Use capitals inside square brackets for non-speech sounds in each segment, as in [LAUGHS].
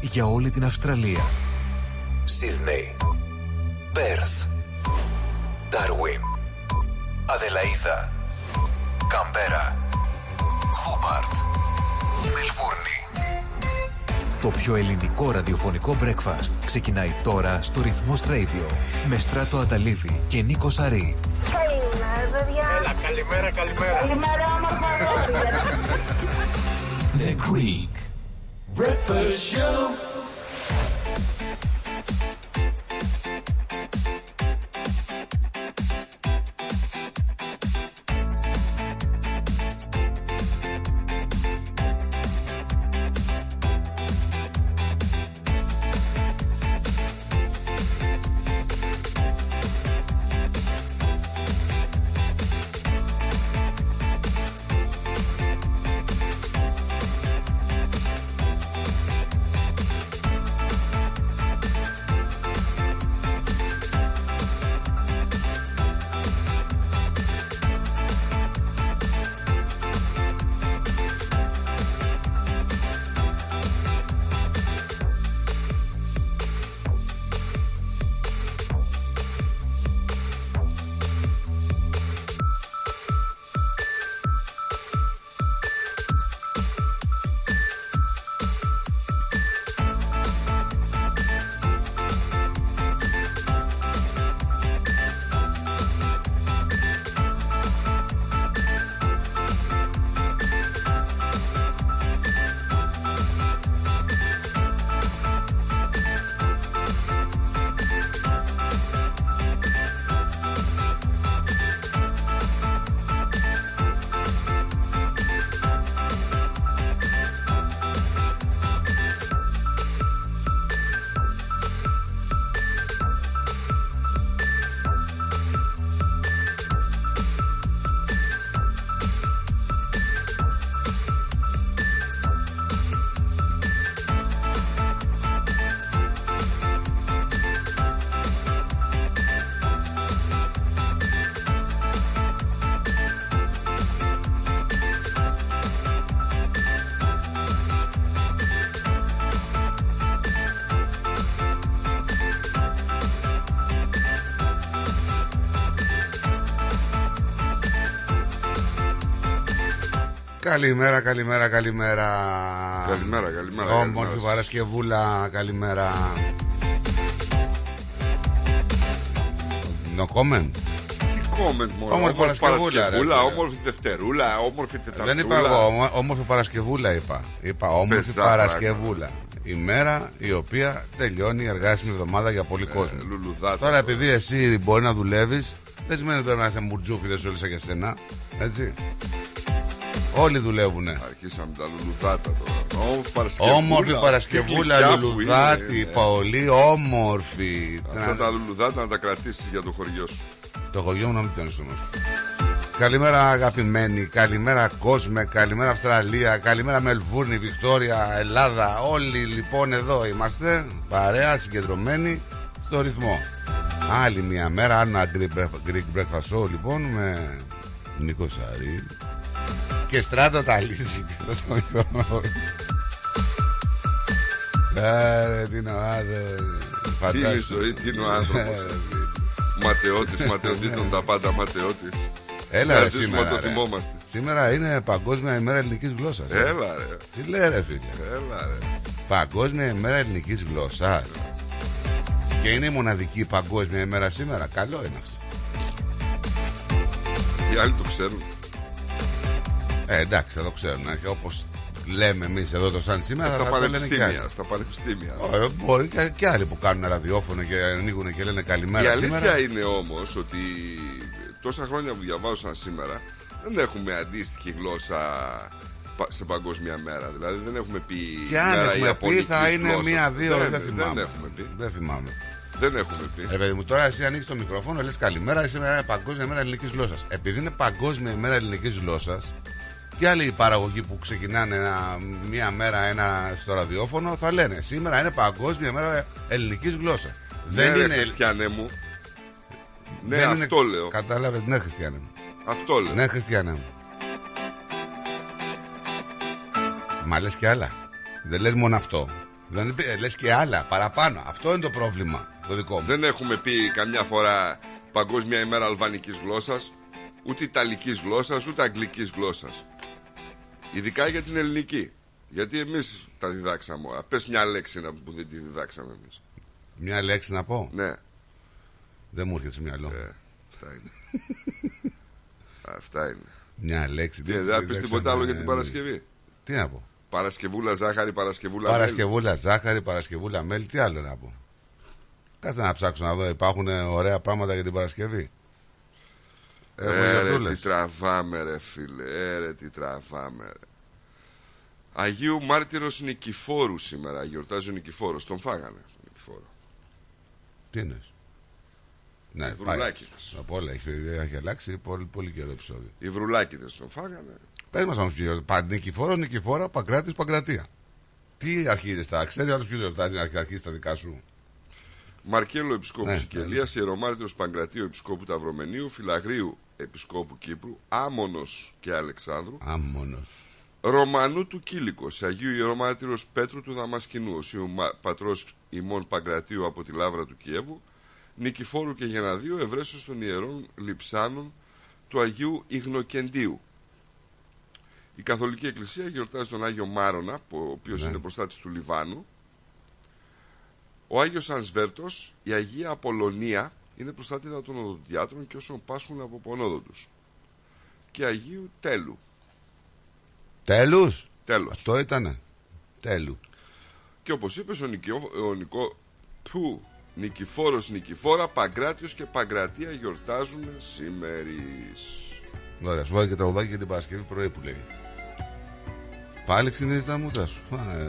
για όλη την Αυστραλία. Σίδνεϊ, Πέρθ, Ντάρουιν, Αδελαίδα, Καμπέρα, Χόμπαρτ, Μελβούρνη. Το πιο ελληνικό ραδιοφωνικό breakfast ξεκινάει τώρα στο Ρυθμός Radio με Στράτο Αταλίδη και Νίκο Σαρή. Καλημέρα, παιδιά. Έλα, καλημέρα, καλημέρα. Καλημέρα, όμορφα [LAUGHS] αγόρια. The Greek Breakfast Show. Καλημέρα, καλημέρα, καλημέρα. Καλημέρα, καλημέρα. Όμορφη καλημέρας. Παρασκευούλα, καλημέρα. No comment. Τι comment μόνο. Όμορφη Όμορφη Παρασκευούλα, Παρασκευούλα, ρε, όμορφη Δευτερούλα, όμορφη Τεταρτούλα. Δεν είπα εγώ, όμο- όμορφη Παρασκευούλα είπα. Είπα όμορφη Πεζά Παρασκευούλα. Η μέρα η οποία τελειώνει η εργάσιμη εβδομάδα για πολύ κόσμο. Ε, Λουλουδάτα. Τώρα επειδή εσύ μπορεί να δουλεύεις, δεν σημαίνει τώρα να είσαι μουρτζούφιδες όλοι σαν και σένα. Έτσι. Όλοι δουλεύουνε. Αρχίσαμε τα λουλουδάτα τώρα. Όμορφη Παρασκευούλα. Όμορφη Τι Παρασκευούλα, γλυκιά που λουλουδάτη, είναι, ε. πολύ όμορφη. Αυτά τα λουλουδάτα να τα κρατήσεις για το χωριό σου. Το χωριό μου να μην πιάνεις όμως. Καλημέρα αγαπημένοι, καλημέρα κόσμε, καλημέρα Αυστραλία, καλημέρα Μελβούρνη, Βικτόρια, Ελλάδα. Όλοι λοιπόν εδώ είμαστε, παρέα, συγκεντρωμένοι στο ρυθμό. Άλλη μια μέρα, ένα Greek Breakfast- Greek Breakfast Show λοιπόν με Νίκο Σαρή και στράτα τα αλήθεια. Άρε, τι είναι ο άνθρωπος. Τι είναι η ζωή, τι είναι ο άνθρωπος. Ε, Ματαιώτης, ματαιωτήτων τα πάντα, ματαιώτης. Έλα Να ρε ζήσουμε σήμερα να το ρε. θυμόμαστε. Σήμερα είναι Παγκόσμια ημέρα ελληνικής γλώσσας ε. Έλα ρε, Τι λέει ρε φίλε έλα ρε. Παγκόσμια ημέρα ελληνικής γλώσσας Και είναι η μοναδική παγκόσμια ημέρα σήμερα Καλό είναι αυτό Οι άλλοι το ξέρουν. Ε εντάξει θα το ξέρουν ε, και Όπως λέμε εμείς εδώ το σαν σήμερα Στα θα το λένε και άλλοι πανεπιστήμια, στα πανεπιστήμια. Ε, Μπορεί και, και άλλοι που κάνουν ραδιόφωνο και ανοίγουν και λένε Η καλημέρα αλήθεια σήμερα είναι όμως ότι τόσα χρόνια που διαβάζω σήμερα δεν έχουμε αντίστοιχη γλώσσα πα- σε παγκόσμια μέρα. Δηλαδή δεν έχουμε πει. Και αν μέρα έχουμε πει Ιαπωνικής θα είναι γλώσσας. μία-δύο δεν, δεν, θυμάμαι Δεν έχουμε πει. Δεν θυμάμαι Δεν έχουμε πει. Ρε παιδί μου, τώρα εσύ ανοίξεις το μικρόφωνο, λες καλημέρα, σήμερα είναι Παγκόσμια ημέρα ελληνικής γλώσσας. Επειδή είναι Παγκόσμια ημέρα ελληνικής γλώσσας, και άλλοι παραγωγοί που ξεκινάνε ένα, μία μέρα ένα στο ραδιόφωνο θα λένε σήμερα είναι Παγκόσμια ημέρα ελληνικής γλώσσας. Ναι, δεν ρε, είναι. χριστιανέ μου. Ναι, δεν αυτό είναι, λέω. Κατάλαβες, ναι, Χριστιανέ μου. Αυτό λέω. Ναι, Χριστιανέ μου. Μα λες και άλλα. Δεν λες μόνο αυτό. Δεν λες και άλλα παραπάνω. Αυτό είναι το πρόβλημα το δικό μου. Δεν έχουμε πει καμιά φορά Παγκόσμια ημέρα αλβανικής γλώσσας Ούτε ιταλικής γλώσσας Ούτε αγγλικής γλώσσας Ειδικά για την ελληνική Γιατί εμείς τα διδάξαμε όλα Πες μια λέξη να που δεν τη διδάξαμε εμείς Μια λέξη να πω; Ναι Δεν μου έρχεται στο μυαλό. ε, Αυτά είναι [LAUGHS] Αυτά είναι Μια λέξη. Τι, δεν- Δεν θα δεν πεις ξέρω, τίποτα άλλο ε, για την Παρασκευή; Τι να πω. Παρασκευούλα ζάχαρη, Παρασκευούλα μέλι. Παρασκευούλα ζάχαρη, Παρασκευούλα μέλι, τι άλλο να πω. Κάτσε να ψάξω να δω, υπάρχουν ωραία πράγματα για την Παρασκευή. Έχουμε Ε, ρε, γιορτούλες. τι τραβάμε ρε φίλε ε, ρε, τι τραβάμε ρε. Αγίου Μάρτυρος Νικηφόρου σήμερα Γιορτάζει ο Νικηφόρος Τον φάγανε τον Νικηφόρο Τι είναι. Ναι, Βρουλάκι πάει. μας. Από όλα έχει, έχει αλλάξει πολύ, πολύ καιρό επεισόδιο. Οι βρουλάκιδες τον φάγανε Πες μας όμως κύριο, πα, Νικηφόρο, Νικηφόρα, Παγκράτης, Παγκρατία. Τι αρχίζει τα, ξέρει άλλος ποιος γιορτάζει να αρχίσει τα δικά σου; Μαρκέλο Επισκόπου Ναι, Σικελίας Ιερομάρτυρος Παγκρατίου Επισκόπου Ταυρομενίου Φιλαγρίου Επισκόπου Κύπρου Άμονος και Αλεξάνδρου Άμμονος. Ρωμανού του Κήλικος Αγίου Ιερομάρτυρος Πέτρου του Δαμασκηνού Οσίου Μα- Πατρός ημών Παγκρατίου από τη Λάβρα του Κιέβου Νικηφόρου και Γεναδίου Ευρέσεως των Ιερών Λιψάνων του Αγίου Ιγνοκεντίου η Καθολική Εκκλησία γιορτάζει τον Άγιο Μάρονα, που- ο οποίος Ναι. είναι προστάτης του Λιβάνου. Ο Άγιος Ανσβέρτος, η Αγία Απολωνία, είναι προστάτηδα των οδοντιάτρων και όσων πάσχουν από πονόδοντους. Και Αγίου Τέλου. Τέλους; Τέλος. Αυτό ήτανε. Τέλου. Και όπως είπες ο, Νικιό, ο Νικό, που, Νικηφόρος Νικηφόρα, Παγκράτιος και Παγκρατία γιορτάζουν σήμερις. Ωραία, σου βάλει και τραγουδάκι για την Παρασκευή πρωί που λέει. Πάλι ξυνίζει τα μούτρα σου.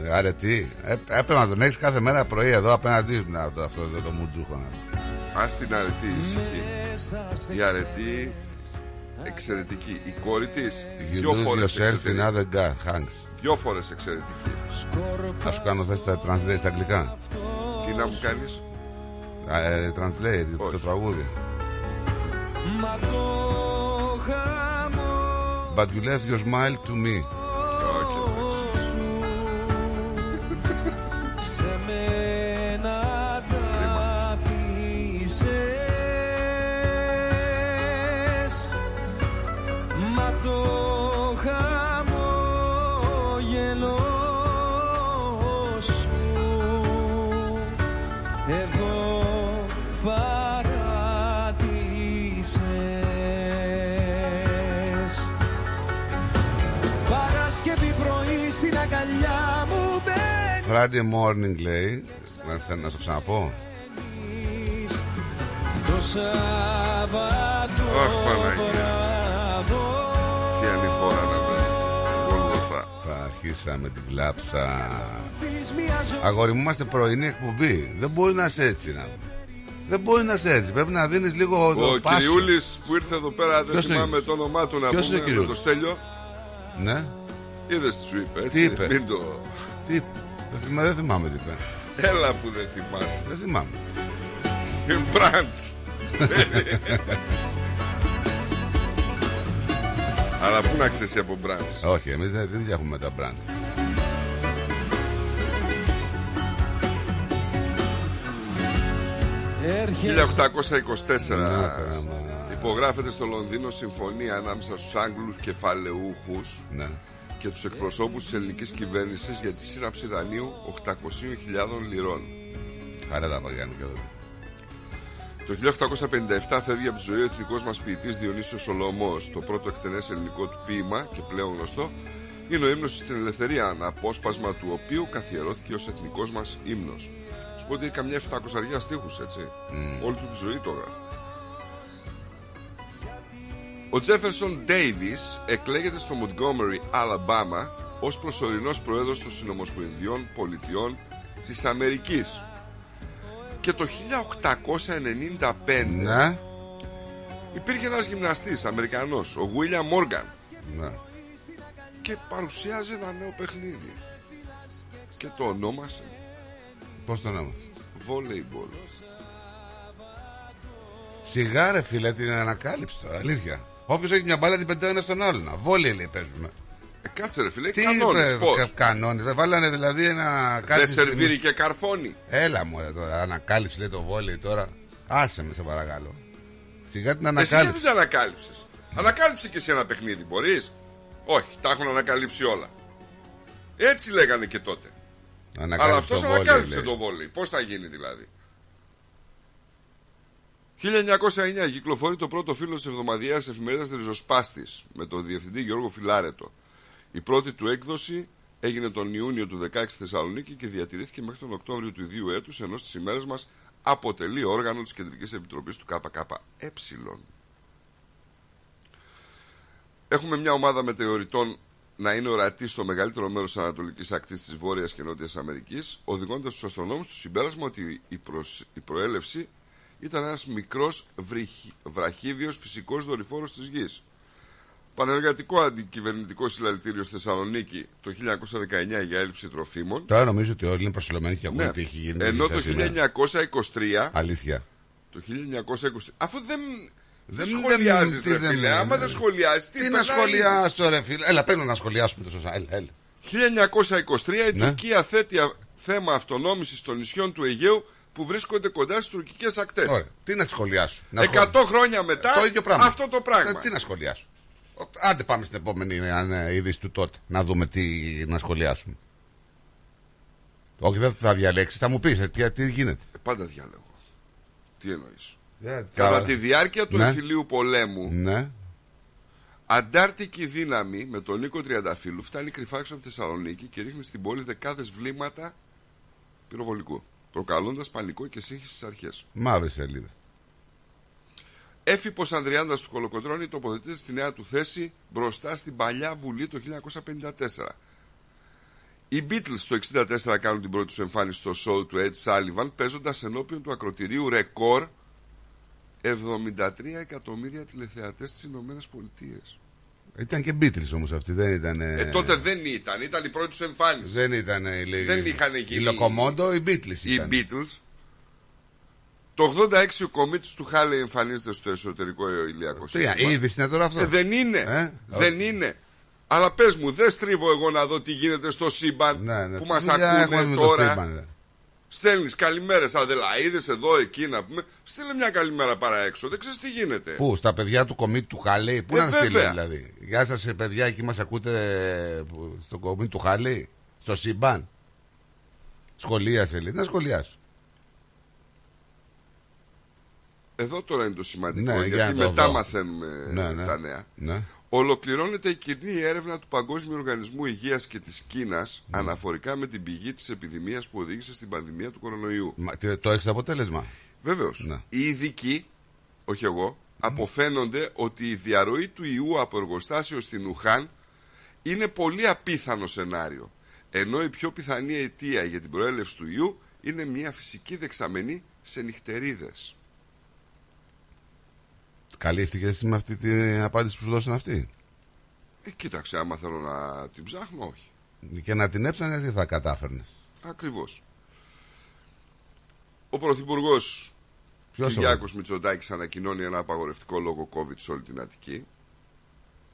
Ε, Αρετή. Ε, έπρεπε να τον έχεις κάθε μέρα πρωί εδώ απέναντί σου. Να, το, αυτό εδώ το μουντρούχο. να. Ας την αρετή ησυχή. Η αρετή εξαιρετική. Η κόρη της You δυο lose φορές yourself in εξαιρετική. other guy, hanks. Δυο φορές εξαιρετική. Θα σου κάνω θες τα translate στα αγγλικά; Τι να μου κάνεις; Α, Ε, translate το, Όχι. το τραγούδι. Μα το χαμό But you left your smile to me. Friday morning λέει. Να, θέλω να σου ξαναπώ. Το Σάββατο Αχ, Παναγία. βράδο Τι άλλη φορά να βρει. Γολγοθά. Θα αρχίσαμε την κλάψα. Πεις μια ζωή Αγόρι μου, είμαστε πρωινή εκπομπή. Δεν μπορεί να είσαι έτσι να. Δεν μπορεί να είσαι έτσι. Πρέπει να δίνεις λίγο Ο το πάσο. Κυριούλης που ήρθε εδώ πέρα, δεν Ποιος είναι; θυμάμαι το όνομά του να Ποιος είναι πούμε, με Κυριούλης; το Στέλιο. Ναι. Είδες τι σου είπε, έτσι. Τι είπε; Μην το... Τι. Δεν θυμάμαι, δεν θυμάμαι τι είπε. Έλα που δεν θυμάσαι. Δεν θυμάμαι. Μπραντς. [LAUGHS] Αλλά πού να ξέρεις εσύ από μπραντς. Όχι, εμείς δεν, δεν έχουμε τα μπραντ. έρχεσαι 1824 Να, κράμα. υπογράφεται στο Λονδίνο συμφωνία ανάμεσα στους Άγγλους κεφαλαιούχους Ναι. Και τους εκπροσώπους της ελληνικής κυβέρνησης για τη σύναψη δανείου 800.000 λιρών. Χαρά τα παγιάννη και εδώ. Το 1857 φεύγει από τη ζωή ο εθνικός μας ποιητής Διονύσιος Σολομός. Το πρώτο εκτενές ελληνικό του ποίημα και πλέον γνωστό είναι ο ύμνος στην ελευθερία, αναπόσπασμα του οποίου καθιερώθηκε ως εθνικός μας ύμνος. Σου πω ότι έχει καμιά 700 στίχους, έτσι. Όλη του τη ζωή το έγραφε. Ο Τζέφερσον Ντέιβις εκλέγεται στο Montgomery, Αλαμπάμα ως προσωρινός πρόεδρος των Συνομοσπονδιών Πολιτειών της Αμερικής. Και το 1895 Ναι. υπήρχε ένας γυμναστής Αμερικανός, ο William Morgan ναι. και παρουσιάζει ένα νέο παιχνίδι και το ονόμασε Πώς το όνομα. Volleyball. Σιγάρε φίλε την ανακάλυψη τώρα, αλήθεια. Όποιος έχει μια μπάλα την πετάει ένας στον άλλον. Βόλιο λέει παίζουμε. Ε, κάτσε ρε φίλε, Τι κανόνες, είπε, πώς; κα- κανόνες. Δεν βάλανε δηλαδή ένα κάτι. Δεν στην- σερβίρει και καρφώνει. Έλα μου τώρα, ανακάλυψη λέει το βόλεϊ τώρα. Άσε με σε παρακαλώ. Σιγά την Εσύ γιατί ανακάλυψη. δεν ανακάλυψες; Ανακάλυψε και εσύ ένα παιχνίδι, μπορείς; Όχι, τα έχουν ανακαλύψει όλα. Έτσι λέγανε και τότε. Αλλά Ανακάλυψε αυτός το βόλεϊ, ανακάλυψε λέει. το βόλεϊ. Πώς θα γίνει δηλαδή; 1909 κυκλοφορεί το πρώτο φύλλο της εβδομαδιαίας εφημερίδας Ριζοσπάστης με τον διευθυντή Γιώργο Φιλάρετο. Η πρώτη του έκδοση έγινε τον Ιούνιο του 16 στη Θεσσαλονίκη και διατηρήθηκε μέχρι τον Οκτώβριο του ίδιου έτους, ενώ στις ημέρες μας αποτελεί όργανο της Κεντρικής Επιτροπής του ΚΚΕ. Έχουμε μια ομάδα μετεωρητών να είναι ορατή στο μεγαλύτερο μέρος της ανατολικής ακτής της Βόρειας και Νότιας Αμερικής, οδηγώντας τους αστρονόμους στο συμπέρασμα ότι η, προσ- η προέλευση ήταν ένας μικρός βραχύβιος φυσικός δορυφόρος της γης. Πανεργατικό αντικυβερνητικό συλλαλητήριο στη Θεσσαλονίκη το 1919 για έλλειψη τροφίμων. Τώρα νομίζω ότι όλοι είναι προσιλωμένοι και ακούνε Ναι. τι έχει γίνει. Ενώ στα το σήμερα. 1923 Αλήθεια. το 1920. Αφού δεν. Δεν Δεν- σχολιάζεις, δεν- τι ρε δεν- φίλε. Άμα ναι. δεν σχολιάζει, τι, Τι να πες να σχολιάσω, ρε φίλε. Έλα, παίρνω να σχολιάσουμε το σωστά. Έλα, έλα. 1923 η Ναι. Τουρκία θέτει α- θέμα αυτονόμησης των νησιών του Αιγαίου που βρίσκονται κοντά στις τουρκικές ακτές. Ωραία. Τι να σχολιάσω. Να 100 χρόνια μετά Το ίδιο πράγμα. αυτό το πράγμα. Ε, Τι να σχολιάσω. Ο- Άντε πάμε στην επόμενη ε, είδηση του τότε. Να δούμε τι να σχολιάσουμε. Όχι, δεν θα διαλέξεις. Θα μου πεις τι γίνεται. Ε, Πάντα διάλεγω. Τι εννοείς. Ε, Κατά κα- τη διάρκεια του Ναι. εμφυλίου πολέμου, Ναι. αντάρτικη δύναμη με τον Νίκο Τριανταφύλου φτάνει κρυφά έξω από τη Θεσσαλονίκη και ρίχνει στην πόλη δεκάδες βλήματα πυροβολικού, προκαλώντας πανικό και σύγχυση στις αρχές. Μαύρη σελίδα. Έφυπο Ανδριάντας του Κολοκοτρώνη τοποθετείται στη νέα του θέση μπροστά στην παλιά Βουλή το 1954. Οι Beatles το 1964 κάνουν την πρώτη τους εμφάνιση στο show του Ed Sullivan παίζοντας ενώπιον του ακροτηρίου ρεκόρ 73 εκατομμύρια τηλεθεατές στις Ηνωμένες Πολιτείες. Ήταν και Beatles όμως αυτή, δεν ήταν. Ε, τότε δεν ήταν, ήταν η πρώτη του εμφάνιση. Δεν ήταν. ε, λέει, Δεν είχαν Η γίνει- Λοκομόντο, οι Beatles Οι ήταν. Beatles. Το 86 ο κομίτης του Χάλεϊ εμφανίζεται στο εσωτερικό ηλιακό Τι, σύστημα. η είδηση είναι τώρα αυτό; Ε, δεν είναι. Ε, δεν όχι. είναι. Αλλά πες μου, δεν στρίβω εγώ να δω τι γίνεται στο σύμπαν Ναι, ναι. που μας Δουλειά έχουμε ακούνε με το τώρα. σύμπαν, ρε. Στέλνεις καλημέρες αδελαίδες εδώ εκεί να πούμε. Στείλε μια καλημέρα παρά έξω. Δεν ξέρεις τι γίνεται. Πού, στα παιδιά του κομίτη του Χάλεϊ, πού Ε, να στείλει βέβαια. δηλαδή. Γεια σας, παιδιά, εκεί μας ακούτε ε, που- στο κομίτη του Χάλεϊ, στο Σύμπαν. Σχολίασε, λέει. Να σχολιάσω. Εδώ τώρα είναι το σημαντικό. Ναι, για γιατί να το μετά δω. μαθαίνουμε Ναι, ναι. τα νέα. Ναι. Ολοκληρώνεται η κοινή έρευνα του Παγκόσμιου Οργανισμού Υγείας και της Κίνας Ναι. αναφορικά με την πηγή της επιδημίας που οδήγησε στην πανδημία του κορονοϊού. Μα, τι- το έχεις το αποτέλεσμα; Βεβαίως, Ναι. οι ειδικοί, όχι εγώ, αποφαίνονται ότι η διαρροή του ιού από εργοστάσιο στην Ουχάν είναι πολύ απίθανο σενάριο. Ενώ η πιο πιθανή αιτία για την προέλευση του ιού είναι μια φυσική δεξαμενή σε νυχτερίδες. Καλύφθηκες εσύ με αυτή την απάντηση που σου δώσαν αυτοί; Ε, κοίταξε, άμα θέλω να την ψάχνω, όχι. Και να την έψανε, τι θα κατάφερνες; Ακριβώς. Ο Πρωθυπουργός Ποιος Κυριάκος Μητσοτάκης ανακοινώνει ένα απαγορευτικό λόγο COVID σε όλη την Αττική.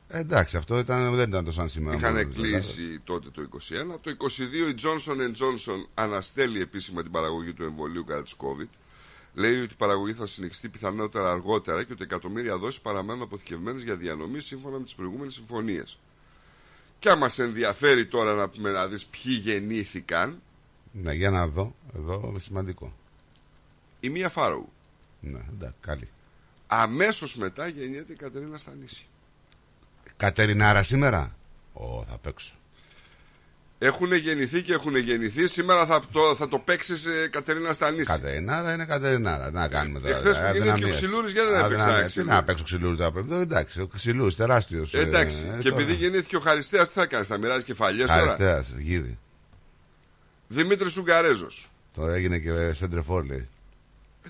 Εντάξει, αυτό ήταν, δεν ήταν το σαν σήμερα. Είχαν μόνο, κλείσει τότε το 21. Το 22 η Johnson Johnson αναστέλει επίσημα την παραγωγή του εμβολίου κατά της COVID. Λέει ότι η παραγωγή θα συνεχιστεί πιθανότερα αργότερα και ότι εκατομμύρια δόσεις παραμένουν αποθηκευμένες για διανομή σύμφωνα με τις προηγούμενες συμφωνίες. Και άμα σε ενδιαφέρει τώρα να πούμε να δεις ποιοι γεννήθηκαν, Ναι, για να δω. Εδώ είναι σημαντικό. η Μία Φάροου. Ναι, εντάξει, καλή. Αμέσως μετά γεννιέται η Κατερίνα Στανίση. Κατερινάρα σήμερα; Ω, θα παίξω. Έχουν γεννηθεί και έχουν γεννηθεί. Σήμερα θα το, θα το παίξεις Κατερίνα Στανίση. Κατερινάρα είναι Κατερινάρα. Τι να κάνουμε τώρα. Εχθές που ε, γεννήθηκε αδυναμίες. ο Ξυλούρης, γιατί δεν έπαιξε Αδυναμίες. ένα Τι ξυλούρι. να παίξω ξυλούρι τώρα πρέπει. Εντάξει, ο ξυλούρις τεράστιος. Εντάξει. και επειδή γεννήθηκε ο Χαριστέας, τι θα κάνεις, θα μοιράζεις κεφαλιές τώρα; Αριστεία, γύρι. Δημήτρης Ουγγαρέζος. Τώρα έγινε και σεντρεφόρ, λέει.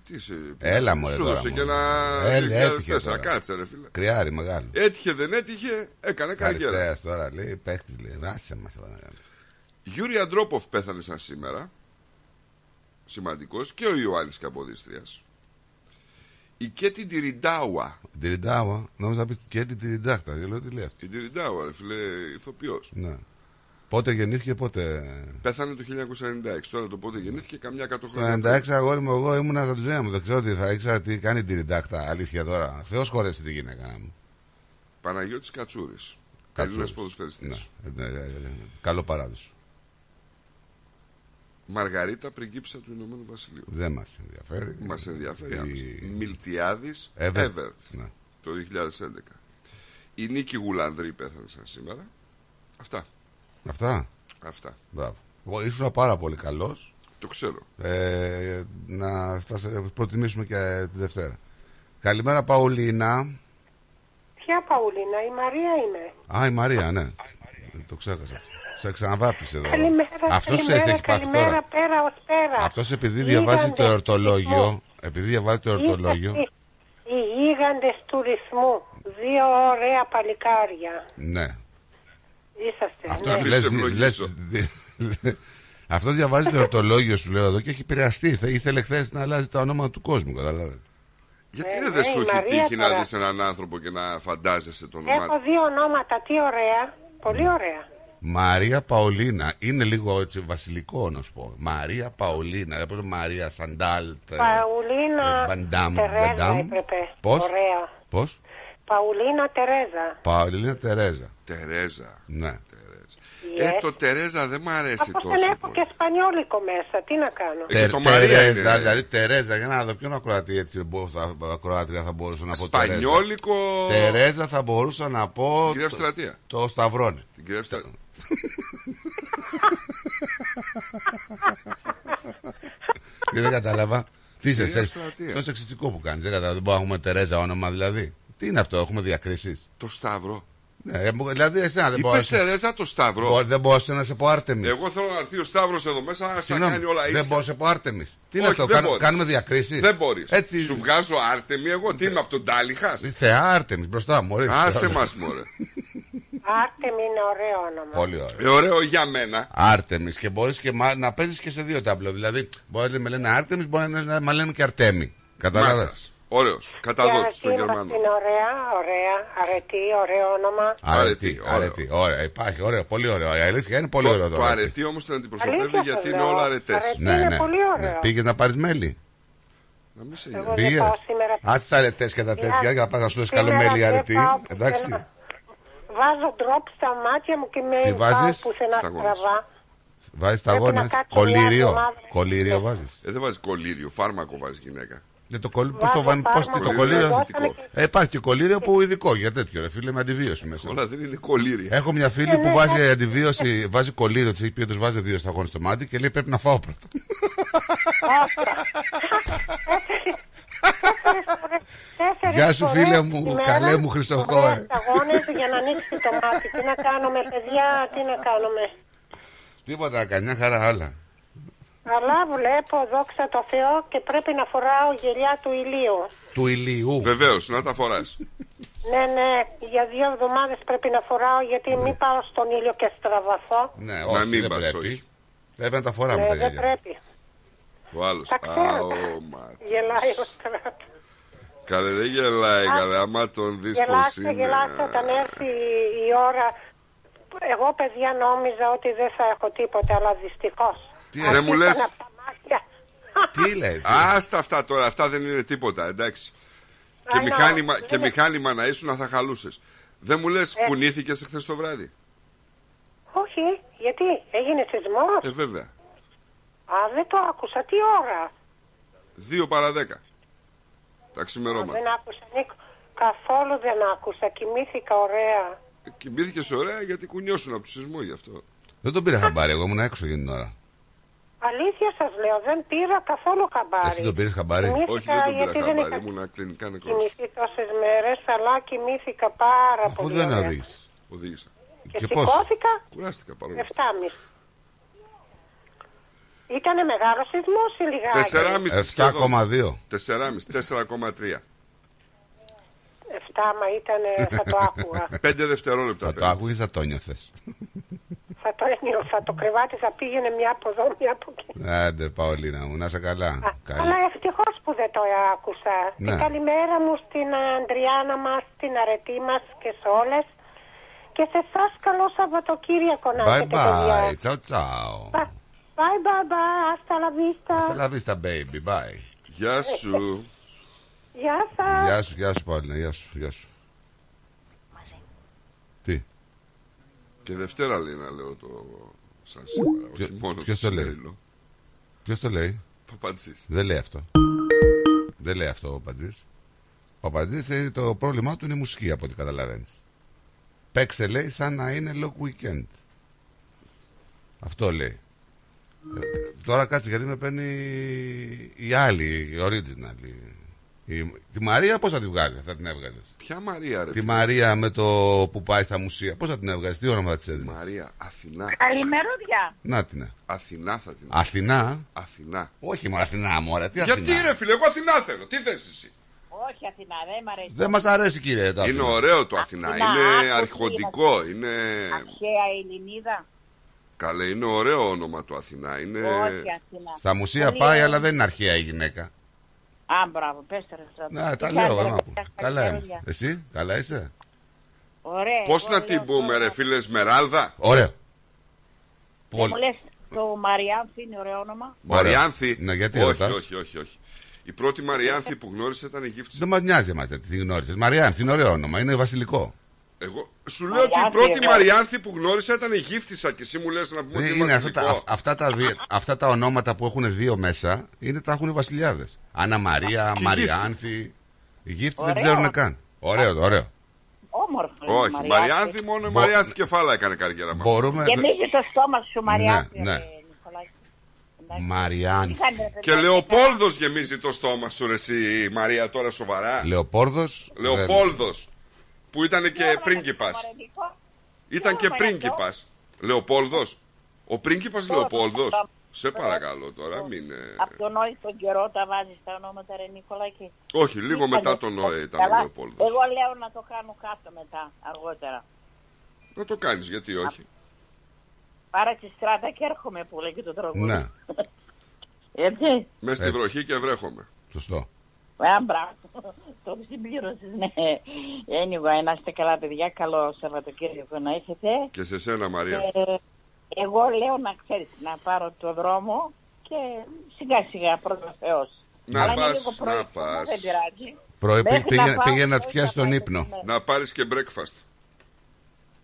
Ε, τι είσαι, Έλα, μωρέ, Σου τώρα, δώσε μωρέ. και ένα. Έλα, έτυχε 2004. τώρα. Κάτσε, ρε φίλε. Κρυάρι μεγάλο. Έτυχε, δεν έτυχε, έκανε καριέρα. Αριστεία τώρα λέει, παίχτης λέει. Άσε μας. Γιούρι Αντρόποφ πέθανε σαν σήμερα. Σημαντικός και ο Ιωάννης Καποδίστρια. Η Καίτη Ντιριντάουα. Ντιριντάουα, νόμιζα να πεις και την Ντιριντάχτα. Δεν λέω τι λέει αυτό. Η Ντιριντάουα, ρε φίλε, ηθοποιός. Ναι. Πότε γεννήθηκε, πότε; Πέθανε το 1996. Τώρα το πότε γεννήθηκε, καμιά 100 Το χρόνια. 96 αγόρι μου, εγώ ήμουνα στα ζωή μου. Δεν ξέρω τι θα ήξερα τι κάνει την Ντιριντάχτα. Αλήθεια τώρα. Θεός χωρέσει τη γυναίκα μου. Παναγιώτης Κατσούρης. Κατσούρης. Έλληνας ποδοσφαιριστής. Ναι. Ε, ε, ε, ε, Καλό παράδοσο. Μαργαρίτα, πριγκίψα του Ηνωμένου Βασιλείου. Δεν μας ενδιαφέρει. Μας ενδιαφέρει Η- άμεσα. Μιλτιάδης Εύερτ. Εύερτ Ναι. το 2011. Η Νίκη Γουλανδρή πέθανε σαν σήμερα. Αυτά. Αυτά; Αυτά. Μπράβο. Εγώ ήσουν πάρα πολύ καλός. Το ξέρω. Ε, να θα σε προτιμήσουμε και τη Δευτέρα. Καλημέρα, Παουλίνα. Ποια Παουλίνα, η Μαρία είμαι. Α, η Μαρία, ναι. Το ξέχασα αυτό. Σε ξαναβάφτισε εδώ. Καλημέρα, Αυτός ξέρει τι καλημέρα, έχει πάθει καλημέρα, τώρα. πέρα ως πέρα. Αυτός επειδή διαβάζει το Γίγαντες εορτολόγιο. τουρισμού. Επειδή διαβάζει το εορτολόγιο. Είσαστε Οι γίγαντες τουρισμού. Δύο ωραία παλικάρια. Ναι. Είσαστε. Αυτό ναι. Αφήσεις λες, ευλογήσω. λες, δι- Αυτό διαβάζει το εορτολόγιο σου λέω εδώ και έχει επηρεαστεί. Θε- Ήθελε χθες να αλλάζει τα ονόματα του κόσμου. Καταλάβατε. Γιατί Ε, ρε, ναι, δεν σου η έχει Μαρία τύχει να τώρα. δεις έναν άνθρωπο και να φαντάζεσαι το όνομά Έχω του; δύο ονόματα, τι ωραία. Πολύ ωραία. Μαρία Παολίνα. Είναι λίγο έτσι βασιλικό να σου πω. Μαρία Παολίνα. Δεν πω Μαρία Σαντάλ. τε- Παουλίνα ε, Βαντάμ, Τερέζα Βαντάμ. έπρεπε. Πώς; Ωραία. Πώς; Παουλίνα Τερέζα. Παολίνα Τερέζα. Τερέζα. Ναι. Τερέζα. Yes. Ε, το Τερέζα δεν μ' αρέσει Αφού τόσο. δεν έχω πολύ. και σπανιόλικο μέσα, τι να κάνω; Ε, και Τε- το Μαρία Τερέζα, είναι. δηλαδή Τερέζα, για να δω ποιον ακροατή έτσι μπο- θα- ακροάτρια θα μπορούσα να πω. Τερέζα. Σπανιόλικο. Τερέζα θα μπορούσα να πω. Την κυρία το- Ευστρατεία. Το Σταυρόνι. Την κυρία Ευστρατεία. [LAUGHS] Και δεν κατάλαβα. Τι είσαι, Κυρία σε- Στρατεία. το σεξιστικό που κάνεις. Δεν κατάλαβα. Δεν μπορούμε να έχουμε Τερέζα όνομα δηλαδή. Τι είναι αυτό, έχουμε διακρίσεις; Το Σταύρο. Ναι, ε, μου- δηλαδή εσένα δεν Είπες μπορούσε. Τερέζα το Σταύρο. Μπο- Δεν μπορούσε να σε πω Άρτεμις. Εγώ θέλω να έρθει ο Σταύρος εδώ μέσα να στα Συγγνώμη, κάνει όλα δεν ίσια. μπορούσε να σε πω Άρτεμις. Τι είναι Όχι, αυτό, δεν κάνουμε, μπορείς. κάνουμε διακρίσεις; Δεν μπορείς. Έτσι. Σου βγάζω άρτεμι εγώ. Τι είμαι από τον Τάλιχα. Θεά Άρτεμις μπροστά μου. ορίστε. Άσε μας, μωρέ. Άρτεμ είναι ωραίο όνομα. Πολύ ωραίο. Ε, ωραίο για μένα. Άρτεμις και μπορείς και μα- να παίζεις και σε δύο τάμπλο. Δηλαδή, μπορεί να με λένε Άρτεμις, μπορεί να να με λένε και Αρτέμι. Κατάλαβες; Μάκας. Ωραίος. Και Καταδότη αρετή στον μας Γερμανό. είναι ωραία, ωραία. Αρετή, ωραίο όνομα. Αρετή, Αρετή, ωραίο. αρετή. Ωραία, υπάρχει, ωραίο, πολύ ωραίο. Η αλήθεια είναι πολύ ωραίο Το, το το αρετή. αρετή όμως την αντιπροσωπεύει Αλήθεια γιατί σας είναι λέω. όλα αρετές. Αρετή. Ναι, Είναι ναι. πολύ ωραίο. Πήγε να πάρεις μέλι. Να μην σε Εγώ νοιάζει. δεν Πήγε. πάω σήμερα. Άσε τις αρετές και τα τέτοια για να πας να σου δώσει καλό Σήμερα μέλι δεν αρετή. πάω Εντάξει. πουθενά. Βάζω ντρόπ στα μάτια μου και με Τι πάω βάζεις; πουθενά Στα γόνια. στραβά. Βάζεις τα Πρέπει να γόνια. κάτσω Κολύριο. μια εβδομάδα. Κολύριο βάζεις. Ε, δεν βάζεις κολύριο, φάρμακο βάζεις γυναίκα. Δεν το κολλ... Πώς Βάζω το βάζει, πώς φάρμακο, το Κολύριο κολλήριο. είναι δώσανε θετικό. και- Ε, υπάρχει και κολλήριο που ειδικό για τέτοιο, ρε φίλε, με αντιβίωση μέσα. Όλα δεν είναι κολύρια. Έχω μια φίλη που βάζει αντιβίωση, βάζει κολλήριο, της έχει πει ότι βάζει δύο σταγόνες στο μάτι και λέει πρέπει να φάω πρώτα. Τέσσερις Γεια σου, φορές φίλε μου, τη μέρα, καλέ μου, Χριστοφό, φορές ε. σταγόνες για να ανοίξει το μάτι. Τι να κάνουμε, παιδιά, τι να κάνουμε. Τίποτα, κανιά χαρά άλλα. Αλλά βλέπω, δόξα τω Θεώ, και πρέπει να φοράω γελιά του ηλίου. Του ηλίου. Βεβαίως, να τα φοράς. Ναι, ναι, για δύο εβδομάδες πρέπει να φοράω γιατί μην πάω στον ήλιο και στραβαθώ. Ναι, Να όχι, μην δεν πας, πρέπει. όχι. Πρέπει να τα φοράμε Ναι, τα δεν γέλια. πρέπει. Ο άλλος. Τα ξέρω. Γελάει ο στράτο. Καλέ, δεν γελάει, καλέ. Άμα τον δεις πώς Γελάστε, είναι. γελάστε όταν έρθει η- η ώρα. Εγώ, παιδιά, νόμιζα ότι δεν θα έχω τίποτα, αλλά δυστυχώς. Τι, δεν μου λες; Από τα μάτια. Τι λέει. τι- Άστα αυτά τώρα, αυτά δεν είναι τίποτα, εντάξει. Και I know. μηχάνημα, και Είναι- μηχάνημα να ήσουν θα χαλούσες. Δεν μου λες, Ε. κουνήθηκες χθε το βράδυ; Όχι, γιατί έγινε σεισμό. Ε, βέβαια. Α, δεν το άκουσα. Τι ώρα; Δύο παρά δέκα. Τα Α, ξημερώματα. δεν άκουσα, Νίκο. Καθόλου δεν άκουσα. Κοιμήθηκα ωραία. Κοιμήθηκες ωραία γιατί κουνιώσουν από το σεισμό γι' αυτό. Δεν τον πήρα χαμπάρι, εγώ ήμουν έξω για την ώρα. Αλήθεια σας λέω, δεν πήρα καθόλου χαμπάρι. Εσύ τον πήρες χαμπάρι; Κοιμήθηκα Όχι, δεν τον γιατί πήρα δεν χαμπάρι. είχα Ήμουν κλινικά νεκρός. κοιμηθεί τόσες μέρες, αλλά κοιμήθηκα πάρα Αφού πολύ. δεν ωραία. οδήγησες. Οδήγησα. Και, Και πώς; σηκώθηκα Κουράστηκα παρόλα αυτά. 7,5. Ήτανε μεγάλο σεισμός ή λιγάκι; 4,5 σχεδόν. 7,2. 4,5, 4,3. 7 μα ήτανε, θα το άκουγα. 5 δευτερόλεπτα. Θα το περίπου. άκουγες, θα το νιώθες; Θα το ένιωθα, το κρεβάτι θα πήγαινε μια από εδώ, μια από εκεί. Άντε, Παολίνα μου, να είσαι καλά. Α, Καλή. Αλλά ευτυχώς που δεν το άκουσα. Ναι. Την καλημέρα μου στην Αντριάννα μας, στην αρετή μας και σε όλες. Και σε εσάς καλό Σαββατοκύριακο να Bye έχετε, παιδιά. bye. Ciao ciao. Bye, bye, bye, bye. Hasta la vista. Hasta la vista, baby. Bye. Γεια σου. Γεια σας. Γεια σου, γεια σου πάλι. Γεια σου, γεια σου. Τι, Και Δευτέρα λέει να λέω το σαν σήμερα. Ποιο- όχι μόνο ποιος το λέει; σημερινό. ποιος το λέει; Παπατζής. Δεν λέει αυτό. Δεν λέει αυτό ο Παπατζής. Ο Παπατζής το πρόβλημά του είναι η μουσική από ό,τι καταλαβαίνεις. Παίξε λέει σαν να είναι long weekend. Αυτό λέει. Ε, τώρα κάτσε γιατί με παίρνει η άλλη, η original. Η, η- τη Μαρία πώς θα τη βγάλεις, θα την έβγαζες; Ποια Μαρία ρε Τη φίλε; Μαρία με το που πάει στα μουσεία. Πώς θα την έβγαζες, τι όνομα θα της έδινες; Μαρία, Αθηνά. Καλημερούδια. Να την. ε. Αθηνά θα την Αθηνά. Αθηνά. Όχι μόνο Αθηνά, μωρέ. Τι Αθηνά; Γιατί ρε φίλε, εγώ Αθηνά θέλω. Τι θες εσύ; Όχι Αθηνά, δεν μ' αρέσει. Δεν μας αρέσει κύριε. το Είναι Αθηνά. ωραίο το Αθηνά. Αθηνά, Είναι άκουσε, αρχοντικό. Είναι. Αρχαία Ελληνίδα. Καλέ, είναι ωραίο όνομα το Αθηνά. Είναι. Όχι Αθηνά. Στα μουσεία Πολύ πάει, ωραία. αλλά δεν είναι αρχαία η γυναίκα. Α, μπράβο, πες το ρε Στράτο. Να, τα Τι λέω. κάνετε, να ρε, πω. παιδιά, Καλά καλημερούδια. είμαστε. Εσύ, καλά είσαι; Ωραία. Πώς εγώ να λέω την πούμε, τώρα- ρε φίλε Σμεράλδα; Ωραίο. Δεν Πολύ. μου λες το Μαριάνθη είναι ωραίο όνομα. Μαριάνθη; Ναι, γιατί όχι, ρωτάς; όχι, όχι, όχι. Η πρώτη Μαριάνθη που γνώρισε ήταν η γύφτη. Δεν μας νοιάζει εμάς τι την γνώρισες. Μαριάνθη, είναι ωραίο όνομα, είναι βασιλικό. Εγώ σου λέω ότι η Μαριάνθη, πρώτη ωραίο. Μαριάνθη που γνώρισα ήταν η γύφτησα και εσύ μου λες να πούμε ότι Δεν είναι είναι αυτά τα, βασιλικό. αυ- αυτά, τα, δι- αυτά τα ονόματα που έχουν δύο μέσα είναι, τα έχουν οι βασιλιάδες. Άννα Μαρία, Και η Μαριάνθη. Η γύφτη δεν Ωραίο. ξέρουν καν. Ωραίο, ωραίο. Όμορφο. είναι Όχι, Μαριάνθη μόνο η Μπο- Μαριάνθη κεφάλα έκανε καριέρα μας. Μπορούμε. Γεμίζει το στόμα σου Μαριάνθη. Ναι, ναι. ρε, Νικολάκη. Εντάξει. Μαριάνθη. Είχανε, ρε, Και παιδιά, Λεοπόλδος γεμίζει το στόμα σου ρε εσύ η Μαρία τώρα σοβαρά. Λεοπόρδο. Λεοπόλδος που ήταν και Ωραία, πρίγκιπας. μωρέ, Νικό. Ήταν και Ωραία, πρίγκιπας. Λεοπόλδος. Ο πρίγκιπας Τώρα, Λεοπόλδος. τώρα. Σε παρακαλώ τώρα μην... ε, Από τον Νόη τον καιρό τα βάζεις τα ονόματα ρε Νικολάκη. Όχι, λίγο μετά τον Νόε ήταν ο Καλά. Λεοπόλδος. Εγώ λέω να το κάνω κάτω μετά, αργότερα. Να το κάνεις γιατί όχι. Πάρε τη στράτα και έρχομαι που λέγει το τραγούδι. Ναι, [LAUGHS] Έτσι. Μες στη Έτσι. βροχή και βρέχομαι. σωστό. Α, μπράβο. [LAUGHS] Το συμπλήρωσες, ναι. Anyway, να είστε καλά, παιδιά. Καλό Σαββατοκύριακο να έχετε. Και σε σένα Μαρία. Ε, εγώ λέω να ξέρεις, να πάρω το δρόμο και σιγά σιγά πρώτα Θεός. Να Αλλά είναι πας, λίγο πρωί, να πας. Δεν πειράζει. Πρωί Μέχρι πήγε, να πάω, πήγε να όχι, του πιάσει θα τον πάω, ύπνο. ναι. Να πάρεις και breakfast.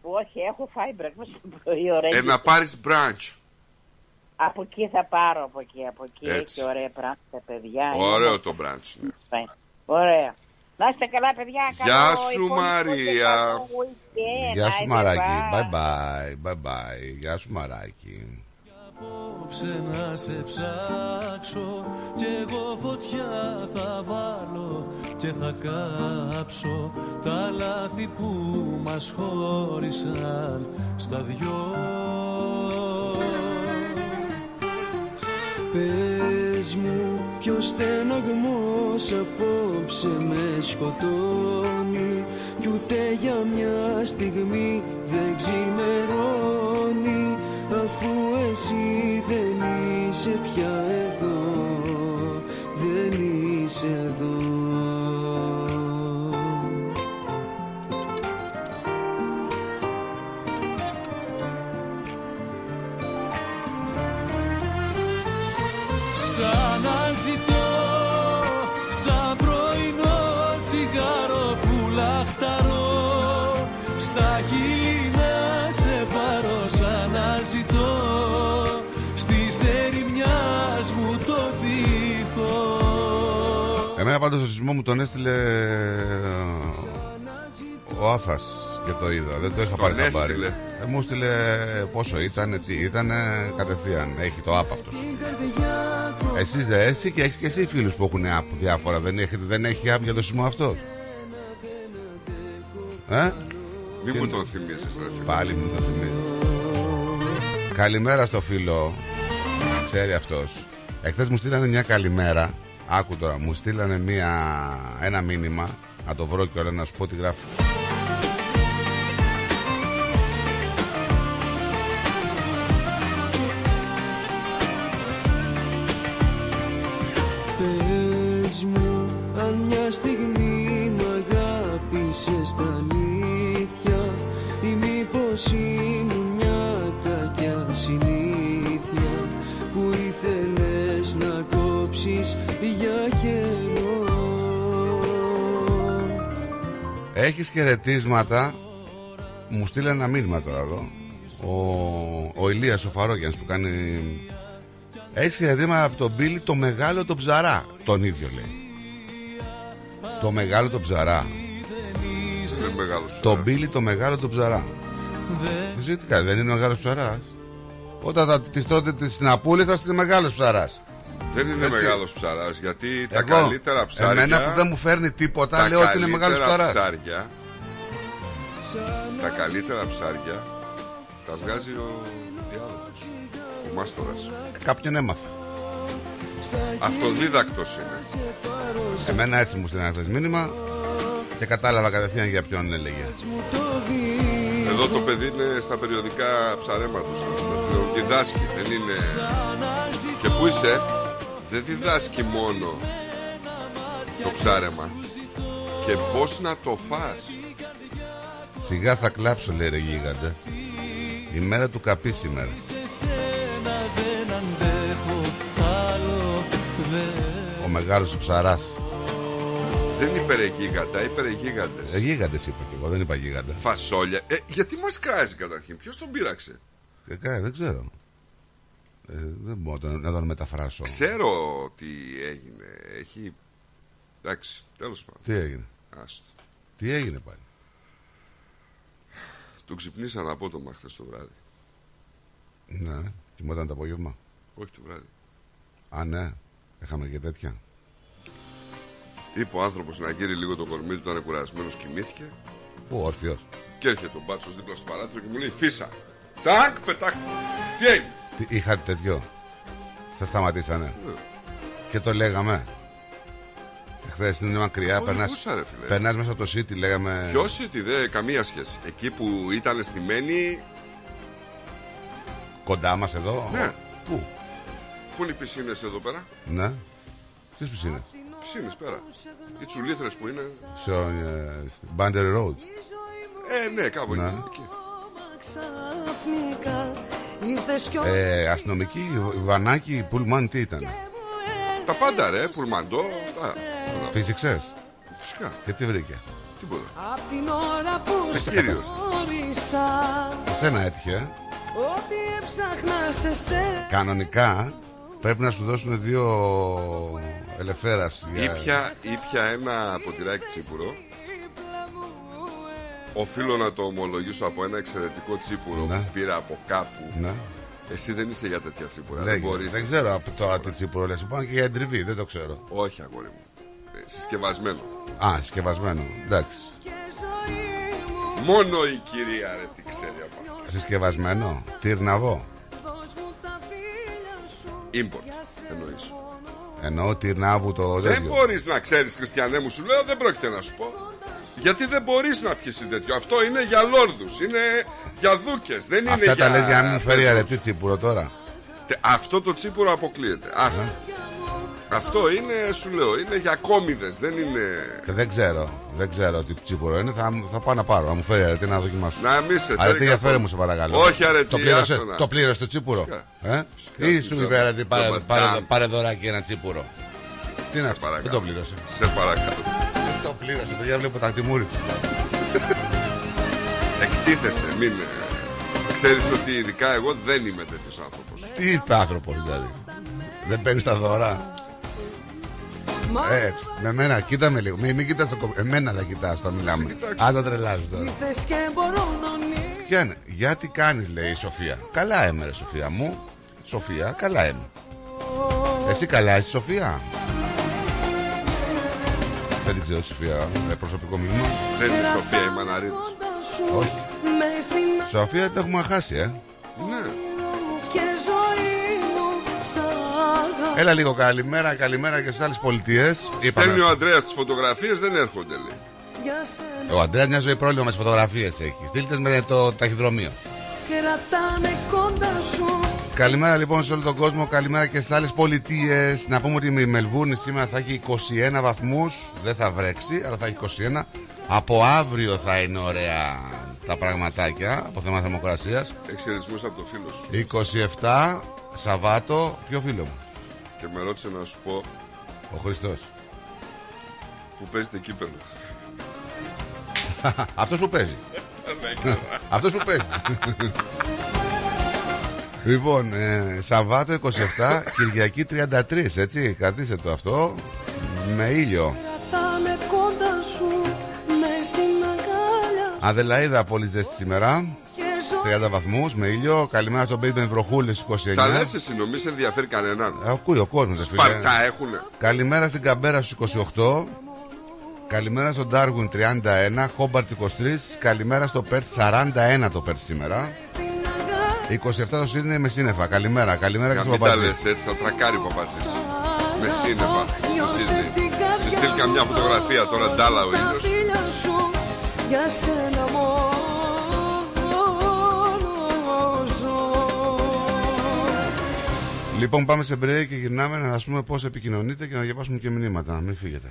Όχι, έχω φάει breakfast το πρωί, ωραία. Ε, να πάρεις brunch. Από εκεί θα πάρω, από εκεί, από εκεί. Έτσι. Έχει ωραία πράγματα, παιδιά. Ωραίο Είναι το brunch. ναι. όμορφα. Ωραία. Να είστε καλά, παιδιά. Γεια Καλό σου, υπόλοιπο και Μαρία. καλό weekend. Γεια σου Άιντε, Μαράκι. bye. Bye bye. Bye bye. Γεια σου Μαράκι. Απόψε να σε ψάξω Κι εγώ φωτιά θα βάλω Και θα κάψω Τα λάθη που μας χώρισαν Στα δυο Πες μου ποιος στεναγμός απόψε με σκοτώνει Κι ούτε για μια στιγμή δεν ξημερώνει Αφού εσύ δεν είσαι πια εδώ Δεν είσαι εδώ πάντως ο σεισμό μου τον έστειλε ε, ο Άθας και το είδα. Δεν το είχα πάρει έστειλε. χαμπάρι. Ε, μου έστειλε πόσο ήταν, τι ήταν, κατευθείαν. Έχει το app αυτός. Εσείς δεν εσύ και έχεις και εσύ φίλους που έχουν app διάφορα. Δεν, έχετε, δεν έχει app για το σεισμό αυτός; Ε, Μη Τι μου είναι; τον θυμίζεις ρε φίλε. πάλι μου το θυμίζεις. Καλημέρα στο φίλο. Ξέρει αυτός. Εχθές μου στείλανε μια καλημέρα. Άκου τώρα, μου στείλανε μια, ένα μήνυμα. Να το βρω και όλα να σου πω τι γράφει. Πες μια στιγμή μ' αγάπησες στα αλήθεια Ή μήπως ήμουν Έχεις χαιρετίσματα. Μου στείλε ένα μήνυμα τώρα εδώ. Ο, ο Ηλίας ο Φαρόγιανς που κάνει Έχεις χαιρετίσματα από τον Μπίλι το μεγάλο το ψαρά. Τον ίδιο λέει. Το μεγάλο το ψαρά. Είναι μεγάλο. Το Μπίλι το μεγάλο το ψαρά. Δεν. Ξέρω τι κάνει, δεν είναι μεγάλος ψαράς. Όταν θα τις τρώτε στην Απούλη θα είστε μεγάλος ψαράς Δεν είναι Έτσι. μεγάλος ψαράς γιατί τα Εγώ, καλύτερα ψάρια. Εμένα που δεν μου φέρνει τίποτα τα λέω ότι είναι μεγάλος καλύτερα ψαράς ψάρια, τα καλύτερα ψάρια τα βγάζει ο διάδοχος, ο μάστορας. Κάποιον έμαθα Αυτοδίδακτος είναι. Εμένα έτσι μου στείλανε χθες μήνυμα και κατάλαβα κατευθείαν για ποιον έλεγε. Εδώ το παιδί είναι στα περιοδικά ψαρέματος. Διδάσκει, δεν είναι... Και πού είσαι, δεν διδάσκει μόνο το ψάρεμα. Και πώς να το φας. Σιγά θα κλάψω λέει ρε γίγαντε. Η μέρα του καπί σήμερα. Σένα δεν αντέχω άλλο δεν Ο μεγάλος ψαράς. Δεν είπε ρε γίγαντα, είπε ρε γίγαντες. Ε, γίγαντες είπα και εγώ, δεν είπα γίγαντα. Φασόλια. Ε, γιατί μας κράζει καταρχήν, ποιος τον πείραξε; Ε, κα- δεν ξέρω. Ε, δεν μπορώ να τον- να τον μεταφράσω. Ξέρω τι έγινε. Έχει. Εντάξει, τέλος πάντων. Τι έγινε; Άστο. Τι έγινε πάλι; Τον ξυπνήσαν απότομα χθες το βράδυ. Ναι, κοιμόταν το απόγευμα; Όχι το βράδυ. Α, ναι. Είχαμε και τέτοια. Είπε ο άνθρωπος να γύρει λίγο το κορμί του, ήταν κουρασμένος, κοιμήθηκε. Πού, ορθιός. Και έρχεται ο μπάτσος δίπλα στο παράθυρο και μου λέει Φύσα. Τάκ, πετάχτηκε. Τι έγινε; Τι, είχατε τέτοιο. Θα σταματήσανε. Ναι. Και το λέγαμε. Χθε είναι μακριά. Όχι, Περνάς, πούσα, ρε, φίλε. περνάς μέσα από το city, λέγαμε. Ποιο τι δε, καμία σχέση. Εκεί που ήταν στημένη, Κοντά μας εδώ. Ναι. Πού; πού είναι οι πισίνες εδώ πέρα; Ναι. Ποιες πισίνες; Πισίνες πέρα. Οι τσουλήθρες που είναι. Στο ε, στη Boundary Road. Ε, ναι, κάπου Ναι. εκεί. Εκεί. Ξαφνικά ήρθες κι Ε, αστυνομική, βανάκι, πουλμάν, τι ήταν; Τα πάντα ρε, πουρμαντό. Αυτά. Φύσηξε. Φυσικά. Και τι βρήκε; Τίποτα. Απ' την ώρα που Ε, σε κύριος. γνώρισα Εσένα έτυχε. ε; Ό,τι έψαχνα σε σένα Κανονικά πρέπει να σου δώσουν δύο ελευθέρας για... Ήπια, ήπια ένα ποτηράκι τσίπουρο. Οφείλω να το ομολογήσω από ένα εξαιρετικό τσίπουρο Ναι. που πήρα από κάπου. Ναι. Εσύ δεν είσαι για τέτοια τσίπουρα. Δεν, Δεν, μπορείς. δεν ξέρω από το τι τσίπουρο λες. Υπάρχουν και για εντριβή, δεν το ξέρω. Όχι, αγόρι μου. Ε, συσκευασμένο. Α, συσκευασμένο. Εντάξει. Μόνο η κυρία ρε τι ξέρει από αυτό. Συσκευασμένο. Τυρναβό. Import εννοείς. Εννοώ τυρνάβου το Δεν τέτοιο. μπορείς να ξέρεις Χριστιανέ μου σου λέω δεν πρόκειται να σου πω. Γιατί δεν μπορείς να πιεις τέτοιο. Αυτό είναι για λόρδους. Είναι για δούκες. Δεν είναι Αυτά για... τα λες για να μην φέρει πεζούς. αρετή τσίπουρο τώρα. Τε- Αυτό το τσίπουρο αποκλείεται. Άστα. Αυτό είναι, σου λέω, είναι για κόμιδες. Δεν είναι. Και δεν ξέρω. Δεν ξέρω τι τσίπουρο είναι. Θα, θα πάω να πάρω. Να μου φέρει αρετή να δοκιμάσω. Να μην σε Αρετή φέρει για καθόλου. φέρε μου σε παρακαλώ. Όχι αρετή, Το πλήρωσε, άστο να. το πλήρωσε το τσίπουρο. Φυσικά. Ε; Φυσικά, Ή τι σου ξέρω. είπε αρετή, πάρε, Το πάρε, μαντάμ. πάρε δωράκι ένα τσίπουρο. Τι είναι αυτό, παρακαλώ. δεν το πλήρωσε. Σε παρακαλώ. Δεν το πλήρωσε, παιδιά βλέπω τα τιμούρι του. [LAUGHS] Εκτίθεσαι, μην. ε, Ξέρεις ότι ειδικά εγώ δεν είμαι τέτοιος άνθρωπος. Τι είπε άνθρωπος δηλαδή; Δεν παίρνεις τα δώρα; Ε, ψ, με μένα, κοίτα με λίγο. Μην, μην κοιτάς το κομμάτι. Εμένα θα κοιτάς όταν μιλάμε. κοιτάξω. Αν τα τρελάζεις τώρα. Ήρθες και μπορώ να νιώσω Ποια είναι, γιατί κάνεις λέει η Σοφία. Καλά είμαι ρε Σοφία μου. Σοφία, καλά είμαι. Εσύ καλά είσαι Σοφία; Δεν την ξέρω τη Σοφία. ε, προσωπικό μήνυμα. Δεν είναι η Σοφία η Μαναρίδης. Όχι. Μες στην Σοφία την έχουμε χάσει, ε. Ναι. και ζωή μου σ' αγαπώ Έλα λίγο καλημέρα, καλημέρα και στις άλλες πολιτείες. Στέλνει ο Ανδρέας τις φωτογραφίες, δεν έρχονται λέει. για σένα Ο Αντρέα μια ζωή πρόβλημα με τις φωτογραφίες έχει. Στείλτε με το ταχυδρομείο. Κρατάνε κοντά κοντά σου Καλημέρα λοιπόν σε όλο τον κόσμο, καλημέρα και στις άλλες πολιτείες. Να πούμε ότι η Μελβούρνη σήμερα θα έχει 21 βαθμούς. Δεν θα βρέξει, αλλά θα έχει 21. Από αύριο θα είναι ωραία τα πραγματάκια από θέμα θερμοκρασίας. Εξαιρετισμού από το φίλο σου. 27 Σαββάτο, ποιο φίλο μου, Και με ρώτησε να σου πω ο Χριστός. που παίζετε κύπελο. [LAUGHS] Αυτός που παίζει. [LAUGHS] Αυτός που παίζει. λοιπόν, ε, Σαββάτο 27, Κυριακή 33, έτσι. Κρατήστε το αυτό. Με ήλιο. Κρατάμε κοντά σου Μες στην αγκάλια σου Αδελαίδα πολύ ζέστη σήμερα. Και ζω 30 βαθμούς με ήλιο. Καλημέρα στον Baby με βροχούλε 29. Τα λες εσύ, νομίζεις ενδιαφέρει κανέναν; Ε, Ακούει ο κόσμος, δε φίλε. Σπαρτά έχουνε. Καλημέρα στην Καμπέρα στους 28. Καλημέρα στον Darwin 31. Χόμπαρτ 23. Καλημέρα στο Πέρτ 41 το Πέρτ σήμερα. στην αγκάλια 27 το Σίδνεϊ με σύννεφα. Καλημέρα, καλημέρα και Για στον μην τα Παπατζής. λες έτσι, θα τρακάρει ο παπάτσι. Με αγαπώ, σύννεφα. νιώσε Στο Σίδνεϊ. την καρδιά Σε στείλ καμιά φωτογραφία τώρα, ντάλα ο Τα ήλιος. φίλια σου Για σένα μόνο ζω Λοιπόν, πάμε σε break και γυρνάμε να σα πούμε πώς επικοινωνείτε και να διαβάσουμε και μηνύματα. Μην φύγετε.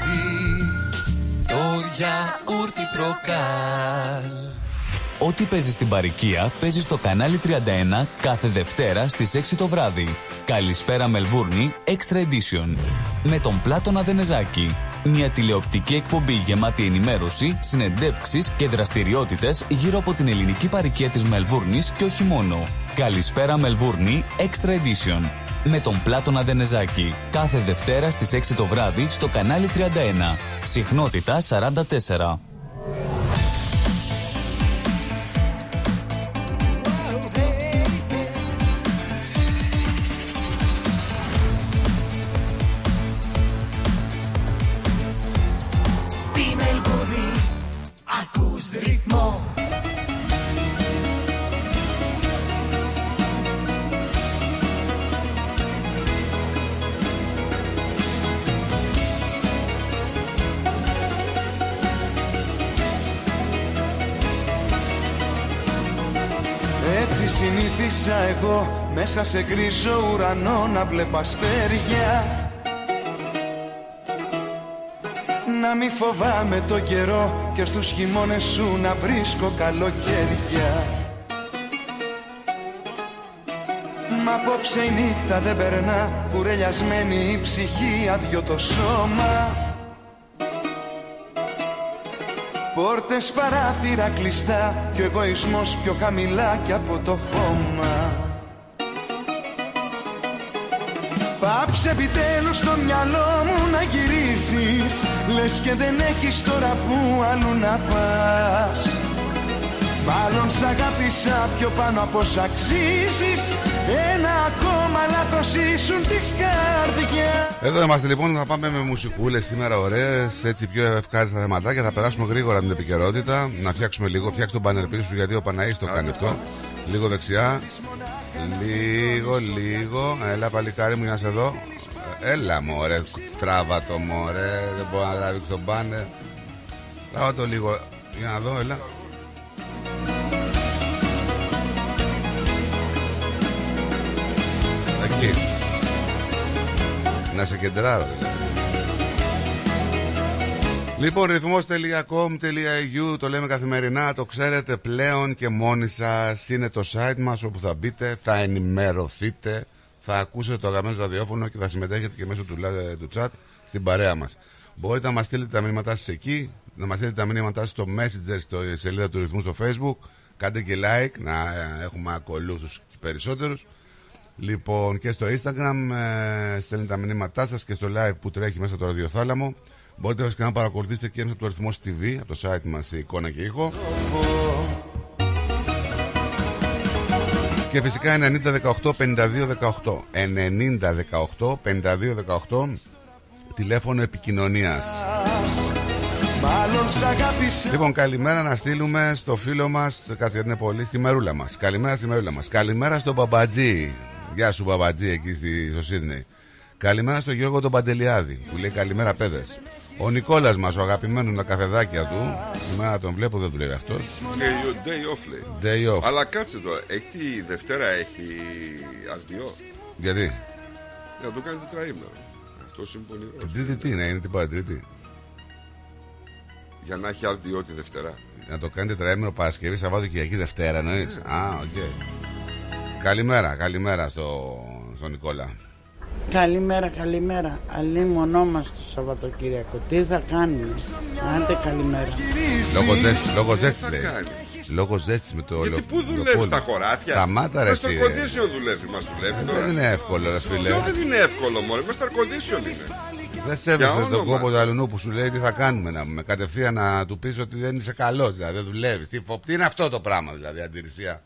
αρέσει Το γιαούρτι προκάλ Ό,τι παίζεις στην παροικία παίζεις στο κανάλι 31 κάθε Δευτέρα στις 6 το βράδυ. Καλησπέρα Μελβούρνη Extra Edition. Με τον Πλάτωνα Δενεζάκη. Μια τηλεοπτική εκπομπή γεμάτη ενημέρωση, συνεντεύξεις και δραστηριότητες γύρω από την ελληνική παροικία της Μελβούρνης και όχι μόνο. Καλησπέρα Μελβούρνη Extra Edition. Με τον Πλάτωνα Δενεζάκη. Κάθε Δευτέρα στις 6 το βράδυ στο κανάλι 31. Συχνότητα 44. Συνήθισα εγώ μέσα σε γκρίζο ουρανό να βλέπω αστέρια. Να μη φοβάμαι το καιρό και στους χειμώνες σου να βρίσκω καλοκαίρια. Μα απόψε η νύχτα δεν περνά κουρελιασμένη η ψυχή αδειό το σώμα. Πόρτες παράθυρα κλειστά και ο εγωισμός πιο χαμηλά κι από το χώμα Πάψε επιτέλους στο μυαλό μου να γυρίσεις. Λες και δεν έχεις τώρα που αλλού να πας. Μάλλον σ' αγάπησα πιο πάνω από σ' αξίζεις. Ένα ακόμα λάθος ήσουν της καρδιάς. Εδώ είμαστε λοιπόν, θα πάμε με μουσικούλες σήμερα ωραίες, έτσι πιο ευχάριστα θεματάκια. Θα περάσουμε γρήγορα την επικαιρότητα, να φτιάξουμε λίγο, φτιάξει τον πανερ πίσω σου γιατί ο Παναής το κάνει αυτό. Λίγο δεξιά, λίγο, λίγο, έλα παλικάρι μου να σε δω. Έλα μωρέ, τράβα το μωρέ, δεν μπορώ να τραβήξω το μπάνερ. Τράβα το λίγο, για να δω, έλα. Εκεί. Να σε κεντράρω δηλαδή. Λοιπόν, ρυθμός.com.au το λέμε καθημερινά, το ξέρετε πλέον και μόνοι σας είναι το site μας όπου θα μπείτε, θα ενημερωθείτε, θα ακούσετε το αγαπημένο ραδιόφωνο και θα συμμετέχετε και μέσω του, λα- του chat στην παρέα μας. Μπορείτε να μας στείλετε τα μηνύματά σας εκεί, να μας στείλετε τα μηνύματά σας στο Messenger, στο σελίδα του ρυθμού στο Facebook, κάντε και like, να ε, έχουμε ακολούθους και περισσότερους. Λοιπόν, και στο Instagram ε, στέλνετε τα μηνύματά σας και στο live που τρέχει μέσα στο ραδιοθάλαμο. Μπορείτε φυσικά να παρακολουθήσετε και μέσα από το αριθμό TV, από το site μας εικόνα και ήχο. Και φυσικά 9018 52 18. 9018 52 18. Τηλέφωνο επικοινωνίας. Μάλλον σ' αγάπησε Λοιπόν, καλημέρα να στείλουμε στο φίλο μας, κάτσε γιατί είναι πολύ, στη μερούλα μας. Καλημέρα στη μερούλα μας. Καλημέρα στον Μπαμπατζή. Γεια σου, Μπαμπατζή, εκεί στη, στο Σίδνεϊ. Καλημέρα στον Γιώργο τον Παντελιάδη, που λέει καλημέρα, παιδες. Ο Νικόλας μας, ο αγαπημένος με τα καφεδάκια του, σήμερα τον βλέπω, δεν δουλεύει αυτός. Και ο day off λέει. Day off. Αλλά κάτσε τώρα, έχει τη Δευτέρα έχει RDO. Γιατί, Για να το κάνει τετραήμερο. Αυτό είναι πονηρό. Τρίτη τι είναι, είναι την Παρατρίτη. Για να έχει RDO τη Δευτέρα. Να το κάνετε τετραήμερο Παρασκευή, Σαββάτο και Κυριακή Δευτέρα, εννοείς; Α, οκ. Καλημέρα, καλημέρα στο, στον Νικόλα. Καλημέρα, καλημέρα. Αλίμονό μας το Σαββατοκύριακο. Τι θα κάνουμε; Άντε καλημέρα. Λόγω ζέστης, λόγω ζέστης θα λέει. κάνει. Λόγω ζέστης με το Γιατί λεω- πού δουλεύεις λεωπόλιο. στα χωράφια; Σταμάτα, ρε, Μες στο εσύ, air ρε. condition δουλεύει, μας δουλεύει τώρα. Δεν είναι εύκολο, ρε φίλε. Ποιο δεν είναι εύκολο, μόνο. Μέσα στο air condition είναι. Δεν σέβεσαι Για τον όνομα. κόπο του αλλού που σου λέει τι θα κάνουμε. Να, με κατευθείαν να του πεις ότι δεν είσαι καλό, δηλαδή δεν δουλεύεις. Τι, φο- τι είναι αυτό το πράγμα, δηλαδή, αντιρρησία;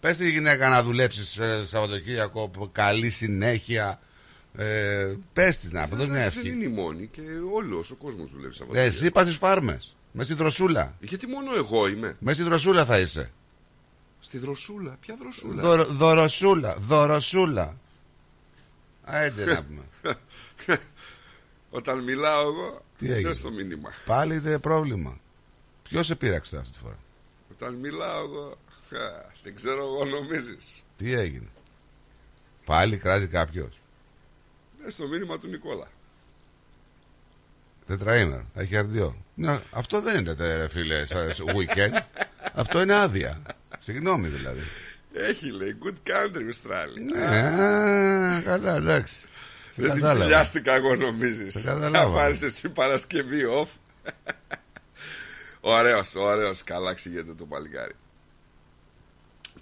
Πες τη γυναίκα να δουλέψεις ε, Σαββατοκύριακο, που καλή συνέχεια. Ε, Πες της να, αυτό είναι Δεν εύκολο. είναι η μόνη και όλο ο κόσμος δουλεύει Ε, Σαββατοκύριακο. εσύ πας στις φάρμες. Μες στη δροσούλα. Γιατί μόνο εγώ είμαι; Μες στη δροσούλα θα είσαι. Στη δροσούλα; Ποια δροσούλα; Δωρο, δωροσούλα. Δωροσούλα. Άιντε να πούμε. [LAUGHS] Όταν μιλάω εγώ, Τι έγινε; δες το μήνυμα. Πάλι είναι πρόβλημα. Ποιος σε πείραξε αυτή τη φορά; Όταν μιλάω εγώ, χα, δεν ξέρω εγώ νομίζεις. Τι έγινε; Πάλι κράζει κάποιος; Δες το μήνυμα του Νικόλα. Τετραήμερο. Έχει αρδιό. Ναι, αυτό δεν είναι τε, ρε φίλε σαν weekend. [LAUGHS] αυτό είναι άδεια. Συγγνώμη δηλαδή. Έχει λέει, good country Australia. Ε, α, καλά, εντάξει. Σε Δεν την κατάλαβα. ψηλιάστηκα εγώ νομίζεις. Σε καταλάβα. Θα πάρεις εσύ Παρασκευή off. [LAUGHS] ωραίος, ωραίος. Καλά ξηγέται το παλικάρι.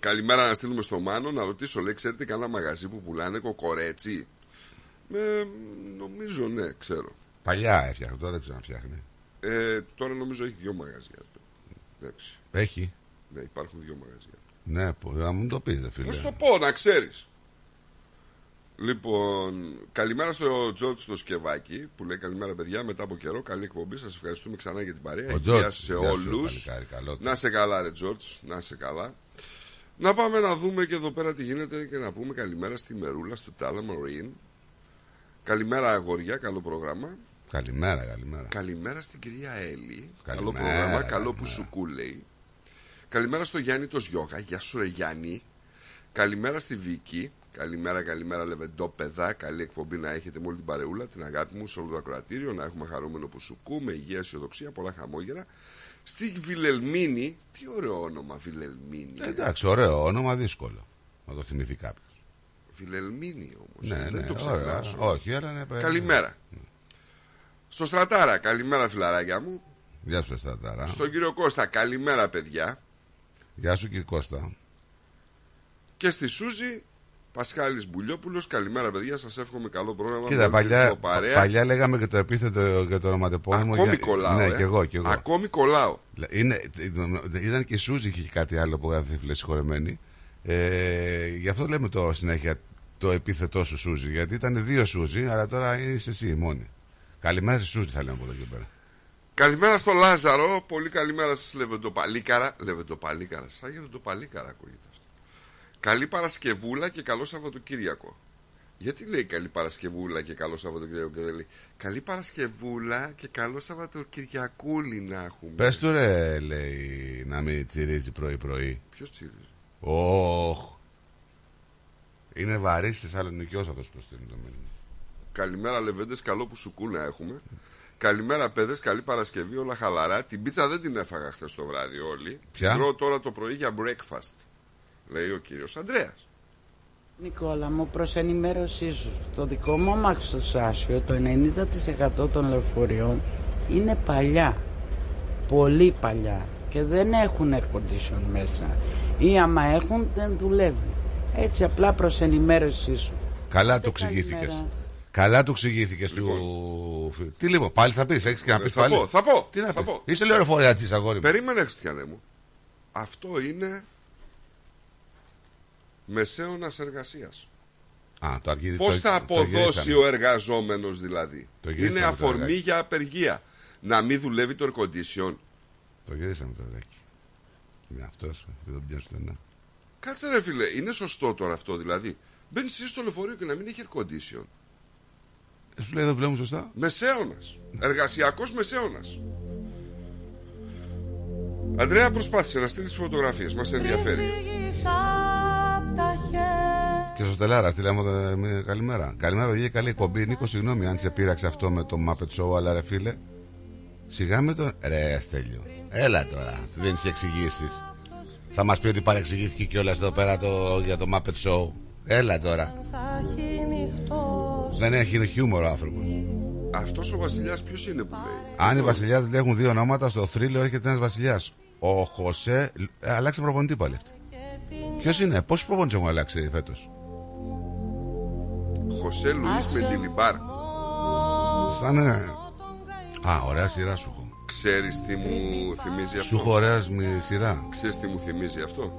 Καλημέρα να στείλουμε στο Μάνο να ρωτήσω, λέει, ξέρετε κανένα μαγαζί που πουλάνε κοκορέτσι; Ε, νομίζω ναι, ξέρω. Παλιά έφτιαχνε, τώρα δεν ξέρω να φτιάχνει. Ε, τώρα νομίζω έχει δύο μαγαζιά. Εντάξει. Έχει; Ναι, υπάρχουν δύο μαγαζιά. Ναι, πω, να μου το πει, φίλε. Να σου το πω, να ξέρεις. Λοιπόν, καλημέρα στο Τζόρτζ το Σκευάκι που λέει καλημέρα παιδιά μετά από καιρό. Καλή εκπομπή. Σας ευχαριστούμε ξανά για την παρέα. Ο Γεια Τζόρτζ. σε Γεια σου, όλους. παλικάρι, καλό το. Να σε καλά, ρε Τζόρτζ. Να σε καλά. Να πάμε να δούμε και εδώ πέρα τι γίνεται και να πούμε καλημέρα στη Μερούλα, στο Τάλα Μωρίν. Καλημέρα, αγόρια. Καλό πρόγραμμα. Καλημέρα, καλημέρα. Καλημέρα στην κυρία Έλλη. Καλό Καλημέρα, πρόγραμμα. Καλό που καλημέρα. σου κούλεϊ. Καλημέρα στο Γιάννη το Γιώγα. Γεια σου, ρε Γιάννη. Καλημέρα στη Βίκη. Καλημέρα, καλημέρα, λεβεντό παιδά. Καλή εκπομπή να έχετε με όλη την παρεούλα, την αγάπη μου σε όλο το ακροατήριο. Να έχουμε χαρούμενο που σου με υγεία, αισιοδοξία, πολλά χαμόγερα. Στη Βιλελμίνη. Τι ωραίο όνομα, Βιλελμίνη. Ε, εντάξει, ωραίο όνομα, δύσκολο. Να το θυμηθεί κάποιος. Βιλελμίνη όμως. Ναι, δεν ναι, το ωραίο. ξεχνάσω. Όχι, αλλά ναι, Καλημέρα. Στο Στρατάρα, καλημέρα φιλαράκια μου. Γεια σου, Εστατάρα. Στον κύριο Κώστα, καλημέρα παιδιά. Γεια σου, κύριε Κώστα. Και στη Σούζη, Πασχάλης Μπουλιόπουλος, καλημέρα παιδιά, σας εύχομαι καλό πρόγραμμα. Κοίτα, με παλιά, όλη την παρέα. παλιά λέγαμε και το επίθετο και το ονοματεπώνυμο. Ακόμη για- κολλάω, Ναι, ε. και εγώ, και εγώ. Ακόμη κολλάω. Είναι, ήταν και η Σούζη είχε κάτι άλλο που γράφει φίλε συγχωρεμένη. Ε, γι' αυτό λέμε το συνέχεια το επίθετό σου Σούζη. Γιατί ήταν δύο Σούζη, αλλά τώρα είσαι εσύ μόνη. Καλημέρα στη Σούζη θα λέμε από εδώ και πέρα. Καλημέρα στο Λάζαρο, πολύ καλημέρα σας Λεβεντοπαλίκαρα. Λεβεντοπαλίκαρα, σαν Λεβεντοπαλίκαρα ακούγεται αυτό. Καλή Παρασκευούλα και καλό Σαββατοκύριακο. Γιατί λέει καλή Παρασκευούλα και καλό Σαββατοκύριακο και δεν λέει; Καλή Παρασκευούλα και καλό Σαββατοκυριακούλη να έχουμε. Πες του ρε, λέει, να μην τσιρίζει πρωί-πρωί. Ποιος τσίρει. Όχ. Είναι βαρύ Θεσσαλονικιό αυτός που στείλει το μήνυμα. Καλημέρα Λεβέντες, καλό που σου κούνα έχουμε. Καλημέρα παιδες, καλή Παρασκευή, όλα χαλαρά. Την πίτσα δεν την έφαγα χθες το βράδυ όλοι. Ποια; Τρώω τώρα το πρωί για breakfast. Λέει ο κύριος Αντρέα. Νικόλα μου, προς ενημέρωσή σου, το δικό μου αμάξι στο Σάσιο, το 90% των λεωφορείων είναι παλιά. Πολύ παλιά. Και δεν έχουν air condition μέσα. Ή άμα έχουν, δεν δουλεύει. Έτσι απλά προς ενημέρωσή σου. Καλά το καλημέρα. εξηγήθηκες. Καλά του εξηγήθηκες του. Τι λοιπόν, πάλι θα πεις, έχεις και να πεις Ε, θα πάλι. πω, θα πω, Τι να θα πεις. πω. Είσαι λεωφορεατή, αγόρι μου. Περίμενε, Χριστιανέ μου. Αυτό είναι μεσαίωνας εργασίας. Α, το αργύρι. Πώς το- θα το αποδώσει γυρίσαμε. ο εργαζόμενος δηλαδή; Το γυρίσαμε Είναι το αφορμή εργάκι. για απεργία. Να μην δουλεύει το air condition. Το γυρίσαμε το ρεκί. Είναι αυτός, δεν τον πιάσω στενά. Κάτσε ρε φίλε, είναι σωστό τώρα αυτό δηλαδή. Μπαίνεις εσύ στο λεωφορείο και να μην έχει air condition. Ε, σου λέει δεν βλέπουμε σωστά. Μεσαίωνας. Εργασιακός μεσαίωνας. Αντρέα, προσπάθησε να στείλεις τις φωτογραφίες. Μας ενδιαφέρει. Και στο Τελάρα, στείλαμε το- μια καλημέρα. Καλημέρα, παιδιά, καλή εκπομπή. Νίκο, συγγνώμη αν σε πείραξε αυτό με το Muppet Show, αλλά ρε φίλε. Σιγά με το. Ρε, Στέλιο. Έλα τώρα, δεν έχει εξηγήσεις. Θα μας πει ότι παρεξηγήθηκε κιόλας εδώ πέρα το, για το Muppet Show. Έλα τώρα. Δεν έχει χιούμορ ο άνθρωπος. Αυτός ο βασιλιάς ποιος είναι που λέει; Αν οι βασιλιάδες έχουν δύο ονόματα, στο θρύλο έρχεται ένας βασιλιάς. Ο Χωσέ. Ε, αλλάξε προπονητή πάλι αυτή. Ποιος είναι, πόσους προπονητές έχουν αλλάξει φέτος; Χωσέ Λουίς με τη Λιμπάρ. Σαν. ε, Α, ωραία σειρά σου έχω. Ξέρεις τι μου θυμίζει Σου αυτό; έχω ωραία μη- σειρά. Ξέρεις τι μου θυμίζει αυτό;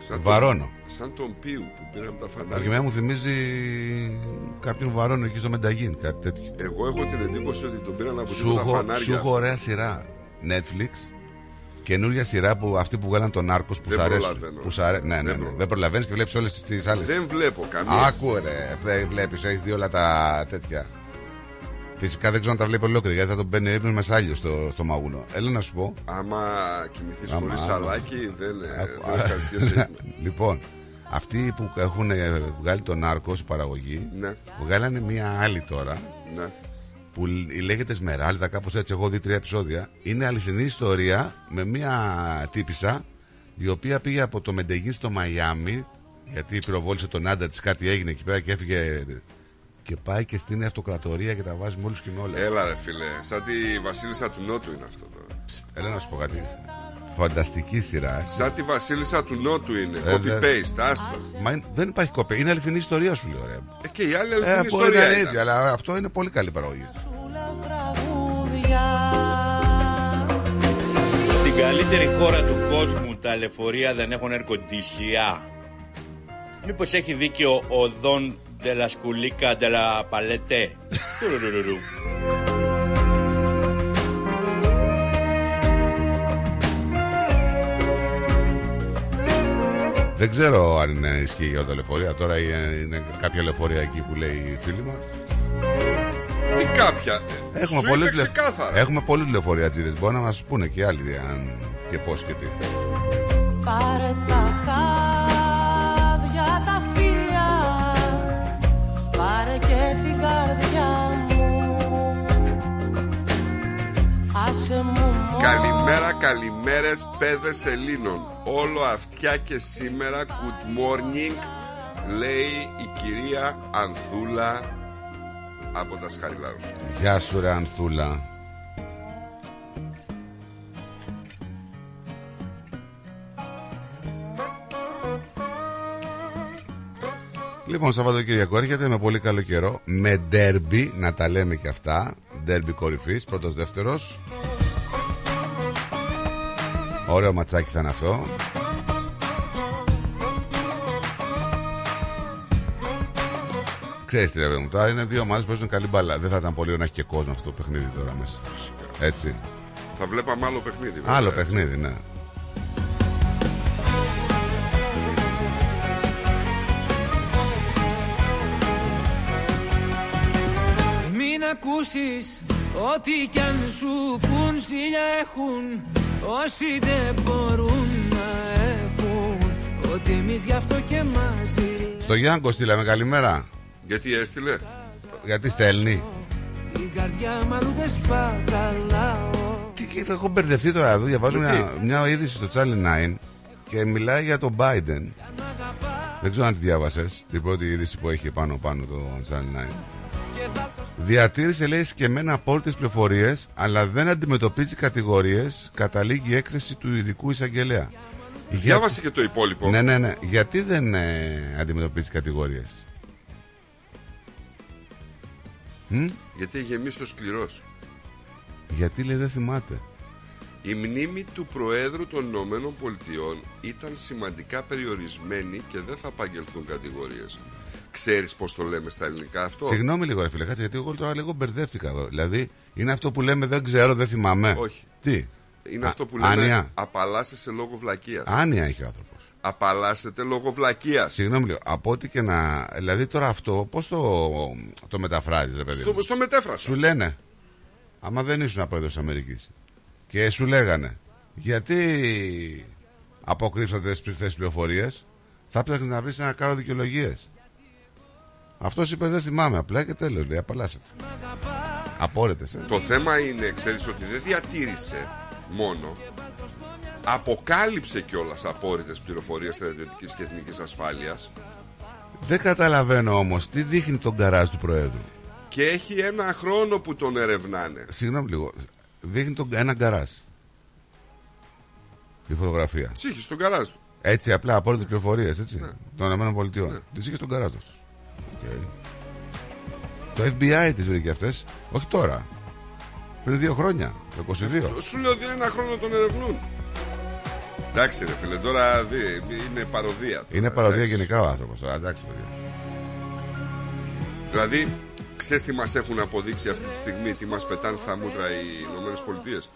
Σαν Βαρώνω. Τον, σαν τον Πίου που πήραμε τα Και φανάρια. εμένα μου θυμίζει κάποιον βαρόνο εκεί στο Μενταγίν, κάτι τέτοιο. Εγώ έχω την εντύπωση ότι τον πήραν από Σου τίποτα έχω, σου φανάρια. έχω ωραία σειρά. Netflix. Καινούργια σειρά που αυτή που βγάλαν τον Νάρκο που Δεν σ' αρέσει. προλαβαίνω. Που σ' αρέ... Ναι, ναι, ναι. προλαβαίνω. Δεν προλαβαίνεις και βλέπεις όλες τις άλλες. Δεν βλέπω καμία. Άκου ρε, δεν βλέπεις, έχεις δει όλα τα τέτοια. Φυσικά δεν ξέρω αν τα βλέπει ολόκληρα γιατί θα τον παίρνει ύπνος με σάλιο στο, στο μαγούνο. Έλα να σου πω. Άμα κοιμηθείς Άμα, χωρίς άμα. σαλάκι, δεν, ε, Άκου, δεν ευχαριστιέσαι. [LAUGHS] λοιπόν, αυτοί που έχουν ε, βγάλει τον Νάρκο η παραγωγή, Ναι, βγάλανε μία άλλη τώρα ναι. Που λ- λέγεται Σμεράλδα, κάπως έτσι. Εγώ δει τρία επεισόδια. Είναι αληθινή ιστορία με μία τύπησα η οποία πήγε από το Μεντεγίν στο Μαϊάμι γιατί πυροβόλησε τον άντρα της, κάτι έγινε εκεί πέρα και έφυγε. Και πάει και στην αυτοκρατορία και τα βάζει με όλου και με όλα. Έλα ρε φίλε, σαν τη βασίλισσα του Νότου είναι αυτό τώρα. Ψτ, Έλα να σου πω κάτι. Φανταστική σειρά. ε. Σαν τη βασίλισσα του Νότου είναι. Ε, δε- Copy-paste, άστο. Μα είναι- δεν υπάρχει κοπέ. Είναι αληθινή ιστορία σου λέω ρε. Ε, και η άλλη Ε, αληθινή μπορεί να ιστορία είναι ήταν. ίδια, αλλά αυτό είναι πολύ καλή παραγωγή. Στην καλύτερη χώρα του κόσμου τα λεωφορεία δεν έχουν ερκοντήσια. Μήπως έχει δίκιο ο Δον Ντελασκουλίκα Ντελαπαλέτε; [LAUGHS] Δεν ξέρω αν είναι ισχύει για τα λεωφορεία. Τώρα είναι είναι κάποια λεωφορεία εκεί που λέει η φίλη μας. Τι κάποια; Έχουμε Σου πολλούς είπε λε- ξεκάθαρα. Έχουμε πολλούς λεωφορεατζίδε. Μπορεί να μας πούνε και άλλοι αν και πώς και τι. Πάρε τα χάδια τα φίλια Πάρε και την καρδιά μου Άσε μου μόνο Καλημέρα, καλημέρες παιδες Ελλήνων Όλο αυτιά και σήμερα Good morning Λέει η κυρία Ανθούλα Από τα Σχαριλάρου Γεια σου, ρε Ανθούλα. Λοιπόν, Σαββατοκύριακο έρχεται με πολύ καλό καιρό. Με ντέρμπι, να τα λέμε και αυτά. Ντέρμπι κορυφής, πρώτος δεύτερος. Ωραίο ματσάκι θα είναι αυτό. Ξέρεις τι λέμε μου, τώρα είναι δύο ομάδες που παίζουν καλή μπαλά. Δεν θα ήταν πολύ να έχει και κόσμο αυτό το παιχνίδι τώρα μέσα. Έτσι. Θα βλέπαμε άλλο παιχνίδι. Βέβαια. Άλλο παιχνίδι, ναι. Μην ακούσεις ό,τι κι αν σου πουν, σιλιά έχουν Όσοι δεν μπορούν να έχουν Ότι εμείς γι' αυτό και μαζί Στο Γιάνκο στείλαμε καλημέρα. Γιατί έστειλε; Γιατί στέλνει; Η καρδιά μου αλλού δεν σπαταλάω Τι και έχω μπερδευτεί τώρα εδώ. Διαβάζω Γιατί; μια, μια είδηση στο Channel 9 και μιλάει για τον Biden. Δεν ξέρω αν τη διάβασες. Την πρώτη είδηση που έχει πάνω πάνω το Channel 9. Διατήρησε λέει σκεμμένα απόρριτε πληροφορίες, αλλά δεν αντιμετωπίζει κατηγορίες, καταλήγει η έκθεση του ειδικού εισαγγελέα. Διάβασε και το υπόλοιπο. Ναι, ναι, ναι. Γιατί δεν ε, αντιμετωπίζει κατηγορίες; Γιατί έχει γεμίσει ο σκληρός. Γιατί λέει δεν θυμάται; Η μνήμη του Προέδρου των Ηνωμένων Πολιτειών ήταν σημαντικά περιορισμένη και δεν θα απαγγελθούν κατηγορίες. Ξέρεις πώς το λέμε στα ελληνικά αυτό; Συγγνώμη λίγο, ρε φίλε, κάτσε γιατί εγώ τώρα λίγο μπερδεύτηκα εδώ. Δηλαδή, είναι αυτό που λέμε δεν ξέρω, δεν θυμάμαι. Όχι. Τι; Είναι Α, αυτό που λέμε Άνοια. απαλλάσσεσαι λόγω βλακείας. Άνοια έχει ο άνθρωπος. Απαλλάσσεται λόγω βλακείας. Συγγνώμη λίγο, από ό,τι και να. Δηλαδή τώρα αυτό, πώς το, το μεταφράζεις, ρε παιδί. Στο, μου; στο μετέφρασα. Σου λένε, άμα δεν ήσουν πρόεδρο της Αμερικής και σου λέγανε, γιατί αποκρύψατε τις πληροφορίες, θα έπρεπε να βρεις ένα κάρο δικαιολογίες. Αυτός είπε δεν θυμάμαι απλά και τέλο. Λέει απαλλάσσεται. Απόρρετε. Ε. Το θέμα είναι, ξέρεις, ότι δεν διατήρησε μόνο, αποκάλυψε κιόλας απόρριτες πληροφορίες στρατιωτικής και εθνικής ασφάλειας Δεν καταλαβαίνω όμως τι δείχνει τον καράζ του Προέδρου. και έχει ένα χρόνο που τον ερευνάνε. Συγγνώμη λίγο. Δείχνει τον, ένα γκαράζ. Η φωτογραφία. Τι είχες στον καράζ του. Έτσι απλά απόρριτες πληροφορίες, έτσι. Ναι. Των ΗΠΑ. Τι είχες στον καράζ αυτό. Το FBI τις βρήκε αυτές. Όχι τώρα. Πριν δύο χρόνια. Το 22. Σου λέω ότι ένα χρόνο τον ερευνούν; Εντάξει, ρε φίλε, τώρα δει, είναι παροδία. τώρα, Είναι παροδία εντάξει. γενικά ο άνθρωπος. Εντάξει, παιδιά. Δηλαδή, ξέρεις τι μας έχουν αποδείξει αυτή τη στιγμή, τι μας πετάνε στα μούτρα οι Ηνωμένες Πολιτείες;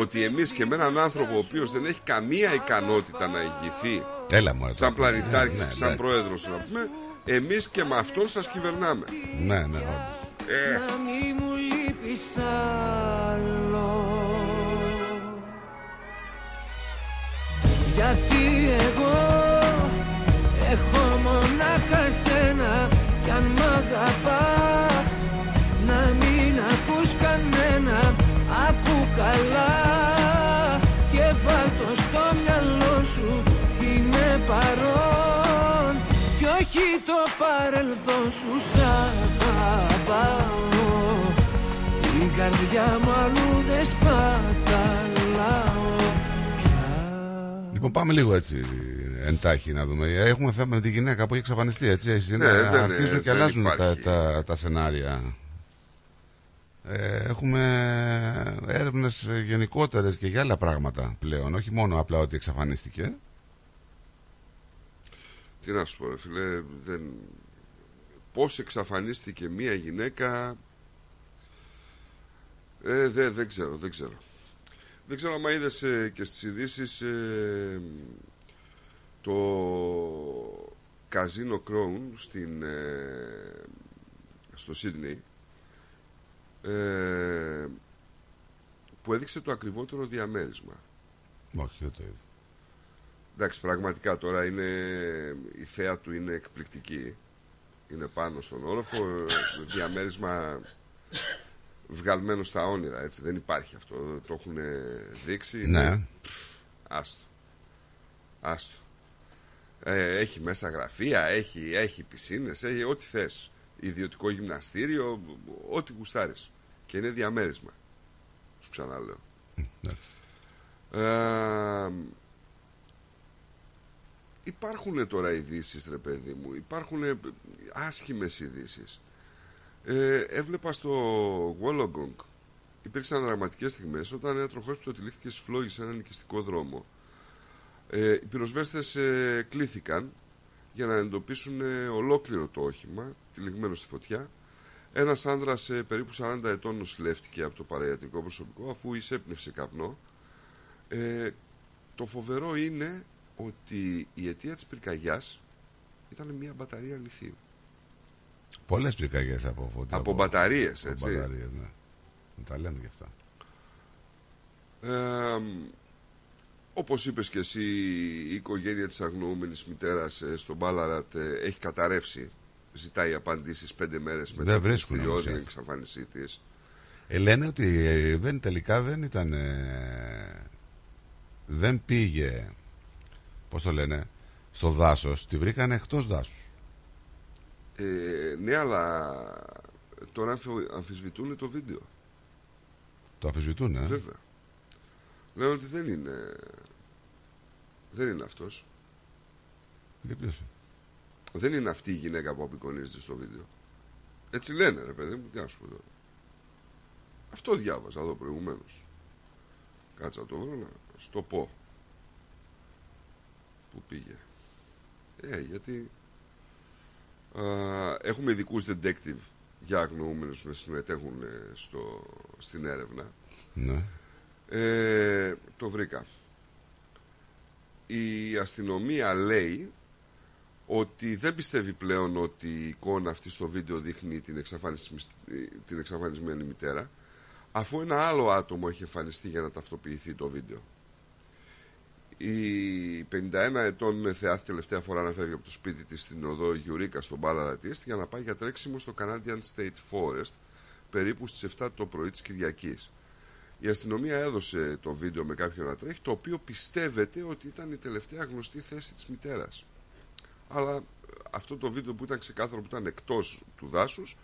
Ότι εμείς και με έναν άνθρωπο ο οποίος δεν έχει καμία ικανότητα να ηγηθεί Έλα μου, σαν πλανητάρχης, Ναι, ναι, σαν ναι. πρόεδρος, να πούμε, εμείς και με αυτόν σας κυβερνάμε. Ναι, ναι, όντως. Ε, Να μη μου λείπεις άλλο Γιατί εγώ έχω μονάχα εσένα Κι αν μ' αγαπάς παρελθόν σου σ' αγαπάω Την καρδιά μου αλλού δεν σπαταλάω Λοιπόν, πάμε λίγο έτσι εντάχει να δούμε. Έχουμε θέμα με τη γυναίκα που έχει εξαφανιστεί, έτσι. έτσι είναι, Ναι, δεν- αρχίζουν και δεν αλλάζουν τα, υπάρχει. τα, τα σενάρια. Ε, έχουμε έρευνες γενικότερες και για άλλα πράγματα πλέον, όχι μόνο απλά ότι εξαφανίστηκε. τι να σου πω, ρε φίλε, δεν... πώς εξαφανίστηκε μία γυναίκα. Ε, δεν, δεν ξέρω, δεν ξέρω. Δεν ξέρω αν είδες ε, και στις ειδήσεις ε, το καζίνο Crown στην, ε, στο Σίδνεϊ ε, που έδειξε το ακριβότερο διαμέρισμα. Όχι, δεν το είδα. Εντάξει, πραγματικά τώρα είναι, η θέα του είναι εκπληκτική. Είναι πάνω στον όροφο, ε, διαμέρισμα βγαλμένο στα όνειρα, έτσι. Δεν υπάρχει αυτό. Το έχουν δείξει. Ναι. Είναι- Πφ, Άστο. Άστο. Ε, έχει μέσα γραφεία, έχει, έχει πισίνες, έχει ό,τι θες. Ιδιωτικό γυμναστήριο, ό,τι γουστάρεις. Και είναι διαμέρισμα. Σου ξαναλέω. Ε, υπάρχουν τώρα ειδήσεις, ρε παιδί μου. Υπάρχουν άσχημες ειδήσεις. Ε, έβλεπα στο Wollongong υπήρξαν δραματικές στιγμές όταν ένα τροχόσπιτο τυλίχθηκε στις φλόγες σε έναν οικιστικό δρόμο. Ε, οι πυροσβέστες ε, κλήθηκαν για να εντοπίσουν ε, ολόκληρο το όχημα, τυλιγμένο στη φωτιά. Ένας άνδρας ε, περίπου 40 ετών νοσηλεύτηκε από το παραϊατρικό προσωπικό αφού εισέπνευσε καπνό. Ε, το φοβερό είναι ότι η αιτία της πυρκαγιάς ήταν μια μπαταρία λιθίου. Πολλές πυρκαγιές από φωτιά. Από μπαταρίες, από έτσι. μπαταρίες, ναι. Τα λέμε γι' αυτά. Ε, όπως είπες και εσύ, η οικογένεια της αγνοούμενης μητέρας ε, στον Μπάλαρατ ε, έχει καταρρεύσει. Ζητάει απαντήσεις πέντε μέρες μετά Δεν την βρίσκουν όμως θηριώδη έτσι. εξαφάνισή της. Ε, λένε ότι ε, δεν, τελικά δεν ήταν. ε, δεν πήγε. Πώς το λένε, στο δάσος. Τη βρήκαν εκτός δάσους. Ε, ναι, αλλά τώρα αμφι- αμφισβητούν το βίντεο. Το αφισβητούν, ε. Βέβαια. Λένε ότι δεν είναι. Δεν είναι αυτός. Και ποιος; Δεν είναι αυτή η γυναίκα που απεικονίζεται στο βίντεο. Έτσι λένε, ρε παιδί μου, τι να σου πω τώρα. Αυτό διάβαζα εδώ προηγουμένως. Κάτσα να το βρω να στο πω. Πού πήγε. Ε, γιατί α, έχουμε ειδικούς detective για αγνοούμενους να συμμετέχουν ε, στο, στην έρευνα. Ναι. Ε, το βρήκα. Η αστυνομία λέει ότι δεν πιστεύει πλέον ότι η εικόνα αυτή στο βίντεο δείχνει την, εξαφανισ- την εξαφανισμένη μητέρα αφού ένα άλλο άτομο έχει εμφανιστεί για να ταυτοποιηθεί το βίντεο. Η 51 ετών θεάθη τελευταία φορά να φεύγει από το σπίτι της στην οδό Γιουρίκα στον Μπάλαρα της για να πάει για τρέξιμο στο Canadian State Forest περίπου στις 7 το πρωί της Κυριακής. Η αστυνομία έδωσε το βίντεο με κάποιον να τρέχει, το οποίο πιστεύεται ότι ήταν η τελευταία γνωστή θέση της μητέρας. Αλλά ε, αυτό το βίντεο που ήταν ξεκάθαρο που ήταν εκτός του δάσους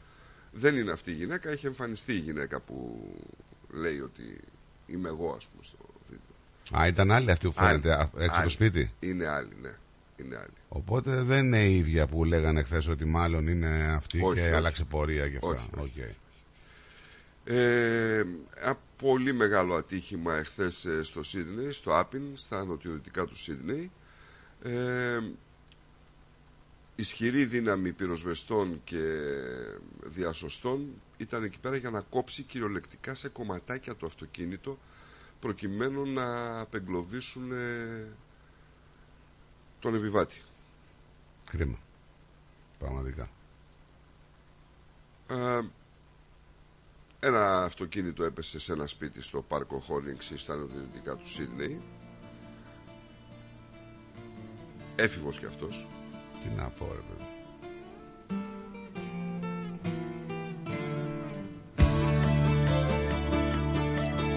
δεν είναι αυτή η γυναίκα, έχει εμφανιστεί η γυναίκα που λέει ότι είμαι εγώ ας πούμε στο βίντεο. Α, ήταν άλλη αυτή που φαίνεται Άλλη. α, έξω από Άλλη. το σπίτι; Είναι άλλη, ναι. Είναι άλλη. Οπότε δεν είναι η ίδια που λέγανε χθες ότι μάλλον είναι αυτή Όχι, και όχι. άλλαξε πορεία και αυτά. Όχι, Οκ. Ε, ένα πολύ μεγάλο ατύχημα εχθές ε, στο Σίδνεϊ, στο Appin, στα νοτιοδυτικά του Σίδνεϊ. Ε, ισχυρή δύναμη πυροσβεστών και διασωστών ήταν εκεί πέρα για να κόψει κυριολεκτικά σε κομματάκια το αυτοκίνητο προκειμένου να απεγκλωβίσουν ε, τον επιβάτη. Κρίμα. Πραγματικά. Ε, ένα αυτοκίνητο έπεσε σε ένα σπίτι στο πάρκο Χόλινγκς στα νοτιοδυτικά του Σίδνεϊ. Έφηβος κι αυτός. Τι να πω, ρε παιδί.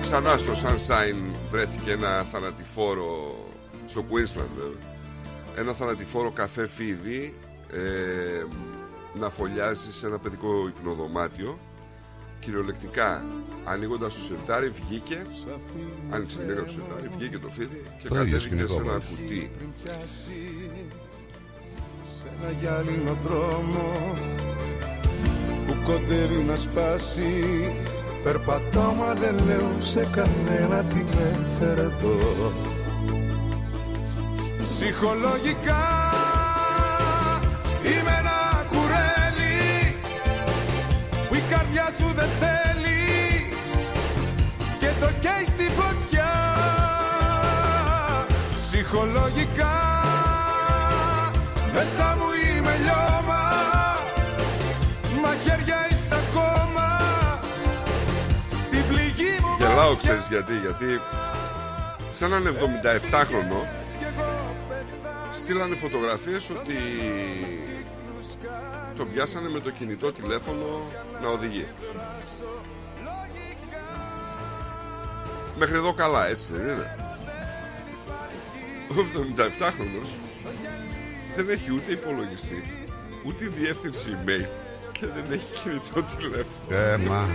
Ξανά στο Sunshine βρέθηκε ένα θανατηφόρο στο Queensland βέβαια. Ένα θανατηφόρο καφέ φίδι ε, να φωλιάζει σε ένα παιδικό υπνοδωμάτιο κυριολεκτικά ανοίγοντας το σιρτάρι βγήκε άνοιξε την το σιρτάρι βγήκε το φίδι και Το ίδιο κατέβηκε σκηνικό, σε ένα μόλις. κουτί σε ένα γυάλινο δρόμο που κοντεύει να σπάσει Περπατάω μα δεν λέω σε κανένα τι με έφερε εδώ Ψυχολογικά είμαι ένα κουρέλι που η καρδιά σου δεν θέλει και το καίει στη φωτιά. Ψυχολογικά μέσα μου είμαι λιώμα μου Γελάω ξέρεις γιατί Γιατί σε έναν 77χρονο Στείλανε φωτογραφίες ότι Το πιάσανε με το κινητό τηλέφωνο Να οδηγεί. Μέχρι εδώ καλά έτσι δεν είναι. Ο 77χρονος Δεν έχει ούτε υπολογιστή Ούτε διεύθυνση email Και δεν έχει κινητό τηλέφωνο. Ε, μα.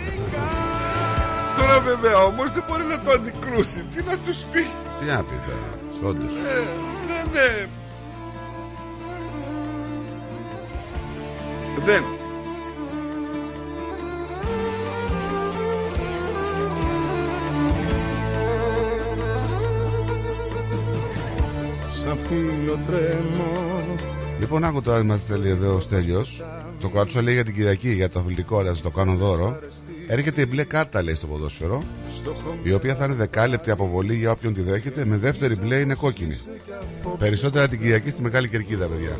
Τώρα βέβαια όμως δεν μπορεί να το αντικρούσει Τι να τους πει; Τι να πει τώρα, όντως. ε, Δεν είναι Δεν Σαν φίλο τρέμω Λοιπόν, άκου τώρα είμαστε τέλειοι εδώ ο Στέλιος. Το κράτσο λέει για την Κυριακή, για το αθλητικό, να σας το κάνω δώρο. Έρχεται η μπλε κάρτα, λέει στο ποδόσφαιρο. Η οποία θα είναι δεκάλεπτη αποβολή για όποιον τη δέχεται. Με δεύτερη μπλε είναι κόκκινη. Περισσότερα την Κυριακή στη Μεγάλη Κερκίδα, παιδιά.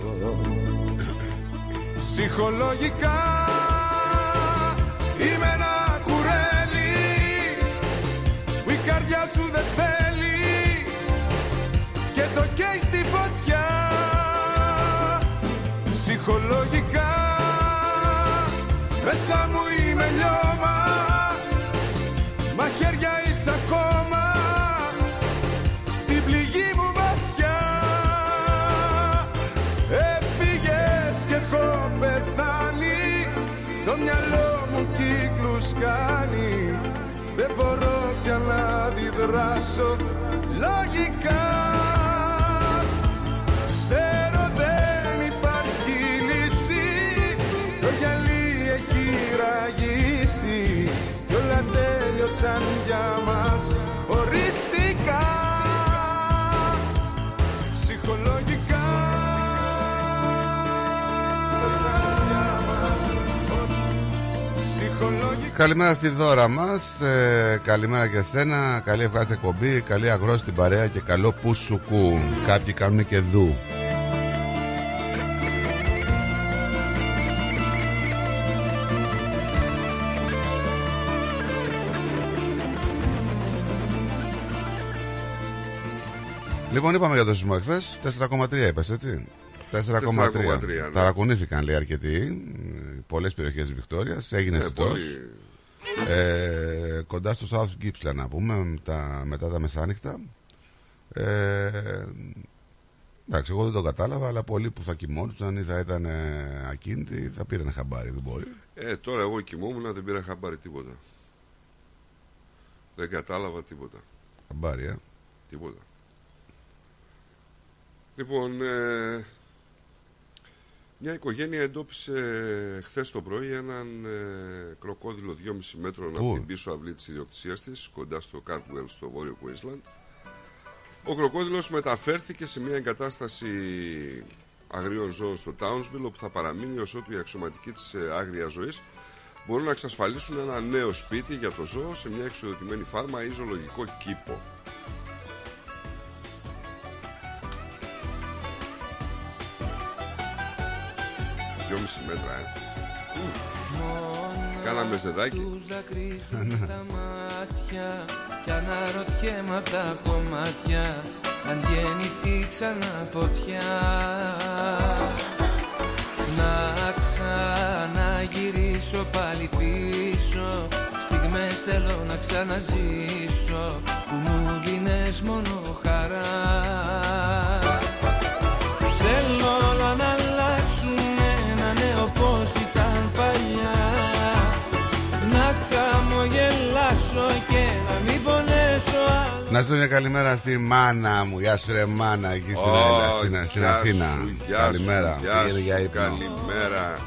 Ψυχολογικά είμαι ένα κουρέλι που η καρδιά σου δεν θέλει και το καίει στη φωτιά Ψυχολογικά μέσα μου είμαι λιώμα Μαχαίρια είσαι ακόμα. Στην πληγή μου βαθιά Έφυγες και έχω πεθάνει. Το μυαλό μου κύκλους κάνει. Δεν μπορώ πια να αντιδράσω Λογικά. Ξέρω τέλειωσαν για μας Οριστικά Ψυχολογικά. Τέλειωσαν για μας. Ψυχολογικά. Καλημέρα στη δώρα μας ε, Καλημέρα και εσένα Καλή ευχάριστη εκπομπή Καλή αγρόση στην παρέα Και καλό που σου κου. Κάποιοι κάνουν και δου Λοιπόν, είπαμε για το σεισμό εχθές. 4,3 είπες έτσι. 4,3. 4,3, ναι. Ταρακουνήθηκαν λέει αρκετοί. Πολλές περιοχές της Βικτόριας. Έγινε Ε, αισθητός. πολύ. Ε, κοντά στο South Gippsland να πούμε τα, μετά τα μεσάνυχτα. Ε, εντάξει, εγώ δεν το κατάλαβα, αλλά πολλοί που θα κοιμόντουσαν ή θα ήταν ε, ακίνητοι θα πήραν χαμπάρι, δεν μπορεί. Ε, τώρα εγώ κοιμόμουν, δεν πήρα χαμπάρι τίποτα. Δεν κατάλαβα τίποτα. Χαμπάρι, ε. Τίποτα. Λοιπόν, ε, μια οικογένεια εντόπισε χθες το πρωί έναν ε, κροκόδιλο 2,5 μέτρων Πού; από την πίσω αυλή της ιδιοκτησίας της, κοντά στο Cardwell στο βόρειο Queensland. Ο κροκόδιλος μεταφέρθηκε σε μια εγκατάσταση αγρίων ζώων στο Townsville, όπου θα παραμείνει ως ότου οι αξιωματικοί της ε, άγριας ζωής μπορούν να εξασφαλίσουν ένα νέο σπίτι για το ζώο σε μια εξοδοτημένη φάρμα ή ζωολογικό κήπο. Μέτρα, ε. Κάναμε ζεδάκι. Τους [LAUGHS] δακρύζουν τα μάτια Κι αναρωτιέμαι απ' τα κομμάτια Αν γεννηθεί ξανά φωτιά Να ξαναγυρίσω πάλι πίσω Στιγμές θέλω να ξαναζήσω Που μου δίνες μόνο χαρά χαμογελάσω και να μην πονέσω άλλο Να στείλω μια καλημέρα στη μάνα μου. Γεια σου, ρε μάνα, εκεί στην, Ω, στην, στην γεια Αθήνα. σου, γεια καλημέρα. σου, γεια Πήγαινε σου, για ύπνο. Καλημέρα.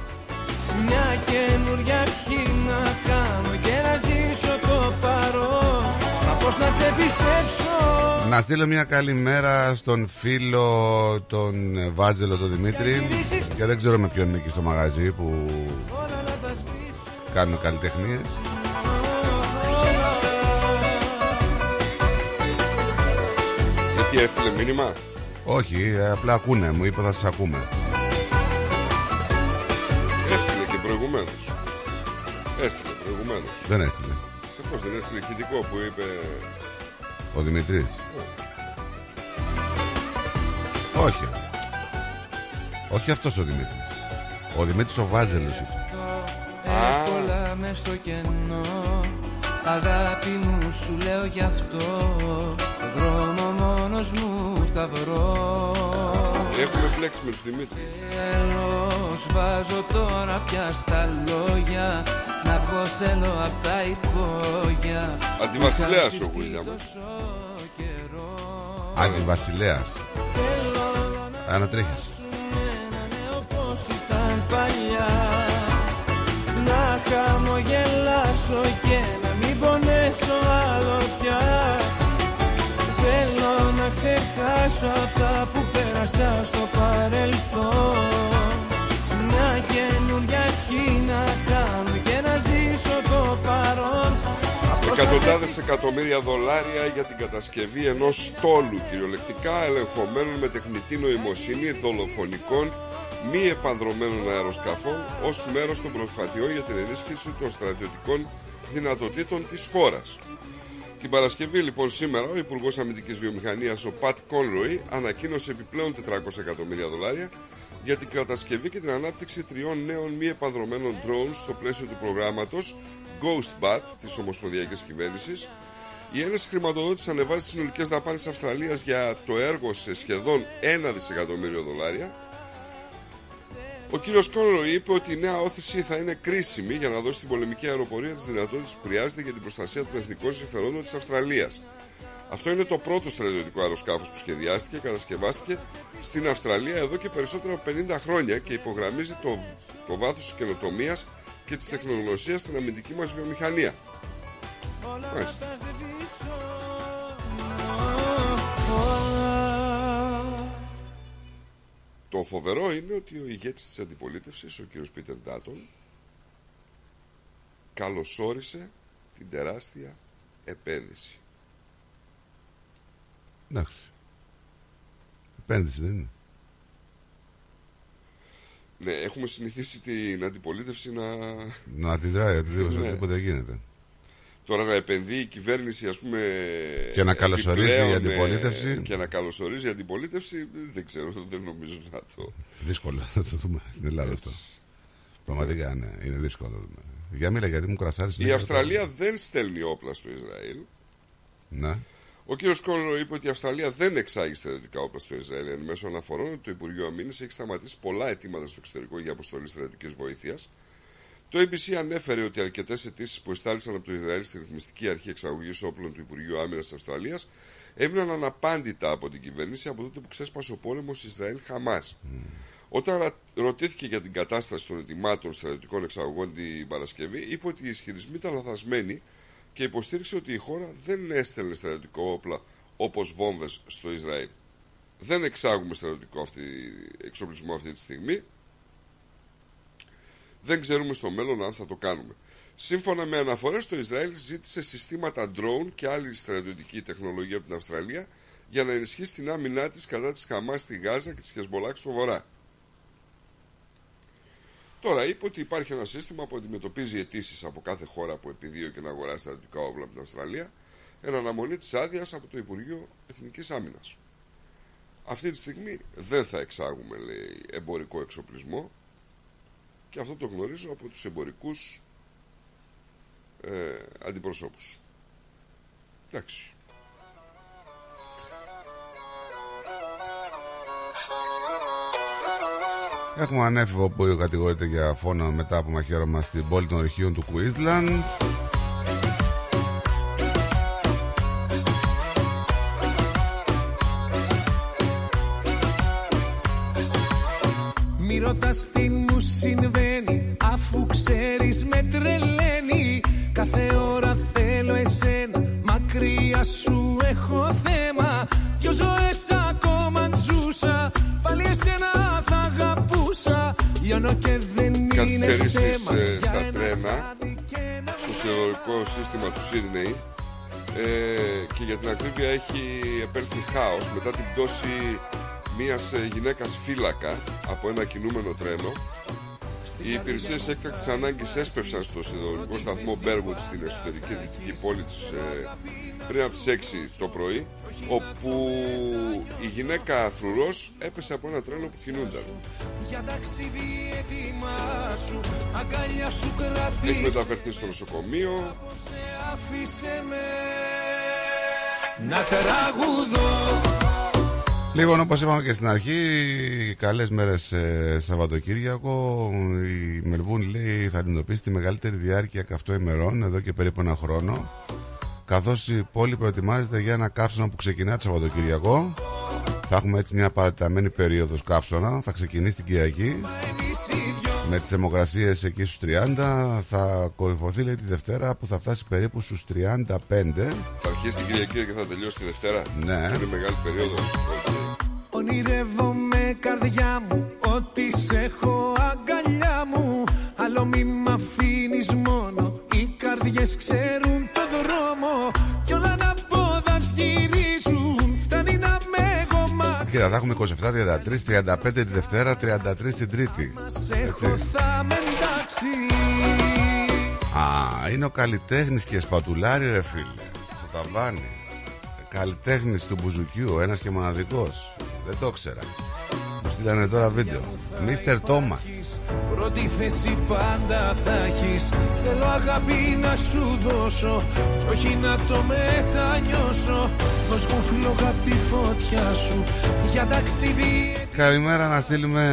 Μια καινούρια αρχή να κάνω και να ζήσω το παρόν Μα πώς να σε πιστέψω Να στείλω μια καλημέρα στον φίλο τον ε, Βάζελο τον Δημήτρη και δεν ξέρω με ποιον είναι εκεί στο μαγαζί που όλα να τα σβήσω κάνουν καλλιτεχνίες Γιατί έστειλε μήνυμα; Όχι, ε, απλά ακούνε, μου είπε θα σας ακούμε Έστειλε και προηγουμένως. Έστειλε προηγουμένως. Δεν έστειλε Πώς δεν έστειλε ηχητικό που είπε; ο Δημητρής Όχι Όχι αυτός ο Δημήτρης Ο Δημήτρης ο Βάζελος είπε. Εύκολα μες στο κενό Αγάπη μου σου λέω γι' αυτό Το δρόμο μόνος μου θα βρω Έχουμε πλέξει με τους Δημήτρης. Τέλος βάζω τώρα πια στα λόγια Να βγω θέλω απ' τα υπόγεια. Αντιβασιλέας ο Βίλιαμ. Αντιβασιλέας. Ανατρίχες όπως ήταν παλιά. Να χαμογελάσω και να μην πονέσω άλλο πια. Θέλω να ξεχάσω αυτά που πέρασα στο παρελθόν Μια καινούρια αρχή να κάνω και να ζήσω το παρόν Εκατοντάδες εκατομμύρια δολάρια για την κατασκευή ενός στόλου κυριολεκτικά ελεγχομένων με τεχνητή νοημοσύνη δολοφονικών μη επανδρομένων αεροσκαφών ως μέρος των προσπαθειών για την ενίσχυση των στρατιωτικών δυνατοτήτων της χώρας. Την Παρασκευή, λοιπόν, σήμερα ο Υπουργός Αμυντικής Βιομηχανίας, ο Πατ Κόνροϊ, ανακοίνωσε επιπλέον 400 εκατομμύρια δολάρια για την κατασκευή και την ανάπτυξη τριών νέων μη επανδρομένων drones στο πλαίσιο του προγράμματος Ghost Bat της Ομοσπονδιακής Κυβέρνησης. Η Ένωση χρηματοδότησης ανεβάζει τι συνολικές δαπάνες Αυστραλίας για το έργο σε σχεδόν 1 δισεκατομμύριο δολάρια. Ο κύριος Κόνρο είπε ότι η νέα όθηση θα είναι κρίσιμη για να δώσει στην πολεμική αεροπορία τις δυνατότητες που χρειάζεται για την προστασία των εθνικών συμφερόντων της Αυστραλίας. Αυτό είναι το πρώτο στρατιωτικό αεροσκάφος που σχεδιάστηκε και κατασκευάστηκε στην Αυστραλία εδώ και περισσότερα από 50 χρόνια και υπογραμμίζει το, το βάθος της καινοτομίας και της τεχνολογίας στην αμυντική μας βιομηχανία. Μάλιστα. Το φοβερό είναι ότι ο ηγέτης της αντιπολίτευσης, ο κύριος Πίτερ Ντάτον, καλωσόρισε την τεράστια επένδυση. Εντάξει. Επένδυση δεν είναι. Ναι, έχουμε συνηθίσει την αντιπολίτευση να... Να αντιδράει, οτιδήποτε Ναι. οτιδήποτε γίνεται. Τώρα να επενδύει η κυβέρνηση, ας πούμε. Και να καλωσορίζει επιπλέον, η ε, αντιπολίτευση. Και να καλωσορίζει η αντιπολίτευση, δεν ξέρω, δεν νομίζω να το. Δύσκολο να το δούμε στην Ελλάδα αυτό. Πραγματικά ναι, είναι δύσκολο να το δούμε. Για μίλα γιατί μου κρασάρει. Η Αυστραλία δεν στέλνει όπλα στο Ισραήλ. Ναι. Ο κ. Κόνρο είπε ότι η Αυστραλία δεν εξάγει στρατιωτικά όπλα στο Ισραήλ. Εν μέσω αναφορών ότι το Υπουργείο Αμήνης έχει σταματήσει πολλά αιτήματα στο εξωτερικό για αποστολή στρατιωτικής βοήθειας. Το ABC ανέφερε ότι αρκετές αιτήσεις που εστάλησαν από το Ισραήλ στη ρυθμιστική αρχή εξαγωγής όπλων του Υπουργείου Άμυνας της Αυστραλίας έμειναν αναπάντητα από την κυβέρνηση από τότε που ξέσπασε ο πόλεμος Ισραήλ-Χαμάς. Όταν ρα- ρωτήθηκε για την κατάσταση των ετοιμάτων στρατιωτικών εξαγωγών την Παρασκευή, είπε ότι οι ισχυρισμοί ήταν λαθασμένοι και υποστήριξε ότι η χώρα δεν έστελνε στρατιωτικό όπλα όπως βόμβες στο Ισραήλ. Δεν εξάγουμε στρατιωτικό αυτή, εξοπλισμό αυτή τη στιγμή. Δεν ξέρουμε στο μέλλον αν θα το κάνουμε. Σύμφωνα με αναφορές, το Ισραήλ ζήτησε συστήματα drone και άλλη στρατιωτική τεχνολογία από την Αυστραλία για να ενισχύσει την άμυνά της κατά της Χαμάς στη Γάζα και της Χεσμολάκ στο Βορρά. Τώρα είπε ότι υπάρχει ένα σύστημα που αντιμετωπίζει αιτήσεις από κάθε χώρα που επιδίωκε να αγοράσει στρατιωτικά όπλα από την Αυστραλία εν αναμονή της άδειας από το Υπουργείο Εθνικής Άμυνας. Αυτή τη στιγμή δεν θα εξάγουμε, λέει, εμπορικό εξοπλισμό και αυτό το γνωρίζω από τους εμπορικούς ε, αντιπροσώπους. Εντάξει. Έχουμε ανέφηβο που κατηγορείται για φόνο μετά από μαχαίρωμα στην πόλη των ορυχείων του Κουίσλαντ. Έχω θέμα. Δυο ζωές ακόμα ζούσα Πάλι εσένα θα αγαπούσα. Λιώνω και δεν είναι Καθυστερήσεις ψέμα. ε, Για στα ένα τρένα στο σιδηροδρομικό σύστημα του Σίδνεϊ. Ε, και για την ακρίβεια έχει επέλθει χάος. Μετά την πτώση μιας ε, γυναίκας φύλακα από ένα κινούμενο τρένο οι υπηρεσίες έκτακτης ανάγκης έσπευσαν στο σιδηροδρομικό σταθμό Μπέρμουντ στην εσωτερική δυτική πόλη της πριν από τις 6 το πρωί, όπου η γυναίκα φρουρό έπεσε από ένα τρένο που κινούνταν. Για ταξίδι έτοιμά σου Αγκαλιά σου Έχει κρατήσω μεταφερθεί στο νοσοκομείο. Άφησε με να τραγουδώ Λοιπόν, όπως είπαμε και στην αρχή, καλές μέρες ε, Σαββατοκύριακο. Η Μελβούνη λέει θα αντιμετωπίσει τη μεγαλύτερη διάρκεια καυτό ημερών εδώ και περίπου ένα χρόνο. Καθώς η πόλη προετοιμάζεται για ένα καύσωνα που ξεκινά το Σαββατοκύριακο. Θα έχουμε έτσι μια παραταμένη περίοδος καύσωνα. Θα ξεκινήσει την Κυριακή. Με τις θερμοκρασίες εκεί στους 30 θα κορυφωθεί λέει τη Δευτέρα που θα φτάσει περίπου στους 35 Θα αρχίσει την Κυριακή και θα τελειώσει τη Δευτέρα. Ναι. Είναι μεγάλη περίοδος. Ονειρεύομαι καρδιά μου Ότι σε έχω αγκαλιά μου Άλλο μη μ' αφήνεις μόνο Οι καρδιές ξέρουν το δρόμο Κι όλα να πόδας γυρίζουν Φτάνει να με εγώ μαζί Κοίτα, θα έχουμε 27, 33, 35 τη Δευτέρα, 33 την Τρίτη. Έτσι. Α, είναι ο καλλιτέχνης και σπατουλάρι, ρε φίλε. Στο ταβάνι. Καλλιτέχνης του Μπουζουκιού, ένας και μοναδικός. Δεν το ήξερα. Μου στείλανε τώρα βίντεο. Μίστερ Τόμα. Πρώτη θέση πάντα θα έχεις. Θέλω αγάπη να σου δώσω. Κι όχι να το μετανιώσω. Δώσ' μου φλόγα απ' τη φωτιά σου. Για ταξίδι. Καλημέρα να στείλουμε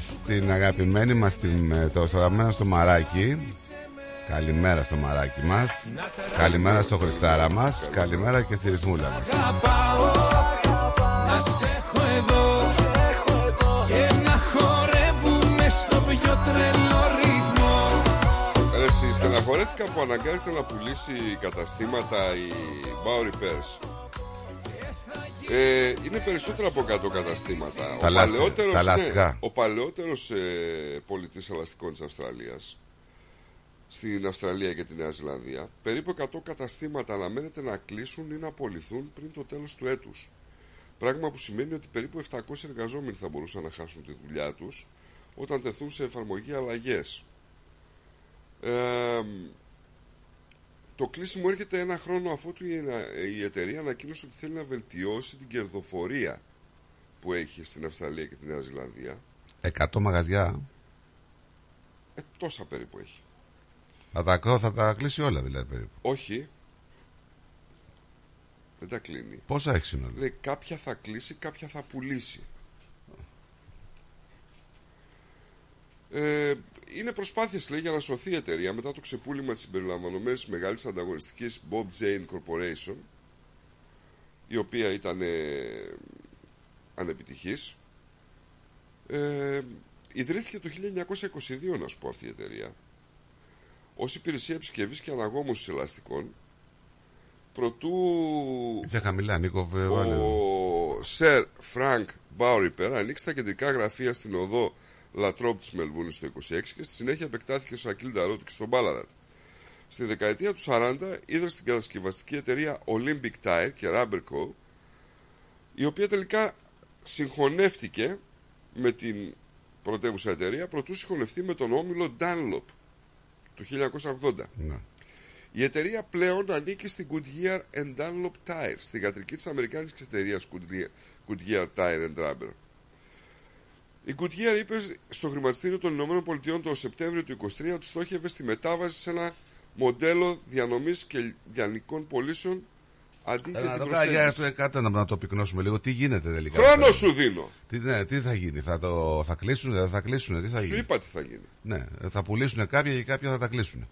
στην αγαπημένη μας την, το στο αγαπημένο στο μαράκι Καλημέρα στο μαράκι μας Καλημέρα στο Χριστάρα μας Καλημέρα και στη ρυθμούλα μας πιο τρελό ρυθμό. Ρε, εσύ, στεναχωρέθηκα που αναγκάζεται να πουλήσει καταστήματα η Bow Repairs. Ε, είναι περισσότερα από 100 καταστήματα. Τα ο λάστιχα, παλαιότερος, τα ναι, λάστιχα. ο παλαιότερος ε, πολιτής ελαστικών της Αυστραλίας στην Αυστραλία και τη Νέα Ζηλανδία περίπου 100 καταστήματα αναμένεται να κλείσουν ή να απολυθούν πριν το τέλος του έτους. Πράγμα που σημαίνει ότι περίπου 700 εργαζόμενοι θα μπορούσαν να χάσουν τη δουλειά τους όταν τεθούν σε εφαρμογή αλλαγές. Ε, το κλείσιμο έρχεται ένα χρόνο αφού του η, η εταιρεία ανακοίνωσε ότι θέλει να βελτιώσει την κερδοφορία που έχει στην Αυστραλία και τη Νέα Ζηλανδία. 100 μαγαζιά Ε, τόσα περίπου έχει. θα τα, θα τα κλείσει όλα δηλαδή περίπου. Όχι. Δεν τα κλείνει. Πόσα έχει συνολικά; Λέει κάποια θα κλείσει, κάποια θα πουλήσει. Ε, είναι προσπάθειες λέει για να σωθεί η εταιρεία μετά το ξεπούλημα της συμπεριλαμβανομένης μεγάλης ανταγωνιστικής Bob Jane Corporation η οποία ήταν ε, ανεπιτυχής ε, ιδρύθηκε το 1922 να σου πω αυτή η εταιρεία ως υπηρεσία επισκευής και αναγόμωσης ελαστικών προτού Είσαι χαμηλά Νίκο βε- βάλε. ο Σερ Φρανκ Μπάουριπερ ανοίξει τα κεντρικά γραφεία στην οδό Λατρόπ της Μελβούνης το 26 και στη συνέχεια επεκτάθηκε στο Ακίλ Νταρότ και στον Μπάλαρατ. Στη δεκαετία του 40 ίδρυσε την κατασκευαστική εταιρεία Olympic Tire και Rubber Co. η οποία τελικά συγχωνεύτηκε με την πρωτεύουσα εταιρεία προτού συγχωνευτεί με τον όμιλο Dunlop το 1980. Ναι. Η εταιρεία πλέον ανήκει στην Goodyear and Dunlop Tires, στην κατρική της αμερικάνικης εταιρείας Goodyear, Goodyear Tire and Rubber. Η Goodyear είπε στο χρηματιστήριο των Ηνωμένων Πολιτειών το Σεπτέμβριο του 2023 ότι στόχευε στη μετάβαση σε ένα μοντέλο διανομής και λιανικών πωλήσεων αντί Έλα, για να την το κάνω, για προσέγγιση. να- κάτι να, να το πυκνώσουμε λίγο. Τι γίνεται τελικά. Χρόνο Θα- σου δίνω. Τι, ναι, τι θα γίνει, θα, το, θα κλείσουν, δεν θα κλείσουν, τι θα Σου γίνει; είπα τι θα γίνει. Ναι, θα πουλήσουν κάποια και κάποια θα τα κλείσουν.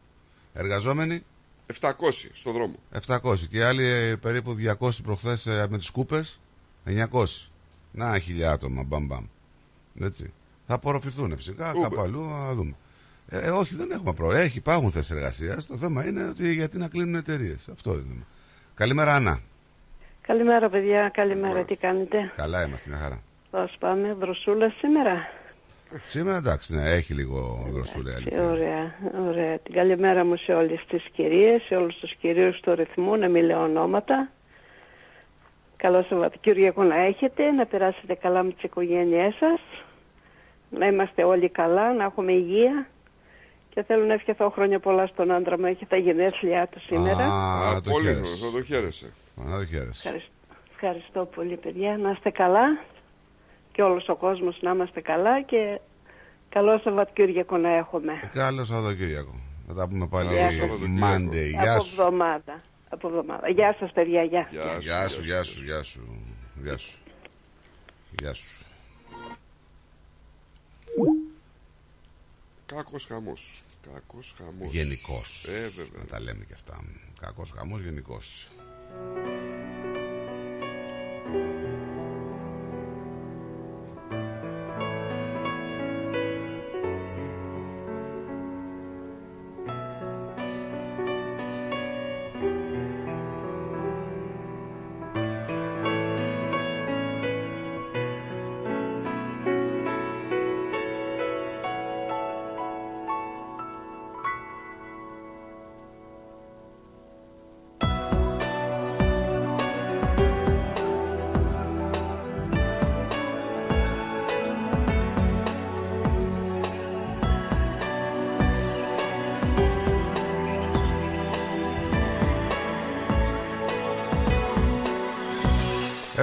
Εργαζόμενοι; 700 στον δρόμο. 700 και οι άλλοι ε, περίπου 200 προχθές ε, με τις κούπες; 900. Να χιλιά άτομα, μπαμ μπαμ. Έτσι. Θα απορροφηθούν φυσικά, Ούπε. κάπου αλλού θα δούμε. Ε, ε, όχι, δεν έχουμε πρόβλημα. Έχει, υπάρχουν θέσεις εργασίας. Το θέμα είναι ότι γιατί να κλείνουν εταιρείες. Αυτό είναι το θέμα. Καλημέρα, Άννα. Καλημέρα, παιδιά. Καλημέρα. Τι κάνετε; Καλά είμαστε, μια χαρά. Πώς πάμε, δροσούλα σήμερα; Σήμερα εντάξει, ναι, έχει λίγο δροσούλα η Ε, αλήθεια. Ωραία, ωραία. Την καλημέρα μου σε όλες τις κυρίες, σε όλους τους κυρίους του ρυθμού, να μην λέω ονόματα. Καλό Σαββατοκύριακο να έχετε, να περάσετε καλά με τις οικογένειές σας, να είμαστε όλοι καλά, να έχουμε υγεία και θέλω να ευχηθώ χρόνια πολλά στον άντρα μου, έχει τα γενέθλιά του σήμερα. Α, Α, το πολύ χαίρεσαι. γνωστό, το χαίρεσαι. Α, το χαίρεσαι. Ευχαριστώ, ευχαριστώ πολύ παιδιά, να είστε καλά και όλος ο κόσμος να είμαστε καλά και καλό Σαββατοκύριακο να έχουμε. Καλό Σαββατοκύριακο. Θα τα πούμε πάλι Καλό Σαββατοκύριακο. Monday. Γεια από σου. εβδομάδα. Από εβδομάδα. Γεια σας παιδιά, γεια. Γεια Γεια σου, γεια σου, γεια σου. Γεια σου. Γεια σου. Κακός χαμός. Κακός χαμός. Γενικώ. Ε, βέβαια. Να τα λέμε και αυτά. Κακός χαμός γενικώ.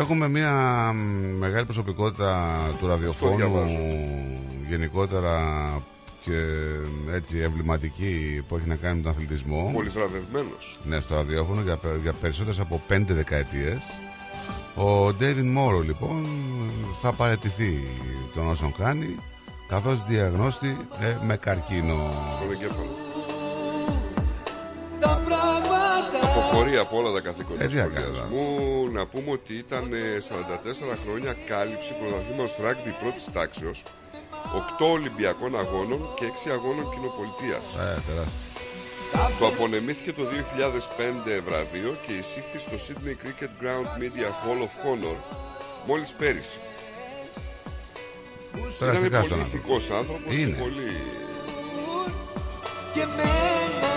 Έχουμε μια μ, μεγάλη προσωπικότητα του ραδιοφώνου διαβάζω. γενικότερα και έτσι εμβληματική που έχει να κάνει με τον αθλητισμό. Πολυβραβευμένος. Ναι, στο ραδιόφωνο για, πε- για περισσότερες από πέντε δεκαετίες. Ο Ντέιβιν Μόρο λοιπόν θα παραιτηθεί των όσων κάνει καθώς διαγνώστη ε, με καρκίνο. Στον εγκέφαλο. Τα πράγματα Αποχωρεί από όλα τα καθήκοντα Ε, του τι να κάνει, σχολιασμού. Να πούμε ότι ήταν ε, 44 χρόνια κάλυψη πρωταθλήματος ράγκμπι πρώτης τάξεως, 8 Ολυμπιακών αγώνων και 6 αγώνων κοινοπολιτείας. Ε, τεράστιο. Το απονεμήθηκε το 2005 βραβείο και εισήχθη στο Sydney Cricket Ground Media Hall of Honor μόλις πέρυσι. Περαστικά Ήταν στον πολύ άνθρωπο. ηθικός άνθρωπος και Είναι. πολύ... και μένα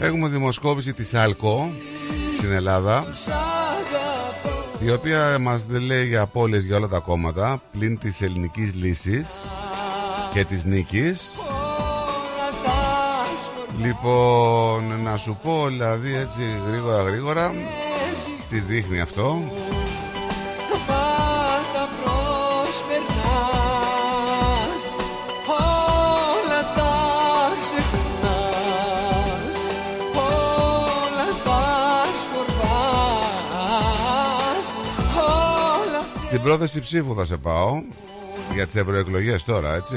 Έχουμε δημοσκόπηση της ΑΛΚΟ στην Ελλάδα αγαπώ η οποία μας δεν λέει για απώλειες για όλα τα κόμματα πλην της ελληνικής λύσης και της νίκης. Λοιπόν, να σου πω δηλαδή έτσι γρήγορα γρήγορα τι δείχνει αυτό Στην πρόθεση ψήφου θα σε πάω για τις ευρωεκλογές τώρα, έτσι.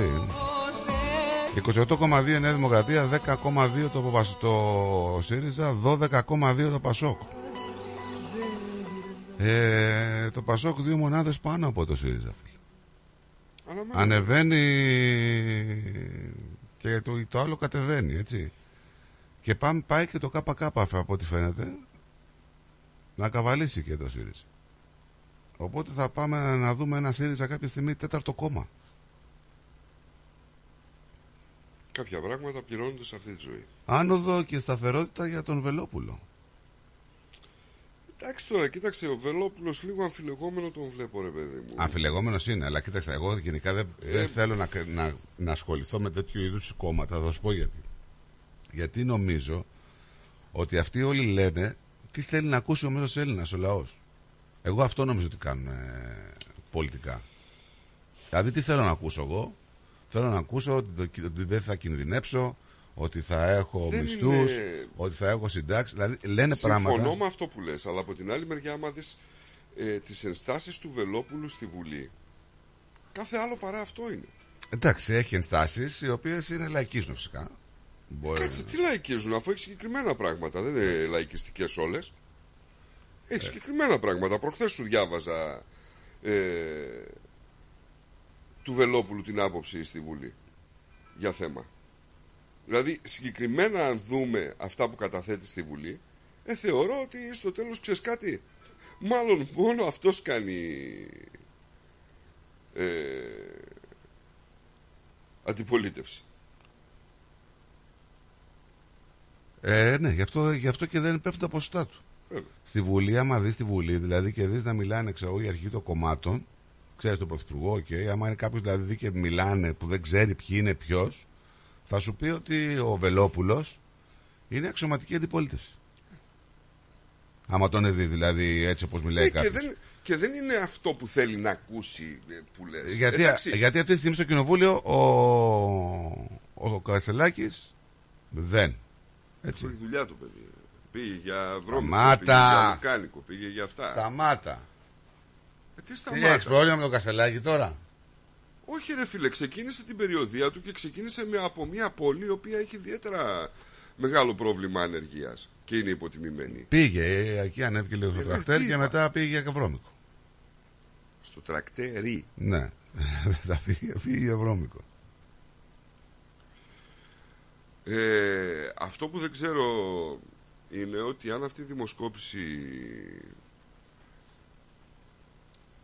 28,2 η Νέα Δημοκρατία, 10,2 το, Παπασ- το ΣΥΡΙΖΑ, 12,2 το ΠΑΣΟΚ. Ε, το ΠΑΣΟΚ δύο μονάδες πάνω από το ΣΥΡΙΖΑ. φίλε. Αναμένω. Ανεβαίνει και το, το άλλο κατεβαίνει, έτσι. Και πάμε, πάει και το ΚΚ από ό,τι φαίνεται να καβαλήσει και το ΣΥΡΙΖΑ. Οπότε θα πάμε να δούμε ένα ΣΥΡΙΖΑ κάποια στιγμή τέταρτο κόμμα. Κάποια πράγματα πληρώνονται σε αυτή τη ζωή. Άνοδο και σταθερότητα για τον Βελόπουλο. Εντάξει τώρα, κοίταξε, ο Βελόπουλος λίγο αμφιλεγόμενο τον βλέπω, ρε παιδί μου. Αμφιλεγόμενος είναι, αλλά κοίταξε, εγώ γενικά δεν, Ε, δεν θέλω να, να, να ασχοληθώ με τέτοιου είδους κόμματα. Θα σου πω γιατί. Γιατί νομίζω ότι αυτοί όλοι λένε τι θέλει να ακούσει ο μέσος Έλληνας, ο λαός. Εγώ αυτό νομίζω ότι κάνουν ε, πολιτικά. Δηλαδή, τι θέλω να ακούσω εγώ; Θέλω να ακούσω ότι, το- ότι δεν θα κινδυνέψω, ότι θα έχω Δεν μισθούς, είναι- ότι θα έχω συντάξεις. Δηλαδή, λένε Συμφωνώ πράγματα. με αυτό που λες, αλλά από την άλλη μεριά, άμα δεις ε, τις ενστάσεις του Βελόπουλου στη Βουλή, κάθε άλλο παρά αυτό είναι. Εντάξει, έχει ενστάσεις οι οποίες είναι λαϊκίζουν φυσικά. Μπορεί... Κάτσε, τι λαϊκίζουν, αφού έχει συγκεκριμένα πράγματα, δεν είναι λαϊκιστικές όλες. Ε. Έχει συγκεκριμένα πράγματα. Προχθές σου διάβαζα ε, του Βελόπουλου την άποψη στη Βουλή για θέμα. Δηλαδή, συγκεκριμένα αν δούμε αυτά που καταθέτει στη Βουλή, ε, θεωρώ ότι στο τέλος ξέρεις κάτι. Μάλλον μόνο αυτός κάνει ε, αντιπολίτευση. Ε, ναι, γι' αυτό, γι' αυτό και δεν πέφτουν τα ποσοστά του. Βέβαια. Στη Βουλή, άμα δεις τη Βουλή, δηλαδή και δεις να μιλάνε ξέρω, εγώ, οι αρχηγοί των κομμάτων, ξέρεις τον Πρωθυπουργό, okay, άμα είναι κάποιος δηλαδή δει και μιλάνε που δεν ξέρει ποιοι είναι ποιος, θα σου πει ότι ο Βελόπουλος είναι αξιωματική αντιπολίτευση. Άμα τον δει δηλαδή έτσι όπως μιλάει Ε, και, κάποιος. δεν, και δεν είναι αυτό που θέλει να ακούσει ε, που λες. Γιατί, Εντάξει. γιατί αυτή τη στιγμή στο κοινοβούλιο ο, ο Κασελάκης δεν. Έτσι. Έχει δουλειά του παιδί. Πήγε για βρώμικο, Σταμάτα. πήγε για μεκάνικο, πήγε για αυτά. Σταμάτα. Ε, τι Τι σταμάτα. έχεις πρόβλημα με τον Κασελάκη τώρα; Όχι ρε φίλε, ξεκίνησε την περιοδία του και ξεκίνησε με, από μια πόλη η οποία έχει ιδιαίτερα μεγάλο πρόβλημα ανεργίας και είναι υποτιμημένη. Πήγε, ε, εκεί ανέβηκε λίγο στο Ε, τρακτέρ τι και είπα. μετά πήγε για βρώμικο. Στο τρακτέρι. Ναι, [LAUGHS] μετά πήγε, πήγε για βρώμικο. Ε, αυτό που δεν ξέρω είναι ότι αν αυτή η δημοσκόπηση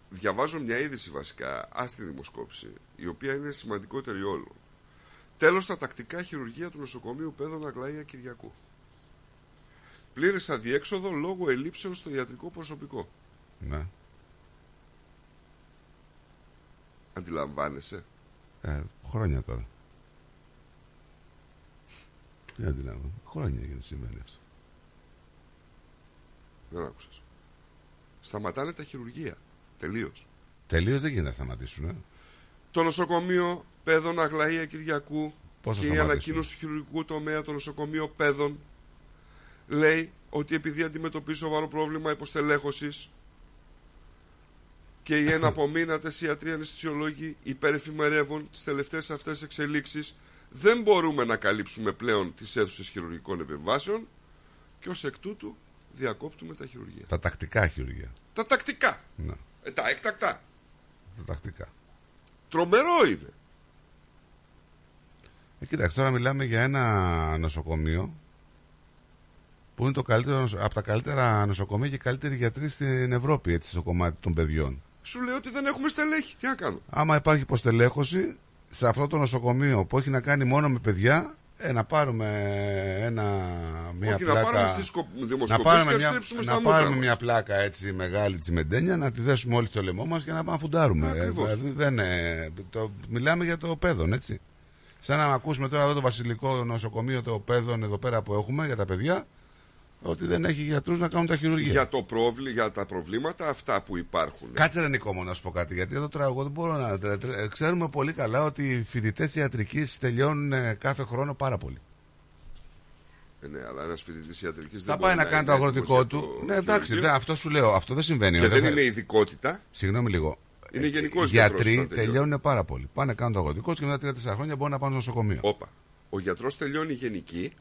διαβάζω μια είδηση βασικά, άστη δημοσκόπηση, η οποία είναι σημαντικότερη όλων. Τέλος, τα τακτικά χειρουργία του νοσοκομείου Πέδων Αγλαία Κυριακού. Πλήρες αδιέξοδο λόγω ελλείψεων στο ιατρικό προσωπικό. Ναι. Αντιλαμβάνεσαι; Ε, χρόνια τώρα. Τι αντιλάβω. Χρόνια γίνεται σημαίνεις αυτό. Δεν άκουσες. Σταματάνε τα χειρουργία. Τελείως. Τελείως δεν γίνεται να σταματήσουν. Ε. Το νοσοκομείο Πέδων Αγλαία Κυριακού Πώς θα και η σταματήσουν; ανακοίνωση του χειρουργικού τομέα το νοσοκομείο Πέδων λέει ότι επειδή αντιμετωπίζει σοβαρό πρόβλημα υποστελέχωσης και οι εναπομείνατες [LAUGHS] ιατροί αναισθησιολόγοι υπερεφημερεύουν τις τελευταίες αυτές εξελίξεις δεν μπορούμε να καλύψουμε πλέον τις αίθουσες χειρουργικών επεμβάσεων και ως εκ τούτου διακόπτουμε τα χειρουργία. Τα τακτικά χειρουργία. Τα τακτικά. Ναι, Ε, τα έκτακτα. τα τακτικά. Τρομερό είναι. Ε, κοίταξε, τώρα μιλάμε για ένα νοσοκομείο που είναι το καλύτερο, νοσο- από τα καλύτερα νοσοκομεία και καλύτεροι γιατροί στην Ευρώπη έτσι, στο κομμάτι των παιδιών. Σου λέω ότι δεν έχουμε στελέχη. Τι να κάνω. Άμα υπάρχει υποστελέχωση σε αυτό το νοσοκομείο που έχει να κάνει μόνο με παιδιά, ε, να πάρουμε ένα, μια Όχι, να πλάκα. πάρουμε στις σκο- να δημοσκοπήσεις πάρουμε, και μια, στρέψουμε στα να μούτρα πάρουμε μας. μια πλάκα έτσι μεγάλη τσιμεντένια, να τη δέσουμε όλοι στο λαιμό μας και να πάμε να φουντάρουμε. Ε, Ακριβώς. δηλαδή δεν, ε, το, μιλάμε για το παιδόν, έτσι. Σαν να ακούσουμε τώρα εδώ το βασιλικό νοσοκομείο το παιδόν εδώ πέρα που έχουμε για τα παιδιά, ότι δεν έχει γιατρούς να κάνουν τα χειρουργία. Για, το πρόβλη, για τα προβλήματα αυτά που υπάρχουν. Κάτσε ρε Νικό μου να σου πω κάτι, γιατί εδώ τώρα εγώ δεν μπορώ να... τρε- τρε- Ξέρουμε πολύ καλά ότι οι φοιτητές ιατρικής τελειώνουν ε, κάθε χρόνο πάρα πολύ. Ε, ναι, αλλά ένας φοιτητής ιατρικής δεν Θα μπορεί πάει να κάνει το είναι αγροτικό έτοιμος του. για το Ναι, εντάξει, χειρουργείο. δεν, αυτό σου λέω. Αυτό δεν συμβαίνει. Και δεν θα- είναι ειδικότητα. Συγγνώμη λίγο. Είναι Ε, γενικός Οι γιατρός γιατροί όταν τελειώνει. τελειώνουν πάρα πολύ. Πάνε κάνουν το αγροτικό τους και μετά 3-4 χρόνια μπορούν να πάνε στο νοσοκομείο. Όπα. Ο γιατρός τελειώνει γενική,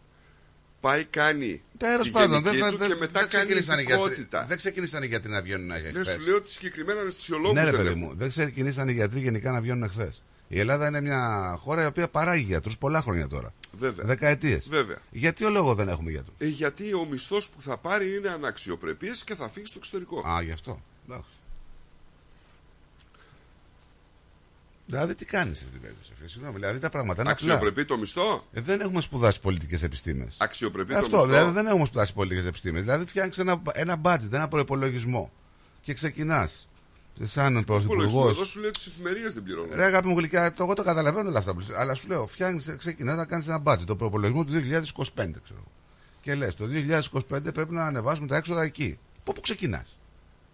πάει κάνει Τέλος τη πάντων, γενική δεν, του δεν, και μετά δεν κάνει ξεκίνησαν οι γιατροί. ειδικότητα. Δεν ξεκίνησαν οι γιατροί να βγαίνουν Δεν χθε. σου λέω ότι συγκεκριμένα αναισθησιολόγου Ναι, ρε δεν παιδί έχουμε. μου, δεν ξεκίνησαν οι γιατροί γενικά να βγαίνουν χθε. Η Ελλάδα είναι μια χώρα η οποία παράγει γιατρούς πολλά χρόνια τώρα. Βέβαια. Δεκαετίες. Βέβαια. Γιατί ο λόγος δεν έχουμε γιατρούς; Ε, γιατί ο μισθός που θα πάρει είναι αναξιοπρεπής και θα φύγει στο εξωτερικό. Α, γι' αυτό. Εντάξει. Δηλαδή, τι κάνεις σε αυτή την περίπτωση. φίλε, Συγγνώμη, δηλαδή τα πράγματα είναι απλά. Αξιοπρεπή το μισθό; Ε, δεν έχουμε σπουδάσει πολιτικές επιστήμες. Αξιοπρεπή το Αυτό, μισθό; δηλαδή δεν έχουμε σπουδάσει πολιτικές επιστήμες. Δηλαδή, φτιάχνει ένα, ένα budget, ένα προπολογισμό και ξεκινάς. Σαν Υπολογισμό. πρωθυπουργός. Εδώ σου λέω τις εφημερίε δεν πληρώνουν. Ρε αγάπη μου γλυκιά, το, εγώ το καταλαβαίνω όλα αυτά που λες, Αλλά σου λέω, φτιάχνεις, ξεκινάς να κάνεις ένα budget, το προπολογισμό του 2025, ξέρω. Και λες, το 2025 πρέπει να ανεβάσουμε τα έξοδα εκεί. Από πού ξεκινάς;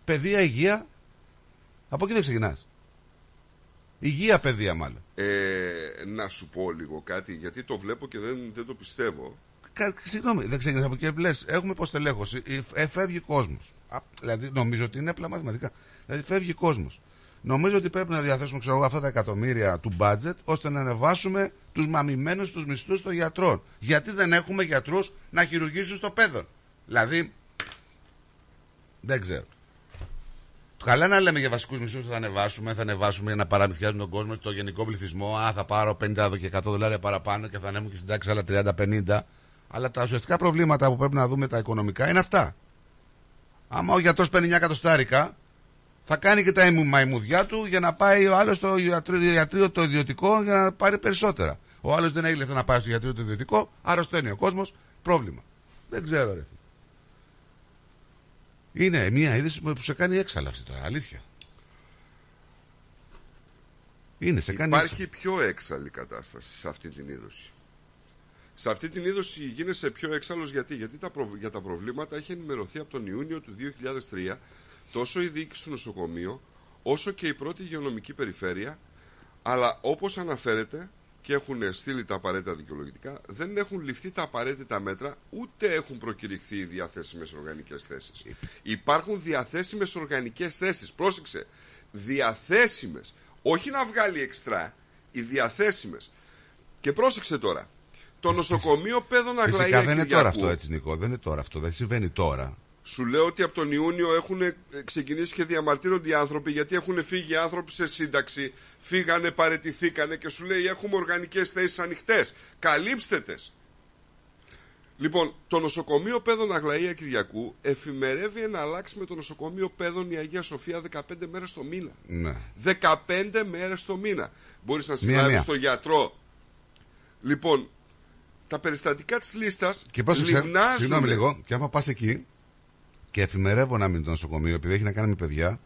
Παιδεία, υγεία; Από εκεί δεν ξεκινάς. Υγεία, παιδεία μάλλον. Ε, να σου πω λίγο κάτι, γιατί το βλέπω και δεν, δεν το πιστεύω. Κα- Συγγνώμη, δεν ξεκινάς από εκεί. Λες, έχουμε υποστελέχωση, ε, ε, φεύγει κόσμος. Α, Δηλαδή, νομίζω ότι είναι απλά μαθηματικά. Δηλαδή, φεύγει κόσμος. Νομίζω ότι πρέπει να διαθέσουμε ξέρω, εγώ, αυτά τα εκατομμύρια του budget ώστε να ανεβάσουμε τους μαμημένους τους μισθούς των γιατρών. Γιατί δεν έχουμε γιατρούς να χειρουργήσουν στο παιδόν. Δηλαδή, δεν ξέρω. Καλά να λέμε για βασικούς μισθούς που θα ανεβάσουμε, θα ανεβάσουμε για να παραμυθιάζουμε τον κόσμο, το γενικό πληθυσμό. Α, θα πάρω 50 και 100 δολάρια παραπάνω και θα ανέβουν και στην τάξη άλλα 30-50. Αλλά τα ουσιαστικά προβλήματα που πρέπει να δούμε τα οικονομικά είναι αυτά. Άμα ο γιατρός παίρνει 9 εκατοστάρικα, θα κάνει και τα μαϊμουδιά του για να πάει ο άλλος στο ιατρείο, ιατρείο το ιδιωτικό για να πάρει περισσότερα. Ο άλλος δεν έχει λεφτά να πάει στο ιατρείο το ιδιωτικό, αρρωσταίνει ο κόσμος, πρόβλημα. Δεν ξέρω, ρε. Είναι μια είδηση που σε κάνει έξαλα αυτή τώρα, αλήθεια. Είναι, σε κάνει Υπάρχει πιο έξαλλη κατάσταση σε αυτή την είδωση. Σε αυτή την είδωση γίνεσαι πιο έξαλλος γιατί, γιατί τα προβ- για τα προβλήματα έχει ενημερωθεί από τον Ιούνιο του 2003 τόσο η διοίκηση του νοσοκομείου όσο και η πρώτη υγειονομική περιφέρεια αλλά όπως αναφέρεται και έχουν στείλει τα απαραίτητα δικαιολογητικά δεν έχουν ληφθεί τα απαραίτητα μέτρα ούτε έχουν προκηρυχθεί οι διαθέσιμες οργανικές θέσεις. Υπάρχουν διαθέσιμες οργανικές θέσεις. Πρόσεξε. Διαθέσιμες. Όχι να βγάλει εξτρά. Οι διαθέσιμες. Και πρόσεξε τώρα. Το νοσοκομείο Πέδων Αγλαία Φυσικά δεν είναι τώρα Κυριακού. αυτό έτσι, Νικό. Δεν είναι τώρα αυτό. Δεν συμβαίνει τώρα. Σου λέω ότι από τον Ιούνιο έχουν ε, ξεκινήσει και διαμαρτύρονται οι άνθρωποι γιατί έχουν φύγει οι άνθρωποι σε σύνταξη, φύγανε, παρετηθήκανε και σου λέει έχουμε οργανικές θέσεις ανοιχτές. Καλύψτε τες. Λοιπόν, το νοσοκομείο Πέδων Αγλαία Κυριακού εφημερεύει να αλλάξει με το νοσοκομείο Πέδων η Αγία Σοφία 15 μέρες το μήνα. Ναι. 15 μέρες το μήνα. Μπορείς να Μία-μία. συνάδεις στον γιατρό. Λοιπόν, τα περιστατικά της λίστας Και πρόσεξε, λιμνάζουν- συγγνώμη λίγο, και άμα πας εκεί και εφημερεύω να μην το νοσοκομείο, επειδή έχει να κάνει με παιδιά,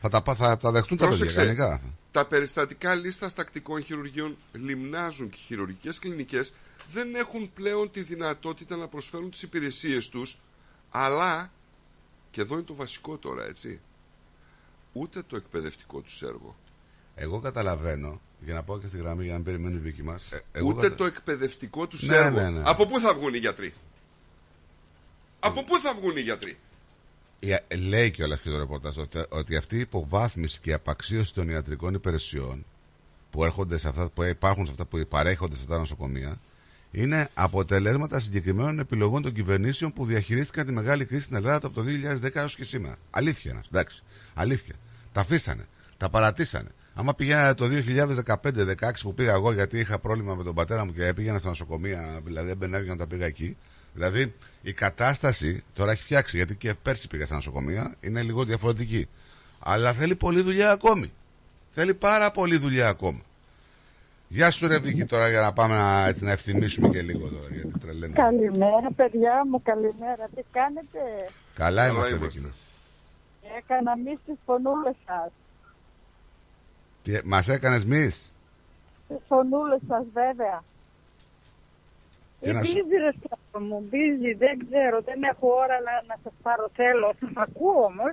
θα τα, πά- θα τα δεχτούν τα παιδιά Πρόσεξε, κανονικά. Τα περιστατικά λίστα τακτικών χειρουργείων λιμνάζουν και οι χειρουργικές κλινικές δεν έχουν πλέον τη δυνατότητα να προσφέρουν τις υπηρεσίες τους, αλλά, και εδώ είναι το βασικό τώρα, έτσι, ούτε το εκπαιδευτικό τους έργο. Εγώ καταλαβαίνω, για να πάω και στη γραμμή για να μην περιμένει η Βίκη μας. ούτε το εκπαιδευτικό τους Ναι, έργο. ναι, ναι. Από πού θα βγουν οι γιατροί; Από πού θα βγουν οι γιατροί; Λέει κιόλας και το ρεπορτάζ ότι, ότι αυτή η υποβάθμιση και η απαξίωση των ιατρικών υπηρεσιών που, έρχονται σε αυτά, που υπάρχουν σε αυτά που παρέχονται σε αυτά τα νοσοκομεία είναι αποτελέσματα συγκεκριμένων επιλογών των κυβερνήσεων που διαχειρίστηκαν τη μεγάλη κρίση στην Ελλάδα από το 2010 έως και σήμερα. Αλήθεια είναι αυτό, εντάξει. Αλήθεια. Τα αφήσανε. Τα παρατήσανε. Άμα πηγαίνα το 2015-16 που πήγα εγώ γιατί είχα πρόβλημα με τον πατέρα μου και πήγαινα στα νοσοκομεία, δηλαδή έμπαινα για να τα πήγα εκεί. Δηλαδή η κατάσταση τώρα έχει φτιάξει γιατί και πέρσι πήγα στα νοσοκομεία, είναι λίγο διαφορετική. Αλλά θέλει πολλή δουλειά ακόμη. Θέλει πάρα πολλή δουλειά ακόμα. Γεια σου ρε Βίκη τώρα για να πάμε να, έτσι, να ευθυμίσουμε και λίγο τώρα γιατί τρελαίνω. Καλημέρα, παιδιά μου, καλημέρα. Τι κάνετε, Καλά Καλά είμαστε είμαστε. Βίκη. έκανα μη στις φωνούλες σας. Τι, μας έκανες μυς; Τις φωνούλες σας, βέβαια. Τι να σου- Μπίζει ρε σκάτω μου, μπίζει, δεν ξέρω, δεν έχω ώρα να, να σας πάρω, θέλω, σας ακούω όμως,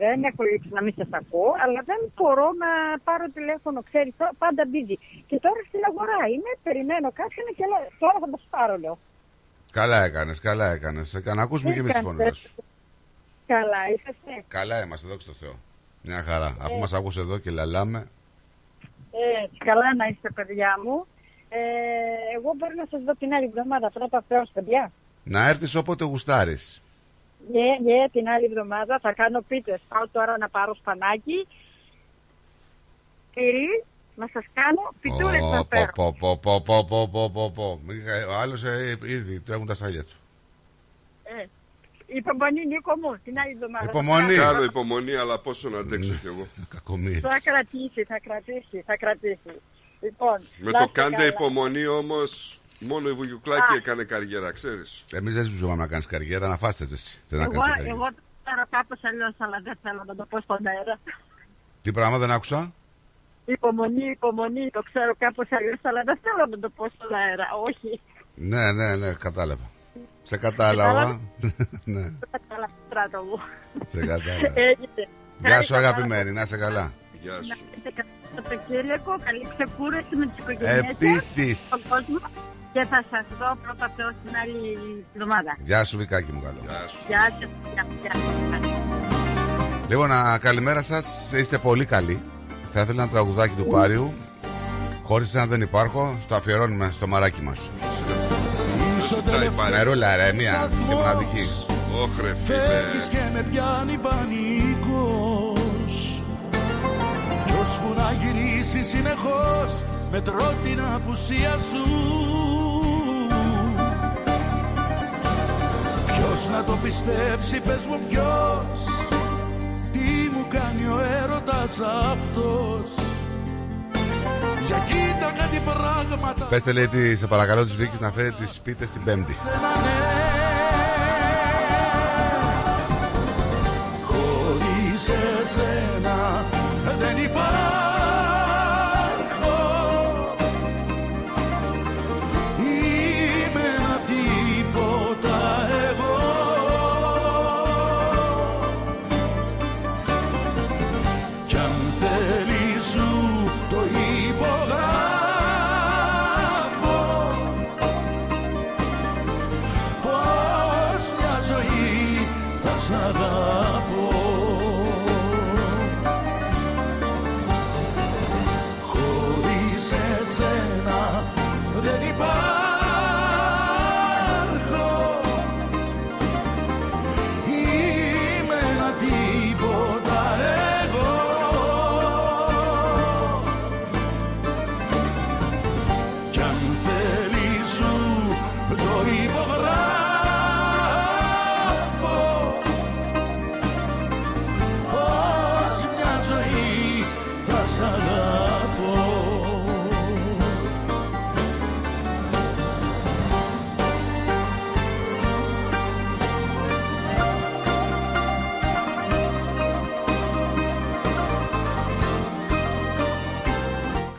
δεν έχω λήξει να μην σας ακούω, αλλά δεν μπορώ να πάρω τηλέφωνο, ξέρεις, τώρα πάντα μπίζει. Και τώρα στην αγορά είμαι, περιμένω κάποιον και λέω, τώρα θα σας πάρω, λέω. Καλά έκανες, καλά έκανες. Ε, Να ακούσουμε Τι και εμείς τις κάνετε; φωνές σου. Καλά, είσαστε. Καλά είμαστε, δόξα τω Θεώ. Μια χαρά. Αφού Ε. μας άκουσε εδώ και λαλάμε. Έτσι, καλά να είστε παιδιά μου. Ε, εγώ μπορεί να σας δω την άλλη εβδομάδα, πρώτα Θεός, παιδιά. Να έρθεις όποτε γουστάρεις. Ναι, ναι, την άλλη εβδομάδα θα κάνω πίτες. Πάω τώρα να πάρω σπανάκι. Τυρί, να σας κάνω πιτούρες να Πω, φέρω. πω, πω, πω, πω, πω, πω, πω, πω. Μιχα- Ο άλλος ε, ήδη τρέχουν τα σάλια του. Ε, υπομονή Νίκο μου, την άλλη εβδομάδα. Υπομονή. Θα, Κάνω υπομονή, αλλά πόσο να αντέξω κι εγώ. Κακομοίρης. θα κρατήσει, θα κρατήσει, θα κρατήσει. Λοιπόν, Με να το είστε κάντε καλά. υπομονή όμως, μόνο η Βουγιουκλάκη Α. έκανε καριέρα, ξέρεις. Εμείς δεν ζούμε να κάνεις καριέρα, να φάστε εσύ. Δεν να Εγώ, κάνεις καριέρα. εγώ το ξέρω κάπως αλλιώς, αλλά δεν θέλω να το πω στον αέρα. Τι πράγμα δεν άκουσα; Υπομονή, υπομονή, το ξέρω κάπως αλλιώς, αλλά δεν θέλω να το πω στον αέρα. Όχι, Ναι, ναι, ναι, κατάλαβα. Σε κατάλαβα. [LAUGHS] ναι, δεν θα καλά στράτο μου. σε κατάλαβα. Έγινε. Γεια σου αγαπημένη, να είσαι καλά. Γεια Να σου. είστε καλά το Σαββατοκύριακο, καλή ξεκούραση με τις οικογένειες σας, Επίσης. στον κόσμο και θα σας δω πρώτα Θεός την άλλη εβδομάδα. Γεια σου Βικάκι μου καλό. Γεια σου. Γεια σας, γεια, γεια σας. Λοιπόν, α, καλημέρα σας. Είστε πολύ καλοί. Θα ήθελα ένα τραγουδάκι του Πάριου. Χωρίς ένα δεν υπάρχω. Στο αφιερώνουμε στο μαράκι μας. Μερούλα ρε, μία και μοναδική. Όχρε Φεύγεις φίλε. και με πιάνει πανικός Κι ώσπου να γυρίσεις συνεχώς Μετρώ την απουσία σου. Ποιος να το πιστέψει πες μου ποιος Τι μου κάνει ο έρωτας αυτός. Για κοίτα κάτι πράγματα. Πέστε λέει τη, σε παρακαλώ της Βίκης να φέρει τις πίτες την Πέμπτη. Χωρίς εσένα δεν υπάρχω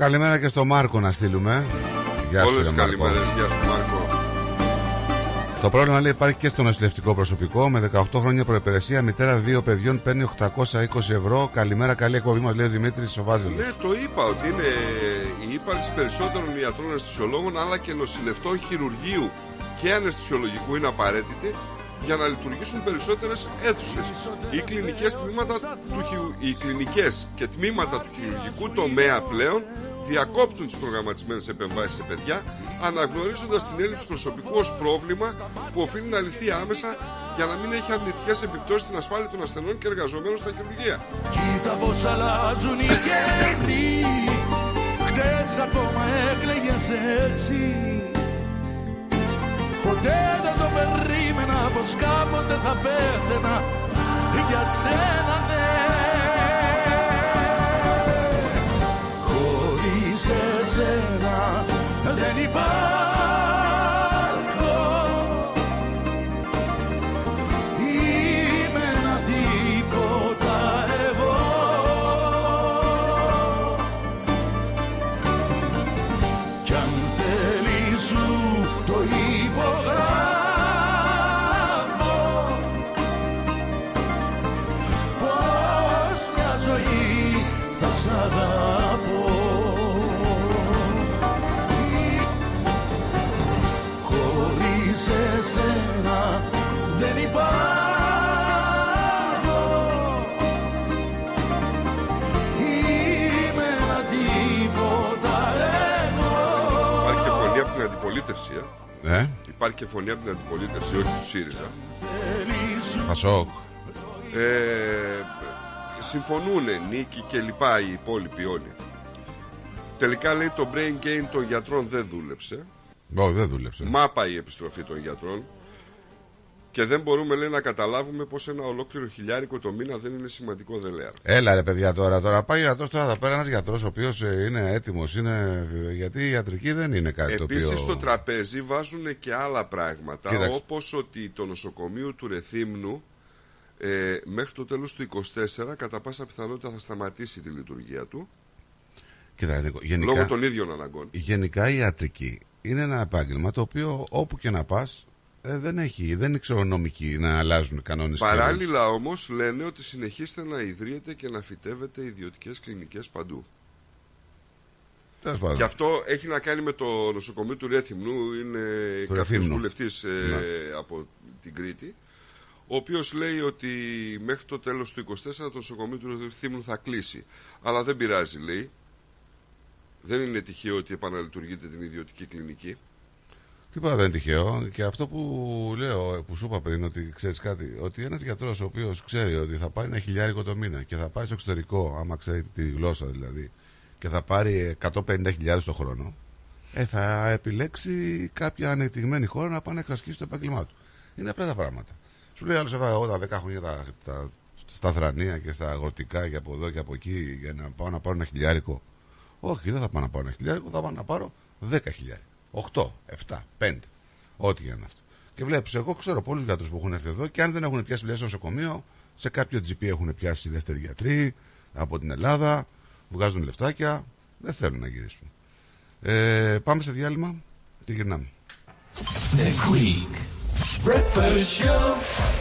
Καλημέρα και στο Μάρκο να στείλουμε. Γεια σου, Όλες ρε τις Μάρκο. καλημέρες. Γεια σου Μάρκο. Το πρόβλημα λέει υπάρχει και στο νοσηλευτικό προσωπικό. Με 18 χρόνια προπηρεσία, μητέρα δύο παιδιών παίρνει 820 ευρώ. Καλημέρα, καλή εκπομπή μας λέει ο Δημήτρης Σοβάζελο. Ναι, το είπα ότι είναι η ύπαρξη περισσότερων ιατρών αναισθησιολόγων αλλά και νοσηλευτών χειρουργείου και αναισθησιολογικού είναι απαραίτητη για να λειτουργήσουν περισσότερες αίθουσες. Οι κλινικές, τμήματα του, χιου- οι κλινικές και τμήματα του χειρουργικού τομέα πλέον διακόπτουν τις προγραμματισμένες επεμβάσεις σε παιδιά αναγνωρίζοντας την έλλειψη προσωπικού ως πρόβλημα που οφείλει να λυθεί άμεσα για να μην έχει αρνητικές επιπτώσεις στην ασφάλεια των ασθενών και εργαζομένων στα χειρουργεία. Κοίτα πως αλλάζουν οι καιροί Χτες ακόμα έκλαιγες εσύ Ποτέ δεν το περίμενα πως κάποτε θα πέθαινα. Για σένα ναι Χωρίς εσένα δεν υπάρχω αντιπολίτευση. Ε; Ε, Υπάρχει και φωνή από την αντιπολίτευση, όχι του ΣΥΡΙΖΑ. Πασόκ. Ε, συμφωνούν Νίκη και λοιπά οι υπόλοιποι όλοι. Τελικά λέει το brain gain των γιατρών δεν δούλεψε. Όχι, δεν δούλεψε. Μάπα η επιστροφή των γιατρών. Και δεν μπορούμε λέει να καταλάβουμε πως ένα ολόκληρο χιλιάρικο το μήνα δεν είναι σημαντικό δελεάρ. Έλα ρε παιδιά τώρα, τώρα πάει ο γιατρός, τώρα θα πέρα ένας γιατρός ο οποίος ε, είναι έτοιμος, είναι... γιατί η ιατρική δεν είναι κάτι το Επίσης οποίο... στο τραπέζι βάζουν και άλλα πράγματα Κοίταξε. όπως ότι το νοσοκομείο του Ρεθύμνου ε, μέχρι το τέλος του 24 κατά πάσα πιθανότητα θα σταματήσει τη λειτουργία του Κοίτα, Νίκο, γενικά, λόγω των ίδιων αναγκών. γενικά η ιατρική είναι ένα επάγγελμα το οποίο όπου και να πας ε, δεν έχει, δεν είναι ξερονομική να αλλάζουν κανόνες και rules. Παράλληλα όμως λένε ότι συνεχίστε να ιδρύετε και να φυτεύετε ιδιωτικές κλινικές παντού. Τέλος πάντων. Και αυτό έχει να κάνει με το νοσοκομείο του Ρέθυμνου. Είναι Του κάποιος Ρεθύμνου. βουλευτής ε, Ναι. από την Κρήτη. Ο οποίος λέει ότι μέχρι το τέλος του 24 το νοσοκομείο του Ρεθύμνου θα κλείσει. Αλλά δεν πειράζει λέει. Δεν είναι τυχαίο ότι επαναλειτουργείται την ιδιωτική κλινική. Τίποτα δεν είναι τυχαίο. Και αυτό που λέω, που σου είπα πριν, ότι ξέρεις κάτι, ότι ένας γιατρός ο οποίος ξέρει ότι θα πάρει ένα χιλιάρικο το μήνα και θα πάει στο εξωτερικό, άμα ξέρει τη γλώσσα δηλαδή, και θα πάρει 150.000 το χρόνο, ε, θα επιλέξει κάποια ανεπτυγμένη χώρα να πάει να εξασκήσει το επάγγελμά του. Είναι απλά τα πράγματα. Σου λέει άλλος, έβαλα εγώ τα 10 χρόνια τα, τα, στα θρανία και στα αγροτικά και από εδώ και από εκεί για να πάω να πάρω ένα χιλιάρικο. Όχι, δεν θα πάω να πάρω ένα χιλιάρικο, θα πάω να πάρω 10 χιλιάρικο. 8, 7, 5. Ό,τι για να είναι αυτό. Και βλέπεις, εγώ ξέρω πολλούς γιατρούς που έχουν έρθει εδώ και αν δεν έχουν πιάσει δουλειά στο νοσοκομείο, σε κάποιο GP έχουν πιάσει δεύτεροι γιατροί από την Ελλάδα, βγάζουν λεφτάκια, δεν θέλουν να γυρίσουν. Ε, πάμε σε διάλειμμα και γυρνάμε. The Greek Breakfast Show.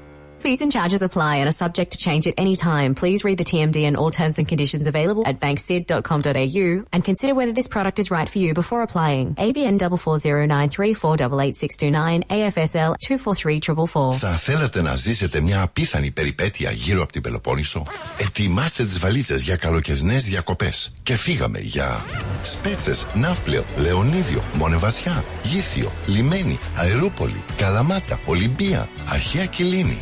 Fees and charges apply and are subject to change at any time. Please read the TMD and all terms and conditions available at banksid.com.au and consider whether this product is right for you before applying. ABN 44093488629 AFSL 243444. Θα θέλατε να ζήσετε μια απίθανη περιπέτεια γύρω από την Πελοπόννησο; Ετοιμάστε τις βαλίτσες για καλοκαιρινές διακοπές. Και φύγαμε για Σπέτσες, Ναύπλαιο, Λεωνίδιο, Μονεβασιά, Γήθιο, Λιμένη, Αερούπολη, Καλαμάτα, Ολυμπία, Αρχαία Κιλίνη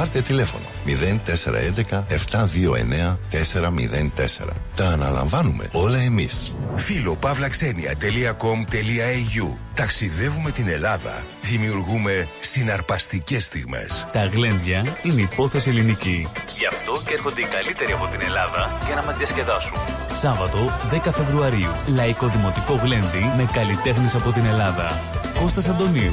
Πάρτε τηλέφωνο 0411 729 404. Τα αναλαμβάνουμε όλα εμείς. Φίλο παύλαξενια.com.au Ταξιδεύουμε την Ελλάδα. Δημιουργούμε συναρπαστικές στιγμές. Τα γλέντια είναι υπόθεση ελληνική. Γι' αυτό και έρχονται οι καλύτεροι από την Ελλάδα για να μας διασκεδάσουν. Σάββατο 10 Φεβρουαρίου. Λαϊκό Δημοτικό Γλέντι με καλλιτέχνες από την Ελλάδα. Κώστας Αντωνίου.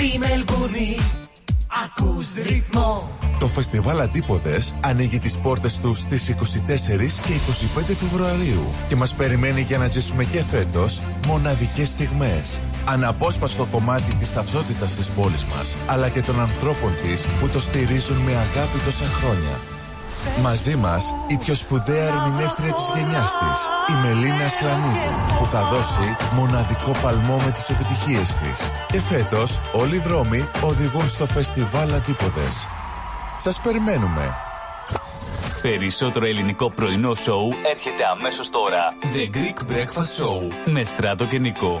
Στη Μελβούνι ακούς ρυθμό. Το φεστιβάλ Αντίποδες ανοίγει τις πόρτες του στις 24 και 25 Φεβρουαρίου και μας περιμένει για να ζήσουμε και φέτος μοναδικές στιγμές. Αναπόσπαστο κομμάτι της ταυτότητας της πόλης μας, αλλά και των ανθρώπων της που το στηρίζουν με αγάπη τόσα χρόνια. Μαζί μας η πιο σπουδαία ερμηνεύτρια της γενιάς της, η Μελίνα Σλανίδου, που θα δώσει μοναδικό παλμό με τις επιτυχίες της. Και φέτος όλοι οι δρόμοι οδηγούν στο φεστιβάλ Αντίποδες. Σας περιμένουμε. Περισσότερο ελληνικό πρωινό σοου έρχεται αμέσως τώρα. The Greek Breakfast Show με Στράτο και Νικό.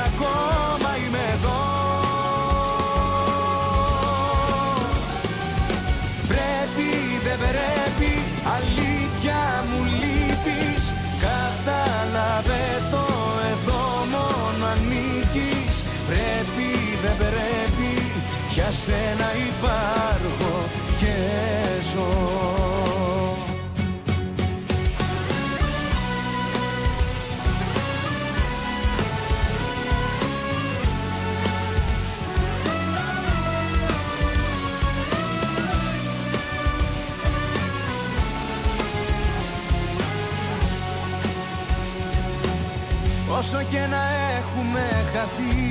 για σένα υπάρχω και ζω. Όσο και να έχουμε χαθεί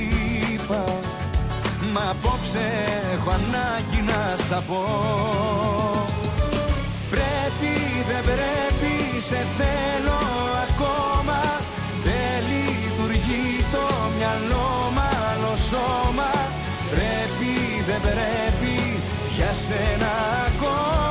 Μα απόψε έχω ανάγκη να στα πω. Πρέπει δεν πρέπει σε θέλω ακόμα. Δεν λειτουργεί το μυαλό μ' άλλο σώμα. Πρέπει δεν πρέπει για σένα ακόμα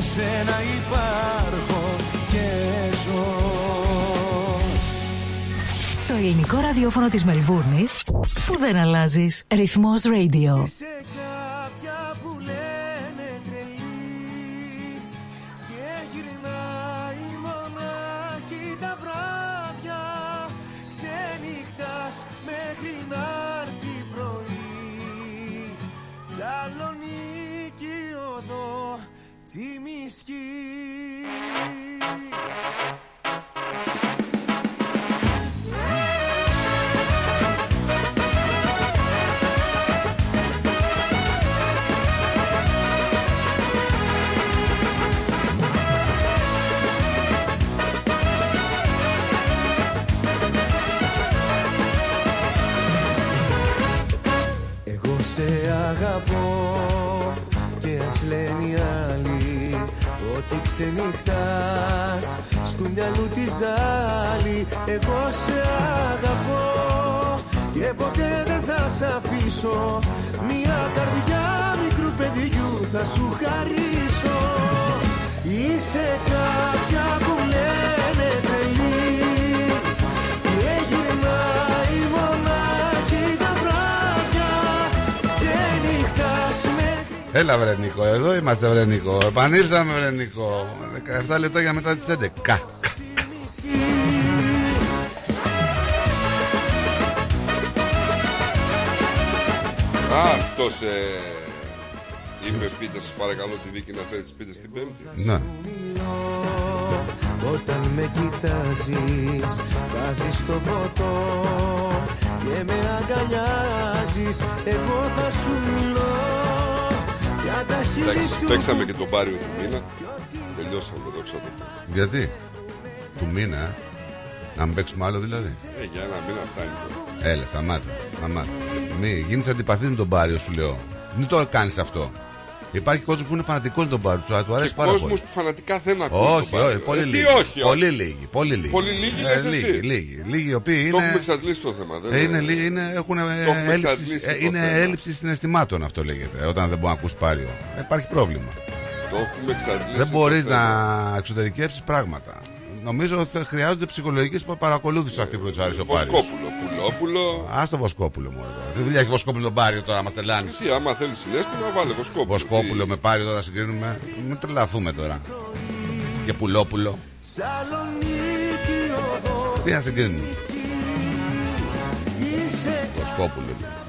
για σένα υπάρχω και ζω Το ελληνικό ραδιόφωνο της Μελβούρνης που δεν αλλάζεις. Ρυθμός Radio. Ότι ξενυχτάς στο μυαλού τη ζάλη Εγώ σε αγαπώ. Και ποτέ δεν θα σ' αφήσω. Μια καρδιά μικρού παιδιού θα σου χαρίσω. Είσαι κάποια που Έλα βρε Νίκο, εδώ είμαστε βρε Νίκο. Επανήλθαμε βρε Νίκο. 17 λεπτά για μετά τις 11 Α, αυτός ε, είπε πείτε σας παρακαλώ τη δίκη να φέρει τις πίτες την πέμπτη. Ναι. Όταν με κοιτάζεις Βάζεις το ποτό Και με αγκαλιάζεις Εγώ θα σου μιλώ Για τα χείλη Εντάξει, σου παίξαμε και τον Πάριο του μήνα. Τελειώσαμε εδώ ξέρω. Γιατί; Του μήνα ε; Να μην παίξουμε άλλο δηλαδή Ε, για ένα μήνα φτάνει. Έλα σταμάτα, σταμάτα Μη γίνεις αντιπαθής με τον Πάριο σου λέω Μην το κάνεις αυτό Υπάρχει κόσμος που είναι φανατικός με τον Πάριο Του, του αρέσει Και πάρα πολύ κόσμος που φανατικά δεν ακούει όχι, τον Πάριο. όχι, πολύ Ε, τι λίγοι. όχι, πολύ όχι. λίγοι. Πολύ λίγοι. Πολύ λίγοι, λες εσύ. λίγοι, λίγοι, λίγοι, οι οποίοι Το έχουμε είναι. εξαντλήσει το θέμα. Δεν ε, είναι, λί- είναι, έχουν ε, Το έχουμε έλλειψη, εξαντλήσει ε, το είναι θέμα. έλλειψη συναισθημάτων αυτό λέγεται. Όταν δεν μπορεί να ακούς πάριο. Ε, υπάρχει πρόβλημα. Το έχουμε εξαντλήσει. δεν το μπορεί θέμα. να εξωτερικεύσει πράγματα. Νομίζω ότι θα χρειάζονται ψυχολογικέ παρακολούθηση αυτοί που δεν τους άρεσε ο Πάριο. Βοσκόπουλο, πουλόπουλο. Α το Βοσκόπουλο μου εδώ. Τι δουλειά έχει Βοσκόπουλο τον Πάριο τώρα, μα τελάνει. Τι, άμα θέλεις συνέστημα, βάλε Βοσκόπουλο. Βοσκόπουλο με Πάριο τώρα συγκρίνουμε. Μην τρελαθούμε τώρα. Και Πουλόπουλο. Σαλονίκη οδό Τι να συγκρίνουμε; Είσαι Βοσκόπουλο.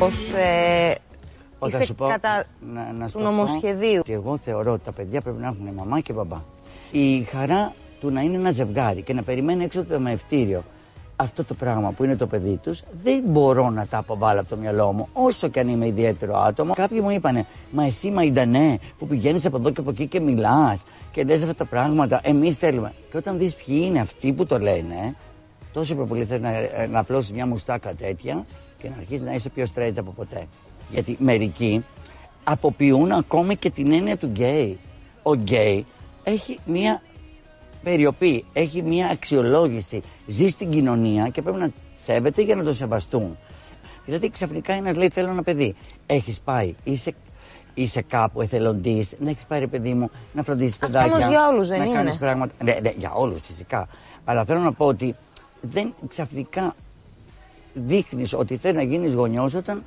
Ως ε, Είσαι θα σου πω, κατά να, να σου του το πω νομοσχεδίου. Ότι εγώ θεωρώ ότι τα παιδιά πρέπει να έχουν μαμά και μπαμπά. Η χαρά του να είναι ένα ζευγάρι και να περιμένει έξω από το μευτήριο αυτό το πράγμα που είναι το παιδί τους, δεν μπορώ να τα αποβάλω από το μυαλό μου, όσο και αν είμαι ιδιαίτερο άτομο. Κάποιοι μου είπανε, Μα εσύ Μαϊντανέ, που πηγαίνεις από εδώ και από εκεί και μιλάς και λες αυτά τα πράγματα, εμείς θέλουμε. Και όταν δεις ποιοι είναι αυτοί που το λένε, τόσο πιο πολύ θέλει να, να απλώσεις μια μουστάκα τέτοια και να αρχίσεις να είσαι πιο straight από ποτέ. Γιατί μερικοί αποποιούν ακόμη και την έννοια του γκέι. Ο γκέι έχει μια περιοπή, έχει μια αξιολόγηση, ζει στην κοινωνία και πρέπει να σέβεται για να το σεβαστούν. Δηλαδή ξαφνικά ένας λέει θέλω ένα παιδί. Έχεις πάει, είσαι, είσαι κάπου εθελοντής, να έχεις πάρει παιδί μου, να φροντίσει παιδάκια. όμως για όλους δεν να είναι. κάνεις πράγματα. Ναι, ναι, για όλους φυσικά. Αλλά θέλω να πω ότι δεν ξαφνικά δείχνεις ότι θέλεις να γίνεις γονιός όταν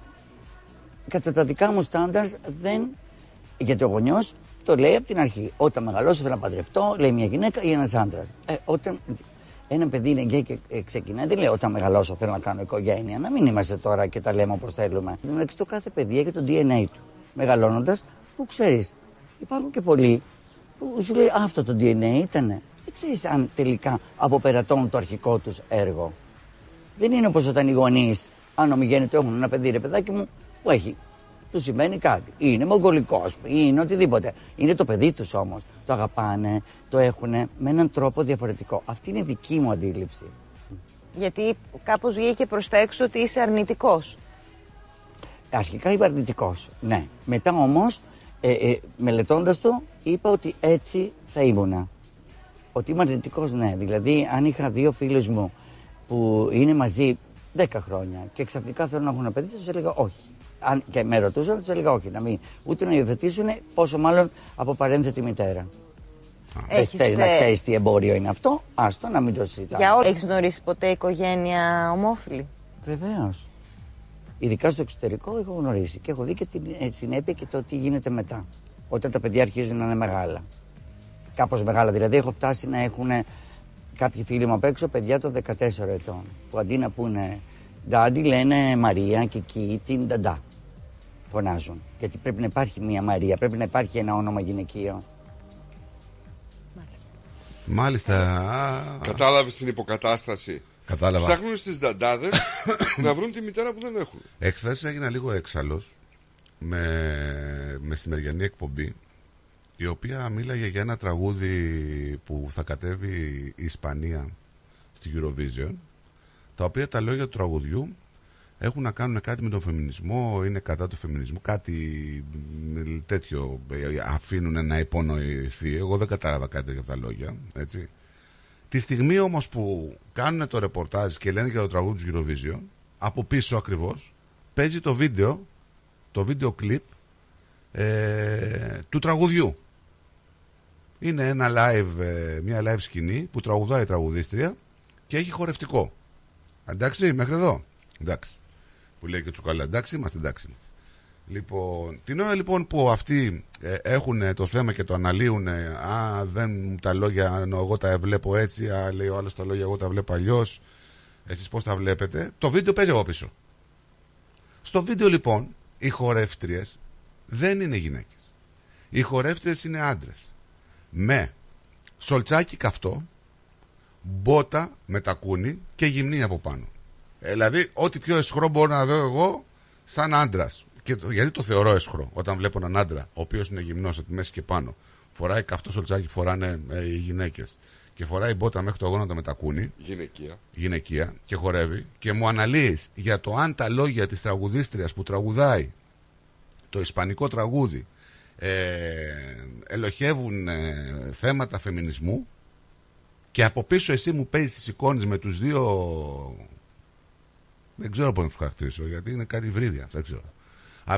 κατά τα δικά μου στάνταρ δεν. Γιατί ο γονιός το λέει από την αρχή. Όταν μεγαλώσω θέλω να παντρευτώ, λέει μια γυναίκα ή ένας άντρας. Ε, όταν ένα παιδί είναι γκέι και ε, ξεκινάει, δεν λέει όταν μεγαλώσω θέλω να κάνω οικογένεια. Να μην είμαστε τώρα και τα λέμε όπως θέλουμε. Εντάξει, το κάθε παιδί έχει το DNA του. Μεγαλώνοντας, που ξέρεις, υπάρχουν και πολλοί που σου λέει «Α, αυτό το DNA ήτανε. Δεν ξέρεις αν τελικά αποπερατώνουν το αρχικό τους έργο. Δεν είναι όπως όταν οι γονείς, αν ομιγέννητο έχουν ένα παιδί, ρε παιδάκι μου, που έχει. Του σημαίνει κάτι. Είναι μογγολικός, είναι οτιδήποτε. Είναι το παιδί τους όμως. Το αγαπάνε, το έχουν με έναν τρόπο διαφορετικό. Αυτή είναι η δική μου αντίληψη. Γιατί κάπως βγήκε προς τα έξω ότι είσαι αρνητικός. Αρχικά είμαι αρνητικός. Ναι. Μετά όμως, ε, ε, μελετώντας το, είπα ότι έτσι θα ήμουνα. Ότι είμαι αρνητικός, ναι. Δηλαδή, αν είχα δύο φίλους μου που είναι μαζί 10 χρόνια και ξαφνικά θέλουν να έχουν ένα παιδί, θα του έλεγα όχι. Αν και με ρωτούσαν, θα τους έλεγα όχι. Να μην, ούτε να υιοθετήσουν, πόσο μάλλον από παρένθετη μητέρα. Δεν Έχεις, θέλεις να ε, ξέρεις τι εμπόριο είναι αυτό, άστο να μην το συζητάμε. Για όλα. Έχεις γνωρίσει ποτέ οικογένεια ομόφυλη; Βεβαίως. Ειδικά στο εξωτερικό έχω γνωρίσει και έχω δει και την ε, συνέπεια και το τι γίνεται μετά. Όταν τα παιδιά αρχίζουν να είναι μεγάλα. Κάπως μεγάλα. Δηλαδή έχω φτάσει να έχουν κάποιοι φίλοι μου απ' έξω παιδιά των 14 ετών. Που αντί να πούνε ντάντι λένε Μαρία και εκεί την νταντά. Φωνάζουν. Γιατί πρέπει να υπάρχει μια Μαρία, πρέπει να υπάρχει ένα όνομα γυναικείο. Μάλιστα. Α, Κατάλαβες την υποκατάσταση. Κατάλαβα. Ψάχνουν στις δαντάδε [COUGHS] να βρουν τη μητέρα που δεν έχουν. Εχθές έγινα λίγο έξαλλος με μεσημεριανή εκπομπή η οποία μίλαγε για ένα τραγούδι που θα κατέβει η Ισπανία στη Eurovision τα οποία τα λόγια του τραγουδιού έχουν να κάνουν κάτι με τον φεμινισμό, είναι κατά του φεμινισμού, κάτι μ, τέτοιο ε, αφήνουν να υπονοηθεί. Εγώ δεν κατάλαβα κάτι για αυτά τα λόγια, έτσι. Τη στιγμή όμως που κάνουν το ρεπορτάζ και λένε για το τραγούδι του Eurovision, από πίσω ακριβώς, παίζει το βίντεο, το βίντεο κλιπ ε, του τραγουδιού. Είναι ένα live, ε, μια live σκηνή που τραγουδάει η τραγουδίστρια και έχει χορευτικό. Εντάξει, μέχρι εδώ. Εντάξει. Που λέει και τσουκαλά. Εντάξει, είμαστε εντάξει. είμαστε. Λοιπόν, την ώρα λοιπόν που αυτοί ε, έχουν το θέμα και το αναλύουν, ε, α, δεν τα λόγια, ενώ εγώ τα βλέπω έτσι, α, λέει ο άλλος τα λόγια, εγώ τα βλέπω αλλιώς. Εσείς πώς τα βλέπετε. Το βίντεο παίζει από πίσω. Στο βίντεο λοιπόν, οι χορεύτριες δεν είναι γυναίκες. Οι χορεύτριες είναι άντρες. Με σολτσάκι καυτό, μπότα με τακούνι και γυμνή από πάνω. Ε, δηλαδή, ό,τι πιο εσχρό μπορώ να δω εγώ σαν άντρας. Και το- γιατί το θεωρώ εσχρό, όταν βλέπω έναν άντρα, ο οποίος είναι γυμνός από τη μέση και πάνω, φοράει καυτό σολτσάκι, φοράνε ε, οι γυναίκες και φοράει μπότα μέχρι το γόνατο με τακούνι, Γυναικεία. γυναικεία, και χορεύει, και μου αναλύεις για το αν τα λόγια της τραγουδίστριας που τραγουδάει το ισπανικό τραγούδι ε, ελοχεύουν ε, θέματα φεμινισμού. Και από πίσω εσύ μου παίζεις τις εικόνες με τους δύο. Δεν ξέρω πώς να τους χαρακτηρίσω γιατί είναι κάτι βρύδια δεν ξέρω. Α,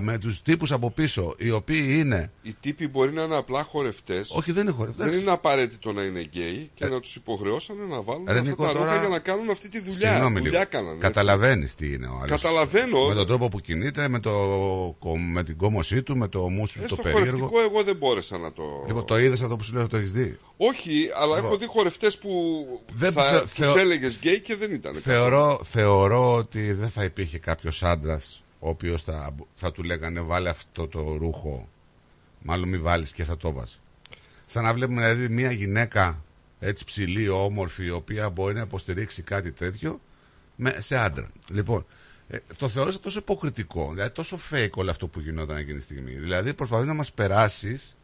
με τους τύπους από πίσω οι οποίοι είναι Οι τύποι μπορεί να είναι απλά χορευτές. Όχι, δεν είναι χορευτές. Δεν είναι απαραίτητο να είναι γκέι και να τους υποχρεώσανε να βάλουν Ρε, αυτά Νίκο, τα ρούχα τώρα- για να κάνουν αυτή τη δουλειά. Συγγνώμη δουλειά λίγο. κάνανε. Καταλαβαίνεις τι είναι ο άλλος. Καταλαβαίνω. Με τον τρόπο που κινείται, με, το, με την κόμωσή του, με το μουσου Ε, το στο περίεργο. χορευτικό εγώ δεν μπόρεσα να το. Λοιπόν, το είδες αυτό που σου λέω, το έχεις δει; Όχι, αλλά Λοιπόν. έχω δει χορευτές που Δεν- θα θε- τους θεω- έλεγες γκέι και δεν ήταν. Θεωρώ, θεωρώ ότι δεν θα υπήρχε κάποιος άντρας ο οποίος θα, θα του λέγανε βάλε αυτό το ρούχο, μάλλον μη βάλεις και θα το βάζεις. Σαν να βλέπουμε δηλαδή μια γυναίκα έτσι ψηλή, όμορφη, η οποία μπορεί να υποστηρίξει κάτι τέτοιο με, σε άντρα. Λοιπόν, ε, το θεώρησα τόσο υποκριτικό, δηλαδή τόσο fake όλο αυτό που γινόταν εκείνη τη στιγμή. Δηλαδή προσπαθεί να μας περάσεις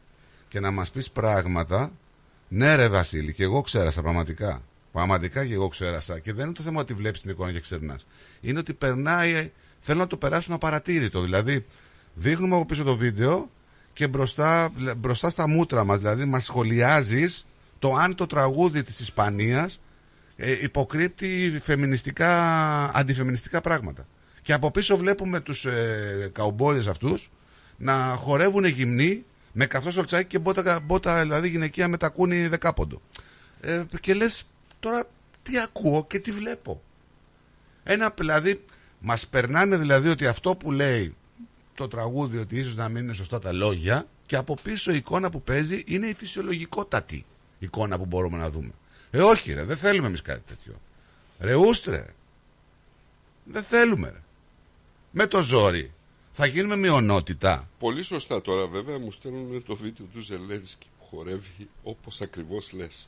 και να μας πεις πράγματα. Ναι, ρε Βασίλη, και εγώ ξέρασα πραγματικά. Πραγματικά και εγώ ξέρασα. Και δεν είναι το θέμα ότι βλέπεις την εικόνα και ξερνάς. Είναι ότι περνάει, θέλω να το περάσουν απαρατήρητο. Δηλαδή, δείχνουμε από πίσω το βίντεο και μπροστά, μπροστά στα μούτρα μας, δηλαδή μας σχολιάζεις το αν το τραγούδι της Ισπανίας ε, υποκρύπτει φεμινιστικά, αντιφεμινιστικά πράγματα. Και από πίσω βλέπουμε τους ε, καουμπόδες αυτούς να χορεύουν γυμνοί με καυτό σολτσάκι και μπότα, μπότα δηλαδή γυναικεία με τακούνι δεκάποντο. Ε, και λες τώρα τι ακούω και τι βλέπω. Ένα δηλαδή μας περνάνε δηλαδή ότι αυτό που λέει το τραγούδι ότι ίσως να μην είναι σωστά τα λόγια και από πίσω η εικόνα που παίζει είναι η φυσιολογικότατη εικόνα που μπορούμε να δούμε. Ε, όχι, ρε, δεν θέλουμε εμείς κάτι τέτοιο. Ρε, ούστρε. Δεν θέλουμε, ρε. Με το ζόρι. Θα γίνουμε μειονότητα. Πολύ σωστά τώρα, βέβαια, μου στέλνουν το βίντεο του Ζελένσκι που χορεύει όπως ακριβώς λες.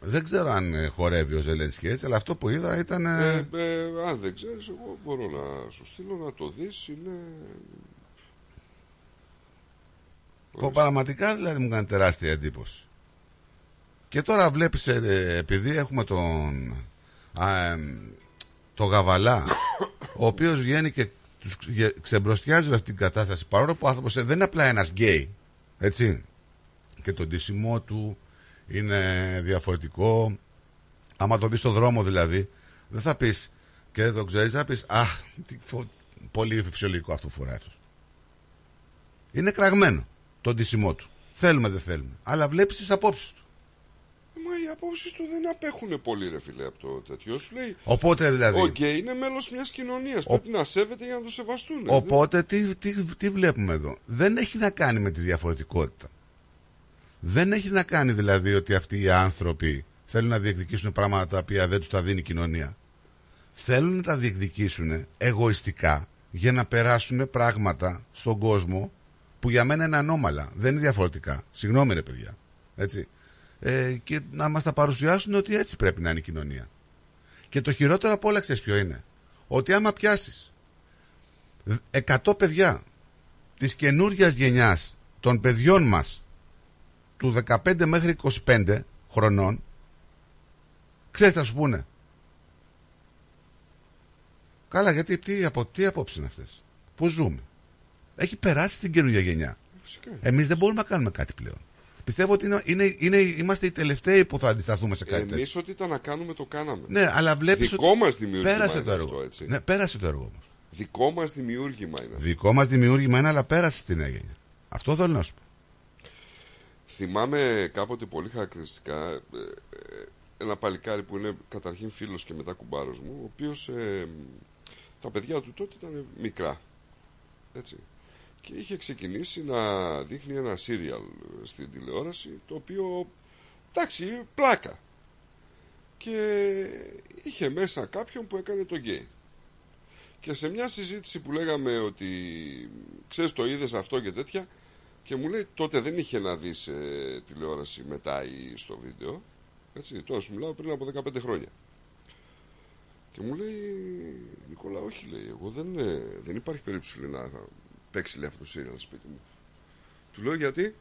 Δεν ξέρω αν ε, χορεύει ο Ζελένσκι έτσι, αλλά αυτό που είδα ήταν. Ε, ε, αν δεν ξέρεις, εγώ μπορώ να σου στείλω να το δεις. Είναι. Που πραγματικά δηλαδή μου κάνει τεράστια εντύπωση. Και τώρα βλέπεις, ε, επειδή έχουμε τον, α, ε, το Γαβαλά, ο οποίος βγαίνει και τους ξεμπροστιάζει αυτή την κατάσταση, παρόλο που ο άνθρωπος ε, δεν είναι απλά ένας γκέι, έτσι, και το ντύσιμό του είναι διαφορετικό. Άμα το δεις στον δρόμο δηλαδή, δεν θα πεις και δεν το ξέρεις, θα πεις «Α, τι φο... πολύ φυσιολογικό αυτό που φοράει αυτός». Είναι κραγμένο το ντύσιμό του. Θέλουμε, δεν θέλουμε. Αλλά βλέπεις τις απόψεις του. Μα οι απόψεις του δεν απέχουν πολύ, ρε φίλε, από το τέτοιο. Σου λέει. Οπότε δηλαδή. Ο γκέι είναι μέλος μιας κοινωνίας. Πρέπει να σέβεται για να το σεβαστούν. Οπότε τι, τι, τι βλέπουμε εδώ. Δεν έχει να κάνει με τη διαφορετικότητα. Δεν έχει να κάνει δηλαδή ότι αυτοί οι άνθρωποι θέλουν να διεκδικήσουν πράγματα τα οποία δεν τους τα δίνει η κοινωνία. Θέλουν να τα διεκδικήσουν εγωιστικά για να περάσουν πράγματα στον κόσμο που για μένα είναι ανώμαλα. Δεν είναι διαφορετικά. Συγγνώμη ρε παιδιά. Έτσι ε, και να μας τα παρουσιάσουν ότι έτσι πρέπει να είναι η κοινωνία. Και το χειρότερο από όλα ξέρεις ποιο είναι; Ότι άμα πιάσεις 100 παιδιά της καινούργιας γενιάς των παιδιών μας του 15 μέχρι 25 χρονών ξέρεις τι θα σου πούνε; Καλά γιατί τι, από, τι απόψεις είναι αυτές; Πού ζούμε; Έχει περάσει την καινούργια γενιά. Εμείς δεν μπορούμε να κάνουμε κάτι πλέον. Πιστεύω ότι είναι, είναι, είναι, είμαστε οι τελευταίοι που θα αντισταθούμε σε κάτι τέτοιο. Εμεί ό,τι ήταν να κάνουμε το κάναμε. Ναι, αλλά βλέπεις. Δικό μας δημιούργημα πέρασε είναι το έργο. αυτό, έτσι. Ναι, πέρασε το έργο όμως. Δικό μας δημιούργημα είναι. Δικό μας δημιούργημα είναι, αλλά πέρασε στην έγενεια. Αυτό θέλω να σου πω. Θυμάμαι κάποτε πολύ χαρακτηριστικά ε, ε, ένα παλικάρι που είναι καταρχήν φίλος και μετά κουμπάρος μου, ο οποίος ε, τα παιδιά του τότε ήταν μικρά. Έτσι και είχε ξεκινήσει να δείχνει ένα σύριαλ στην τηλεόραση το οποίο εντάξει πλάκα και είχε μέσα κάποιον που έκανε το γκέι και σε μια συζήτηση που λέγαμε ότι ξέρεις το είδες αυτό και τέτοια και μου λέει τότε δεν είχε να δεις σε τηλεόραση μετά ή στο βίντεο έτσι τώρα σου μιλάω πριν από 15 χρόνια και μου λέει Νικόλα όχι λέει εγώ δεν, ε, δεν υπάρχει περίπτωση λέει, να παίξει λέει αυτό το σύριαλ σπίτι μου. Του λέω γιατί;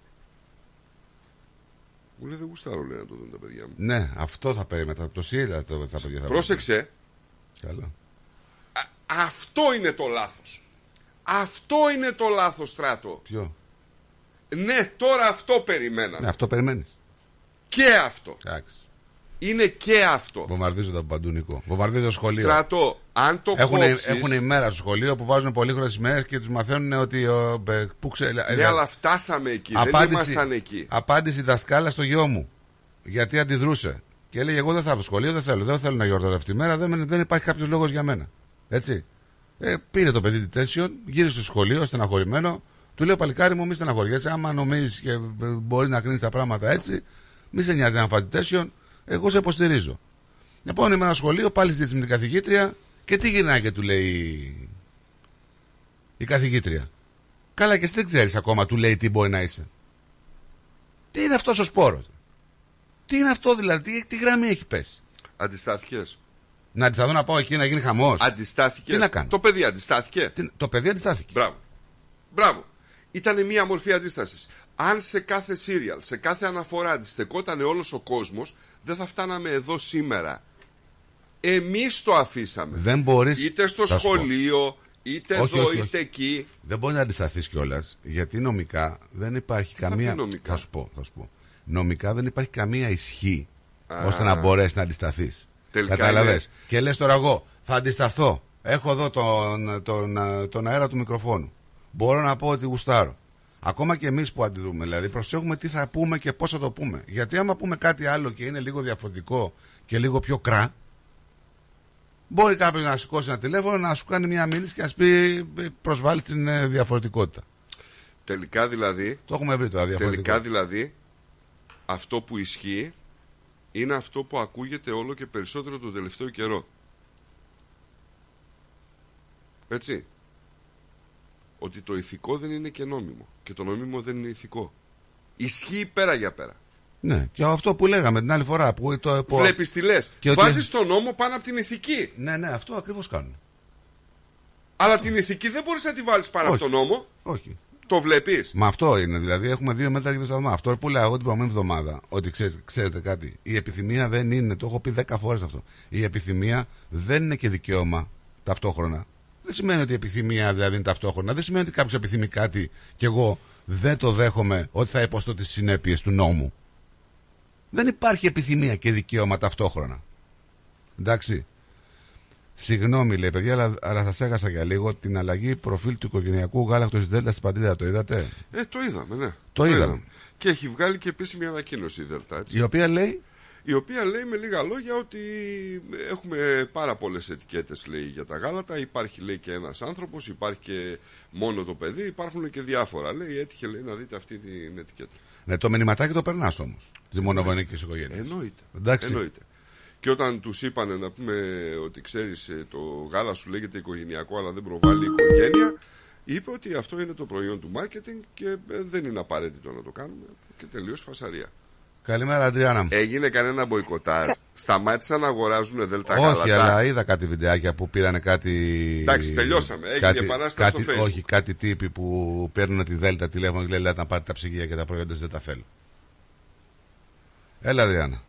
Μου λέει δεν γουστάρω λέει να το δουν τα παιδιά μου. Ναι, αυτό θα περίμενα. Το σύριαλ το θα παιδιά θα Πρόσεξε. Καλό. αυτό είναι το λάθος. Αυτό είναι το λάθος στράτο. Ποιο; Ναι, τώρα αυτό περιμέναμε. Ναι, αυτό περιμένεις. Και αυτό. Εντάξει. Είναι και αυτό. Βομβαρδίζονται από παντού Νικό. Βομβαρδίζει το σχολείο. Στρατό, αν το έχουν, κόψεις... έχουν ημέρα στο σχολείο που βάζουν πολύχρονες ημέρε και τους μαθαίνουν ότι. Ο, που ξε... Ναι, αλλά φτάσαμε εκεί. Απάντηση, δεν ήμασταν εκεί. Απάντηση δασκάλα στο γιο μου. Γιατί αντιδρούσε. Και έλεγε: Εγώ δεν θα έρθω στο σχολείο, δεν θέλω. Δεν θέλω να γιορτάζω αυτή τη μέρα. Δεν, δεν υπάρχει κάποιος λόγος για μένα. Έτσι. Ε, πήρε το παιδί τη tension, γύρισε στο σχολείο, στεναχωρημένο. Του λέω: Παλικάρι μου, μη στεναχωριέσαι. Άμα νομίζεις και μπορείς να κρίνεις τα πράγματα έτσι, μη σε νοιάζει να φάει tension εγώ σε υποστηρίζω. Λοιπόν, είμαι ένα σχολείο, πάλι συζήτηση με την καθηγήτρια Και τι γυρνάει και του λέει η καθηγήτρια. Καλά και εσύ δεν ξέρεις ακόμα, του λέει τι μπορεί να είσαι. Τι είναι αυτός ο σπόρος. Τι είναι αυτό δηλαδή, τι, τι γραμμή έχει πέσει; Αντιστάθηκες. Να αντισταθώ να πάω εκεί να γίνει χαμός. Αντιστάθηκες. Τι να κάνω; Το παιδί αντιστάθηκε. Το παιδί αντιστάθηκε. Μπράβο. Μπράβο. Ήταν μια μορφή αντίστασης. Αν σε κάθε σύριαλ, σε κάθε αναφορά αντιστεκόταν όλος ο κόσμος, δεν θα φτάναμε εδώ σήμερα. Εμείς το αφήσαμε. Δεν μπορείς- Είτε στο θα σου πω. σχολείο, είτε Όχι, εδώ, όχι, όχι. είτε εκεί. Δεν μπορεί να αντισταθείς κιόλας. Γιατί νομικά δεν υπάρχει θα καμία. πει νομικά; Θα σου πω, θα σου πω. Νομικά δεν υπάρχει καμία ισχύ Α. ώστε να μπορέσεις να αντισταθείς. Τελικά Κατάλαβες; είναι- Και λες τώρα εγώ, θα αντισταθώ. Έχω εδώ τον, τον, τον αέρα του μικροφόνου. Μπορώ να πω ότι γουστάρω. Ακόμα και εμείς που αντιδρούμε, δηλαδή προσέχουμε τι θα πούμε και πώς θα το πούμε. Γιατί άμα πούμε κάτι άλλο και είναι λίγο διαφορετικό και λίγο πιο κρά, μπορεί κάποιος να σηκώσει ένα τηλέφωνο, να σου κάνει μια μίληση και να σου πει ε, προσβάλλει την ε, διαφορετικότητα. Τελικά δηλαδή. Το έχουμε βρει τώρα διαφορετικό. Τελικά δηλαδή, αυτό που ισχύει είναι αυτό που ακούγεται όλο και περισσότερο τον τελευταίο καιρό. Έτσι. Ότι το ηθικό δεν είναι και νόμιμο. Και το νόμιμο δεν είναι ηθικό. Ισχύει πέρα για πέρα. Ναι, και αυτό που λέγαμε την άλλη φορά. Που το, που... Βλέπεις τι λες. Και ότι- Βάζεις τον νόμο πάνω από την ηθική. Ναι, ναι, αυτό ακριβώς κάνουν. Αλλά την ηθική δεν μπορείς να τη βάλεις πάνω από Όχι. τον νόμο. Όχι. Το βλέπεις. Μα αυτό είναι. Δηλαδή, έχουμε δύο μέτρα και δύο σταθμά. Αυτό που λέω εγώ την προηγούμενη εβδομάδα, ότι ξέρετε, ξέρετε κάτι, η επιθυμία δεν είναι, το έχω πει δέκα φορές αυτό. Η επιθυμία δεν είναι και δικαίωμα ταυτόχρονα. Δεν σημαίνει ότι η επιθυμία δηλαδή είναι ταυτόχρονα. Δεν σημαίνει ότι κάποιος επιθυμεί κάτι και εγώ δεν το δέχομαι ότι θα υποστώ τις συνέπειες του νόμου. Δεν υπάρχει επιθυμία και δικαίωμα ταυτόχρονα. Εντάξει. Συγγνώμη, λέει παιδιά, αλλά, αλλά σας έχασα για λίγο την αλλαγή προφίλ του οικογενειακού γάλακτος τη Δέλτα στην Παντρίδα. Το είδατε; Ε, το είδαμε, ναι. Το είδαμε. Και έχει βγάλει και επίσημη ανακοίνωση η Δελτά. Έτσι. Η οποία λέει. Η οποία λέει με λίγα λόγια ότι έχουμε πάρα πολλές ετικέτες λέει για τα γάλατα. Υπάρχει λέει και ένας άνθρωπος, υπάρχει και μόνο το παιδί, υπάρχουν και διάφορα. Λέει έτυχε λέει, να δείτε αυτή την ετικέτα. Ναι, το μηνυματάκι το περνάς όμως. Της μονογονικής οικογένειας. Εννοείται. Εντάξει. Εννοείται. Και όταν τους είπαν να πούμε ότι ξέρεις, το γάλα σου λέγεται οικογενειακό, αλλά δεν προβάλλει η οικογένεια, είπε ότι αυτό είναι το προϊόν του μάρκετινγκ και ε, δεν είναι απαραίτητο να το κάνουμε. Και τελείως φασαρία. Καλημέρα, Αντριάννα. Έγινε κανένα μποϊκοτάζ. Σταμάτησαν να αγοράζουν δέλτα Όχι, γάλατα. αλλά είδα κάτι βιντεάκια που πήρανε κάτι. Εντάξει, τελειώσαμε. Έγινε κάτι, επανάσταση κάτι, στο Facebook. Όχι, κάτι τύποι που παίρνουν τη Δέλτα τηλέφωνο και λένε «Ελάτε να πάρετε τα ψυγεία και τα προϊόντα σας δεν τα θέλω. Έλα, Αδριάννα.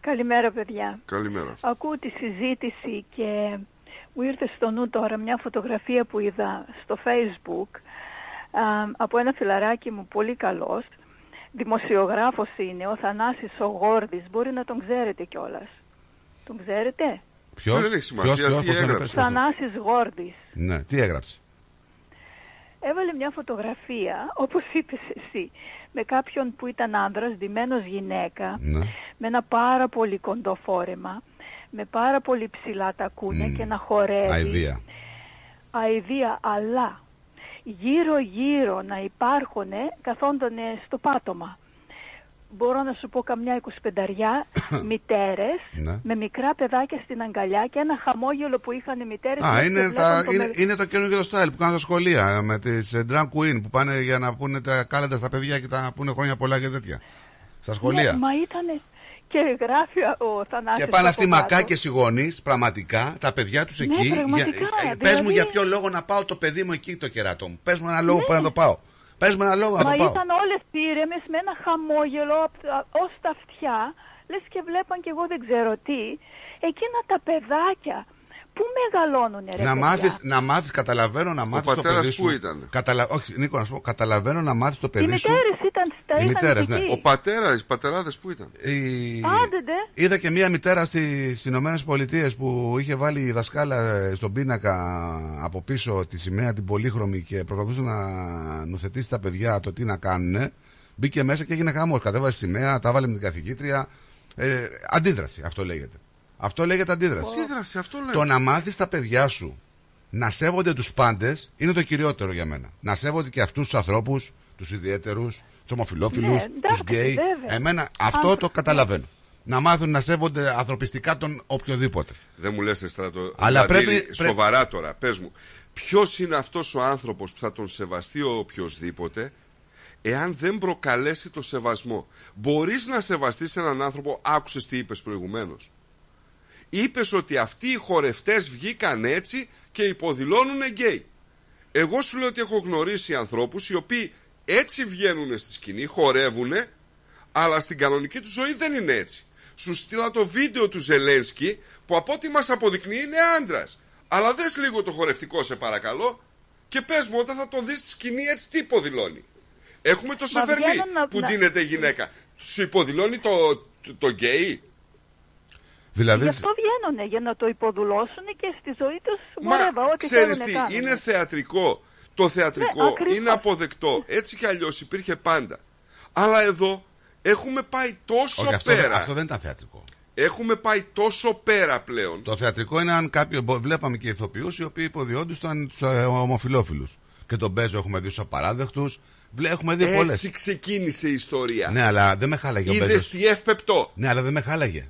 Καλημέρα παιδιά. Καλημέρα. Ακούω τη συζήτηση και μου ήρθε στο νου τώρα μια φωτογραφία που είδα στο facebook α, από ένα φιλαράκι μου πολύ καλός. Δημοσιογράφος είναι, ο Θανάσης ο Γόρδης, μπορεί να τον ξέρετε κιόλας. Τον ξέρετε; Ποιος, Δεν έχει σημασία, τι έγραψε. Θανάσης Γόρδης. Ναι, τι έγραψε; Έβαλε μια φωτογραφία, όπως είπες εσύ, με κάποιον που ήταν άνδρας, ντυμένος γυναίκα, Ναι. με ένα πάρα πολύ κοντό φόρεμα, με πάρα πολύ ψηλά τα κούνια και να χορεύει. Αηδία. Αηδία, αλλά γύρω-γύρω να υπάρχουν καθόντανε στο πάτωμα. Μπορώ να σου πω καμιά εικοσιπενταριά [COUGHS] μητέρες Ναι. με μικρά παιδάκια στην αγκαλιά και ένα χαμόγελο που είχαν οι μητέρες Α, και είναι, βλέπαν τα, το είναι, με- είναι το καινούργιο το style που κάνουν στα σχολεία ε, με τις drag queen που πάνε για να πούνε τα κάλαντα στα παιδιά και τα πούνε χρόνια πολλά και τέτοια. Στα σχολεία. Ναι, μα ήταν και γράφει ο Θανάσης Και πάνε από αυτοί κάτω. μακάκε οι γονεί, πραγματικά, τα παιδιά τους Ναι, εκεί. πραγματικά, για, ε, δηλαδή- Πες μου για ποιο λόγο να πάω το παιδί μου εκεί το κεράτο μου. Πες μου ένα λόγο που να το πάω. Πες μου ένα λόγο να Μα το πάω. ήταν όλες ήρεμες με ένα χαμόγελο απ' τα- ως τα αυτιά, λες και βλέπαν και εγώ δεν ξέρω τι. Εκείνα τα παιδάκια, πού μεγαλώνουν ρε Να παιδιά; μάθεις, να μάθεις, καταλαβαίνω να μάθεις το πατέρας παιδί σου. πού ήταν; Καταλα... Όχι, Νίκο, να σου πω, καταλαβαίνω να μάθεις το Οι παιδί σου. μητέρες ήταν, τα Οι είχαν μητέρες, εκεί. ναι. Ο πατέρας, οι πατεράδες που ήταν; Η- Άντε ντε. Είδα και μία μητέρα στις Ηνωμένες Πολιτείες που είχε βάλει η δασκάλα ε, στον πίνακα από πίσω της σημαία την πολύχρωμη και προσπαθούσε να νουθετήσει τα παιδιά το τι να κάνουν. Μπήκε μέσα και έγινε χαμός. Κατέβασε σημαία, τα βάλε με την καθηγήτρια. Ε, αντίδραση, αυτό λέγεται. Αυτό λέγεται αντίδραση. Αντίδραση, αυτό λέει. Το να μάθεις τα παιδιά σου να σέβονται τους πάντες είναι το κυριότερο για μένα. Να σέβονται και αυτούς τους ανθρώπους, τους ιδιαίτερους, τους ομοφυλόφιλου, Ναι, τους εντάξει, γκέι. βέβαια. Εμένα αυτό Αν- το καταλαβαίνω. να μάθουν να σέβονται ανθρωπιστικά τον οποιοδήποτε. Δεν μου λες στρατό. Αλλά δηλαδή, πρέπει- Σοβαρά τώρα, πες μου. Ποιος είναι αυτός ο άνθρωπος που θα τον σεβαστεί ο οποιοδήποτε εάν δεν προκαλέσει το σεβασμό; Μπορείς να σεβαστείς έναν άνθρωπο, άκουσες τι είπες προηγουμένως. Είπες ότι αυτοί οι χορευτές βγήκαν έτσι και υποδηλώνουν γκέι. Εγώ σου λέω ότι έχω γνωρίσει ανθρώπους οι οποίοι έτσι βγαίνουν στη σκηνή, χορεύουν, αλλά στην κανονική τους ζωή δεν είναι έτσι. Σου στείλα το βίντεο του Ζελένσκι που από ό,τι μας αποδεικνύει είναι άντρας. Αλλά δες λίγο το χορευτικό σε παρακαλώ και πες μου όταν θα τον δεις στη σκηνή έτσι τι υποδηλώνει. Έχουμε το Μα Σεφερλί βγαίνουν να- που να- ντύνεται γυναίκα. Σου υποδηλώνει το, το, το γκέι; Δηλαδή, Γι' αυτό βγαίνουν για να το υποδουλώσουν και στη ζωή τους Μα whatever, ό,τι ξέρεις θέλουν τι, να κάνουν. είναι θεατρικό. Το θεατρικό Ναι, ακριβώς. είναι αποδεκτό. Έτσι κι αλλιώς υπήρχε πάντα. Αλλά εδώ έχουμε πάει τόσο Όχι, αυτό, πέρα. δεν- αυτό δεν ήταν θεατρικό. Έχουμε πάει τόσο πέρα πλέον. Το θεατρικό είναι αν κάποιο. μπο- Βλέπαμε και ηθοποιούς οι οποίοι υποδιόντουσαν τους ε, ομοφυλόφιλου. Και τον Μπέζο έχουμε δει στους απαράδεκτους. Έχουμε δει πολλές. Έτσι ξεκίνησε η ιστορία. Ναι, αλλά δεν με χάλαγε ο Είδες Μπέζος. τι εύπεπτο. Ναι, αλλά δεν με χάλαγε.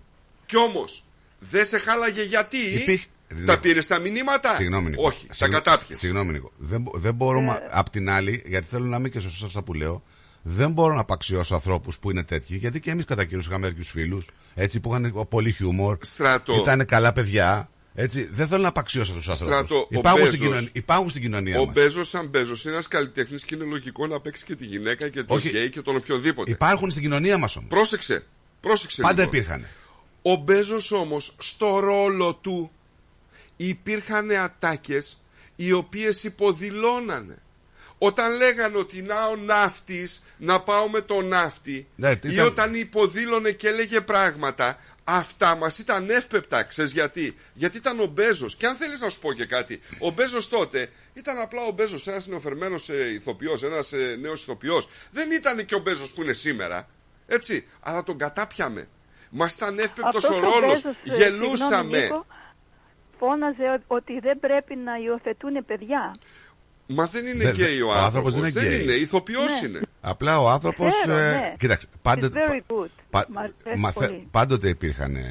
Κι όμως, δεν σε χάλαγε γιατί. Υπήρχε- Τα πήρες τα μηνύματα; Συγγνώμη, Νίκο. Όχι, τα Συγγνώ- κατάπιες. Συγγνώμη, Νίκο. Δεν, μπο- δεν μπορούμε. Ε. Απ' την άλλη, γιατί θέλω να είμαι και σωστός σε αυτά που λέω, δεν μπορώ να απαξιώσω ανθρώπους που είναι τέτοιοι, γιατί και εμείς κατά καιρούς είχαμε τέτοιους φίλους, έτσι που είχαν πολύ χιούμορ. Στράτο. Ήταν καλά παιδιά. Έτσι, δεν θέλω να απαξιώσω τους Στράτο, ανθρώπους. ο Υπάρχουν, στην Μπέζος- κοινωνία- υπάρχουν στην κοινωνία Ο μας. Μπέζος, σαν Μπέζος, είναι ένας καλλιτέχνης και είναι λογικό να παίξει και τη γυναίκα και τον Όχι. γκέι και τον οποιοδήποτε. Υπάρχουν στην κοινωνία μας όμως. Πρόσεξε. Πρόσεξε. Πάντα λίγο. υπήρχαν. Ο Μπέζος όμως στο ρόλο του υπήρχαν ατάκες οι οποίες υποδηλώνανε. Όταν λέγανε ότι να ο ναύτης, να πάω με τον ναύτη Ναι, τι ή ήταν- όταν υποδήλωνε και έλεγε πράγματα αυτά μας ήταν εύπεπτα, ξέρεις γιατί; Γιατί ήταν ο Μπέζος και αν θέλεις να σου πω και κάτι, ο Μπέζος τότε ήταν απλά ο Μπέζος ένας νεοφερμένος ε, ηθοποιός, ένας ε, νέος ηθοποιός. Δεν ήταν και ο Μπέζος που είναι σήμερα, έτσι, αλλά τον κατάπιαμε. Μας ήταν εύπεπτος Αυτός ο ρόλος, Μπέζος, ε, γελούσαμε. συγγνώμη, Νίκο, φώναζε ο- ότι δεν πρέπει να υιοθετούν παιδιά. Μα δεν είναι Δεν- γκέι ο ο άνθρωπος. άνθρωπος δεν είναι γκέι. είναι, ηθοποιός Ναι. είναι. Απλά ο άνθρωπος. Ξέρω, ναι. Κοίταξε, It's πάντοτε, very good. πα- Μ' αρέσει μα- θε- πολύ. πάντοτε υπήρχαν ε,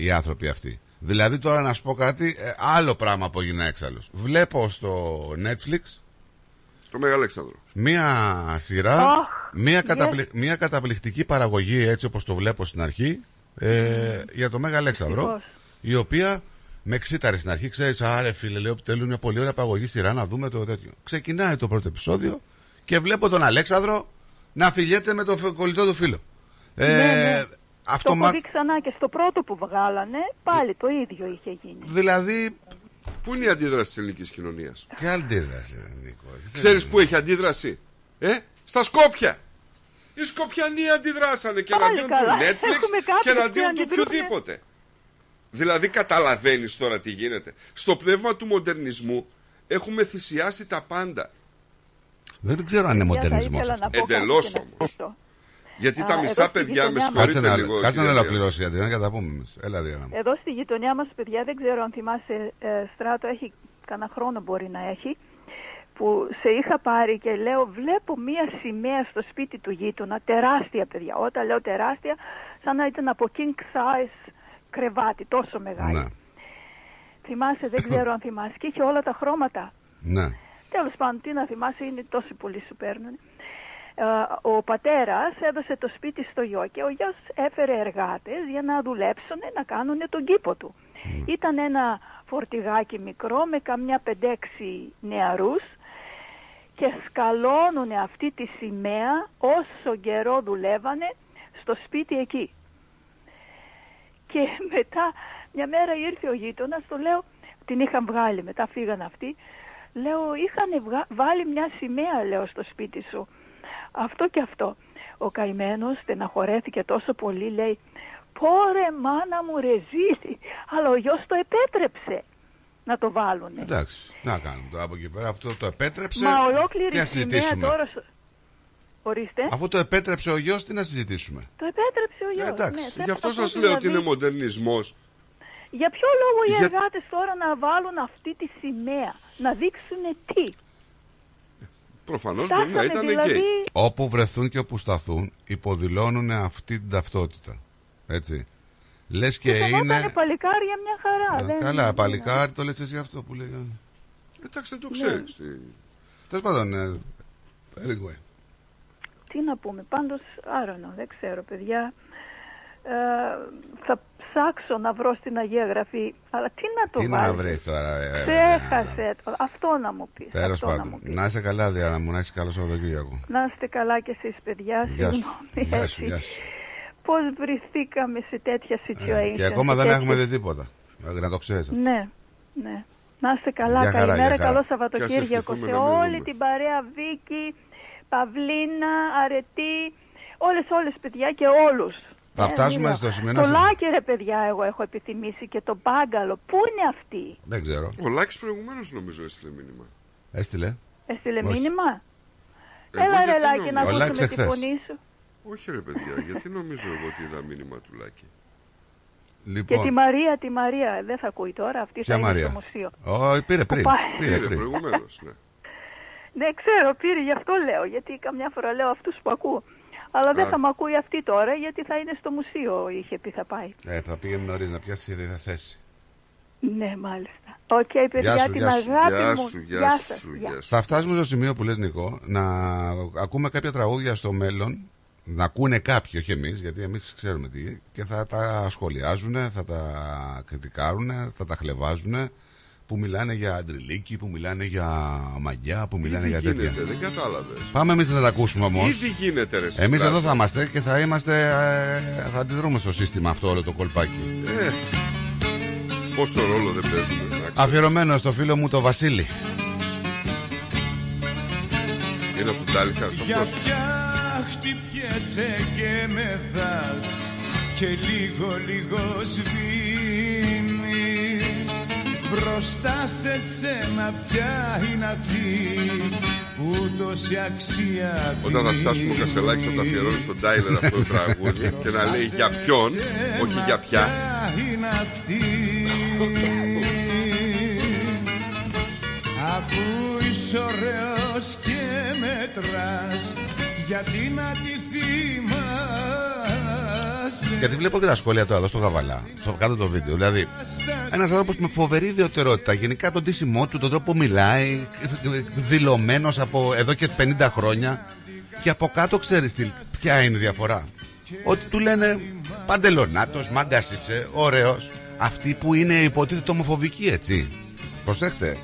οι άνθρωποι αυτοί. Δηλαδή τώρα να σου πω κάτι, ε, άλλο πράγμα που έγινα έξαλλος. Βλέπω στο Netflix Το Μέγα Αλέξανδρο. μία σειρά, Αχ, μία, yes. καταπλη- μία καταπληκτική παραγωγή έτσι όπως το βλέπω στην αρχή ε, για το Μέγα Αλέξανδρο Ευτυχώς. η οποία με ξύταρε στην αρχή, ξέρεις, άρε φίλε, λέω θέλουν μια πολύ ωραία παραγωγή σειρά να δούμε το τέτοιο. Ξεκινάει το πρώτο επεισόδιο και βλέπω τον Αλέξανδρο να φιλιέται με τον φε- κολλητό του φίλο. Ε, Ναι, ναι. Αυτό το μα... έχω δει ξανά και στο πρώτο που βγάλανε, πάλι το ίδιο είχε γίνει. Δηλαδή, Πού είναι η αντίδραση της ελληνικής κοινωνίας; και αντίδραση, Νίκο. Ξέρεις πού έχει αντίδραση; Ε, στα Σκόπια. Οι Σκοπιανοί αντιδράσανε και Πάλι εναντίον καλά. του Netflix Έχουμε και κάποιους που εναντίον του αντιδρούνε. οποιοδήποτε. Δηλαδή καταλαβαίνεις τώρα τι γίνεται. Στο πνεύμα του μοντερνισμού έχουμε θυσιάσει τα πάντα. Δεν ξέρω αν είναι Παιδιά, θα μοντερνισμός ήθελα αυτό. να πω κάτι Εντελώς και να όμως. πω. Γιατί Α, τα εδώ μισά στη παιδιά με γειτονιά μας- Κάτσε συγχωρείτε να, λίγο. κάτσε να κυρία Διana. ολοκληρώσει η Αντριάννα και θα τα πούμε εμείς. Έλα, Διana. μου. Εδώ στη γειτονιά μας, παιδιά, δεν ξέρω αν θυμάσαι, ε, Στράτο, έχει κανένα χρόνο μπορεί να έχει, που σε είχα πάρει και λέω, βλέπω μία σημαία στο σπίτι του γείτονα, τεράστια παιδιά. Όταν λέω τεράστια, σαν να ήταν από king size κρεβάτι, τόσο μεγάλη. Ναι, Θυμάσαι, δεν ξέρω αν θυμάσαι, και είχε όλα τα χρώματα. ναι. Τέλος πάντων, τι να θυμάσαι, είναι τόσο πολύ σου παίρνουν. Ε, ο πατέρας έδωσε το σπίτι στο γιο και ο γιος έφερε εργάτες για να δουλέψουν, να κάνουν τον κήπο του. Ήταν ένα φορτηγάκι μικρό με καμιά 5-6 νεαρούς και σκαλώνουν αυτή τη σημαία όσο καιρό δουλεύανε στο σπίτι εκεί. Και μετά μια μέρα ήρθε ο γείτονας, το λέω, την είχαν βγάλει, μετά φύγαν αυτοί. Λέω, είχαν βάλει μια σημαία, λέω, στο σπίτι σου. Αυτό και αυτό. Ο καημένος στεναχωρέθηκε τόσο πολύ, λέει, πόρε μάνα μου ρεζίλη, αλλά ο γιος το επέτρεψε να το βάλουν. Εντάξει, να κάνουμε τώρα από εκεί πέρα. Αυτό το επέτρεψε. Μα τι ολόκληρη να σημαία συζητήσουμε. τώρα... σου- Ορίστε. Αφού το επέτρεψε ο γιος, τι να συζητήσουμε; Το επέτρεψε ο γιος. εντάξει. ναι. Θέλω Γι' αυτό να πω σας λέω ότι δηλαδή, είναι μοντερνισμός. Για ποιο λόγο οι Για- εργάτες τώρα να βάλουν αυτή τη σημαία, να δείξουν τι; Προφανώς μπορεί να Φτάσαμε ήταν δηλαδή... γκέι. Όπου βρεθούν και όπου σταθούν, υποδηλώνουν αυτή την ταυτότητα. Έτσι. Λες και Και είναι... είναι. παλικάρια μια χαρά. Ε, δεν Καλά, είναι- παλικάρι το λες εσύ αυτό που λέει. Εντάξει, δεν το Ναι. ξέρεις. Τέλος πάντων, ε, anyway. Τι να πούμε, πάντως, άρωνο, δεν ξέρω παιδιά. Ε, θα ψάξω να βρω στην Αγία Γραφή, αλλά τι να το Τι να βάλω. βρει τώρα. ε, Ξέχασε το. Αυτό να μου πεις. Τέλος αυτό να μου πάντων. πεις. Να είσαι καλά, Διάννα μου, να έχεις καλό Σαββατοκύριακο. Να είστε καλά κι εσείς παιδιά, Γεια σου. συγγνώμη Γεια σου, έτσι. γεια σου. Πώς βρεθήκαμε σε τέτοια situation. Ε, Και ακόμα σε δεν τέτοιες- έχουμε δει τίποτα. Ε, Να το ξέρεις. Ναι, ναι. Να είστε καλά, Γεια χαρά, καλημέρα, γεια χαρά. καλό Και ας Σαββατοκύριακο ευχηθούμε σε να μην όλη δούμε. την παρέα Βίκη, Παυλίνα, Αρετή, όλες όλες παιδιά και όλους. Θα Ε, φτάσουμε μίλα. στο σημείο να Το σε- Λάκη ρε παιδιά εγώ έχω επιθυμήσει και το Μπάγκαλο. Πού είναι αυτή. Δεν ξέρω. Ο Λάκη προηγουμένως νομίζω έστειλε μήνυμα. Έστειλε. Έστειλε Όχι. μήνυμα; Εγώ Έλα ρε γιατί Λάκη να νομίζω. Ο Λάκης ακούσουμε τη εχθές. φωνή σου. Όχι ρε παιδιά, γιατί νομίζω εγώ ότι είδα μήνυμα του Λάκη. Και Λοιπόν, τη Μαρία, τη Μαρία, δεν θα ακούει τώρα, αυτή ποια θα είναι Μαρία; στο μουσείο. Όχι, πήρε πριν. Πάει. Πήρε Πήρε πριν. προηγουμένως, ναι. Ναι, ξέρω, πήρε, γι' αυτό λέω. Γιατί καμιά φορά λέω αυτούς που ακούω. Αλλά δεν Α. θα με ακούει αυτή τώρα, γιατί θα είναι στο μουσείο, είχε πει θα πάει. Ε, θα πήγαινε νωρίς να πιάσει τη θέση. Ναι, μάλιστα. Οκ, παιδιά, Γεια σου, την γεια σου. αγάπη Γεια μου. σου, γεια γεια σου, σας, γεια γεια. Θα φτάσουμε στο σημείο που λες Νικό να ακούμε κάποια τραγούδια στο μέλλον να ακούνε κάποιοι, όχι εμείς γιατί εμείς ξέρουμε τι και θα τα σχολιάζουν, θα τα κριτικάρουν, θα τα χλευάζουν που μιλάνε για αντριλίκι, που μιλάνε για μαγκιά, που μιλάνε Ήδη για τέτοια. γίνεται, δεν κατάλαβες. Πάμε εμείς να τα ακούσουμε όμως Ήδη γίνεται ρε Εμείς συστάτη. εδώ θα είμαστε και θα είμαστε ε, θα αντιδρούμε στο σύστημα αυτό όλο το κολπάκι Ε, πόσο ρόλο δεν παίζουμε. εντάξει. Αφιερωμένο στο φίλο μου το Βασίλη Είναι από τον Τάλιχα στο Για αυτός. πια χτυπιέσαι και με δας και λίγο λίγο σβήνεις Μπροστά σε σένα πια είναι αυτή που τόση αξία Όταν θα φτάσουμε ο Κασελάκης θα το αφιερώνει στον Τάιλερ αυτό το τραγούδι και να λέει για ποιον, όχι για ποια. είναι αυτή Αφού είσαι ωραίος και μετράς Γιατί να τη θυμάσαι; Γιατί βλέπω και τα σχόλια τώρα εδώ στο Γαβαλά, στο κάτω το βίντεο. Δηλαδή, ένας άνθρωπος με φοβερή ιδιαιτερότητα. Γενικά τον τίσιμό του, τον τρόπο που μιλάει, δηλωμένος από εδώ και 50 χρόνια. Και από κάτω ξέρεις ποια είναι η διαφορά. Ότι του λένε παντελονάτος, μάγκας είσαι, ωραίος. Αυτοί που είναι υποτίθεται ομοφοβικοί, έτσι. Προσέχτε.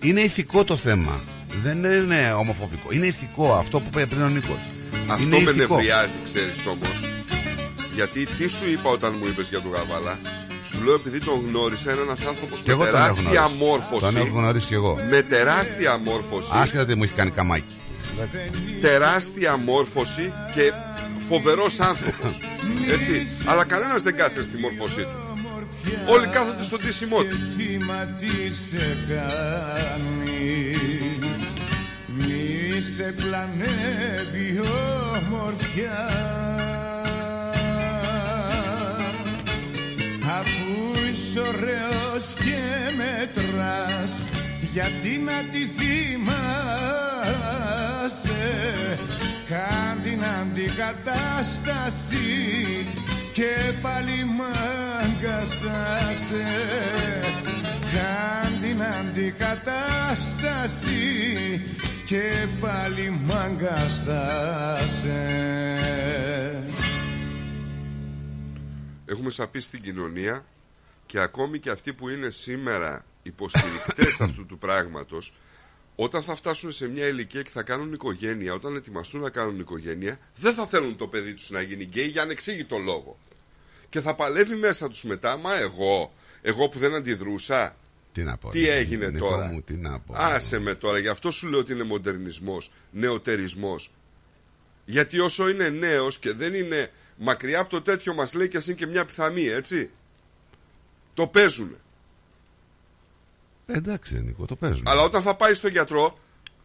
Είναι ηθικό το θέμα. Δεν είναι ομοφοβικό. Είναι ηθικό αυτό που είπε πριν ο Νίκος. Αυτό είναι με ηθικό. νευριάζει, ξέρεις όμως. Γιατί τι σου είπα όταν μου είπες για τον Γαβάλα; Σου λέω επειδή τον γνώρισα, είναι ένας άνθρωπος Και εγώ με τον έχω τεράστια γνωρίσει. μόρφωση. Τον έχω γνωρίσει και εγώ. Με τεράστια μόρφωση. Άσχετα τι μου έχει κάνει καμάκι. τεράστια μόρφωση και φοβερός άνθρωπος. [LAUGHS] Έτσι. Αλλά κανένας δεν κάθεται στη μόρφωσή του. Όλοι κάθονται στον τίσιμό του. Θύμα τι σε κάνει Μη σε πλανεύει ομορφιά. Αφού είσαι ωραίος και μετράς Γιατί να τη θυμάσαι; Κάν την αντικατάσταση και πάλι μάγκας θα σε Κάν την αντικατάσταση και πάλι μάγκας θα σε Έχουμε σαπεί στην κοινωνία και ακόμη και αυτοί που είναι σήμερα υποστηρικτές [COUGHS] αυτού του πράγματος όταν θα φτάσουν σε μια ηλικία και θα κάνουν οικογένεια, όταν ετοιμαστούν να κάνουν οικογένεια, δεν θα θέλουν το παιδί τους να γίνει γκέι για ανεξήγητο λόγο. Και θα παλεύει μέσα τους μετά, μα εγώ, εγώ που δεν αντιδρούσα, Τι να πω. τι έγινε Νικό τώρα; Μου, τι να πω. Άσε με τώρα, γι' αυτό σου λέω ότι είναι μοντερνισμός, νεοτερισμός. Γιατί όσο είναι νέος και δεν είναι μακριά από το τέτοιο μας λέει και ας είναι και μια πιθανή, έτσι. Το παίζουν. Ε, εντάξει, Νίκο, το παίζουν. Αλλά όταν θα πάει στον γιατρό,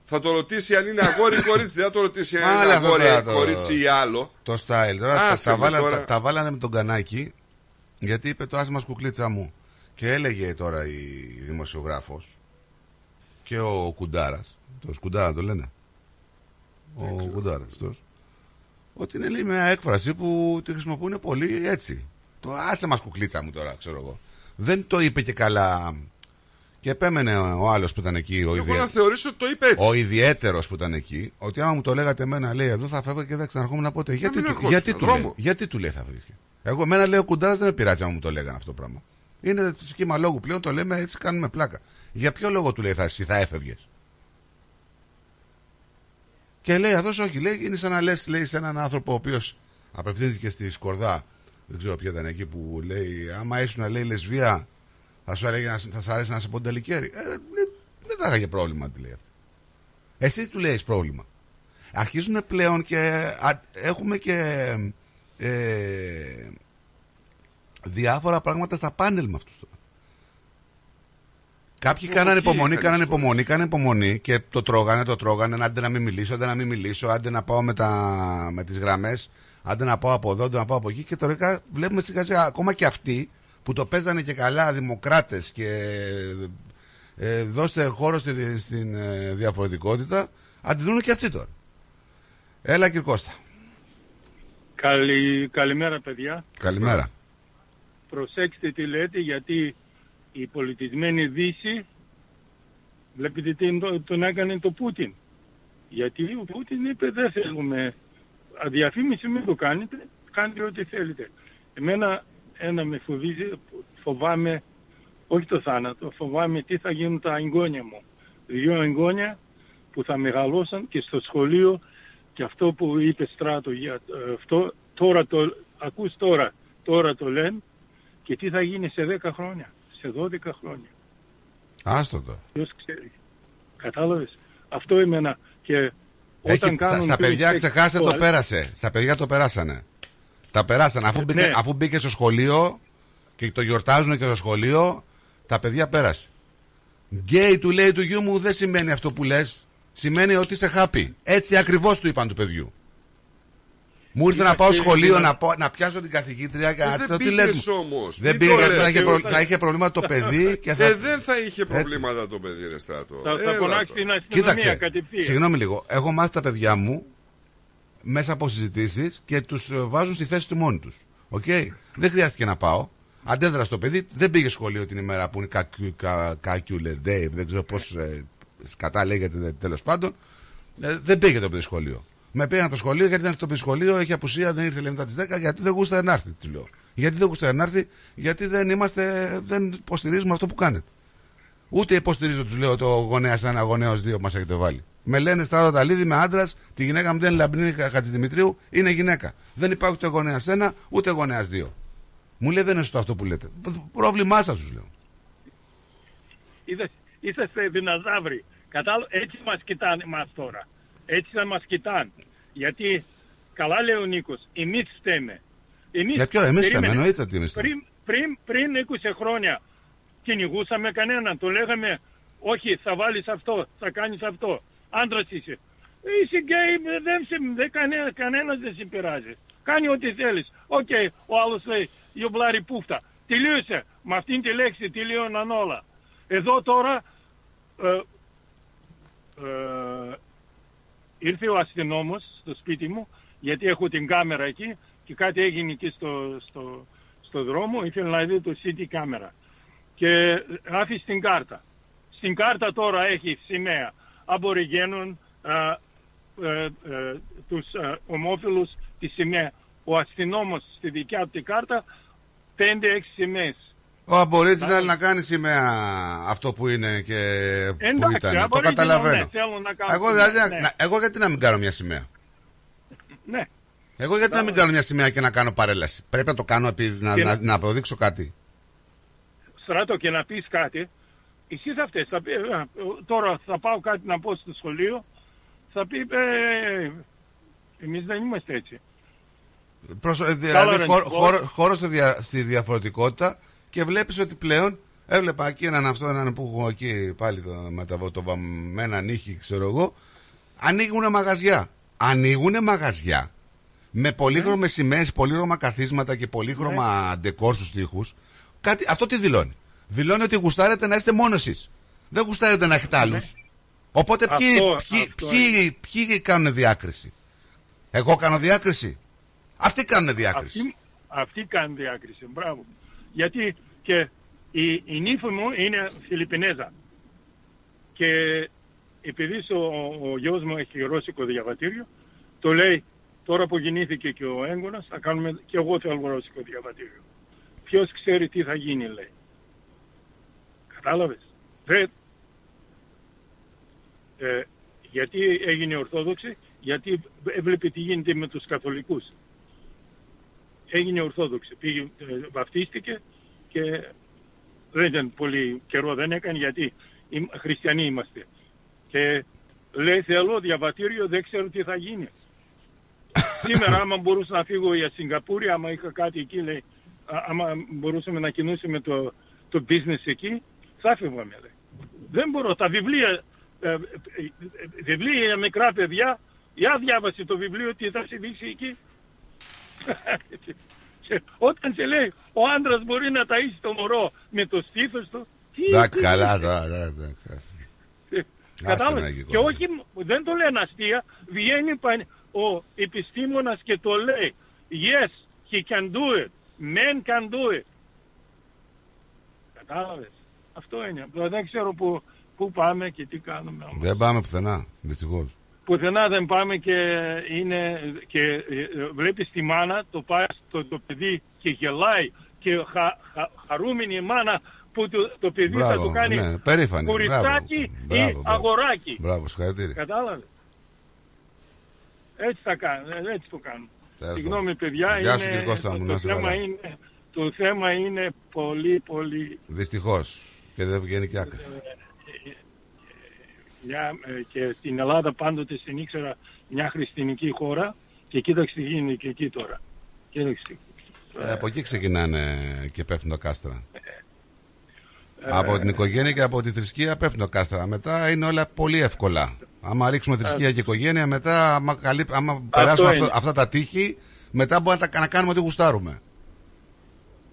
θα το ρωτήσει αν είναι αγόρι ή κορίτσι. Δεν θα το ρωτήσει αν είναι Άλλα αυτό αγόρι, τώρα το- κορίτσι ή άλλο. Το style. Τώρα τα, Άσε τα, με βάλα- τώρα. τα, τα βάλανε με τον κανάκι γιατί είπε το άσμα κουκλίτσα μου. Και έλεγε τώρα η δημοσιογράφος και ο Κουντάρας, το Σκουντάρα το λένε, ο Κουντάρας αυτός, ότι είναι λέει μια έκφραση που τη χρησιμοποιούν πολύ έτσι. Το άσε μας κουκλίτσα μου τώρα, ξέρω εγώ. Δεν το είπε και καλά. Και επέμενε ο άλλος που ήταν εκεί, ο, Εγώ ιδια... να θεωρήσω ότι το είπε έτσι. ο ιδιαίτερος που ήταν εκεί, ότι άμα μου το λέγατε εμένα, λέει εδώ θα φεύγα και δεν ξαναρχόμουν ποτέ. Γιατί, μην του, ερχόσουν, γιατί, του δρόμο. λέει, γιατί του λέει θα βρει. Εγώ, εμένα λέει ο κουντάρας δεν με πειράζει άμα μου το λέγανε αυτό το πράγμα. Είναι το σχήμα λόγου πλέον, το λέμε έτσι, κάνουμε πλάκα. Για ποιο λόγο του λέει θα, εσύ θα έφευγες; Και λέει αυτός όχι, λέει είναι σαν να λες λέει, σε έναν άνθρωπο ο οποίος απευθύνθηκε στη Σκορδά, δεν ξέρω ποια ήταν εκεί που λέει, άμα ήσουν λέει λεσβία, θα σου έλεγε να, θα σου άρεσε να σε ποντελικέρι. Ε, δεν, δεν θα είχα πρόβλημα, τη λέει αυτή. Εσύ του λέει πρόβλημα. Αρχίζουν πλέον και α, έχουμε και ε, διάφορα πράγματα στα πάνελ με αυτούς τώρα. Κάποιοι Από κάνανε εκεί υπομονή, είχαν κάνανε τις φορές. υπομονή, κάνανε υπομονή και το τρώγανε, το τρώγανε, άντε να μην μιλήσω, άντε να μην μιλήσω, άντε να πάω με, τα, με τις γραμμές, άντε να πάω από εδώ, άντε να πάω από εκεί και τώρα βλέπουμε σιγά σιγά ακόμα και αυτοί που το παίζανε και καλά δημοκράτες και ε, δώστε χώρο στη, στην ε, διαφορετικότητα, αντιδρούν και αυτοί τώρα. Έλα κύριε Κώστα. Καλη, καλημέρα παιδιά. Καλημέρα. Προσέξτε τι λέτε γιατί η πολιτισμένη Δύση βλέπετε τι το- τον έκανε το Πούτιν. Γιατί ο Πούτιν είπε δεν θέλουμε αδιαφήμιση μην το κάνετε, κάντε ό,τι θέλετε. Εμένα ένα με φοβίζει, φοβάμαι όχι το θάνατο, φοβάμαι τι θα γίνουν τα εγγόνια μου. Δύο εγγόνια που θα μεγαλώσαν και στο σχολείο και αυτό που είπε Στράτο για ε, αυτό, τώρα το, ακούς τώρα, τώρα το λένε και τι θα γίνει σε 10 χρόνια, σε 12 χρόνια. Άστο το. Ποιος ξέρει. Κατάλαβες. Αυτό εμένα και Έχει, όταν στα, κάνουν στα παιδιά click ξεχάστε το τώρα- πέρασε. Στα παιδιά το περάσανε. Τα περάσανε. Αφού, Ε, μπήκε, ναι. αφού μπήκε στο σχολείο και το γιορτάζουν και στο σχολείο, τα παιδιά πέρασε. Γκέι του λέει του γιού μου δεν σημαίνει αυτό που λες. Σημαίνει ότι είσαι happy. Έτσι ακριβώς του είπαν του παιδιού. Μου ήρθε να πάω κύριε, σχολείο κύριε, να, πω- να πιάσω την καθηγήτρια και Ε, να δεν της λέω τι λες πήγες μου. όμως. Δεν Μην πήγε το γιατί λες. θα είχε, Εγώ προ- θα- θα είχε προβλήματα το παιδί [LAUGHS] και θα... Ε, δεν θα είχε Έτσι. προβλήματα το παιδί, ρε Στράτο. Θα, θα Έλα φωνάξει τώρα. την αστυνομία Κοίταξε, κατευθείαν. συγγνώμη λίγο. Έχω μάθει τα παιδιά μου μέσα από συζητήσεις και τους βάζουν στη θέση του μόνοι τους. Οκ; Δεν χρειάστηκε να πάω. Αντέδρασα το παιδί, δεν πήγε σχολείο την ημέρα που είναι Calcular Day, δεν ξέρω πώς σκατά λέγεται τέλος πάντων. Ε, δεν πήγε το παιδί σχολείο. Με πήραν από το σχολείο γιατί ήταν στο παιδί σχολείο, έχει απουσία, δεν ήρθε λέει μετά τις 10, γιατί δεν γούσταρε να έρθει, του λέω. Γιατί δεν γούσταρε να έρθει, γιατί δεν είμαστε, δεν υποστηρίζουμε αυτό που κάνετε. Ούτε υποστηρίζω, τους λέω, το γονέας 1, γονέα 2 που μας έχετε βάλει. Με λένε Στράτο Ταλίδη, είμαι άντρας, τη γυναίκα μου δεν είναι Λαμπρινή Χατζηδημητρίου, είναι γυναίκα. Δεν υπάρχει ούτε γονέας 1, ούτε γονέας 2. Μου λέει δεν είναι σωστό αυτό που λέτε. Πρόβλημά σας, τους λέω. Είδες, είσαστε δεινόσαυροι. Κατάλαβα, έτσι μας κοιτάνε μας τώρα. Έτσι θα μας κοιτάνε. Γιατί, καλά λέει ο Νίκος, εμείς φταίμε. Εμείς, Για ποιο, εμείς περίμενε. φταίμε, εννοείται ότι εμείς φταίμε. Πριν, πριν, πριν 20 χρόνια κυνηγούσαμε κανέναν. Το λέγαμε, όχι θα βάλεις αυτό, θα κάνεις αυτό. Άντρας είσαι. Είσαι γκέι, δεν, σε, δεν, κανένα, κανένας δεν σε πειράζει. Κάνει ό,τι θέλεις. Οκ, ο άλλος λέει, you bloody poofter. Τελείωσε. Με αυτήν τη λέξη τελείωναν όλα. Εδώ τώρα ε, ε, ήρθε ο αστυνόμος στο σπίτι μου γιατί έχω την κάμερα εκεί και κάτι έγινε εκεί στο, στο, στο δρόμο ήθελε να δει το CCTV κάμερα και άφησε την κάρτα. Στην κάρτα τώρα έχει σημαία αμποριγένων ε, ε, ε, τους ε, ομόφυλους τη σημαία. Ο αστυνόμος στη δικιά του την κάρτα 5-6 σημαίες. Ο Αμπορίτης θέλει να κάνει σημαία αυτό που είναι και που Εντάξει, ήταν. Το Αμπορίτης, καταλαβαίνω. ναι, θέλουν να κάνουν εγώ, δηλαδή, σημαία, ναι. να- εγώ γιατί να μην κάνω μια σημαία; Ναι. Εγώ γιατί να μην κάνω μια σημαία και να κάνω παρέλαση; Πρέπει να το κάνω επειδή να, Και να, να- να αποδείξω κάτι. στράτο και να πεις κάτι, εσύ θα φταίς. Θα πει, «Ε, τώρα θα πάω κάτι να πω στο σχολείο, θα πει, ε, εμείς δεν είμαστε έτσι. Προσω... ε, Δηλαδή Tolerance χώρο, vote. χώρο, χώρο στη, δια- στη διαφορετικότητα και βλέπεις ότι πλέον έβλεπα εκεί έναν αυτό έναν που έχω εκεί πάλι το, με τα, το βαμμένα νύχη ξέρω εγώ ανοίγουν μαγαζιά. Ανοίγουν μαγαζιά. Με πολύχρωμες σημαίες, πολύχρωμα καθίσματα και πολύχρωμα ντεκόρ στους τοίχους κάτι, αυτό τι δηλώνει; Δηλώνει ότι γουστάρετε να είστε μόνος εσείς δεν γουστάρετε να έχετε άλλους. Οπότε ποιοι, Αυτό- ποιοι, αυτό ποιοι, ποιοι κάνουν διάκριση; Εγώ κάνω διάκριση; Αυτοί κάνουν διάκριση. Αυτοί, Αυτή κάνει διάκριση. Μπράβο. Γιατί και η, η νύφη μου είναι Φιλιππινέζα. Και επειδή ο, ο γιος μου έχει ρώσικο διαβατήριο, το λέει τώρα που γεννήθηκε και ο έγκονας θα κάνουμε και εγώ θέλω ρώσικο διαβατήριο. Ποιος ξέρει τι θα γίνει λέει. Κατάλαβες. Δεν... Ε, γιατί έγινε Ορθόδοξη, γιατί έβλεπε τι γίνεται με τους Καθολικούς. Έγινε Ορθόδοξη, πήγε, ε, βαφτίστηκε και δεν ήταν πολύ καιρό δεν έκανε γιατί οι χριστιανοί είμαστε. Και λέει θέλω διαβατήριο, δεν ξέρω τι θα γίνει. [LAUGHS] Σήμερα άμα μπορούσα να φύγω για Σιγκαπούρη, άμα είχα κάτι εκεί, λέει, α- άμα μπορούσαμε να κινούσουμε το, το business εκεί, θα φύγαμε. Λέει. Δεν μπορώ. Τα βιβλία, ε, ε, ε, βιβλία για μικρά παιδιά, για διάβασε το βιβλίο τι θα συμβεί εκεί. [LAUGHS] Και όταν σε λέει ο άντρας μπορεί να ταΐσει το μωρό με το στήθος του, τι Εντάξει, τι- καλά τώρα. εντάξει. ε, να Κατάλαβες; γίνει Και όχι, δεν το λένε αστεία. Βγαίνει παν- ο επιστήμονας και το λέει. Yes, he can do it. Men can do it. Κατάλαβες; Αυτό είναι. Απλά Δεν ξέρω που, που πάμε και τι κάνουμε. όμως. Δεν πάμε πουθενά, δυστυχώς. Πουθενά δεν πάμε και, είναι, και ε, ε, βλέπεις τη μάνα, το πάει το, το παιδί και γελάει και χα, χα, χαρούμενη η μάνα που το, το παιδί θα Μπράβο, του κάνει ναι, περήφανη, κουριτσάκι μπράβο. ή Μπράβο, μπράβο. αγοράκι. Μπράβο, συγχαρητήρια. Κατάλαβες. Έτσι θα κάνω, ε, έτσι το κάνω. Τέλος Συγγνώμη πάντων. παιδιά, Γεια είναι, σου, κύριε Κώστα μου, το, να το, είσαι θέμα καλά. είναι, το θέμα είναι πολύ πολύ Δυστυχώς. Και δεν βγαίνει και άκρη. Μια, ε, και στην Ελλάδα πάντοτε την ήξερα μια χριστιανική χώρα και κοίταξε τι γίνεται και εκεί τώρα. Κοίταξε. Ε, από εκεί ξεκινάνε και πέφτουν τα κάστρα. Ε, από την οικογένεια και από τη θρησκεία πέφτουν τα κάστρα. Μετά είναι όλα πολύ εύκολα. Άμα ρίξουμε θρησκεία και οικογένεια, μετά άμα, καλύ- άμα περάσουμε είναι. αυτό- αυτά τα τείχη, μετά μπορούμε να, τα- να κάνουμε ό,τι γουστάρουμε.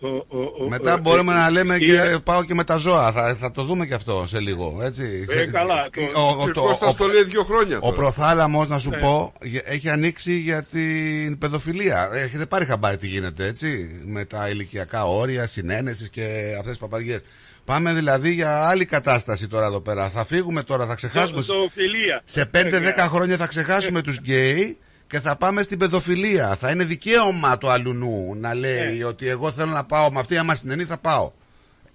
Ο, ο, ο, Μετά ο- μπορούμε ε, να λέμε η- και πάω και με τα ζώα. Θα, θα το δούμε και αυτό σε λίγο. Έτσι. Ε, Σε- καλά, το- ο, ο, Και το- Κώστας ο- το λέει δύο χρόνια ο τώρα. προθάλαμος να σου Ναι. πω γε- έχει ανοίξει για την παιδοφιλία. Έχετε πάρει χαμπάρι τι γίνεται έτσι με τα ηλικιακά όρια, συνένεσης και αυτές τις παπαριές. Πάμε δηλαδή για άλλη κατάσταση τώρα εδώ πέρα. Θα φύγουμε τώρα, θα ξεχάσουμε. Ζωοφιλία. Σε 5-10 χρόνια θα ξεχάσουμε τους γκέι και θα πάμε στην παιδοφιλία. Θα είναι δικαίωμα του αλουνού να λέει Ναι. ότι εγώ θέλω να πάω με αυτή, άμα συνενεί θα πάω.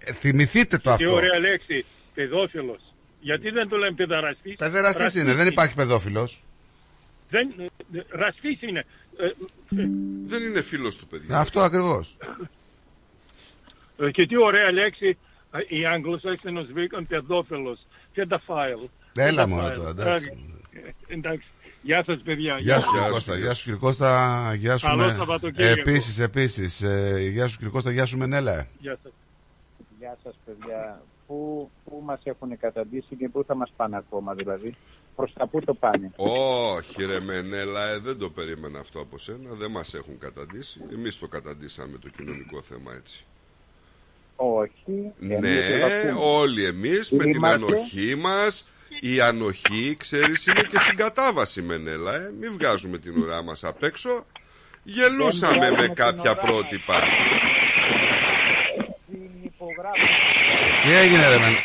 Ε, θυμηθείτε το Τι αυτό. ωραία λέξη, παιδόφιλος. Γιατί δεν το λέμε παιδαραστής; Παιδεραστής Ραστής είναι, δεν υπάρχει παιδόφιλος. Δεν, ε, ραστής είναι. Ε, ε, Δεν είναι φίλος του παιδιού. Αυτό ακριβώς. ε, και τι ωραία λέξη, ε, οι Αγγλοσάξονες βρήκαν παιδόφιλος. Pedophile. Έλα Pedophile. μόνο τώρα, εντάξει. Ε, εντάξει. Γεια σας παιδιά. Γεια σου Γεια κύριε σου, Κώστα, γεια γεια σου κύριε Κώστα, γεια σου Καλό με... Σαββατοκύριακο. Επίσης, επίσης, ε, γεια σου κύριε Κώστα, γεια σου Μενέλα. Γεια σας. Γεια σας παιδιά. Πού, πού μας έχουν καταντήσει και πού θα μας πάνε ακόμα δηλαδή; Προς τα πού το πάνε; Όχι ρε Μενέλα, ε, δεν το περίμενα αυτό από σένα. Δεν μας έχουν καταντήσει. Εμείς το καταντήσαμε το κοινωνικό θέμα έτσι. Όχι. Ναι, εμείς θα πούμε. όλοι εμείς με την Είμαστε. ανοχή μας. Η ανοχή, ξέρεις, είναι και συγκατάβαση Μενέλα. Ε. Μην βγάζουμε την ουρά μας απ' έξω. Γελούσαμε βγάζουμε με την κάποια ουρά. πρότυπα. Συνυπογράφω. Τι έγινε ρε Μενέλα;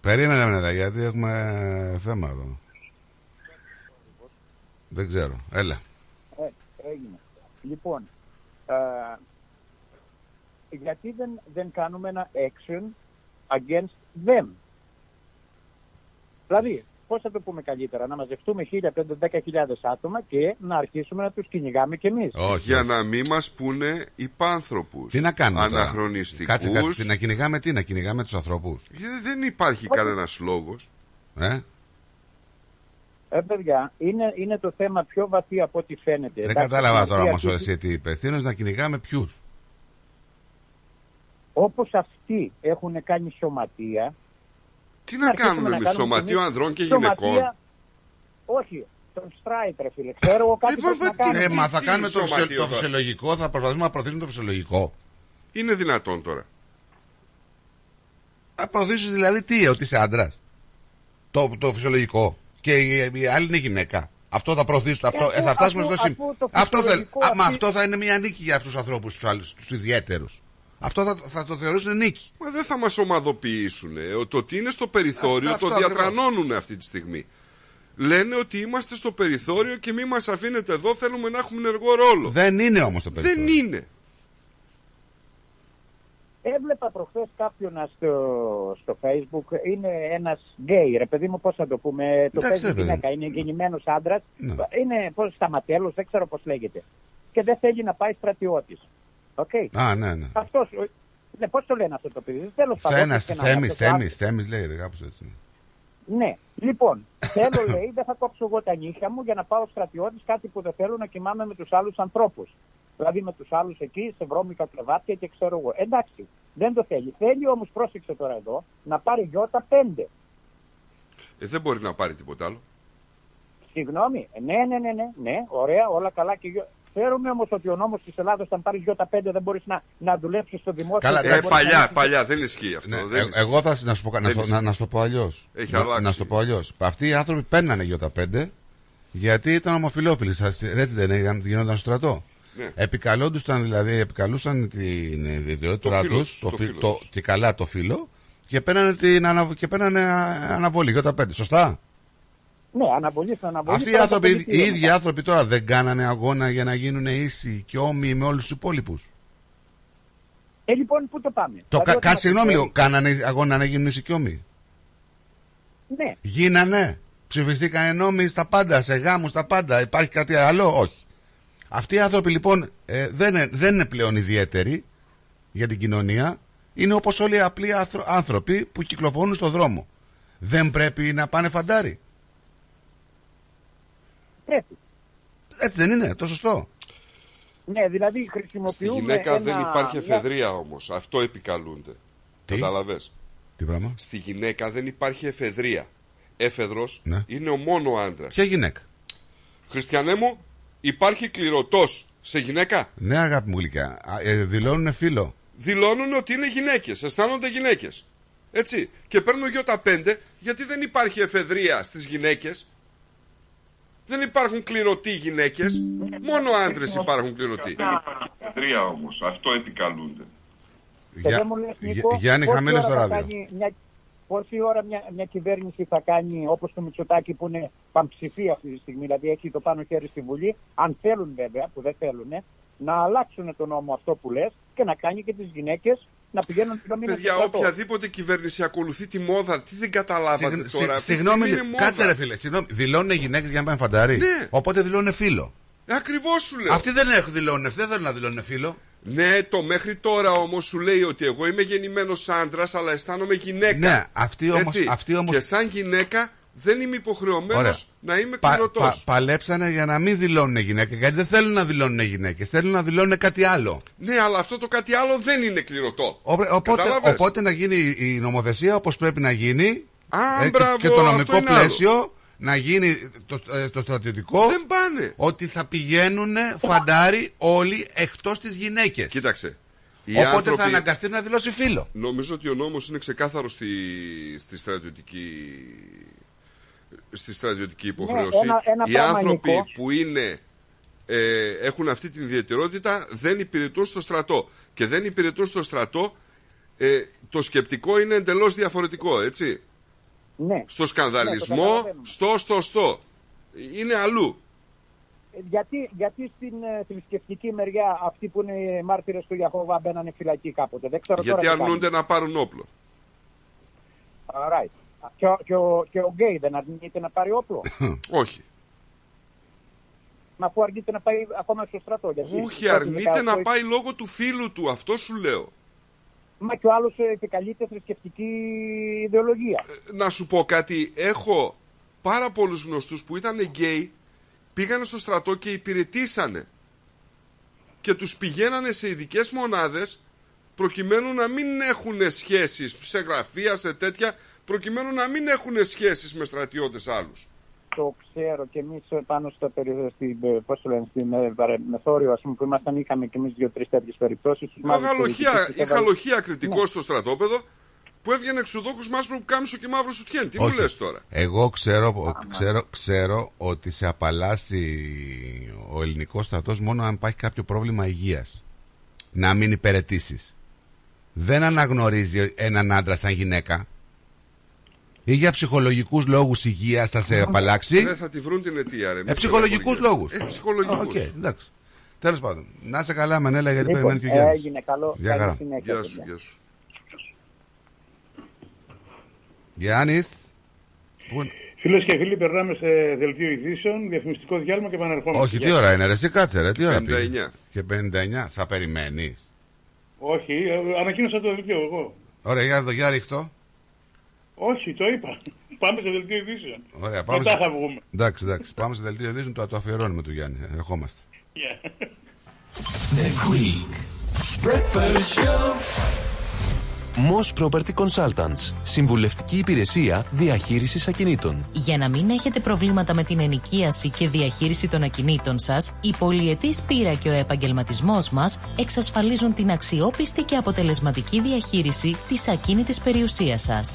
Περίμενε Μενέλα, γιατί έχουμε θέμα εδώ. Δεν ξέρω, έλα. Ε, έγινε. Λοιπόν, ε, γιατί δεν, δεν κάνουμε ένα action against them; Δηλαδή, πώς θα το πούμε καλύτερα, να μαζευτούμε 1.000-10.000 άτομα και να αρχίσουμε να τους κυνηγάμε κι εμείς. Όχι, Για όχι. να μην μας πούνε υπάνθρωπους. Τι να κάνουμε τώρα; Αναχρονιστικούς. Κάτσε, κάτσε, να κυνηγάμε τι, να κυνηγάμε τους ανθρώπους; Ε, Δεν υπάρχει κανένας λόγος. Ε; Ε, παιδιά, είναι, είναι το θέμα πιο βαθύ από ό,τι φαίνεται. Δεν Εντάξει, κατάλαβα στην τώρα αρχή όμως αρχίζει- εσύ τι είπες. Τι είναι να κυνηγάμε ποιους; Όπως αυτοί έχουν κάνει σωματεία. Τι να αρχίσουμε κάνουμε να εμείς, κάνουμε σωματείο εμείς ανδρών και σωματεία- γυναικών; Όχι, τον στράιτ, φίλε. Ξέρω εγώ κάτι πώς να κάνω. Ε, μα θα τι κάνουμε το, σωματείο φυσιο- το τώρα; φυσιολογικό, θα προσπαθήσουμε να προωθήσουμε το φυσιολογικό. Είναι δυνατόν τώρα. Θα προωθήσεις δηλαδή τι, ότι είσαι άντρας; Το, το φυσιολογικό. Και η, η άλλη είναι γυναίκα. Αυτό θα προωθήσουν. Αυτό, ε, αφού- θα φτάσουμε αφού- στο σημείο. αφού το Αυτό, θέλ, φυσιολογικό α, μα αυτή- αυτό θα είναι μια νίκη για αυτούς τους ανθρώπους, τους άλλους, τους ιδιαίτερους. Αυτό θα, θα το θεωρήσουν νίκη. Μα δεν θα μας ομαδοποιήσουν. ε. Το ότι είναι στο περιθώριο Αυτό- το αυτό διατρανώνουν αυτή τη στιγμή. Λένε ότι είμαστε στο περιθώριο και μη μας αφήνετε εδώ, θέλουμε να έχουμε ενεργό ρόλο. Δεν είναι όμως το περιθώριο. Δεν είναι. Έβλεπα προχθές κάποιον στο, στο facebook, είναι ένας γκέι, ρε παιδί μου, πώς θα το πούμε, το Εντάξει, παίζει ρε παιδί γυναίκα, είναι γεννημένος άντρας, Ναι. είναι πώς σταματέλος, δεν ξέρω πώς λέγεται. Και δεν θέλει να πάει στρατιώτης. Οκ. Α, ναι, ναι. Αυτός, ο- ναι, πώς το λένε αυτό το παιδί, τέλος πάντων. Θένα, όποιος και να Θέμης, είναι αυτός ο Θέμη, Θέμης λέγεται κάπως έτσι. Ναι, λοιπόν, θέλω λέει, δεν θα κόψω εγώ τα νύχια μου για να πάω στρατιώτης, κάτι που δεν θέλω να κοιμάμαι με τους άλλους ανθρώπους. Δηλαδή με τους άλλους εκεί σε βρώμικα κρεβάτια και ξέρω εγώ. Εντάξει, δεν το θέλει. Θέλει όμως, πρόσεξε τώρα εδώ, να πάρει γιώτα 5. Ε, δεν μπορεί να πάρει τίποτα άλλο. Συγγνώμη, ε, ναι, ναι, ναι, ναι, ναι, ωραία, όλα καλά και γιο... Ξέρουμε όμως ότι ο νόμος της Ελλάδα, όταν πάρεις γιώτα 5, δεν μπορείς να, να δουλέψεις στο δημόσιο. Καλά, δεν Ε, μπορείς να παλιά, έχεις- παλιά, δεν ισχύει αυτό. Ναι, δεν ε, ισχύει. εγώ θα να σου πω, κα- να, Δεν σου- να, ισχύει. να σου το πω αλλιώς. Έχει να, αλλάξει. να σου το πω αλλιώς. Αυτοί οι άνθρωποι παίρνανε γιώτα 5 γιατί ήταν ομοφυλόφιλοι. Σας- Έτσι δεν είναι, γινόταν στο στρατό. Ναι. Επικαλούντουσαν δηλαδή, επικαλούσαν την ιδιότητά Το φύλο του τους, το, το φύ- φύλο το- τους. και καλά το φύλλο και παίρνανε, την, ανα- και παίρνανε α- αναβολή γιώτα 5. Σωστά; Ναι, αναβολή στην αναβολή. Αυτοί οι τώρα άνθρωποι, το οι παιδί ίδιοι άνθρωποι τώρα δεν κάνανε αγώνα για να γίνουν ίσοι και όμοιοι με όλους τους υπόλοιπους. Ε, λοιπόν, πού το πάμε; Το, Δηλαδή, κα, όταν κάτσε συγγνώμη μας λίγο, κάνανε αγώνα να γίνουν ίσοι και όμοιοι. Ναι, Γίνανε. Ψηφιστήκανε νόμοι στα πάντα, σε γάμους στα πάντα. Υπάρχει κάτι άλλο, όχι. Αυτοί οι άνθρωποι λοιπόν ε, δεν, είναι, δεν είναι πλέον ιδιαίτεροι για την κοινωνία. Είναι όπως όλοι οι απλοί άνθρω- άνθρωποι που κυκλοφορούν στον δρόμο. Δεν πρέπει να πάνε φαντάρι. Πρέπει. Έτσι δεν είναι, το σωστό. Ναι, δηλαδή Στη χρησιμοποιούμε. γυναίκα ένα... δεν υπάρχει μια- εφεδρεία όμως. Αυτό επικαλούνται. Τι; Καταλαβες; Τι πράγμα; Στη γυναίκα δεν υπάρχει εφεδρεία. Έφεδρος Ναι. είναι ο μόνο άντρας. Ποια γυναίκα; Χριστιανέ μου, υπάρχει κληρωτός σε γυναίκα; Ναι, αγάπη μου γλυκιά. Α, Ε, δηλώνουν φίλο. Δηλώνουν ότι είναι γυναίκες, αισθάνονται γυναίκες. Έτσι. Και παίρνουν γιώτα 5 γιατί δεν υπάρχει εφεδρεία στις γυναίκες; Δεν υπάρχουν κληρωτοί γυναίκες. Μόνο άντρες υπάρχουν κληρωτοί. Εφεδρεία όμως. Αυτό επικαλούνται. Και Για- δεν μου λες, Γε- Νίκο, Γιάννη, πόση χαμήλω ώρα στο θα ράδιο. κάνει Μια... Πόση ώρα μια, μια κυβέρνηση θα κάνει όπως το Μητσοτάκη που είναι παμψηφία αυτή τη στιγμή, δηλαδή έχει το πάνω χέρι στη Βουλή, αν θέλουν βέβαια, που δεν θέλουν, να αλλάξουν τον νόμο αυτό που λες και να κάνει και τις γυναίκες να πηγαίνουν την μήνα Παιδιά, οποιαδήποτε κυβέρνηση ακολουθεί τη μόδα, τι δεν καταλάβατε Συγγ- τώρα. συγ- Αυτή τη Συγγνώμη, στιγμή είναι μόδα. κάτσε ρε φίλε. Συγγνώμη, δηλώνουν γυναίκες για να πάνε φαντάρι. Ναι. Οπότε δηλώνουν φίλο. Ε, Ακριβώς σου λέω. Αυτοί δεν έχουν δηλώνουν, δεν θέλουν να δηλώνουν φίλο. Ναι, το μέχρι τώρα όμως σου λέει ότι εγώ είμαι γεννημένος άντρας αλλά αισθάνομαι γυναίκα. Ναι, αυτοί όμως- Έτσι. αυτοί όμως- Και σαν γυναίκα δεν είμαι υποχρεωμένος Ωραία. να είμαι Πα- κληρωτός. πα- παλέψανε για να μην δηλώνουν γυναίκες. Γιατί δεν θέλουν να δηλώνουν γυναίκες. Θέλουν να δηλώνουν κάτι άλλο. Ναι, αλλά αυτό το κάτι άλλο δεν είναι κληρωτό. Όπε- Οπότε, Κατάλαβες; οπότε να γίνει η νομοθεσία όπως πρέπει να γίνει. Α, ε, και- μπράβο, και το αυτό νομικό είναι άλλο. πλαίσιο να γίνει το, ε, το στρατιωτικό. Δεν πάνε. Ότι θα πηγαίνουν φαντάρι όλοι εκτός τι γυναίκες. Κοίταξε. Οι Οπότε άνθρωποι- θα αναγκαστεί να δηλώσει φίλο. Νομίζω ότι ο νόμος είναι ξεκάθαρος στη, στη στρατιωτική στη στρατιωτική υποχρέωση. ένα- ένα Οι πράγμα, άνθρωποι Νικό. που είναι, ε, έχουν αυτή την ιδιαιτερότητα δεν υπηρετούν στο στρατό. Και δεν υπηρετούν στο στρατό, ε, το σκεπτικό είναι εντελώς διαφορετικό, έτσι. Ναι. Στο Ναι, σκανδαλισμό, το καταλαβαίνουμε. στο, στο, στο. Είναι αλλού. Ε, Γιατί, γιατί στην ε, θρησκευτική μεριά αυτοί που είναι μάρτυρες του Ιαχώβα μπαίνανε φυλακή κάποτε; Δεν ξέρω Γιατί τώρα τι αρνούνται να πάρουν όπλο. κάνει. Alright. Και, ο- και, ο, και ο γκέι δεν αρνείται να πάρει όπλο. [LAUGHS] Όχι. Μα αφού αρνείται να πάει ακόμα στο στρατό. Γιατί Όχι, τότε αρνείται 18 να πάει λόγω του φίλου του. Αυτό σου λέω. Μα και ο άλλος επικαλείται θρησκευτική ιδεολογία. να σου πω κάτι, έχω πάρα πολλούς γνωστούς που ήταν γκέι, πήγανε στο στρατό και υπηρετήσανε. Και τους πηγαίνανε σε ειδικές μονάδες προκειμένου να μην έχουν σχέσεις σε γραφεία, σε τέτοια, προκειμένου να μην έχουν σχέσεις με στρατιώτες άλλους. Το ξέρω και εμείς πάνω στο περι- στην, ε, πώς το λένε, στην ε, βαρε- μεθόριο, ας πούμε, που ήμασταν, είχαμε και εμείς δύο-τρεις τέτοιες περιπτώσεις. Η γαλοχία, η γαλοχία κριτικό στο στρατόπεδο που έβγαινε εξουδόχος μάσπρο που κάμισο και μαύρος σουτιέν. Τι μου Όχι. λες τώρα; Εγώ ξέρω, ξέρω, ξέρω ότι σε απαλλάσσει ο ελληνικός στρατός μόνο αν υπάρχει κάποιο πρόβλημα υγείας. Να μην υπηρετήσεις. Δεν αναγνωρίζει έναν άντρα σαν γυναίκα. Ή για ψυχολογικούς λόγους υγείας θα σε απαλλάξει; Δεν θα τη βρουν την αιτία, ρε. Ε, ψυχολογικούς λόγους. Ε, ψυχολογικούς. Οκ, εντάξει. Τέλος πάντων. Να είσαι καλά, Μενέλα, γιατί Λοιπόν, περιμένει και ο Γιάννης. έγινε καλό. Γεια Καλή χαρά. συνέχεια, Γεια σου, παιδιά. γεια σου. Γιάννης. Πού είναι; Φίλες και φίλοι, περνάμε σε δελτίο ειδήσεων, διαφημιστικό διάλειμμα και επανερχόμαστε. Όχι, τι Γεια. ώρα είναι, ρε, εσύ κάτσε, ρε, τι ώρα 59. πήγε. Και 59. Θα περιμένεις. Όχι, ε, ανακοίνωσα το δελτίο εγώ. Ωραία, για εδώ, για ρίχτω. Όχι, το είπα. [LAUGHS] Πάμε σε δελτίο ειδήσεων. Ωραία, πάμε. Μετά σε- θα βγούμε. Εντάξει, εντάξει. Πάμε σε δελτίο ειδήσεων, το, το αφιερώνουμε του Γιάννη. Ερχόμαστε. Γεια. The Greek Breakfast Show. Moss Property Consultants. Συμβουλευτική υπηρεσία διαχείρισης ακινήτων. Για να μην έχετε προβλήματα με την ενοικίαση και διαχείριση των ακινήτων σας, η πολυετής πείρα και ο επαγγελματισμός μας εξασφαλίζουν την αξιόπιστη και αποτελεσματική διαχείριση της ακίνητης περιουσίας σας.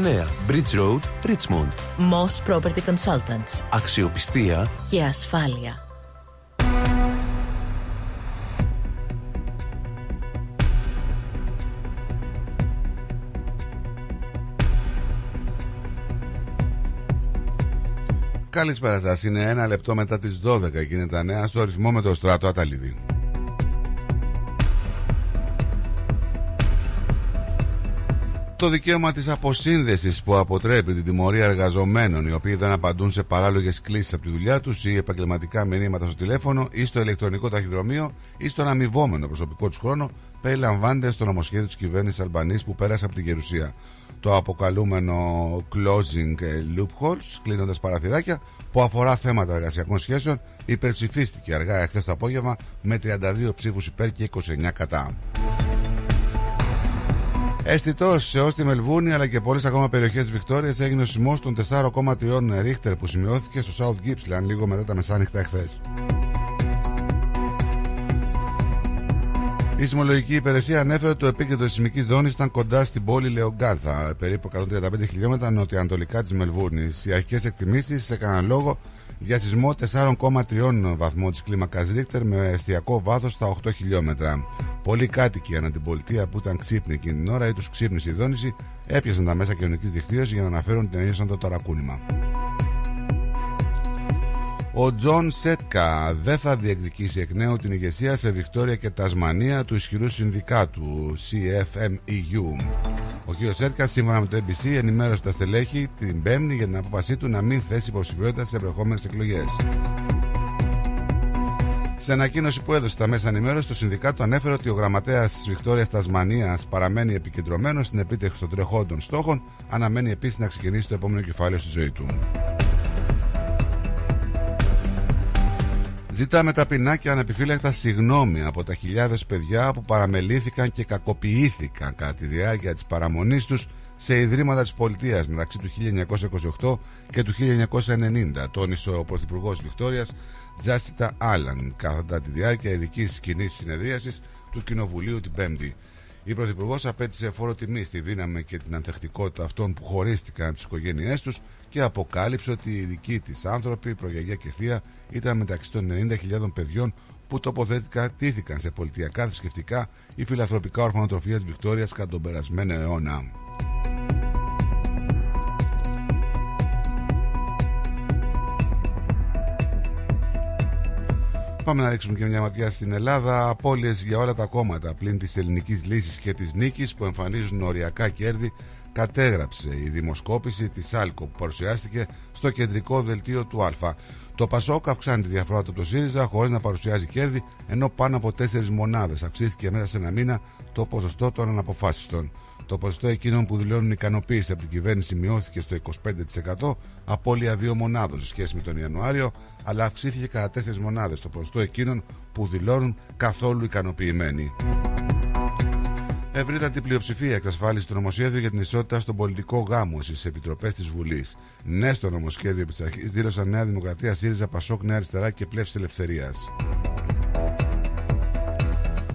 Bridge Road, Richmond. Moss Property Consultants. Αξιοπιστία Και ασφάλεια. Καλησπέρα σας. Είναι ένα λεπτό μετά τις 12 και είναι τα νέα στο ρυθμό με το στράτο Αταλίδη. Το δικαίωμα της αποσύνδεσης που αποτρέπει την τιμωρία εργαζομένων οι οποίοι δεν απαντούν σε παράλογες κλήσεις από τη δουλειά τους ή επαγγελματικά μηνύματα στο τηλέφωνο ή στο ηλεκτρονικό ταχυδρομείο ή στον αμοιβόμενο προσωπικό τους χρόνο περιλαμβάνεται στο νομοσχέδιο της κυβέρνησης Αλμπανής που πέρασε από την Γερουσία. Το αποκαλούμενο closing loopholes, κλείνοντας παραθυράκια, που αφορά θέματα εργασιακών σχέσεων, υπερψηφίστηκε αργά εχθές το απόγευμα με 32 ψήφους υπέρ και 29 κατά. Αισθητός σε όλη τη Μελβούνι αλλά και πολλές ακόμα περιοχές της Βικτόριας έγινε ο σεισμός των 4,3 ρίχτερ που σημειώθηκε στο South Gippsland λίγο μετά τα μεσάνυχτα εχθές. Η Σεισμολογική Υπηρεσία ανέφερε ότι το επίκεντρο της σεισμικής ζώνης ήταν κοντά στην πόλη Λεονγκάθα, περίπου 135 χιλιόμετρα νοτιοανατολικά της Μελβούρνης. Οι αρχικές εκτιμήσεις έκαναν λόγο για σεισμό 4,3 βαθμών της κλίμακας Ρίχτερ με εστιακό βάθος στα 8 χιλιόμετρα. Πολλοί κάτοικοι ανά την πολιτεία που ήταν ξύπνοι εκείνη την ώρα ή τους ξύπνησε η δόνηση έπιασαν τα μέσα κοινωνικής δικτύωσης για να αναφέρουν την ενίσχυση το ταρακούνημα. Ο Τζον Σέτκα δεν θα διεκδικήσει εκ νέου την ηγεσία σε Βικτόρια και Τασμανία του ισχυρού συνδικάτου CFMEU. Ο κ. Σέτκα, σύμφωνα με το ABC, ενημέρωσε τα στελέχη την Πέμπτη για την απόφασή του να μην θέσει υποψηφιότητα στις επερχόμενες εκλογές. Σε ανακοίνωση που έδωσε στα μέσα ενημέρωσης, το Συνδικάτο ανέφερε ότι ο γραμματέας της Βικτόριας Τασμανίας παραμένει επικεντρωμένος στην επίτευξη των τρεχόντων στόχων, αναμένει επίσης να ξεκινήσει το επόμενο κεφάλαιο στη ζωή του. Ζητάμε ταπεινά και ανεπιφύλακτα συγγνώμη από τα χιλιάδες παιδιά που παραμελήθηκαν και κακοποιήθηκαν κατά τη διάρκεια της παραμονής τους σε ιδρύματα της πολιτείας μεταξύ του 1928 και του 1990, τόνισε ο Πρωθυπουργός Βικτόριας Τζάστιτα Άλαν κατά τη διάρκεια ειδικής κοινής συνεδρίασης του Κοινοβουλίου την Πέμπτη. Η Πρωθυπουργός απέτησε φόρο τιμή στη δύναμη και την ανθεκτικότητα αυτών που χωρίστηκαν από τις οικογένειές τους και αποκάλυψε ότι οι δικοί της άνθρωποι, προγιαγιά και θεία, ήταν μεταξύ των 90.000 παιδιών που τοποθέτηκαν, τήθηκαν σε πολιτιακά, θρησκευτικά ή φιλανθρωπικά ορφανοτροφία της Βικτόριας κατά τον περασμένο αιώνα. Πάμε να ρίξουμε και μια ματιά στην Ελλάδα. Απόλυε για όλα τα κόμματα πλην της ελληνικής λύσης και της νίκης που εμφανίζουν οριακά κέρδη, κατέγραψε η δημοσκόπηση της ΑΛΚΟ που παρουσιάστηκε στο κεντρικό δελτίο του Α. Το Πασόκ αυξάνει τη διαφορά του από το ΣΥΡΙΖΑ χωρίς να παρουσιάζει κέρδη, ενώ πάνω από 4 μονάδες αυξήθηκε μέσα σε ένα μήνα το ποσοστό των αναποφάσιστων. Το ποσοστό εκείνων που δηλώνουν ικανοποίηση από την κυβέρνηση μειώθηκε στο 25%, απώλεια 2 μονάδων σε σχέση με τον Ιανουάριο, αλλά αυξήθηκε κατά 4 μονάδες το ποσοστό εκείνων που δηλώνουν καθόλου ικανοποιημένοι. Ευρύτατη πλειοψηφία εξασφάλισε το νομοσχέδιο για την ισότητα στον πολιτικό γάμο στις επιτροπές της Βουλής. Ναι στο νομοσχέδιο επί της αρχής δήλωσαν Νέα Δημοκρατία, ΣΥΡΙΖΑ, Πασόκ, Νέα Αριστερά και Πλεύση Ελευθερίας.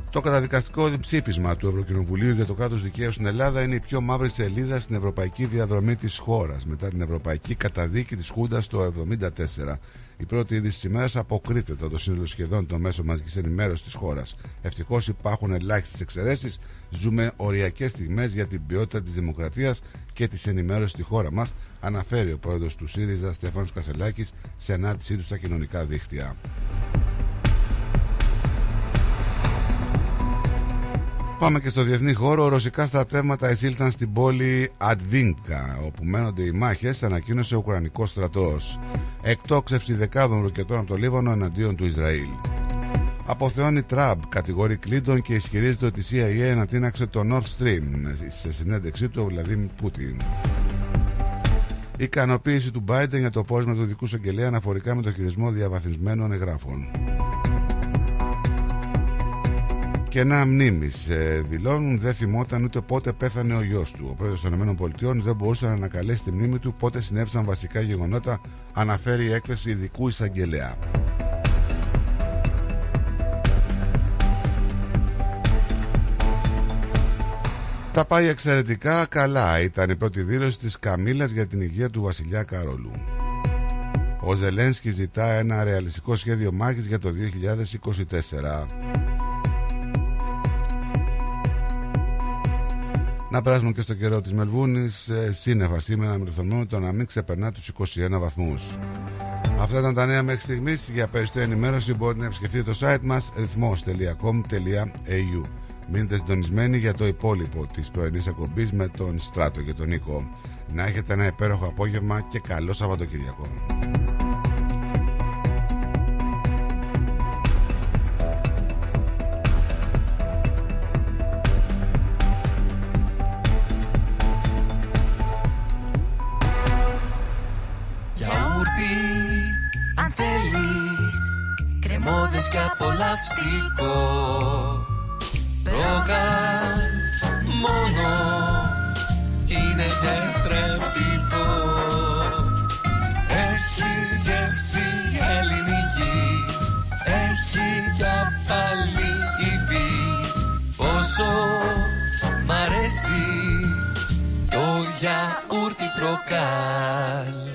Το καταδικαστικό ψήφισμα του Ευρωκοινοβουλίου για το κράτος δικαίου στην Ελλάδα είναι η πιο μαύρη σελίδα στην ευρωπαϊκή διαδρομή της χώρας μετά την ευρωπαϊκή καταδίκη της Χούντας το 1974. Η πρώτη είδηση της ημέρας αποκρίτεται το σύνολο σχεδόν των μέσων μαζικής ενημέρωσης της χώρας. Ευτυχώς υπάρχουν ελάχιστες εξαιρέσεις. Ζούμε οριακές στιγμές για την ποιότητα της δημοκρατίας και της ενημέρωσης στη χώρα μας, αναφέρει ο πρόεδρος του ΣΥΡΙΖΑ Στέφανος Κασελάκης σε ανάρτησή του στα κοινωνικά δίκτυα. Πάμε και στο διεθνή χώρο. Ρωσικά στρατεύματα εισήλθαν στην πόλη Αντβίνκα, όπου μένονται οι μάχες, ανακοίνωσε ο Ουκρανικός στρατός. Εκτόξευση δεκάδων ροκετών από το Λίβανο εναντίον του Ισραήλ. Αποθεώνει Τραμπ, κατηγορεί Κλίντον και ισχυρίζεται ότι η CIA ανατείναξε το Nord Stream σε συνέντευξή του ο Βλαδίμ Πούτιν. Η ικανοποίηση του Biden για το πόρισμα του δικού εισαγγελέα αναφορικά με το χειρισμό διαβαθμισμένων εγγράφων. Κενά μνήμη δηλώνουν δεν θυμόταν ούτε πότε πέθανε ο γιος του. Ο πρόεδρος των ΗΠΑ δεν μπορούσε να ανακαλέσει τη μνήμη του πότε συνέβησαν βασικά γεγονότα, αναφέρει η έκθεση ειδικού εισαγγελέα. Τα πάει εξαιρετικά καλά. Ήταν η πρώτη δήλωση της Καμίλας για την υγεία του βασιλιά Καρόλου. Ο Ζελένσκι ζητά ένα ρεαλιστικό σχέδιο μάχης για το 2024. Να περάσουμε και στο καιρό της Μελβούνης. Ε, σύννεφα σήμερα με το θερμόμετρο να μην ξεπερνά τους 21 βαθμούς. Αυτά ήταν τα νέα μέχρι στιγμής. Για περισσότερη ενημέρωση μπορείτε να επισκεφτείτε το site μας ρυθμό.com.au. Μείνετε συντονισμένοι για το υπόλοιπο της πρωινής εκπομπής με τον Στράτο και τον Νίκο. Να έχετε ένα υπέροχο απόγευμα και καλό Σαββατοκύριακο. και απολαυστικό. Ρόγαν μόνο είναι τετρεπτικό Έχει γεύση ελληνική Έχει για πάλι υφή. Πόσο μ' αρέσει το γιαούρτι προκάλ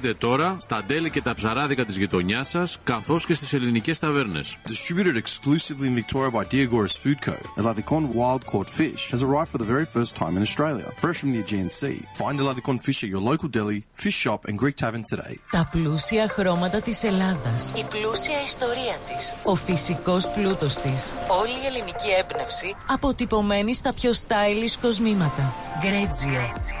τώρα στα delis και τα ψαράδικα της γειτονιάς σας, καθώς και στις ελληνικές ταβέρνες. Distributed exclusively in Victoria by Diagoras Food Co. Eladicon wild caught fish has arrived for the very first time in Australia, fresh from the Aegean Sea. Find Eladicon fish at your local deli, fish shop and Greek tavern today. Τα πλούσια χρώματα της Ελλάδας. Η πλούσια ιστορία της. Ο φυσικός πλούτος της. Όλη η ελληνική έμπνευση αποτυπωμένη στα πιο stylish κοσμήματα. Γκρέτζιο.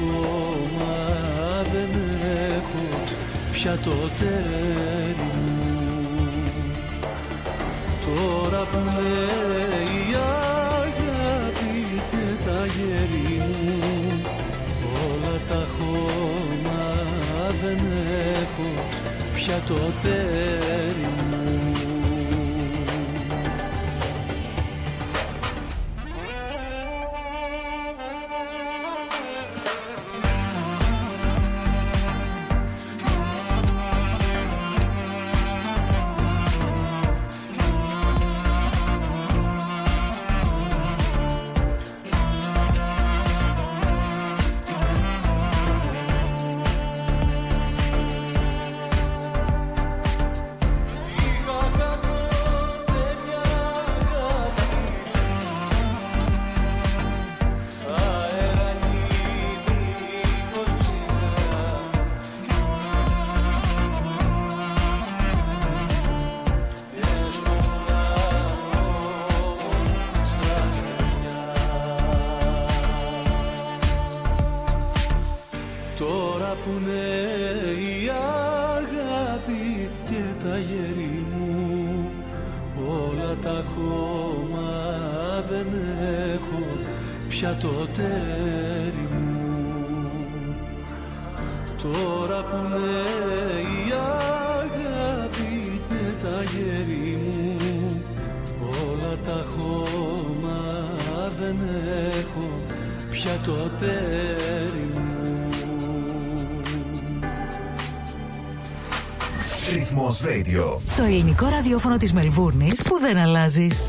όλα τα χώμα δεν έχω πια το τέρι μου. Τώρα που είναι η αγάπη και τα γέρι μου όλα τα χώμα δεν έχω πια το τέρι ραδιόφωνο της Μελβούρνης που δεν αλλάζεις.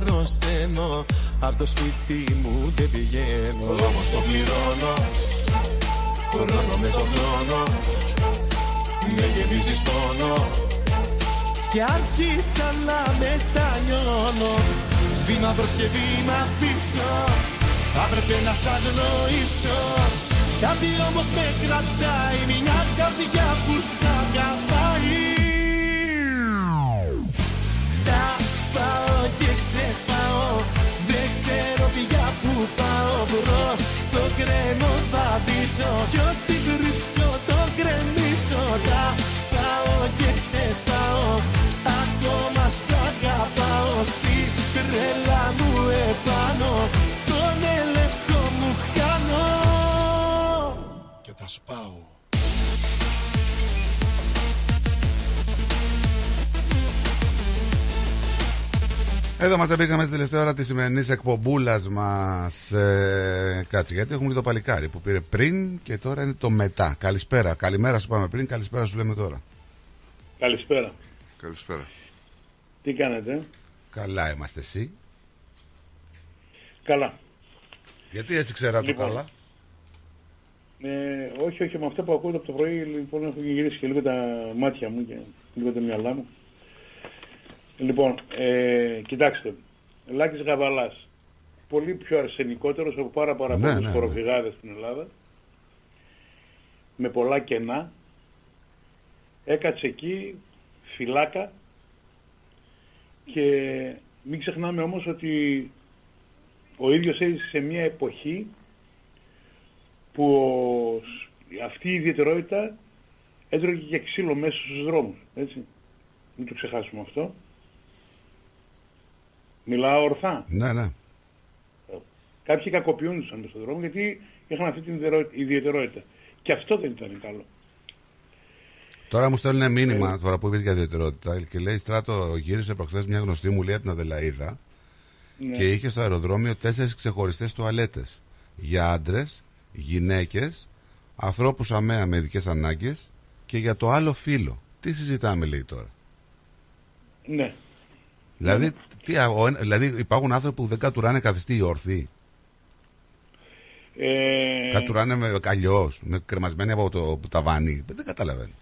Αρρωσταίνω Απ' το σπίτι μου δεν πηγαίνω. Όμως το πληρώνω. Χρόνο με το χρόνο. Με γεμίζεις πόνο. Και άρχισα να μετανιώνω. Βήμα προς και βήμα πίσω. Θα έπρεπε να σ' αγνοήσω. Κάτι όμως με κρατάει Μια καρδιά που σ' αγαπάει ξεσπάω Δεν ξέρω πια που πάω. Μπρος Το κρέμω θα πίσω Κι ό,τι βρίσκω το κρεμίσω. Τα σπάω και ξεσπάω. Ακόμα σ' αγαπάω. Στη τρέλα μου επάνω. Τον έλεγχο μου χάνω. Και τα σπάω Εδώ μας πήγαμε στη τελευταία ώρα της σημερινής εκπομπούλας μας. Ε, κάτσε, γιατί έχουμε και το παλικάρι που πήρε πριν και τώρα είναι το μετά. Καλησπέρα. Καλημέρα σου πάμε πριν, καλησπέρα σου λέμε τώρα. Καλησπέρα. Καλησπέρα. Τι κάνετε; Καλά είμαστε εσύ. Καλά. Γιατί έτσι ξέρα Λοιπόν. το καλά; Ε, όχι, όχι, με αυτό που ακούω από το πρωί, λοιπόν, έχω γυρίσει και λίγο τα μάτια μου και λίγο τα μυαλά μου. Λοιπόν, ε, κοιτάξτε, Λάκης Γαβαλάς, πολύ πιο αρσενικότερος από πάρα πάρα Ναι, πολλούς ναι, ναι. φοροφυγάδες στην Ελλάδα, με πολλά κενά, έκατσε εκεί φυλάκα και μην ξεχνάμε όμως ότι ο ίδιος έζησε σε μια εποχή που ο- αυτή η ιδιαιτερότητα έτρωγε και ξύλο μέσα στους δρόμους, έτσι. Μην το ξεχάσουμε αυτό. Μιλάω ορθά; Ναι, ναι. Κάποιοι κακοποιούνταν μέσα στον δρόμο γιατί είχαν αυτή την ιδιαιτερο- ιδιαιτερότητα. Και αυτό δεν ήταν καλό. Τώρα μου στέλνουν Ε. μήνυμα τώρα που είπες για ιδιαιτερότητα και λέει Στράτο γύρισε προχθές μια γνωστή μου λέει από την Αδελαίδα Ναι. και είχε στο αεροδρόμιο τέσσερις ξεχωριστές τουαλέτες για άντρες, γυναίκες, ανθρώπους αμαία με ειδικές ανάγκες και για το άλλο φύλλο. Τι συζητάμε λέει τώρα; Ναι. Δηλαδή, τι, α- ο ένα- δηλαδή υπάρχουν άνθρωποι που δεν κατουράνε καθιστή ή όρθιοι. Ε, Κατουράνε με καλλιώς, με κρεμασμένοι από το ταβάνι. Δεν καταλαβαίνω.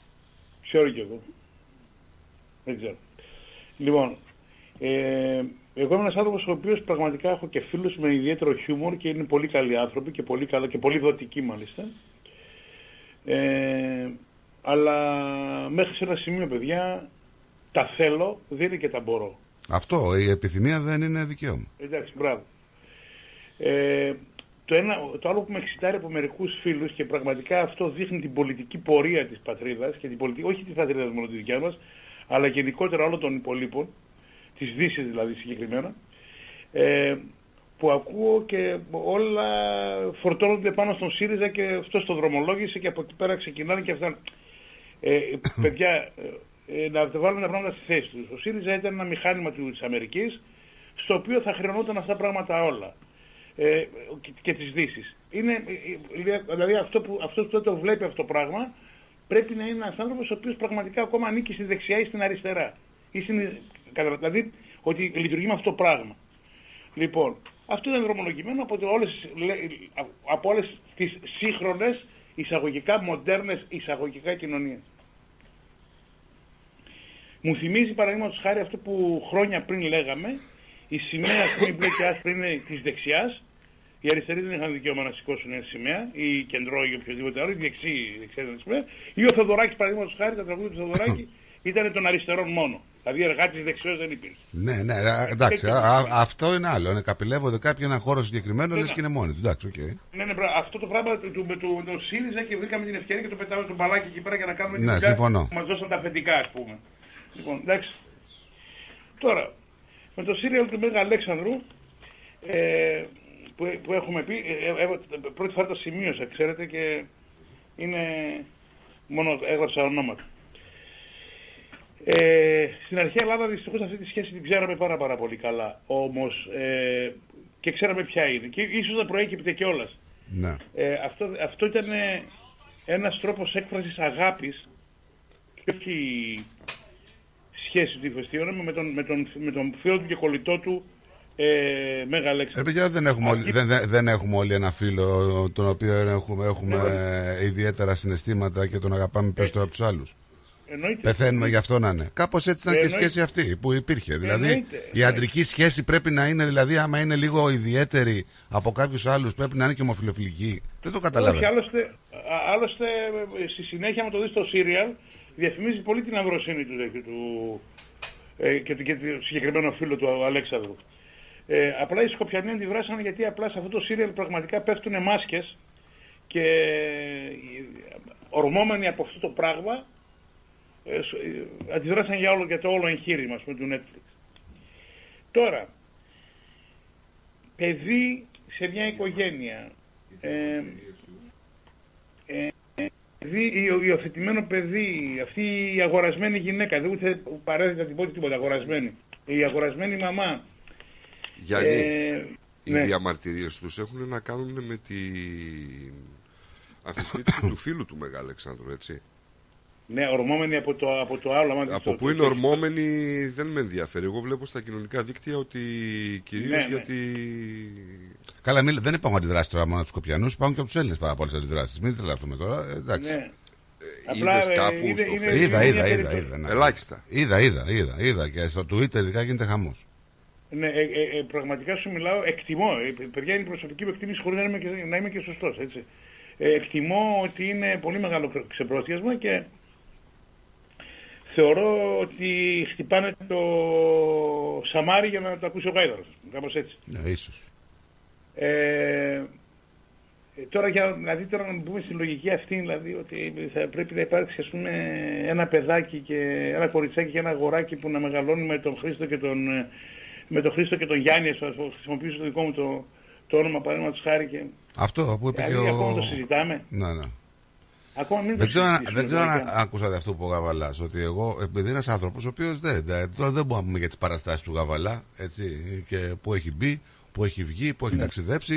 Ξέρω κι εγώ. Δεν ξέρω. Λοιπόν, ε, εγώ είμαι ένας άνθρωπος ο οποίος πραγματικά έχω και φίλους με ιδιαίτερο χιούμορ και είναι πολύ καλοί άνθρωποι και πολύ, καλά, και πολύ δοτικοί μάλιστα. Ε, αλλά μέχρι σε ένα σημείο, παιδιά, τα θέλω, δεν είναι και τα μπορώ. Αυτό, η επιθυμία δεν είναι δικαίωμα. Εντάξει, μπράβο. Ε, το, ένα, το άλλο που με εξητάρει από μερικούς φίλους και πραγματικά αυτό δείχνει την πολιτική πορεία της πατρίδας και την πολιτική, όχι τη πατρίδα μόνο τη δικιά μας, αλλά γενικότερα όλων των υπολείπων, της Δύσης δηλαδή συγκεκριμένα, ε, που ακούω και όλα φορτώνονται πάνω στον ΣΥΡΙΖΑ και αυτό το δρομολόγησε και από εκεί πέρα ξεκινάνε και αυτά. Ε, [COUGHS] παιδιά, ε, ε, να τα βάλουμε τα πράγματα στη θέση τους. Ο ΣΥΡΙΖΑ ήταν ένα μηχάνημα της Αμερικής, στο οποίο θα χρεωνόταν αυτά τα πράγματα όλα. Ε, και, και τη Δύση. Είναι, ε, ε, δηλαδή αυτό που, αυτός που δεν το βλέπει αυτό το πράγμα πρέπει να είναι ένας άνθρωπος ο οποίος πραγματικά ακόμα ανήκει στη δεξιά ή στην αριστερά. Ή στην, κατα- δηλαδή ότι λειτουργεί με αυτό το πράγμα. Λοιπόν, αυτό είναι δρομολογημένο από όλες, λέ- από όλες τις σύγχρονες εισαγωγικά μοντέρνες εισαγωγικά κοινωνίες. Μου θυμίζει παραδείγματος χάρη αυτό που χρόνια πριν λέγαμε, η σημαία που είναι μπλε και άσπρη είναι της δεξιάς. Οι αριστεροί δεν είχαν δικαίωμα να σηκώσουν ένα σημαία, ή κεντρό ή οποιοδήποτε άλλο, η δεξί, η δεξιά ήταν σημαία. Ή ο Θεοδωράκης, παραδείγματος χάρη, τα τραγούδια του Θεοδωράκη ήταν των αριστερών μόνο. Δηλαδή εργάτης δεξιός δεν υπήρχε. Ναι, ναι, α, εντάξει, α, α, αυτό είναι άλλο. Είναι καπηλεύονται κάποιοι ένα χώρο συγκεκριμένο, Ναι, λες ναι. και είναι μόνοι τους. Εντάξει, οκ. Ναι, ναι, μπρα- αυτό το πράγμα του, του, με το, το ΣΥΡΙΖΑ και βρήκαμε την ευκαιρία και το πετάμε στο μπαλάκι εκεί πέρα για να κάνουμε Ναι, τη δουλειά συμφωνώ. που μας δώσαν τα αφεντικά, ας πούμε. Λοιπόν, εντάξει. Τώρα, με το σίριαλ του Μέγα Αλέξανδρου, ε, που, που έχουμε πει, ε, ε, ε, πρώτη φορά το σημείωσα, ξέρετε, και είναι μόνο έγραψα ονόματα. Ε, στην αρχαία Ελλάδα δυστυχώς αυτή τη σχέση την ξέραμε πάρα πάρα πολύ καλά. Όμως ε, και ξέραμε ποια είναι. Και ίσως να προέκυπτε κιόλας. Ναι. Ε, αυτό, αυτό ήταν ένας τρόπος έκφρασης αγάπης και όχι σχέση του ηφαιστείωνα με τον, με, τον, με τον φίλο του και κολλητό του ε, Μέγα Ε, Αλέξανδρο. παιδιά, δεν έχουμε, όλοι, Αυτή- δεν, δεν- δεν έχουμε όλοι ένα φίλο τον οποίο έχουμε, έχουμε ε, ιδιαίτερα συναισθήματα και τον αγαπάμε περισσότερο από τους άλλους. Εννοείται. Πεθαίνουμε γι' αυτό να είναι. Κάπως έτσι ήταν και η Εννοείται. σχέση αυτή που υπήρχε. Δηλαδή, Εννοείται, η αντρική σχέση πρέπει να είναι, δηλαδή, άμα είναι λίγο ιδιαίτερη από κάποιους άλλους, πρέπει να είναι και ομοφιλοφιλική. Δεν το Όχι, καταλαβαίνω. άλλωστε, α- άλλωστε ε, στη συνέχεια με το δεις στο σύριαλ διαφημίζει πολύ την ανδροσύνη του, τέτοιου του ε, και, και το συγκεκριμένο φίλο του Αλέξανδρου. Ε, απλά οι Σκοπιανοί αντιδράσαν γιατί απλά σε αυτό το σύριαλ πραγματικά πέφτουν μάσκες και ε, ορμόμενοι από αυτό το πράγμα ε, σ- ε, αντιδράσαν για, όλο, για το όλο εγχείρημα ας πούμε, του Netflix. Τώρα, παιδί σε μια οικογένεια ε, ε, παιδί, υιο- υιοθετημένο παιδί, αυτή η αγορασμένη γυναίκα, δεν ούτε παρέθετα την πω τίποτα, αγορασμένη. Η αγορασμένη μαμά Γιάννη, Ε, οι ναι. διαμαρτυρίες τους έχουν να κάνουν με την αμφισβήτηση του φίλου του Μεγάλου Αλεξάνδρου, έτσι. Ναι, ορμόμενοι από το, από το άλλο. άμα δεις Από το- πού το- είναι ορμόμενοι δεν με ενδιαφέρει. Εγώ βλέπω στα κοινωνικά δίκτυα ότι κυρίως Ναι, ναι. γιατί... Καλά, μην- δεν υπάρχουν αντιδράσεις τώρα μόνο από τους Σκοπιανούς, υπάρχουν και από τους Έλληνες πάρα πολλές αντιδράσεις. Μην τρελαθούμε τώρα. ε, Εντάξει. Ναι. Είδες ε, κάπου είναι- στο είναι- Facebook; Είδα, είναι είδα, μια είδα, περίπτωση. είδα, ναι. Ελάχιστα. Είδα, είδα, είδα, είδα. Και στο Twitter ειδικά γίνεται χαμός. Ναι, ε, ε, ε, πραγματικά σου μιλάω, εκτιμώ. Ε, παιδιά, είναι η προσωπική μου εκτίμηση χωρίς να είμαι και, να είμαι και σωστός. Ε, εκτιμώ ότι είναι πολύ μεγάλο ξε- ξεπρόθεσμα και θεωρώ ότι χτυπάνε το σαμάρι για να το ακούσει ο γάιδαρος. Κάπως έτσι. Ναι, ίσως. Ε, ε, τώρα για δηλαδή τώρα να μπούμε στη λογική αυτή, δηλαδή ότι θα πρέπει να υπάρξει ας πούμε ένα παιδάκι και ένα κοριτσάκι και ένα αγοράκι που να μεγαλώνει με τον Χρήστο και τον, ε, με τον, Χρήστο και τον Γιάννη, ας πούμε, χρησιμοποιήσω το δικό μου το, το όνομα παραδείγματος χάρη και Αυτό που είπε και δηλαδή, ακόμα το ο. συζητάμε. Ναι, ναι. Ακόμα μην το Δεν ξέρω, αν- συζητήσουμε, δεν ξέρω αν δηλαδή. άκουσατε αυτό που είπε ο Γαβαλάς. Ότι εγώ, επειδή είναι ένας άνθρωπος, ο οποίος δεν. δεν- Τώρα δεν μπορούμε να πούμε για τις παραστάσεις του Γαβαλά. Έτσι, και που έχει μπει, που έχει βγει, που έχει ταξιδέψει.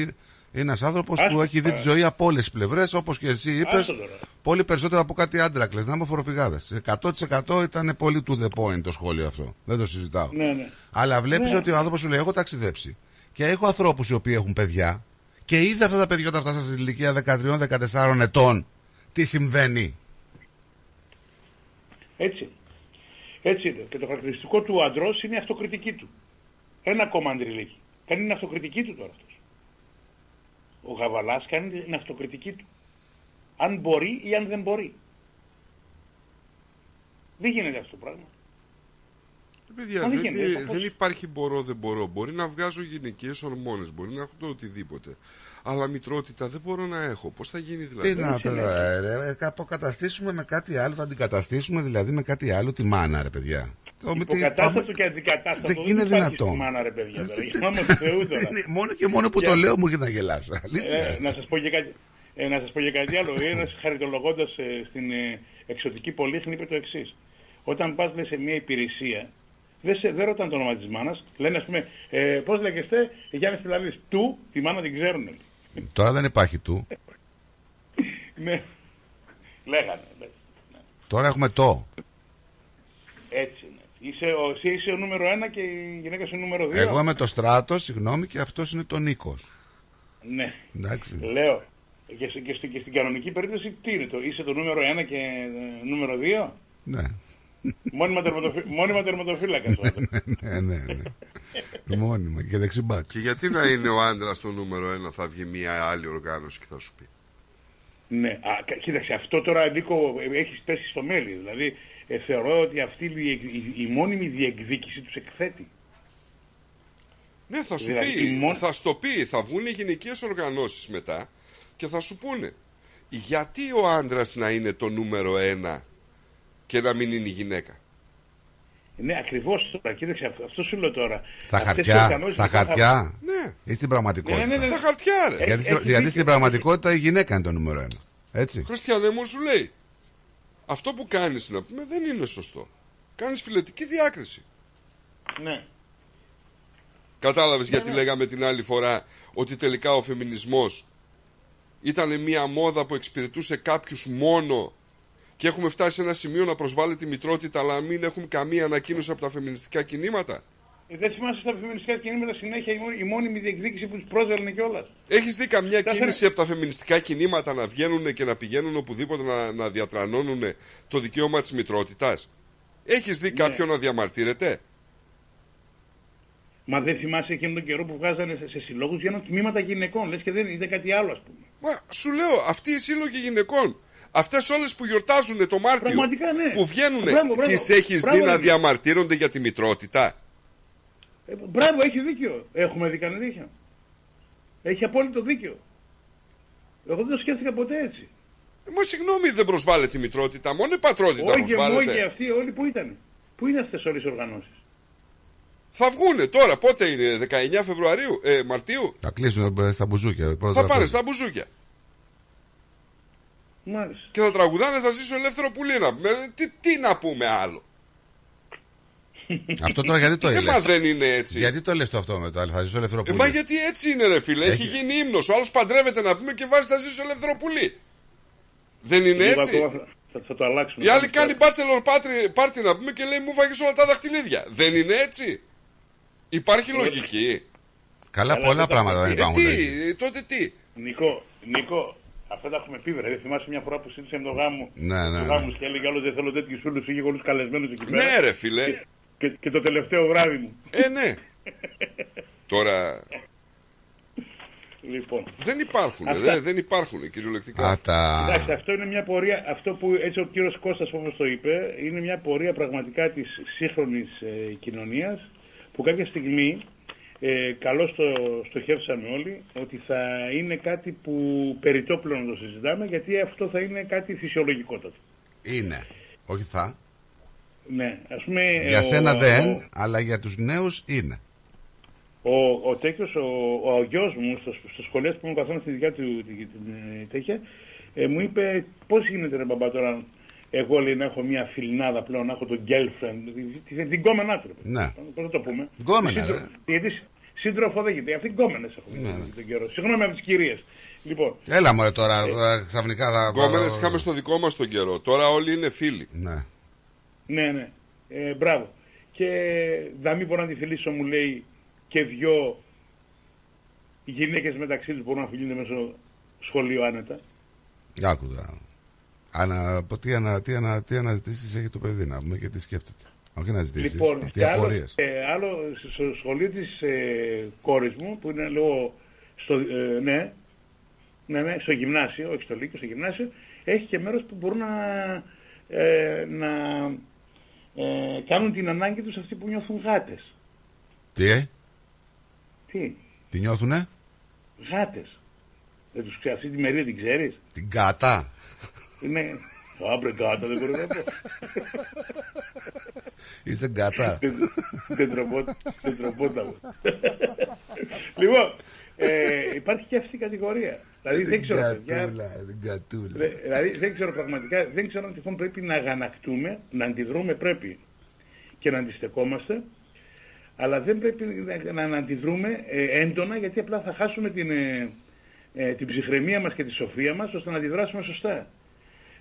Είναι ένας άνθρωπος που Ναι. Άστο έχει δει τώρα. τη ζωή από όλες τις πλευρές, όπως και εσύ είπες. Άστο τώρα. Πολύ περισσότερο από κάτι άντρακλες. Να είμαι φοροφυγάδε. 100% ήταν πολύ to the point το σχόλιο αυτό. Δεν το συζητάω. Ναι, ναι. Αλλά βλέπεις Ναι. ότι ο άνθρωπος σου λέει: Έχω ταξιδέψει. Και έχω ανθρώπους οι οποίοι έχουν παιδιά. Και είδα αυτά τα παιδιά όταν φτάσαν στην ηλικία 13-14 ετών. Τι συμβαίνει. Έτσι. Έτσι είναι. Και το χαρακτηριστικό του αντρός είναι η αυτοκριτική του. Ένα ακόμα αντριλίκι. Κάνει την αυτοκριτική του τώρα αυτός. Ο Γαβαλάς κάνει την αυτοκριτική του. Αν μπορεί ή αν δεν μπορεί. Δεν γίνεται αυτό το πράγμα. Παιδιά, Μα δεν δεν, γίνεται, ε, πώς- δεν υπάρχει μπορώ, δεν μπορώ. Μπορεί να βγάζω γυναικείες ορμόνες, μπορεί να έχω το οτιδήποτε. Αλλά μητρότητα δεν μπορώ να έχω. Πώς θα γίνει δηλαδή; Τι να τώρα, ε, ρε, ε, αποκαταστήσουμε με κάτι άλλο, θα αντικαταστήσουμε δηλαδή με κάτι άλλο τη μάνα, ρε παιδιά. Το με τη- Υποκατάστατο πάμε- και αντικατάστατο. Δεν είναι υπάρχει δυνατόν. στη Μάνα, ρε παιδιά. Τώρα. Για όνομα του Θεού [LAUGHS] τώρα. Είναι μόνο και μόνο που Για- το λέω μου έρχεται να γελάσω. Αλήθεια. Ε, να σας πω και κάτι, ε, να σας πω και κάτι άλλο. Ένας χαριτολογώντας ε, στην ε, εξωτική πολύχνη είπε το εξής. Όταν πας λέει, σε μια υπηρεσία, δεν, σε, δεν ρωτάνε το όνομα της μάνας. Λένε ας πούμε, ε, πώς λέγεστε, Γιάννης Πιλαβής, του, τη μάνα την ξέρουν. Τώρα δεν υπάρχει του. ναι. Λέγανε. ναι. Τώρα έχουμε το. Έτσι είναι. Είσαι ο, εσύ είσαι ο νούμερο ένα και η γυναίκα σου νούμερο δύο. Εγώ είμαι το στράτος, συγγνώμη, και αυτός είναι το Νίκος. Ναι. Εντάξει. Λέω. Και, σε- και, στην- και στην κανονική περίπτωση τι είναι το, είσαι το νούμερο ένα και ε, νούμερο δύο; Ναι. Μόνιμα, τερματοφύ... Μόνιμα τερματοφύλακας. ναι, ναι, ναι. Μόνιμα και δεξιμπάκ. Και γιατί να είναι ο άντρας το νούμερο ένα, θα βγει μια άλλη οργάνωση και θα σου πει. Ναι, α, κα- κοίταξε, αυτό τώρα Νίκο έχεις πέσει στο μέλι. Δηλαδή, ε, θεωρώ ότι αυτή η, διεκ- η, η μόνιμη διεκδίκηση τους εκθέτει. Ναι, θα σου Δηλαδή, πει, η μόνη- θα στο πει, θα βγουν οι γυναικείες οργανώσεις μετά και θα σου πούνε γιατί ο άντρας να είναι το νούμερο ένα και να μην είναι η γυναίκα. Ναι, ακριβώς τώρα. Κοίταξε, αυτό, αυτό σου λέω τώρα. Στα Αυτές οι χαρτιά, οργανώσεις στα λοιπόν θα- χαρτιά. Ναι. Ή στην πραγματικότητα. Ναι, ναι, ναι. Στα χαρτιά, ρε. Γιατί, Έχει- στην- έχει γιατί δίκιο. στην πραγματικότητα η γυναίκα είναι το νούμερο ένα. Έτσι. Χριστιανέ μου σου λέει, αυτό που κάνεις να πούμε δεν είναι σωστό. Κάνεις φιλετική διάκριση. Ναι. Κατάλαβες Ναι, γιατί ναι. λέγαμε την άλλη φορά ότι τελικά ο φεμινισμός ήταν μια μόδα που εξυπηρετούσε κάποιους μόνο και έχουμε φτάσει σε ένα σημείο να προσβάλλει τη μητρότητα αλλά να μην έχουμε καμία ανακοίνωση από τα φεμινιστικά κινήματα. Ε, Δεν θυμάσαι στα φεμινιστικά κινήματα συνέχεια η, μόνη- η μόνιμη διεκδίκηση που τους πρόσβελνε κιόλας. Έχεις δει καμιά Κάθε- κίνηση από τα φεμινιστικά κινήματα να βγαίνουν και να πηγαίνουν οπουδήποτε να, να διατρανώνουν το δικαίωμα της μητρότητας; Έχεις δει κάποιον να διαμαρτύρεται; Μα δεν θυμάσαι εκείνον τον καιρό που βγάζανε σε, σε συλλόγους για ένα τμήματα γυναικών. Λες και δεν είναι κάτι άλλο, ας πούμε. Μα σου λέω, αυτοί οι σύλλογοι γυναικών, αυτές όλες που γιορτάζουν το Μάρτιο, Πραγματικά, ναι. που βγαίνουν, Μπράβο, μπράβο. τις έχεις Μπράβο, δει να ρε. διαμαρτύρονται για τη μητρότητα; Ε, μπράβο, έχει δίκιο. Έχουμε δει κανένα δίκιο. Έχει απόλυτο δίκιο. Εγώ δεν το σκέφτηκα ποτέ έτσι. Ε, Μα συγγνώμη, δεν προσβάλλεται τη μητρότητα, μόνο η πατρότητα Όχι, μόγοι προσβάλλεται. αυτοί όλοι που ήταν. Πού είναι αυτές όλες οι οργανώσεις; Θα βγούνε τώρα, πότε είναι, 19 Φεβρουαρίου, ε, Μαρτίου, Θα κλείσουν ε, στα μπουζούκια. πρώτα θα απ' πάνε όλα. στα μπουζούκια. Μάλιστα. Και θα τραγουδάνε, θα ζήσω ελεύθερο πουλί να πούμε. Ε, Τι, τι να πούμε άλλο; Αυτό τώρα γιατί το Ε, λες μας δεν είναι έτσι. Γιατί το λες το αυτό με το άλλο, θα ζήσω Ε, ελευθεροπούλη. μα γιατί έτσι είναι, ρε φίλε. Έχει, Έχει- γίνει ύμνος. Ο άλλος παντρεύεται να πούμε και βάζει τα ζήσω ελευθεροπουλί. Δεν είναι Λίγο έτσι; ακόμα Θα, θα το αλλάξουμε. Η άλλη κάνει bachelor party, party να πούμε και λέει μου φάγες όλα τα δαχτυλίδια. Δεν είναι έτσι; Υπάρχει λογική. Καλά, Αλλά πολλά δεν τα πράγματα δεν έχω υπάρχουν. Τι, εκεί. ε, τότε τι; Νικό, Νικό, αυτά τα έχουμε πει, βρε. Θυμάσαι μια φορά που σύντησε με τον γάμο. Ναι, ναι, Του ναι. γάμου και έλεγε άλλος δεν θέλω τέτοιους φίλους, είχε πολλού καλεσμένους εκεί πέρα. Ναι, ρε φίλε. Και, και, και το τελευταίο βράδυ μου. Ε, ναι. Τώρα Λοιπόν. δεν υπάρχουν. Αυτά. Δεν, δεν υπάρχουν κυριολεκτικά. Α, τα... Εντάξει, αυτό είναι μια πορεία, αυτό που έτσι ο κύριος Κώστας όπως το είπε, είναι μια πορεία πραγματικά της σύγχρονης ε, κοινωνίας που κάποια στιγμή, ε, καλώς το στοχεύσαμε όλοι, ότι θα είναι κάτι που περιττό πλέον να το συζητάμε, γιατί αυτό θα είναι κάτι φυσιολογικότατο. Είναι. Όχι θα. Ναι, ας πούμε... Για ο- σένα ο- δεν, αλλά για τους νέους είναι. Ο, ο τέτοιος, ο, ο γιος μου, στο, στο σχολείο που μου καθόταν στη δικιά του την, την, ε, τέτοια, ε, μου είπε πώς γίνεται ρε μπαμπά τώρα εγώ λέει να έχω μια φιλνάδα πλέον, να έχω τον girlfriend, την, την, την κόμενά του. ρε παιδί. Ναι. Πώς να το πούμε. Γκόμενα, Σύντρο- ρε. Γιατί σ- σύντροφο δεν γίνεται. Αυτοί γκόμενες έχουν Ναι, ναι. τον καιρό. Συγγνώμη από τις κυρίες. Λοιπόν, Έλα μωρέ τώρα, ε, ξαφνικά θα... Γκόμενε είχαμε στο δικό μας τον καιρό. Τώρα όλοι είναι φίλοι. Ναι. ναι, ναι. Ε, μπράβο. Και να μην μπορώ να τη φιλήσω, μου λέει, και δυο γυναίκες μεταξύ τους μπορούν να φιλούνται μέσω σχολείου άνετα. Άκου τώρα. Ανα, πω, τι, ανα, τι, ανα, τι αναζητήσεις έχει το παιδί να πούμε και τι σκέφτεται. Όχι αναζητήσεις, Λοιπόν, τι και άλλο, απορίες. ε, άλλο στο σχολείο της ε, κόρης μου, που είναι λίγο στο, ε, ναι, ναι, ναι, στο γυμνάσιο, όχι στο λύκειο, στο γυμνάσιο, έχει και μέρος που μπορούν να, ε, να ε, κάνουν την ανάγκη τους αυτοί που νιώθουν γάτες. Τι, ε; Τι, Τι νιώθουνε; γάτες. Δεν τους ξέρει, αυτή τη μερία την ξέρεις; Την κάτα. Είναι, άμπρε γάτα, δεν μπορώ να πω. Είσαι γκάτα. Τετροπόταμο. λοιπόν, ε, υπάρχει και αυτή η κατηγορία. Δηλαδή δεν ξέρω, παιδιά, Γκατούλα, την κατούλα. Δε- Δηλαδή δεν ξέρω πραγματικά, δεν ξέρω αν τυχόν πρέπει να αγανακτούμε, να αντιδρούμε πρέπει και να αντιστεκόμαστε, αλλά δεν πρέπει να, να, να αντιδρούμε ε, έντονα γιατί απλά θα χάσουμε την, ε, ε, την ψυχραιμία μας και τη σοφία μας ώστε να αντιδράσουμε σωστά.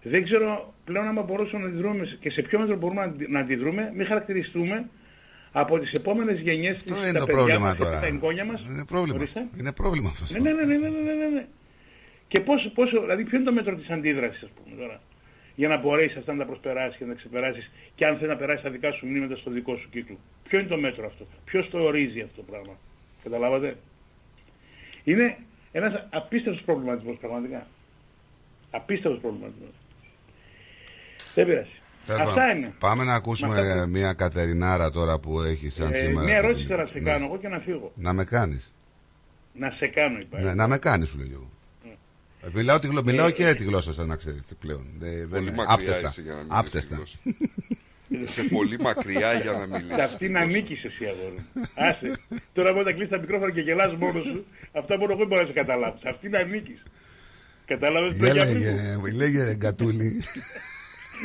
Δεν ξέρω πλέον άμα μπορούσαμε να αντιδρούμε σε- και σε ποιο μέτρο μπορούμε να αντι- να αντιδρούμε, μην χαρακτηριστούμε από τις επόμενες γενιές Αυτό της είναι τα το παιδιά πρόβλημα μας και τώρα. τα εγγόνια μας. Είναι πρόβλημα. Ορίστε. αυτό. Είναι πρόβλημα αυτό. Ναι, ναι, ναι, ναι, ναι, ναι, ναι, ναι. Και πόσο, πόσο, δηλαδή ποιο είναι το μέτρο της αντίδρασης, ας πούμε τώρα, για να μπορέσεις αυτά να τα προσπεράσεις και να τα ξεπεράσεις και αν θέλεις να περάσεις τα δικά σου μνήματα στο δικό σου κύκλο. Ποιο είναι το μέτρο αυτό, ποιος το ορίζει αυτό το πράγμα; Καταλάβατε; Είναι ένας απίστευτος προβληματισμός πραγματικά. Απίστευτος προβληματισμός. Δεν πειράζει. Τέλος Αυτά πάντων, είναι. Πάμε να Με ακούσουμε αυτά που- μια Κατερινάρα τώρα που έχει σαν Ε, σήμερα. μια την ερώτηση θα σε Ναι. κάνω εγώ και να φύγω. Να με κάνεις. Να σε κάνω είπα. Ναι, να με κάνεις σου λέγω. Ε, Μιλάω, τη γλω... Μιλάω και τη γλώσσα σαν να ξέρεις πλέον. Δεν, δεν Πολύ είναι μακριά άπτεστα. είσαι για να μιλήσεις Άπτεστα. τη γλώσσα. Είσαι πολύ μακριά για να μιλήσεις. Σε αυτήν ανήκεις εσύ αγόρι. μου. Άσε. Τώρα μπορεί να κλείσει τα μικρόφωνα και γελάς μόνος σου. Αυτά μόνο εγώ μπορώ να σε καταλάβω. Σε αυτήν ανήκεις. Κατάλαβες Για πλέον λέγε, λέγε γκατούλη.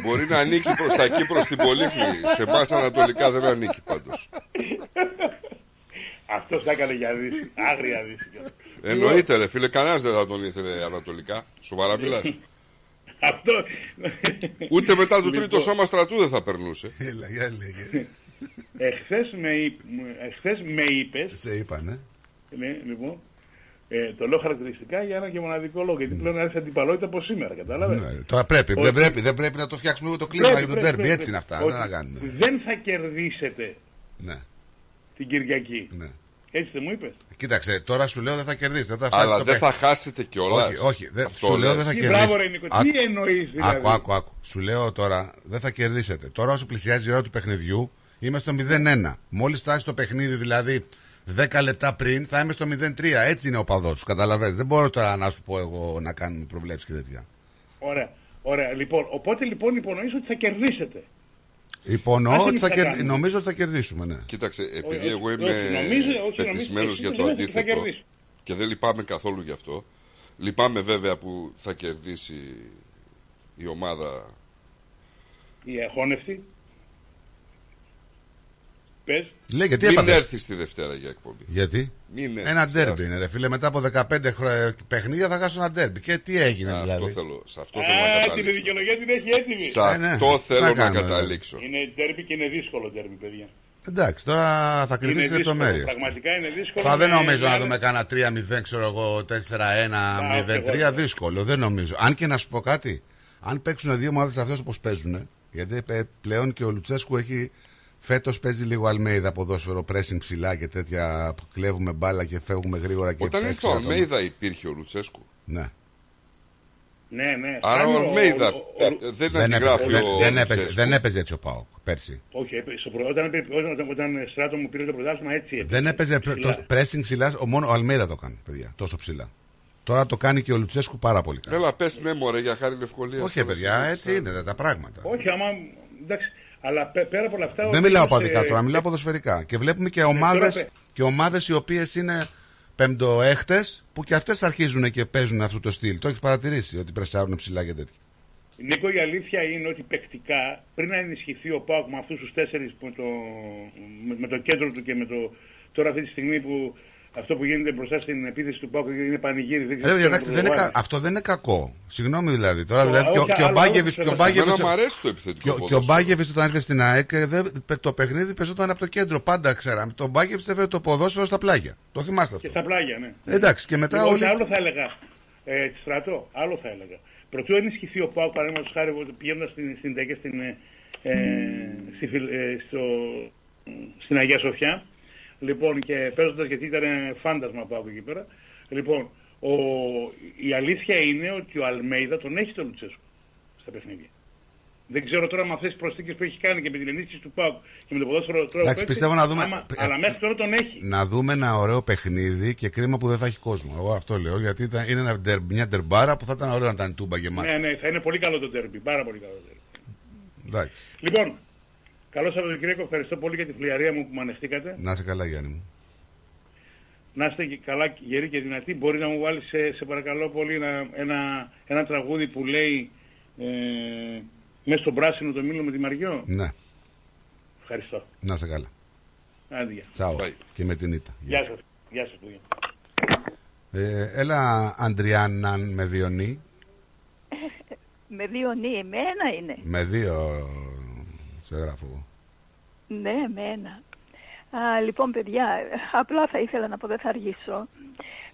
Μπορεί να ανήκει προς τα εκεί προς την Πολύχνη. Σε εμάς ανατολικά δεν ανήκει πάντως. Αυτός θα έκανε για δύση. Άγρια δύση. Εννοείται ρε φίλε, κανένας δεν θα τον ήθελε ανατολικά. Σοβαρά μιλάς. Αυτό. Ούτε μετά το Λοιπόν. τρίτο σώμα στρατού δεν θα περνούσε. Έλα, για λέγε. Εχθές με, είπ- μου- εχθές με είπες. Σε είπανε. Ναι, λοιπόν. Ε, το λέω χαρακτηριστικά για ένα και μοναδικό λόγο. Γιατί πλέον έρθει αντιπαλότητα από σήμερα, κατάλαβες; Ναι, Τώρα πρέπει, δεν πρέπει, δεν πρέπει να το φτιάξουμε λίγο το κλίμα για τον τέρμπι. Έτσι είναι αυτά. Δεν να κάνουμε. Δεν θα κερδίσετε Ναι, την Κυριακή. ναι. Έτσι δεν μου είπες; Κοίταξε, τώρα σου λέω δεν θα κερδίσετε. Όταν φτάσει Αλλά το δεν θα παιχνίδι. χάσετε κιόλας. Όχι, όχι. Δεν, σου λέω δεν θα Τι κερδίσετε. μπράβο ρε Νίκο, τι εννοείς δηλαδή; Άκου, άκου, άκου. Σου λέω τώρα δεν θα κερδίσετε. Τώρα όσο πλησιάζει η ώρα του παιχνιδιού είμαι στο 0-1. Μόλις φτάσει το παιχνίδι δηλαδή 10 λεπτά πριν θα είμαι στο 0-3. Έτσι είναι ο παδός του. Καταλαβαίνετε. Δεν μπορώ τώρα να σου πω εγώ να κάνουμε προβλέψεις και τέτοια. Ωραία. Ωραία. Λοιπόν, οπότε λοιπόν υπονοείς ότι θα κερδίσετε. Υπονοώ Ας ότι εμείς θα θα κερδί- κάνουμε. νομίζω ότι θα κερδίσουμε, ναι. Κοίταξε, επειδή όχι, εγώ όχι, είμαι νομίζω- όχι, πεπισμένος νομίζω- για εσύ το νομίζεις ότι θα αντίθετο κερδίσεις. και δεν λυπάμαι καθόλου γι' αυτό. Λυπάμαι βέβαια που θα κερδίσει η ομάδα Η αχώνευτη. Πες. Λέει γιατί Μην έπαθε. έρθεις τη Δευτέρα για εκπομπή. Γιατί; Μην έρθεις, ένα ντέρμπι άστα. είναι, ρε φίλε. Μετά από 15 χρο- παιχνίδια θα χάσω ένα ντέρμπι. Και τι έγινε Α, δηλαδή; Αυτό θέλω, σε αυτό θέλω να Α, την καταλήξω. δικαιολογία την έχει έτοιμη. Σε Ε, ναι. αυτό Τι θέλω να να κάνουμε, καταλήξω. Είναι τέρμπι και είναι δύσκολο τέρμπι, παιδιά. Εντάξει, τώρα θα κρυφτεί Είναι τι δύσκολο, λεπτομέρειες. Πραγματικά είναι δύσκολο. Τώρα δεν με- νομίζω να με- δούμε κάνα 3-0, ξέρω εγώ, 4-1-0-3. εγώ. Δύσκολο, δεν νομίζω. Αν και να σου πω κάτι, αν παίξουν δύο ομάδες αυτές όπως παίζουν, γιατί πε- πλέον και ο Λουτσέσκου έχει. Φέτος παίζει λίγο Αλμέιδα ποδόσφαιρο, pressing ψηλά και τέτοια που κλέβουμε μπάλα και φεύγουμε γρήγορα και Όταν ήρθε παίξει ο άτομα. Αλμέιδα υπήρχε ο Λουτσέσκου. Ναι. Ναι, ναι. Άρα Κάνει ο Αλμέιδα ο- ο- ο- ε, δεν Δεν αντιγράφει έπαιζε, ο δεν, δεν έπαιζε, Λουτσέσκου. δεν έπαιζε έτσι ο Πάοκ πέρσι. Όχι, έπαι- στο προ- όταν, έπαι- όταν, όταν στράτο μου πήρε το πρωτάθλημα έτσι έπαιζε. Δεν έπαιζε πρ- Ψηλά. το pressing ψηλά, ο μόνο ο Αλμέιδα το κάνει, παιδιά, τόσο ψηλά. Τώρα το κάνει και ο Λουτσέσκου πάρα πολύ καλά. Έλα, πες ναι, μωρέ, για χάρη Λευκολίας. Όχι, παιδιά, έτσι είναι τα πράγματα. Όχι, άμα. Εντάξει, αλλά πέ- πέρα από όλα αυτά. Δεν ο μιλάω τύπος, παδικά ε, τώρα, μιλάω ποδοσφαιρικά. Και βλέπουμε και τώρα ομάδε πε- και ομάδες οι οποίες είναι πεμπτοέχτες που και αυτές αρχίζουν και παίζουν αυτό το στυλ. Το έχεις παρατηρήσει ότι πρεσάρουν ψηλά και τέτοια. Νίκο, η αλήθεια είναι ότι παικτικά πριν να ενισχυθεί ο Πάουκ με αυτούς τους τέσσερις με το, με, με το κέντρο του και με το. Τώρα αυτή τη στιγμή που αυτό που γίνεται μπροστά στην επίθεση του Πάουκ είναι πανηγύρι. Δεν ξέρω Ε, τι εντάξει, να δεν είναι, κα- προβάλλει. αυτό δεν είναι κακό. Συγγνώμη δηλαδή. Τώρα Το- δηλαδή και, ο- όχι, και ο άλλο- Μπάγεβιτ. άλλο Και ο σε Μπάγεβιτ. Εμένα μου αρέσει το επιθετικό Και, ο- και ο ποδόσφαιρο. Μπάγεβιτ όταν ήρθε στην ΑΕΚ ε, δεν- το παιχνίδι παίζονταν από το κέντρο. Πάντα ξέραμε. Το Μπάγεβιτ έφερε το ποδόσφαιρο στα πλάγια. Το θυμάστε Και αυτό. στα πλάγια, ναι. Εντάξει, και μετά Λοιπόν, όλοι. άλλο θα έλεγα. Ε, στρατό, άλλο θα έλεγα. Προτού ενισχυθεί ο Πάουκ, παραδείγματος χάρη, πηγαίνοντας στην, στην ΤΕΚΕ στην, ε, ε, στη, Φιλ- ε, στο, στην Αγία Σοφιά, λοιπόν, και παίζοντας γιατί ήταν φάντασμα ο Πάουκ εκεί πέρα. Λοιπόν, ο, η αλήθεια είναι ότι ο Αλμέιδα τον έχει τον Λουτσέσκου στα παιχνίδια. Δεν ξέρω τώρα με αυτές τις προσθήκες που έχει κάνει και με την ενίσχυση του ΠΑΟΚ και με το ποδόσφαιρο τώρα. Εντάξει, που παίζει, πιστεύω να δούμε- άμα- ε, αλλά μέχρι τώρα τον έχει. Να δούμε ένα ωραίο παιχνίδι και κρίμα που δεν θα έχει κόσμο. Εγώ αυτό λέω γιατί ήταν, είναι ένα ντερ- μια ντερμπάρα που θα ήταν ωραίο να ήταν τούμπα γεμάτη. Ναι, ναι, θα είναι πολύ καλό το τέρμπι. Πάρα πολύ καλό το τέρμπι. Εντάξει. Λοιπόν, καλό Σαββατοκύριακο. Ευχαριστώ πολύ για τη φλιαρία μου που με ανεχτήκατε. Να είσαι καλά, Γιάννη μου. Να είστε και καλά, γεροί και δυνατοί. Μπορεί να μου βάλει, σε, σε παρακαλώ πολύ, ένα, ένα, ένα τραγούδι που λέει ε, μέσα στον πράσινο το μήλο με τη Μαριό. Ναι, Ευχαριστώ. να είσαι καλά. Άντια. Τσάω. Και με την ήττα. Γεια σας. Γεια σας, παιδιά. Ε, έλα, Αντριάννα με διονύ. [LAUGHS] Με δύο νύ, εμένα είναι. Με δύο σε γράφω εγώ. Ναι, εμένα. Α, λοιπόν, παιδιά, απλά θα ήθελα να πω, δεν θα αργήσω.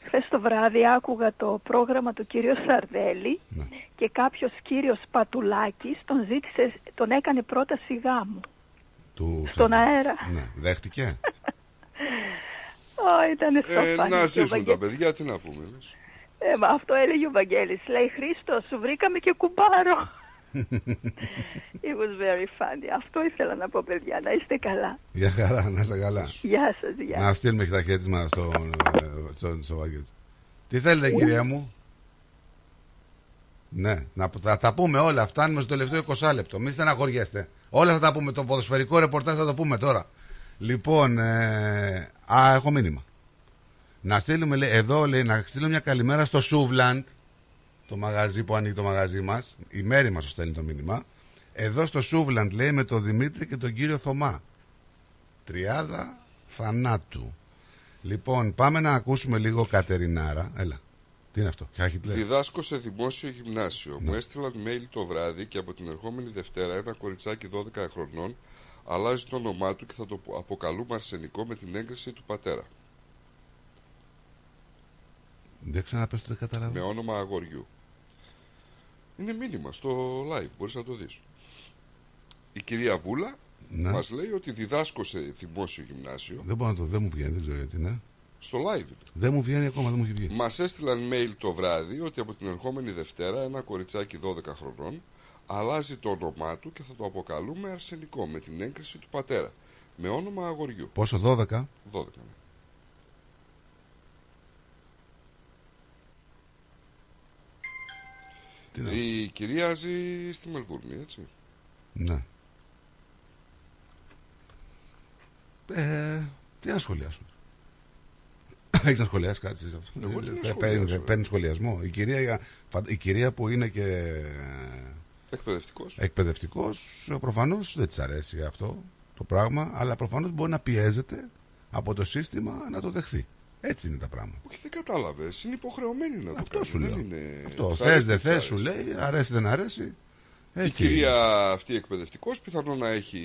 Χθες το βράδυ άκουγα το πρόγραμμα του κύριου Σαρδέλη και κάποιος κύριος Πατουλάκης τον ζήτησε, τον έκανε πρόταση γάμου. Του Στον Σαρδέλη. αέρα. Ναι, δέχτηκε; [LAUGHS] Ω, ήταν Ε, στο να ζήσουν τα παιδιά, τι να πούμε. λες. Ε, μα αυτό έλεγε ο Βαγγέλης. Λέει, Χρήστος, σου βρήκαμε και κουμπάρο. It was very funny. Αυτό ήθελα να πω, παιδιά. Να είστε καλά. Για χαρά, να είσαι καλά. Γεια σας, γεια. Να στείλουμε και τα χαιρετίσματα στο, ε, στο, στο Βαγγέλη. Τι θέλετε, κυρία μου; Ναι, να, θα τα πούμε όλα. Φτάνουμε στο τελευταίο 20 λεπτό. Μην στεναχωριέστε. Όλα θα τα πούμε. Το ποδοσφαιρικό ρεπορτάζ θα το πούμε τώρα. Λοιπόν, ε, α, έχω μήνυμα. Να στείλουμε, λέει, εδώ λέει, να στείλουμε μια καλημέρα στο Σούβλαντ, το μαγαζί που ανοίγει το μαγαζί μας. Η μέρη μας στέλνει το μήνυμα. Εδώ στο Σούβλαντ, λέει, με τον Δημήτρη και τον κύριο Θωμά. Τριάδα θανάτου. Λοιπόν, πάμε να ακούσουμε λίγο Κατερινάρα. Έλα. Τι είναι αυτό, Χάχιτλερ. Διδάσκω σε δημόσιο γυμνάσιο. Ναι. Μου έστειλαν mail το βράδυ και από την ερχόμενη Δευτέρα ένα κοριτσάκι 12 χρονών αλλάζει το όνομά του και θα το αποκαλούμε αρσενικό με την έγκριση του πατέρα. Δεν ξαναπες το δεν καταλαβαίνω. Με όνομα αγοριού. Είναι μήνυμα στο live, μπορείς να το δεις. Η κυρία Βούλα Ναι. μας λέει ότι διδάσκω σε δημόσιο γυμνάσιο. Δεν μπορώ να το, δεν μου βγαίνει, δεν ξέρω γιατί, ναι. Στο live. Δεν μου βγαίνει ακόμα, δεν μου έχει βγει. Μας έστειλαν mail το βράδυ ότι από την ερχόμενη Δευτέρα ένα κοριτσάκι 12 χρονών αλλάζει το όνομά του και θα το αποκαλούμε αρσενικό με την έγκριση του πατέρα. Με όνομα αγοριού. Πόσο, 12. 12. ναι. Τι να- Η κυρία ζει στη Μελβούρνη, έτσι. Ναι. Ε, τι να σχολιάσω. Έχεις να σχολιάσεις κάτι σε αυτό; Εγώ τι να Ε, σχολιάσω, παίρνει- ρε. Παίρνει σχολιασμό. Η κυρία, η κυρία που είναι και Εκπαιδευτικός. εκπαιδευτικός, προφανώς δεν της αρέσει αυτό. το πράγμα, αλλά προφανώς μπορεί να πιέζεται από το σύστημα να το δεχθεί. Έτσι είναι τα πράγματα. Όχι, δεν κατάλαβες. Είναι υποχρεωμένοι να το Αυτό κάνουν. σου δεν λέω. Είναι... Αυτό. Σ' Θες αρέσει, δεν σ' θες, αρέσει. σου λέει, αρέσει δεν αρέσει. Η Έτσι. κυρία αυτή εκπαιδευτικός πιθανόν να έχει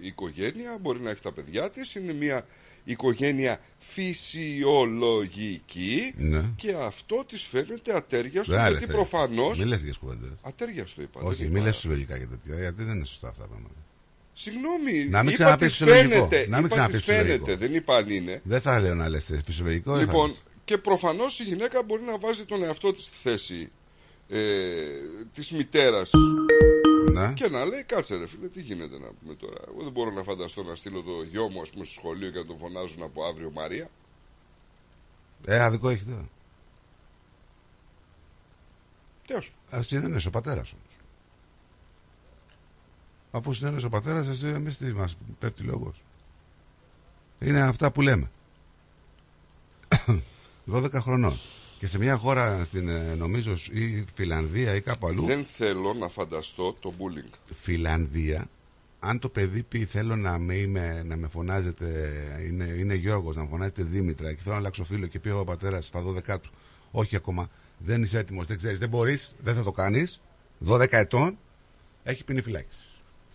οικογένεια, μπορεί να έχει τα παιδιά της. Είναι μια οικογένεια φυσιολογική Ναι. και αυτό της φαίνεται ατέριαστο Δεν γιατί άρεσε. προφανώς. Μην λες τέτοιε κουβέντες. Ατέριαστο είπα. δεν Όχι, είπα. μην λες συλλογικά και τέτοια, γιατί δεν είναι σωστά αυτά τα πράγματα. Συγγνώμη, Να μην είπα ξαναπείς της φυσιολογικό. φαίνεται. Να μην είπα ξαναπείς της φαίνεται, φυσιολογικό. δεν είπα αν είναι. Δεν θα λέω να λες φυσιολογικό. δεν θα Λοιπόν, λες. και προφανώς η γυναίκα μπορεί να βάζει τον εαυτό της στη θέση ε, της μητέρας Ναι. και να λέει: Κάτσε, ρε φίλε, τι γίνεται να πούμε τώρα. Εγώ δεν μπορώ να φανταστώ να στείλω το γιο μου, ας πούμε, στο σχολείο και να τον φωνάζουν από αύριο Μαρία. Ε, αδικό έχει τώρα. Τι ας Α συνένεσαι ο πατέρα όμω. Αφού συνένεσαι ο πατέρας, εσύ εμείς τι μας πέφτει λόγος. Είναι αυτά που λέμε. [COUGHS] 12 χρονών. Και σε μια χώρα στην ε, νομίζω ή Φιλανδία ή κάπου αλλού. Δεν θέλω να φανταστώ το bullying. Φιλανδία, αν το παιδί πει θέλω να με, είμαι, να με φωνάζετε, είναι, είναι Γιώργος, να με φωνάζετε Δήμητρα και θέλω να αλλάξω φίλο και πει ο πατέρας στα 12 του, όχι ακόμα, δεν είσαι έτοιμος, δεν ξέρεις, δεν μπορείς, δεν θα το κάνεις. 12 ετών έχει ποινή φυλάκιση.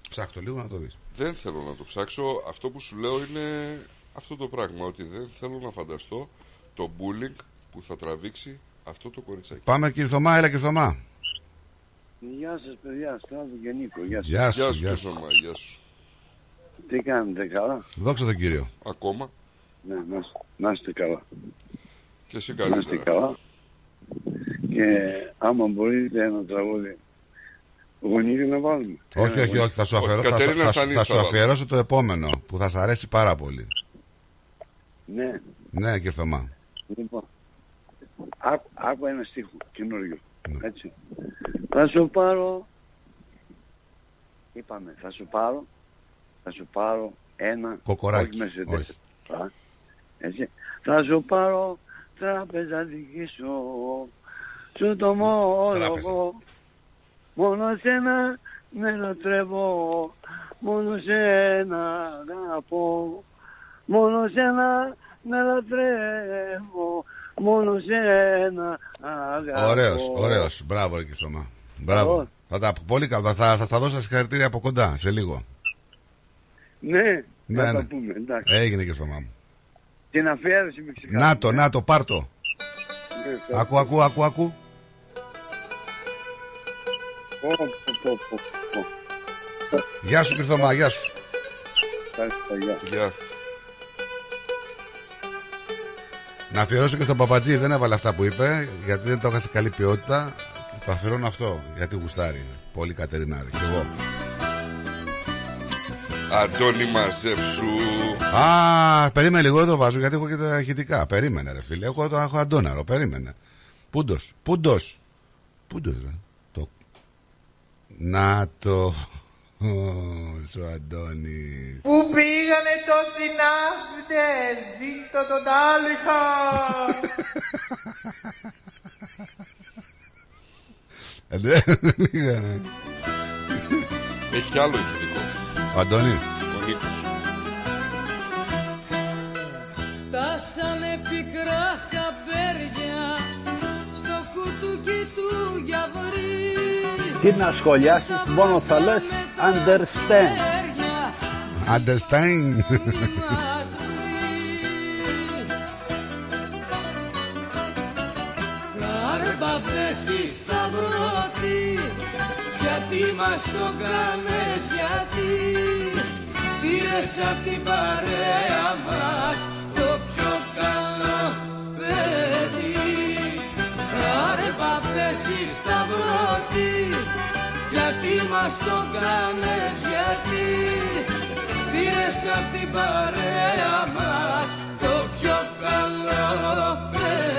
Ψάχτο λίγο να το δεις. Δεν θέλω να το ψάξω. Αυτό που σου λέω είναι αυτό το πράγμα. Ότι δεν θέλω να φανταστώ το bullying που θα τραβήξει αυτό το κοριτσάκι. Πάμε κύριε Θωμά, έλα κύριε Θωμά. Γεια σας παιδιά, Στράτο και Νίκο. Γεια σας. Γεια σου, Γεια σου, γεια κύριε σου. Θωμά, γεια σου. Τι κάνετε, καλά; Δόξα τον κύριο. Ακόμα Ναι, να, είστε- να είστε καλά. και εσύ Να είστε καλύτερα. καλά. Και άμα μπορείτε ένα τραγούδι γονίδι να βάλουμε. Όχι, Ένα όχι, όχι, θα σου, Όχι, αφιερώ, θα, Κατερίνας θα- Στανής θα θα σου βάλω. αφιερώσω το επόμενο που θα σα αρέσει πάρα πολύ. Ναι, Ναι, κύριε Θωμά. λοιπόν. Άκου, άκου ένα στίχο καινούριο. Έτσι. Θα σου πάρω. Είπαμε, θα σου πάρω. Θα σου πάρω ένα. Κοκοράκι, Όχι Mercedes. όχι. Α, Έτσι. Θα σου πάρω τράπεζα δική σου. Σου το μόλογο. Μόνο σένα με λατρεύω. Μόνο σένα αγαπώ. Μόνο σένα με λατρεύω. Μόνο σένα αγαπώ. Ωραίος, ωραίος. Μπράβο, κύριε Θωμά. Μπράβο. Μπράβο. Θα τα, πολύ καλά. Θα, θα στα δώσω τα συγχαρητήρια από κοντά σε λίγο. Ναι, Ναι, θα ναι. τα πούμε. Εντάξει. Έγινε κύριε Θωμά μου. Την αφιέρωση με ξεκάθαρα. Να το, να το, πάρ' το. Ναι, θα- Ακού, ακού, ακού, ακού. Γεια σου κύριε Θωμά, γεια σου. Ευχαριστώ, γεια. Γεια. Να αφιερώσω και στον Παπατζή, δεν έβαλε αυτά που είπε, γιατί δεν το είχα σε καλή ποιότητα. Το αφιερώνω αυτό, γιατί γουστάρει. Πολύ Κατερινάρη, κι εγώ. Αντώνη μαζεύσου. Α, περίμενε λίγο, δεν το βάζω γιατί έχω και τα ηχητικά. Περίμενε, ρε φίλε. Έχω, το, έχω αντόναρο, περίμενε. Πούντος, πούντος. Πούντος, ρε. Το... Να το. Ω, ο Αντώνης. Πού πήγανε τόσοι ναύτες, ζήτω τον Τάλιχα. Ε, Δεν πήγανε. Έχει κι άλλο ηχητικό. Ο Αντώνης. Ο Νίκος. Φτάσανε πικρά χαμπέρια στο κουτούκι του γιαβρί Τι να σχολιάσεις, μόνο θα λες understand. Understand. μας βρει. Κάρπα πέσει σταυρώτη γιατί μας το κάνες γιατί πήρες απ' την παρέα μας το πιο καλό παιδί Κάρπα πέσει σταυρώτη γιατί μας το κάνες γιατί πήρες απ' την παρέα μας το πιο καλό παιδί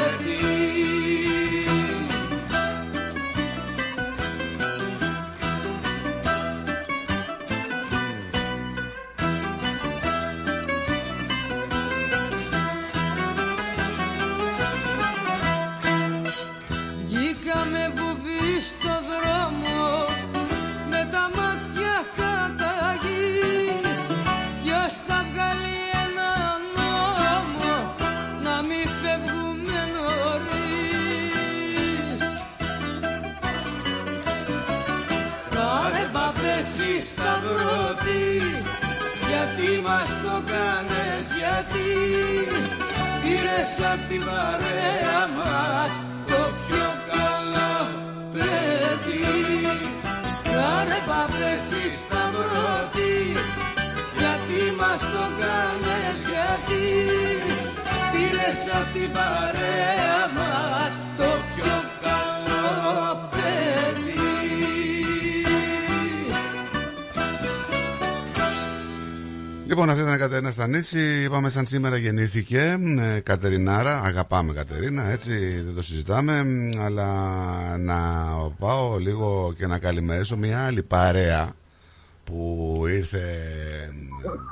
εσύ σταυρωτή γιατί μας το κάνες γιατί πήρες απ' την παρέα μας το πιο καλό παιδί. Κάνε παπέση σταυρωτή γιατί μας το κάνες γιατί πήρες απ' την παρέα μας το πιο καλό Λοιπόν, αυτή ήταν η Κατερίνα Στανίση. Είπαμε σαν σήμερα γεννήθηκε ε, Κατερινάρα. Αγαπάμε Κατερίνα, έτσι δεν το συζητάμε. Αλλά να πάω λίγο και να καλημερίσω μια άλλη παρέα που ήρθε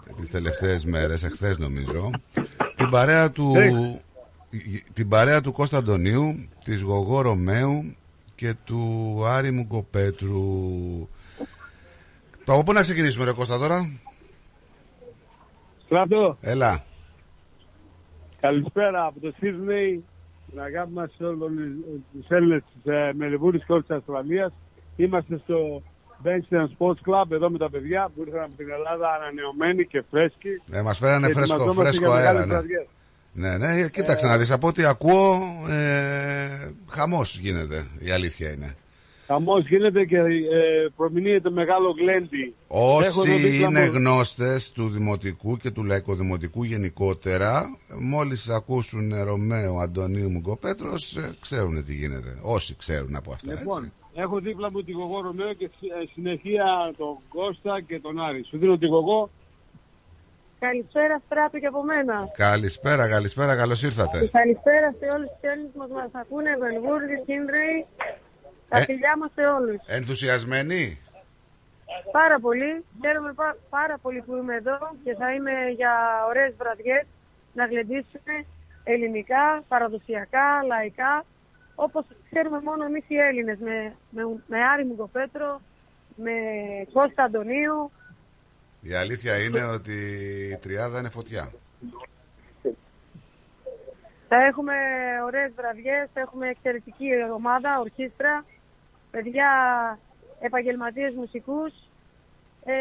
ε, τις τελευταίες μέρες, εχθές νομίζω. Την παρέα του, την παρέα του Κώστα Αντωνίου, της Γογό Ρωμαίου και του Άρη Μουκοπέτρου. Από πού να ξεκινήσουμε ρε Κώστα τώρα; Στράτο, Έλα. καλησπέρα από το Σίδνεϊ. Την αγάπη μας σε όλους τους Έλληνες της ε, Μελβούρνης και όλης της Αυστραλίας. Είμαστε στο Benston Sports Club εδώ με τα παιδιά που ήρθαν από την Ελλάδα ανανεωμένοι και φρέσκοι. Ε, μας φέρανε Και φρέσκο, ετοιμαζόμαστε φρέσκο για αέρα. μεγάλες Ναι. βραδιές. ναι, ναι, κοίταξε να δεις. Από ό,τι ακούω, ε, χαμός γίνεται. Η αλήθεια είναι. Χαμός γίνεται και ε, προμηνύεται μεγάλο γλέντι. Έχω εδώ Όσοι δίπλα είναι μου- γνώστες του Δημοτικού και του Λαϊκοδημοτικού γενικότερα, μόλις ακούσουν Ρωμαίο Αντωνίου Μουγκοπέτρος, ε, ξέρουν τι γίνεται. Όσοι ξέρουν από αυτά, Λοιπόν, έτσι. έχω δίπλα μου τη Γογό Ρωμαίο και ε, συνεχεία τον Κώστα και τον Άρη. Σου δίνω τη Γογό. Καλησπέρα Στράτο και από μένα. Καλησπέρα, καλησπέρα, καλώς ήρθατε. Καλησπέρα σε όλους τους Έλληνες που μας ακούνε, Βελβούρδη, Κίνδρεϊ. Τα Ε. φιλιά μας σε όλους. Ενθουσιασμένοι; Πάρα πολύ. Χαίρομαι πά- πάρα πολύ που είμαι εδώ και θα είμαι για ωραίες βραδιές να γλεντήσουμε ελληνικά, παραδοσιακά, λαϊκά, όπως ξέρουμε μόνο εμείς οι Έλληνες, με, με, με Άρη Μουγκοπέτρο, με Κώστα Αντωνίου. Η αλήθεια είναι ότι η τριάδα είναι φωτιά. Θα έχουμε ωραίες βραδιές, θα έχουμε εξαιρετική ομάδα, ορχήστρα, παιδιά επαγγελματίες μουσικούς. Ε,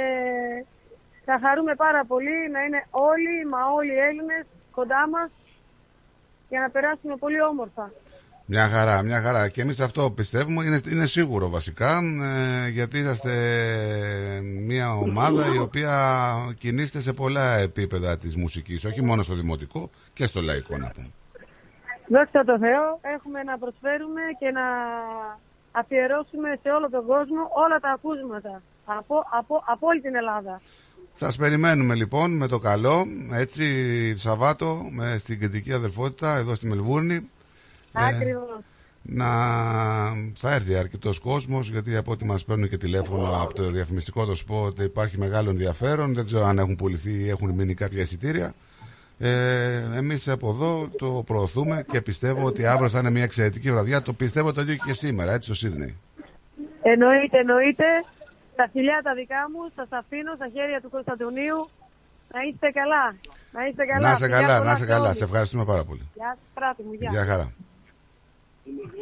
θα χαρούμε πάρα πολύ να είναι όλοι, μα όλοι οι Έλληνες κοντά μας για να περάσουμε πολύ όμορφα. Μια χαρά, μια χαρά. Και εμείς αυτό πιστεύουμε, είναι, είναι σίγουρο βασικά, ε, γιατί είσαστε μια ομάδα η οποία κινείστε σε πολλά επίπεδα της μουσικής, όχι μόνο στο δημοτικό και στο λαϊκό να πούμε. Δόξα τω Θεώ, έχουμε να προσφέρουμε και να αφιερώσουμε σε όλο τον κόσμο όλα τα ακούσματα από, από, από όλη την Ελλάδα. Σας περιμένουμε λοιπόν με το καλό, έτσι το Σαββάτο, με, στην κεντρική αδερφότητα εδώ στη Μελβούρνη. Ε, Ακριβώς. να θα έρθει αρκετός κόσμος, γιατί από ό,τι μας παίρνουν και τηλέφωνο από το διαφημιστικό το σποτ υπάρχει μεγάλο ενδιαφέρον. Δεν ξέρω αν έχουν πουληθεί ή έχουν μείνει κάποια εισιτήρια. Ε, Εμείς από εδώ το προωθούμε και πιστεύω ότι αύριο θα είναι μια εξαιρετική βραδιά. Το πιστεύω το ίδιο και σήμερα, έτσι, στο Σίδνεϊ. Εννοείται, εννοείται. Τα φιλιά τα δικά μου, σας αφήνω στα χέρια του Κωνσταντινίου. Να είστε καλά. Να είστε καλά. Να είσαι Φιλιά καλά, πολλά να είσαι σε καλά. όλους. Σε ευχαριστούμε πάρα πολύ. Γεια σας, Στράτη μου. Γεια. Γεια χαρά.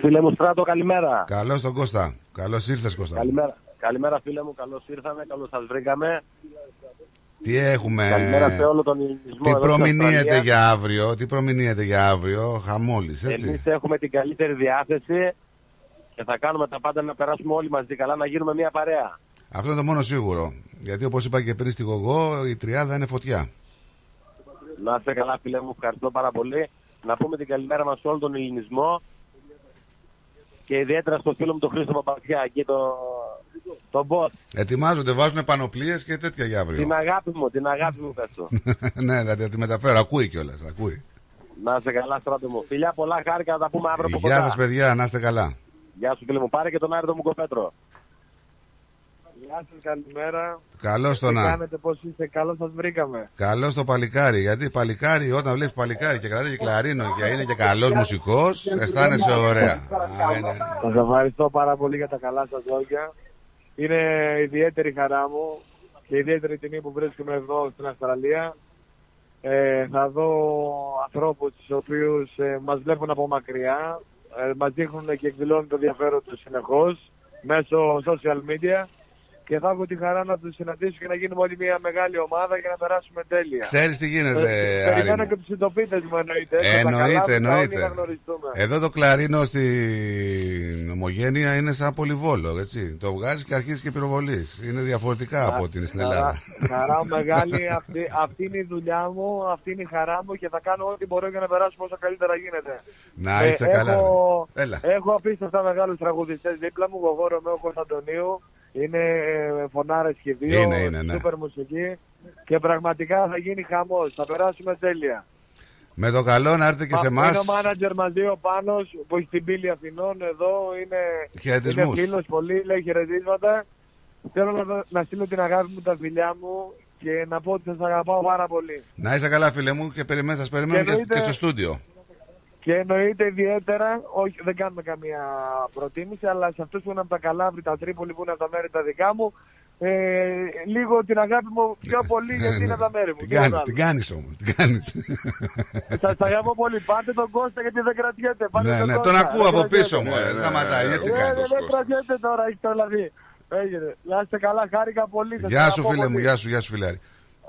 Φίλε μου Στράτο, καλημέρα. Καλώς τον Κώστα. Καλώς ήρθες, Κώστα. Καλημέρα. Καλημέρα φίλε μου, καλώς ήρθαμε, καλώς σας βρήκαμε. Τι έχουμε; Καλημέρα σε όλο τον ελληνισμό Τι εδώ στην προμηνύεται Αυστραλία. για αύριο, τι προμηνύεται για αύριο, χαμόλης, έτσι. Εμείς έχουμε την καλύτερη διάθεση και θα κάνουμε τα πάντα να περάσουμε όλοι μαζί καλά, να γίνουμε μια παρέα. Αυτό είναι το μόνο σίγουρο. Γιατί όπως είπα και πριν στη Γογό, η τριάδα είναι φωτιά. Να είστε καλά φίλε μου, ευχαριστώ πάρα πολύ. Να πούμε την καλημέρα μας σε όλο τον ελληνισμό και ιδιαίτερα στο φίλο μου τον Χρήστο Παπαθιά, εκεί το, τον boss. Ετοιμάζονται, βάζουν πανοπλίες και τέτοια για αύριο. Την αγάπη μου, την αγάπη μου πες το. [LAUGHS] ναι, θα τη μεταφέρω. Ακούει κιόλας. Ακούει. Να είστε καλά στράτο μου. Φιλιά πολλά χάρηκα, να τα πούμε αύριο από Γεια κοντά. σας, παιδιά, να είστε καλά. Γεια σου φίλε μου, πάρε και τον Άρη τον Μουκοπέτρο. Γεια σας, καλημέρα. Καλώς το Τι να. κάνετε, πώς είστε, καλώς σας βρήκαμε. Καλώς το παλικάρι. Γιατί παλικάρι, όταν βλέπεις παλικάρι και κρατάει και κλαρίνο και είναι και καλός μουσικός, αισθάνεσαι ωραία. Α, είναι- Σας ευχαριστώ πάρα πολύ για τα καλά σας λόγια. Είναι ιδιαίτερη χαρά μου και ιδιαίτερη τιμή που βρίσκομαι εδώ στην Αυστραλία. Ε, θα δω ανθρώπους τους οποίους ε, μας βλέπουν από μακριά, ε, μας δείχνουν και εκδηλώνουν το ενδιαφέρον τους συνεχώς μέσω social media και θα έχω τη χαρά να τους συναντήσω και να γίνουμε όλη μια μεγάλη ομάδα και να περάσουμε τέλεια. Ξέρεις τι γίνεται, Ε, Άρη Περιμένω μου. και τους συντοπίτες μου εννοείται. Έχω τα καλά Εννοείται, μου, τα όλοι εννοείται. να γνωριστούμε. Εδώ το κλαρίνο στην ομογένεια είναι σαν πολυβόλο, έτσι. Το βγάζεις και αρχίζεις και πυροβολείς. Είναι διαφορετικά από ότι είναι στην Ελλάδα. Χαρά, χαρά [LAUGHS] μου μεγάλη, αυτή, αυτή είναι η δουλειά μου, αυτή είναι η χαρά μου και θα κάνω ό,τι μπορώ για να περάσουμε όσο καλύτερα γίνεται. Να είστε καλά, Έχω, ρε. Έλα. έχω απίστευτα μεγάλους τραγουδιστές δίπλα μου, Γογό Ρωμαίο Κωνσταντονίου, είναι ε, φωνάρες και δύο, Είναι, είναι, ναι. σούπερ μουσική και πραγματικά θα γίνει χαμός, θα περάσουμε τέλεια. Με το καλό να έρθετε και σε εμάς. Είναι ο μάνατζερ μαζί ο Πάνος που έχει την πύλη Αθηνών εδώ, είναι, Χαιρετισμούς. είναι φίλος πολύ, λέει χαιρετίσματα. Θέλω να, να στείλω την αγάπη μου, τα φιλιά μου και να πω ότι σας αγαπάω πάρα πολύ. Να είστε καλά, φίλε μου, και περιμένω, σας περιμένω Και και, εννοείται- και στο στούντιο. Και εννοείται ιδιαίτερα, όχι δεν κάνουμε καμία προτίμηση, αλλά σε αυτούς που είναι από τα Καλάβρη, τα Τρίπολη που είναι από τα μέρη τα δικά μου, ε, λίγο την αγάπη μου πιο πολύ γιατί είναι από τα μέρη μου. Την Τίποτα κάνεις, άλλο. την κάνεις όμως, την κάνεις. Σας τα αγαπώ πολύ. Πάτε τον Κώστα γιατί δεν κρατιέται. Πάτε Ναι, τον ναι, Κώστα. τον ακούω Δεν από κρατιέται. πίσω μου, ε, δεν σταματάει, έτσι Ναι, κάνει. ναι, δεν κρατιέται τώρα, έχει το δηλαδή. Έγινε. Να είστε καλά, χάρηκα πολύ. Σας Γεια σου, αγαπώ φίλε μου, πολύ. γεια σου, γεια σου, φιλάρι.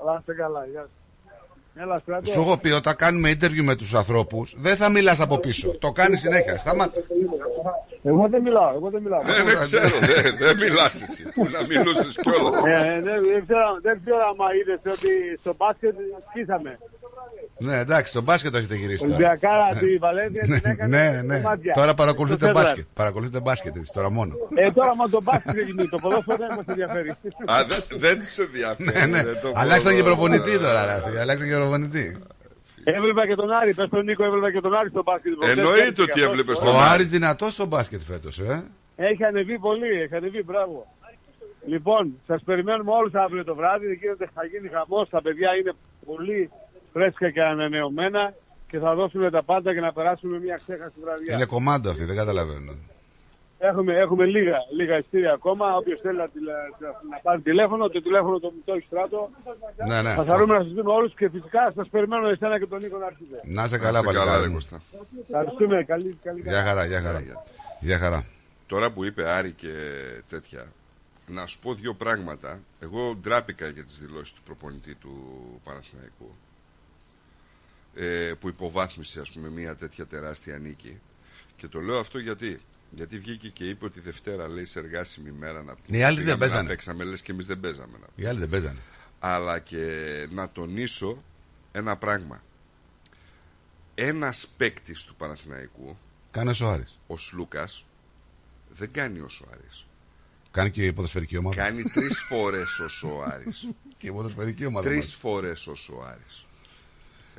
Να είστε καλά, γεια σου. Έλα, στρατό. Σου έχω πει όταν κάνουμε interview με τους ανθρώπους δεν θα μιλάς από πίσω. Το κάνεις συνέχεια. Σταμάτα. Εγώ δεν μιλάω, εγώ δεν μιλάω. Ε, δεν ξέρω, δεν, δεν μιλάς εσύ. Που να μιλούσες κιόλας. Ε, ναι, δεν ξέρω, δεν ξέρω άμα είδες ότι στο μπάσκετ σκίσαμε. Ναι, εντάξει, το μπάσκετ το έχετε γυρίσει τώρα. Ολυμπιακάρα Ναι. τη Βαλένθια την έκανε Ναι, ναι. κομμάτια. Τώρα παρακολουθείτε Στο Φέντρα. μπάσκετ. Παρακολουθείτε μπάσκετ έτσι τώρα μόνο. Ε, τώρα μα το μπάσκετ δεν γίνει, το ποδόσφαιρο δεν μας ενδιαφέρει. Α, δεν, δεν τους ενδιαφέρει. Ναι, ναι. δεν το Αλλάξαν και μπορώ. προπονητή τώρα. ρε, αυτοί. Αλλάξαν και προπονητή. Έβλεπα και τον Άρη, πες τον Νίκο, έβλεπα και τον Άρη στο μπάσκετ. Εννοείται ότι έβλεπες τον Ο Άρη. Άρης δυνατός στο μπάσκετ φέτος, ε. Έχει ανεβεί πολύ, έχει ανεβεί, μπράβο. Λοιπόν, σας περιμένουμε όλους αύριο το βράδυ, γίνεται, θα γίνει χαμός, τα παιδιά είναι πολύ φρέσκα και ανανεωμένα και θα δώσουμε τα πάντα για να περάσουμε μια ξέχαστη βραδιά. Είναι κομμάτι αυτή, δεν καταλαβαίνω. Έχουμε, έχουμε λίγα, λίγα ειστήρια ακόμα. Όποιος θέλει να, τηλε- να πάρει τηλέφωνο, το τηλέφωνο το το έχει στράτο. Ναι, ναι. Θα χαρούμε να σας δούμε όλους και φυσικά σας περιμένω εσένα και τον Νίκο να έρθετε. Να είσαι Να καλά, είσαι καλά, παλικάρι ρε μου. Κώστα. Ευχαριστούμε. Καλή, καλή Γεια χαρά, γεια χαρά. Γεια χαρά. Τώρα που είπε Άρη και τέτοια, να σου πω δύο πράγματα. Εγώ ντράπηκα για τις δηλώσεις του προπονητή του Παναθηναϊκού ε, που υποβάθμισε ας πούμε μια τέτοια τεράστια νίκη και το λέω αυτό γιατί γιατί βγήκε και είπε ότι Δευτέρα λέει σε εργάσιμη μέρα να Οι άλλοι δεν πήγαμε παίζανε. να παίξαμε λες και εμείς δεν παίζαμε να Οι άλλοι δεν παίζανε. αλλά και να τονίσω ένα πράγμα ένας παίκτης του Παναθηναϊκού Κάνε ο Άρης. ο Σλούκας δεν κάνει όσο ο Άρης Κάνει και η ποδοσφαιρική ομάδα. Κάνει τρεις φορές όσο ο Άρης. [LAUGHS] Και η ποδοσφαιρική ομάδα. Τρεις μάλιστα. φορές όσο ο Άρης.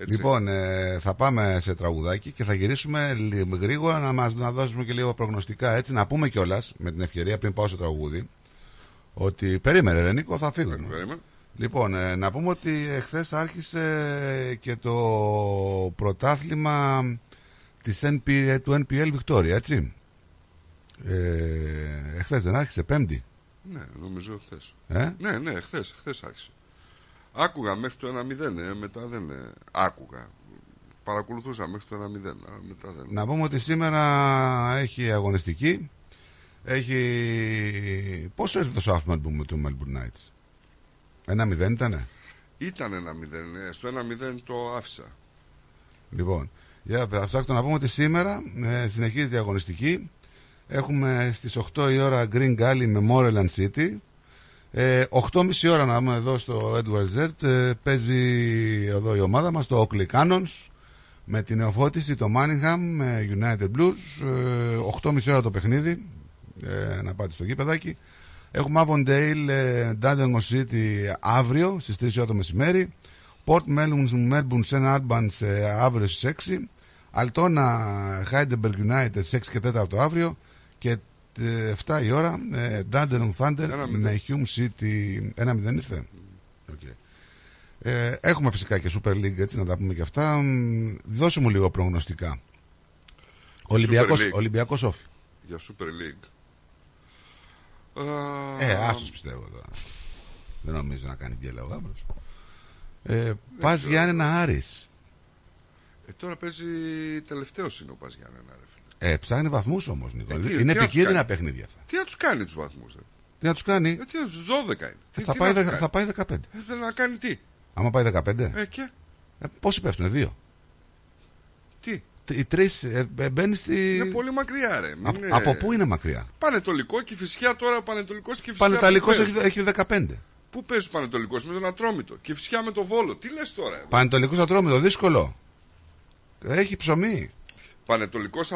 Έτσι. Λοιπόν, ε, θα πάμε σε τραγουδάκι και θα γυρίσουμε λι- γρήγορα να μας να δώσουμε και λίγο προγνωστικά έτσι. Να πούμε κιόλας με την ευκαιρία πριν πάω στο τραγούδι ότι περίμενε, ρε Νίκο, θα φύγουμε. Περίμενε. Λοιπόν, ε, να πούμε ότι εχθές άρχισε και το πρωτάθλημα της NP, του NPL Victoria, έτσι. Ε, εχθές δεν άρχισε, πέμπτη. Ναι, νομίζω χθε. Ε; Ναι, ναι, χθε χθες άρχισε. Άκουγα μέχρι το 1-0, ε, μετά δεν. ε, άκουγα. Παρακολουθούσα μέχρι το 1-0, αλλά μετά δεν. Να πούμε ότι σήμερα έχει αγωνιστική. Έχει... Πόσο ήρθε το Southampton με το Melbourne Knights; Ένα μηδέν ήτανε; Ήταν 1-0, ε, στο 1-0 το άφησα. Λοιπόν, για θα ψάξω να πούμε ότι σήμερα ε, συνεχίζει η αγωνιστική. Έχουμε στις 8 η ώρα Green Gully με Moreland City. Ε, 8.30 ώρα να πούμε εδώ στο Edward Z ε, παίζει εδώ η ομάδα μας το Oakley Cannons με την νεοφώτιση το Manningham με United Blues. Ε, 8.30 ώρα το παιχνίδι ε, να πάτε στο γήπεδάκι. Έχουμε Avondale ε, Dandenong City αύριο στις 3 ώρα το μεσημέρι. Port Melbourne, Melbourne St. Albans ε, αύριο στις 6 Altona Heidelberg United στις 6 και 4 το αύριο. Και ε, 7 η ώρα ε, Dandenong Thunder με Hume City 1-0 ήρθε Οκ. ε, έχουμε φυσικά και Super League έτσι να τα πούμε και αυτά Μ, δώσε μου λίγο προγνωστικά Ολυμπιακός, League. Ολυμπιακός Όφη Για Super League. ε, άστος πιστεύω τώρα δεν νομίζω να κάνει γκέλα ο Γαύρος ε, ΠΑΣ ξέρω. Γιάννενα Άρης Ε, τώρα παίζει τελευταίος είναι ο Πας Γιάννενα, ρε φίλε. Ε, ψάχνει βαθμούς όμως Νίκο Ε, τι- είναι τι να τους επικίνδυνα κάνει; παιχνίδια αυτά Τι να τους κάνει τους βαθμούς, Τι να τους κάνει; Ε, τι, 12 είναι. Τι, θα, τι πάει, να τους δε- κάνει; θα πάει 15. Ε, θέλει να κάνει τι; Άμα πάει 15. Ε, και; Ε, πόσοι πέφτουν, δύο. Τι; Οι τρεις ε, μπαίνει στη. Είναι πολύ μακριά, ρε. Μην Από, είναι- από πού είναι μακριά; Πανετολικό και φυσικά τώρα πανετολικός και φυσικά. Πανεταλικό πού έχει, παίζει. έχει 15. Πού παίζει πανετολικός με τον Ατρόμητο και φυσικά με τον Βόλο. Τι λες τώρα. ε; Πανετολικός ατρόμητο, δύσκολο. Έχει ψωμί. Πανετολικός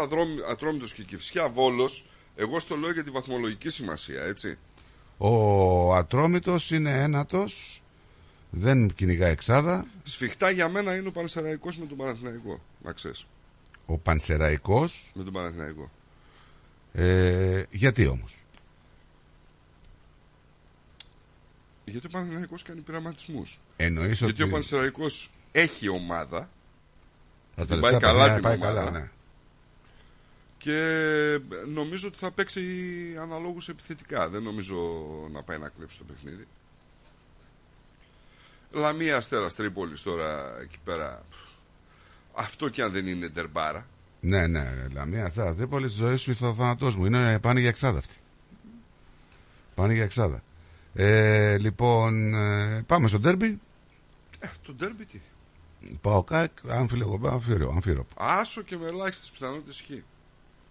Ατρόμητος και Κυφσιά Βόλος. Εγώ στο λέω για τη βαθμολογική σημασία, έτσι. Ο ατρόμητος είναι ένατος. Δεν κυνηγά εξάδα. Σφιχτά για μένα είναι ο Πανσεραϊκός με τον Παναθηναϊκό. Να ξέρεις. Ο Πανσεραϊκός; Με τον Παναθηναϊκό. ε, γιατί όμως; Γιατί ο Παναθηναϊκός κάνει πειραματισμούς. Εννοείς Γιατί ότι- ο Πανσεραϊκός έχει ομάδα. Τα Την τελευταία πάει καλά παιχνίδια την πάει ομάδα. καλά, ναι. Και νομίζω ότι θα παίξει αναλόγως επιθετικά. Δεν νομίζω να πάει να κλέψει το παιχνίδι. Λαμία Αστέρας Τρίπολης τώρα εκεί πέρα. Αυτό και αν δεν είναι ντερμπάρα. Ναι, ναι, Λαμία, αυτά. Τρίπολη τη ζωή σου ή ο θάνατός μου. Είναι, πάνε για εξάδα αυτοί. Πάνε για εξάδα. Ε, λοιπόν, ε, πάμε στο ντέρμπι. Ε, το ντέρμπι τι; Πάω κάκ, αμφιλεγό, αμφίρο, αμφίρο. Άσο και με ελάχιστες πιθανότητες χ.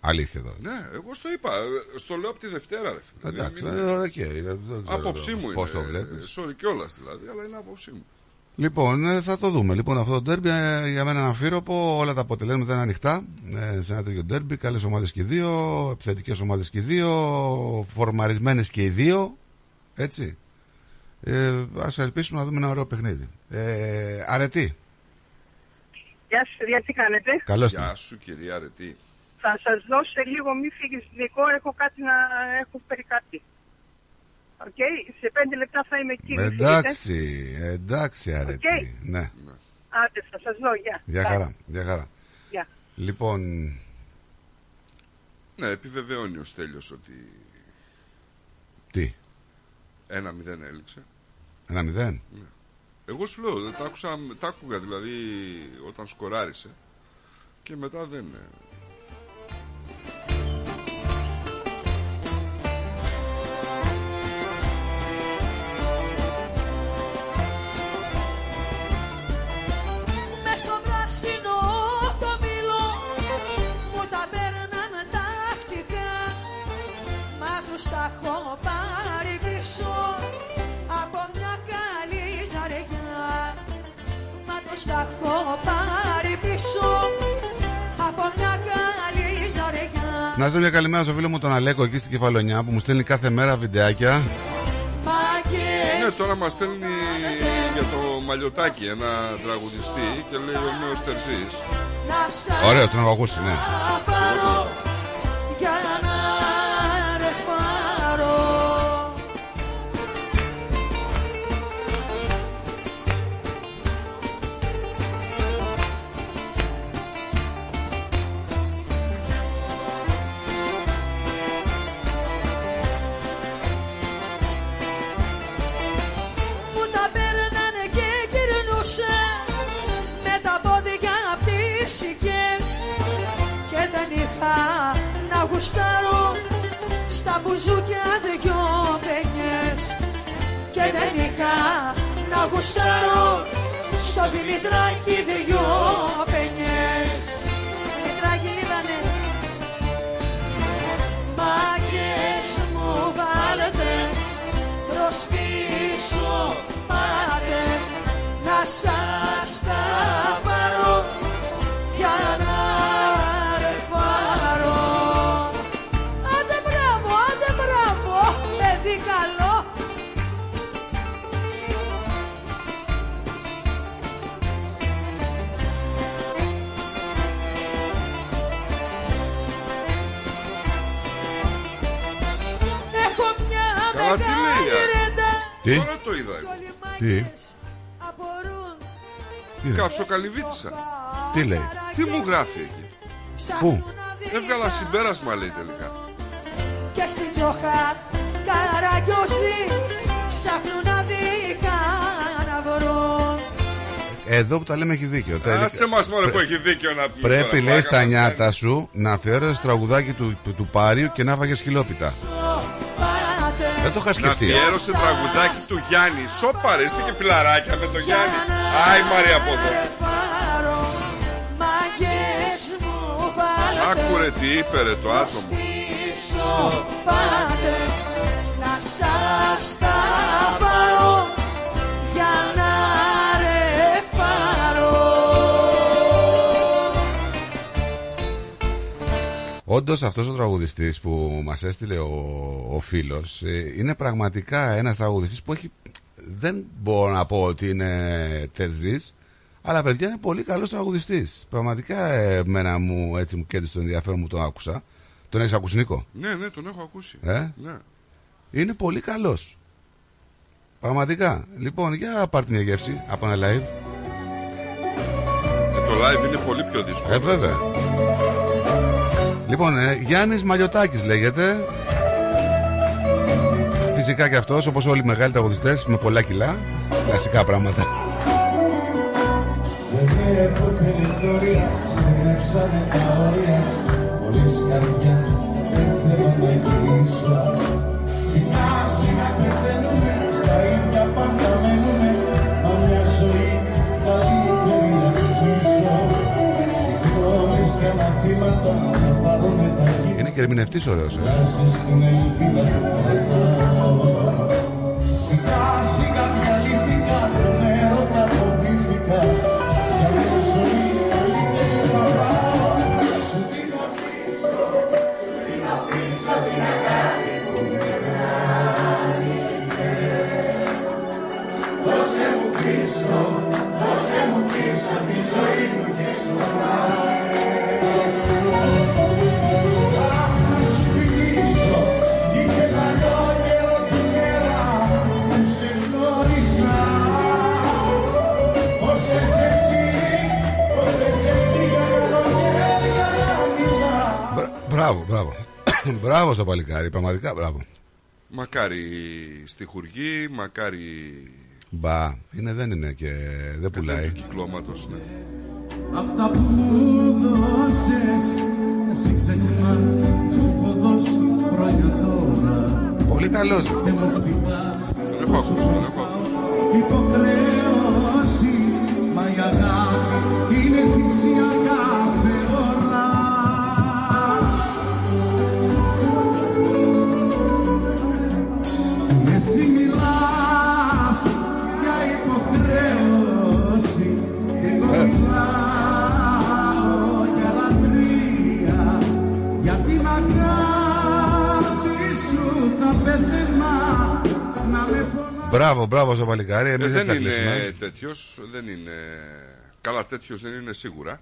Αλήθεια εδώ. Ναι, εγώ στο είπα. ε, Στο λέω από τη Δευτέρα, ρε φίλε. Εντάξει, Δεν ε, είναι- ωραία και, ε, δεν ξέρω Άποψή μου πώς είναι. το βλέπεις. Sorry κιόλας δηλαδή, αλλά είναι άποψή μου. Λοιπόν, ε, θα το δούμε. Λοιπόν, αυτό το ντέρμπι ε, για μένα είναι αμφίροπο. Όλα τα αποτελέσματα είναι ανοιχτά ε, σε ένα τέτοιο ντέρμπι. Καλές ομάδες και οι δύο, επιθετικές ομάδες και οι δύο, φορμαρισμένες και οι δύο. Έτσι. Ε, Α ελπίσουμε να δούμε ένα ωραίο παιχνίδι. Ε, Αρετή. Γεια σας, παιδιά, τι κάνετε; Καλώς Γεια σου κυρία Αρετή. Θα σας δώσω σε λίγο, μη φύγεις δικό, έχω κάτι να έχω φέρει κάτι. Οκ, σε πέντε λεπτά θα είμαι εκεί. μη φύγετε. Εντάξει, εντάξει, αρετή. Οκ. Ναι, Άντε, θα σας δω, γεια. για Bye. χαρά. Για χαρά. Γεια. Λοιπόν, Ναι, επιβεβαιώνει ο Στέλιος ότι τι, ένα μηδέν έληξε. ένα μηδέν; Εγώ σου λέω, τα, άκουσα, τα άκουγα δηλαδή όταν σκοράρισε και μετά δεν... τα παίρναν τακτικά. Μα τους τα έχω πάρει πίσω από μια καλή ζαριά. Μα τους τα έχω πάρει πίσω από μια καλή ζαριά Να στείλω μια καλημέρα στο φίλο μου τον Αλέκο εκεί στην Κεφαλονιά που μου στέλνει κάθε μέρα βιντεάκια. Μάγκες Ναι, τώρα μας στέλνει για το Μαλιωτάκι ένα τραγουδιστή και λέει ο Νέος Τερζής. να σας Ωραίο, τον έχω ακούσει, ναι. Φυσικές και δεν είχα να γουστάρω στα μπουζούκια δυο παινιές. Και δεν είχα να γουστάρω στο Δημητράκι δυο παινιές. Δημητράκι λίπανε Μάγκες μου βάλετε προς πίσω πάτε να σας τα πάρω Τι; Τώρα το είδα εγώ. Τι, απορούν τι, λέει; Καυσοκαλυβίτησα. τι λέει; Τι μου γράφει εκεί; Πού; Έβγαλα συμπέρασμα λέει τελικά. και στην Τζοχά καραγκιόζη ψάχνουν να δίκα να βρουν Εδώ που τα λέμε έχει δίκιο. Τα- Άσε μας μωρέ που έχει δίκιο να πει. Πρέπει, τώρα, λέει, πλάκα στα μας νιάτα κάνει. σου να αφιέρωσε τραγουδάκι του, του, του Πάριου και να φάγες χιλόπιτα. Πάτε Δεν το είχα Να σκεφτεί. αφιέρωσε τραγουδάκι του Γιάννη. Σοπαρε, είστε και φιλαράκια με το Γιάννη. Άι Μαρία από εδώ. Μάγκες μου πάτε Άκουρε τι είπε ρε το άτομο. πίσω πάτε Να σας τα Όντως αυτός ο τραγουδιστής που μας έστειλε ο, ο φίλος είναι πραγματικά ένας τραγουδιστής που έχει. Δεν μπορώ να πω ότι είναι τερζής, αλλά παιδιά είναι πολύ καλός τραγουδιστής. Πραγματικά ε, εμένα μου, έτσι, μου κέντρισε το ενδιαφέρον μου τον άκουσα. Τον έχεις ακούσει Νίκο; Ναι, ναι, τον έχω ακούσει. Ε; Ναι. Είναι πολύ καλός. Πραγματικά. Λοιπόν, για πάρτε μια γεύση από ένα live. Ε, το live είναι πολύ πιο δύσκολο. Ε, βέβαια. Λοιπόν, ε, Γιάννης Μαλιωτάκης λέγεται. Φυσικά και αυτός, όπως όλοι οι μεγάλοι τραγουδιστές, με πολλά κιλά. Κλασικά πράγματα. Δεν έχω περιθώρια, στρέψανε τα όρια Χωρίς καρδιά δεν θέλω να γυρίσω αγάπη που με κάνεις χθες. Δώσε μου πίσω, δώσε μου πίσω τη ζωή μου και σου Μπράβο, μπράβο. [COUGHS] μπράβο στο παλικάρι, πραγματικά μπράβο. Μακάρι στιχουργή, μακάρι Μπα, είναι, δεν είναι και δεν πουλάει. του κυκλώματος, ναι. Αυτά που μου δώσες Εσύ ξεχνάς Σου έχω δώσει χρόνια τώρα Πολύ καλός. Και μου χτυπάς Τον έχω ακούσει, τον έχω ακούσει. Υποχρέωση Μα η αγάπη Μπράβο, μπράβο στο παλικάρι. Ε, Εμείς δεν δεν θα είναι κλείσουμε. τέτοιος, δεν είναι. Καλά, τέτοιος δεν είναι σίγουρα.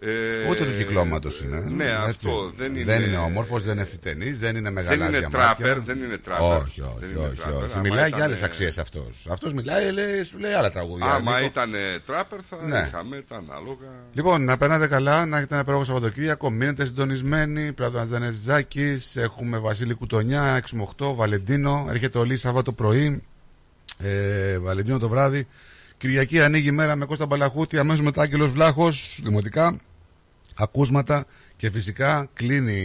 Ε, Ούτε του κυκλώματος είναι. Ναι, έτσι. αυτό δεν είναι. Δεν είναι όμορφος, δεν είναι ευθυτενή, δεν είναι μεγαλάζια είναι μάτια. τράπερ, δεν είναι τράπερ. Όχι, όχι, Δεν είναι όχι. τράπερ. όχι. Άμα Μιλάει ήταν, για άλλες ε, αξίες αυτός. Αυτός μιλάει, λέει, σου λέει άλλα τραγούδια. Άμα Νίκο. ήταν ε, τράπερ θα Ναι. είχαμε τα ανάλογα. Λοιπόν, να περνάτε καλά, να έχετε ένα υπέροχο Σαββατοκύριακο. Μείνετε συντονισμένοι. Πλάτωνα Δανεζάκη, έχουμε Βασίλη Κουτονιά, 6 με 8, Βαλεντίνο. Έρχεται ο Λύ Σάββατο πρωί, ε, Βαλεντίνο το βράδυ. Κυριακή ανοίγει η μέρα με Κώστα Μπαλαχούτη, αμέσως μετά Άγγελος Βλάχος, δημοτικά. Ακούσματα και φυσικά κλείνει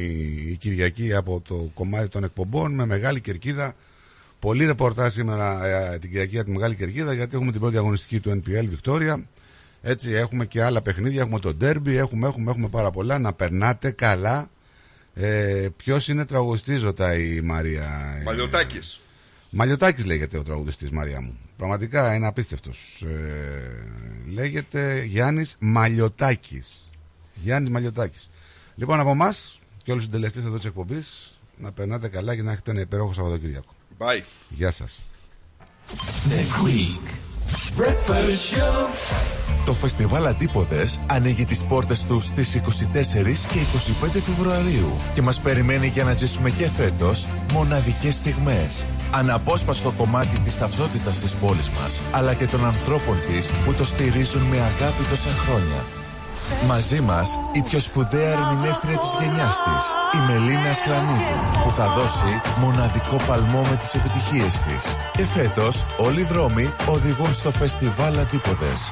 η Κυριακή από το κομμάτι των εκπομπών με μεγάλη κερκίδα. Πολύ ρεπορτάζ σήμερα ε, την Κυριακή από τη Μεγάλη Κερκίδα γιατί έχουμε την πρώτη αγωνιστική του NPL Βικτόρια. Έτσι έχουμε και άλλα παιχνίδια, έχουμε το ντέρμπι, έχουμε, έχουμε, έχουμε πάρα πολλά. Να περνάτε καλά. Ε, Ποιος είναι τραγουδιστής, ρωτάει η Μαρία. Ε, Μαλιωτάκης. Μαλιωτάκης λέγεται ο τραγουδιστής Μαρία μου. Πραγματικά είναι απίστευτος. Ε, λέγεται Γιάννης Μαλιωτάκης. Γιάννης Μαλιωτάκης. Λοιπόν από εμάς και όλους τους συντελεστές εδώ της εκπομπής να περνάτε καλά και να έχετε ένα υπέροχο Σαββατοκύριακο. Bye. Γεια σας. The Greek Breakfast Show. Το φεστιβάλ Αντίποδες ανοίγει τις πόρτες του στις 24 και 25 Φεβρουαρίου και μας περιμένει για να ζήσουμε και φέτος μοναδικές στιγμές. Αναπόσπαστο κομμάτι της ταυτότητας της πόλης μας, αλλά και των ανθρώπων της που το στηρίζουν με αγάπη τόσα χρόνια. Μαζί μας η πιο σπουδαία ερμηνεύτρια της γενιάς της, η Μελίνα Σλανίδου, που θα δώσει μοναδικό παλμό με τις επιτυχίες της. Και φέτος όλοι οι δρόμοι οδηγούν στο φεστιβάλ Αντίποδες.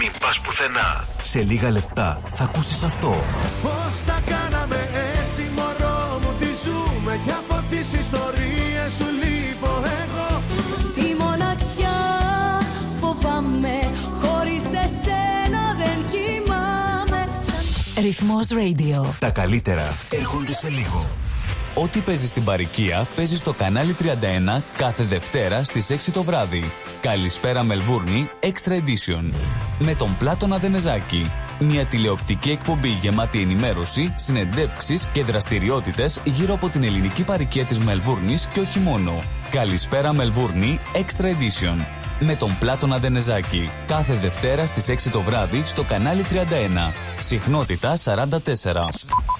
Μην πας πουθενά. Σε λίγα λεπτά θα ακούσεις αυτό. Πώς τα κάναμε έτσι μωρό μου τι ζούμε και από τις ιστορίες σου λείπω εγώ Τη μοναξιά φοβάμαι Χωρίς εσένα δεν κοιμάμαι Ρυθμός Radio. Τα καλύτερα έρχονται σε λίγο. Ό,τι παίζεις στην παροικία παίζεις στο κανάλι 31 κάθε Δευτέρα στις 6 το βράδυ. Καλησπέρα Μελβούρνη Extra Edition. Με τον Πλάτωνα Δενεζάκη. Μια τηλεοπτική εκπομπή γεμάτη ενημέρωση, συνεντεύξεις και δραστηριότητες γύρω από την ελληνική παροικία της Μελβούρνης και όχι μόνο. Καλησπέρα Μελβούρνη Extra Edition. Με τον Πλάτωνα Δενεζάκη. Κάθε Δευτέρα στις 6 το βράδυ στο κανάλι 31. Συχνότητα 44.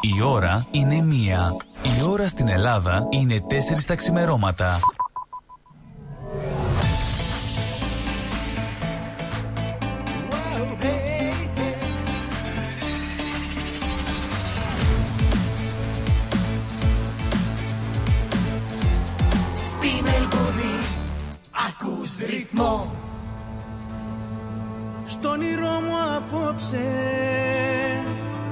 Η ώρα είναι μία. Η ώρα στην Ελλάδα είναι τέσσερις τα ξημερώματα. Στη Μελβούνι ακούς ρυθμό Στον όνειρό μου απόψε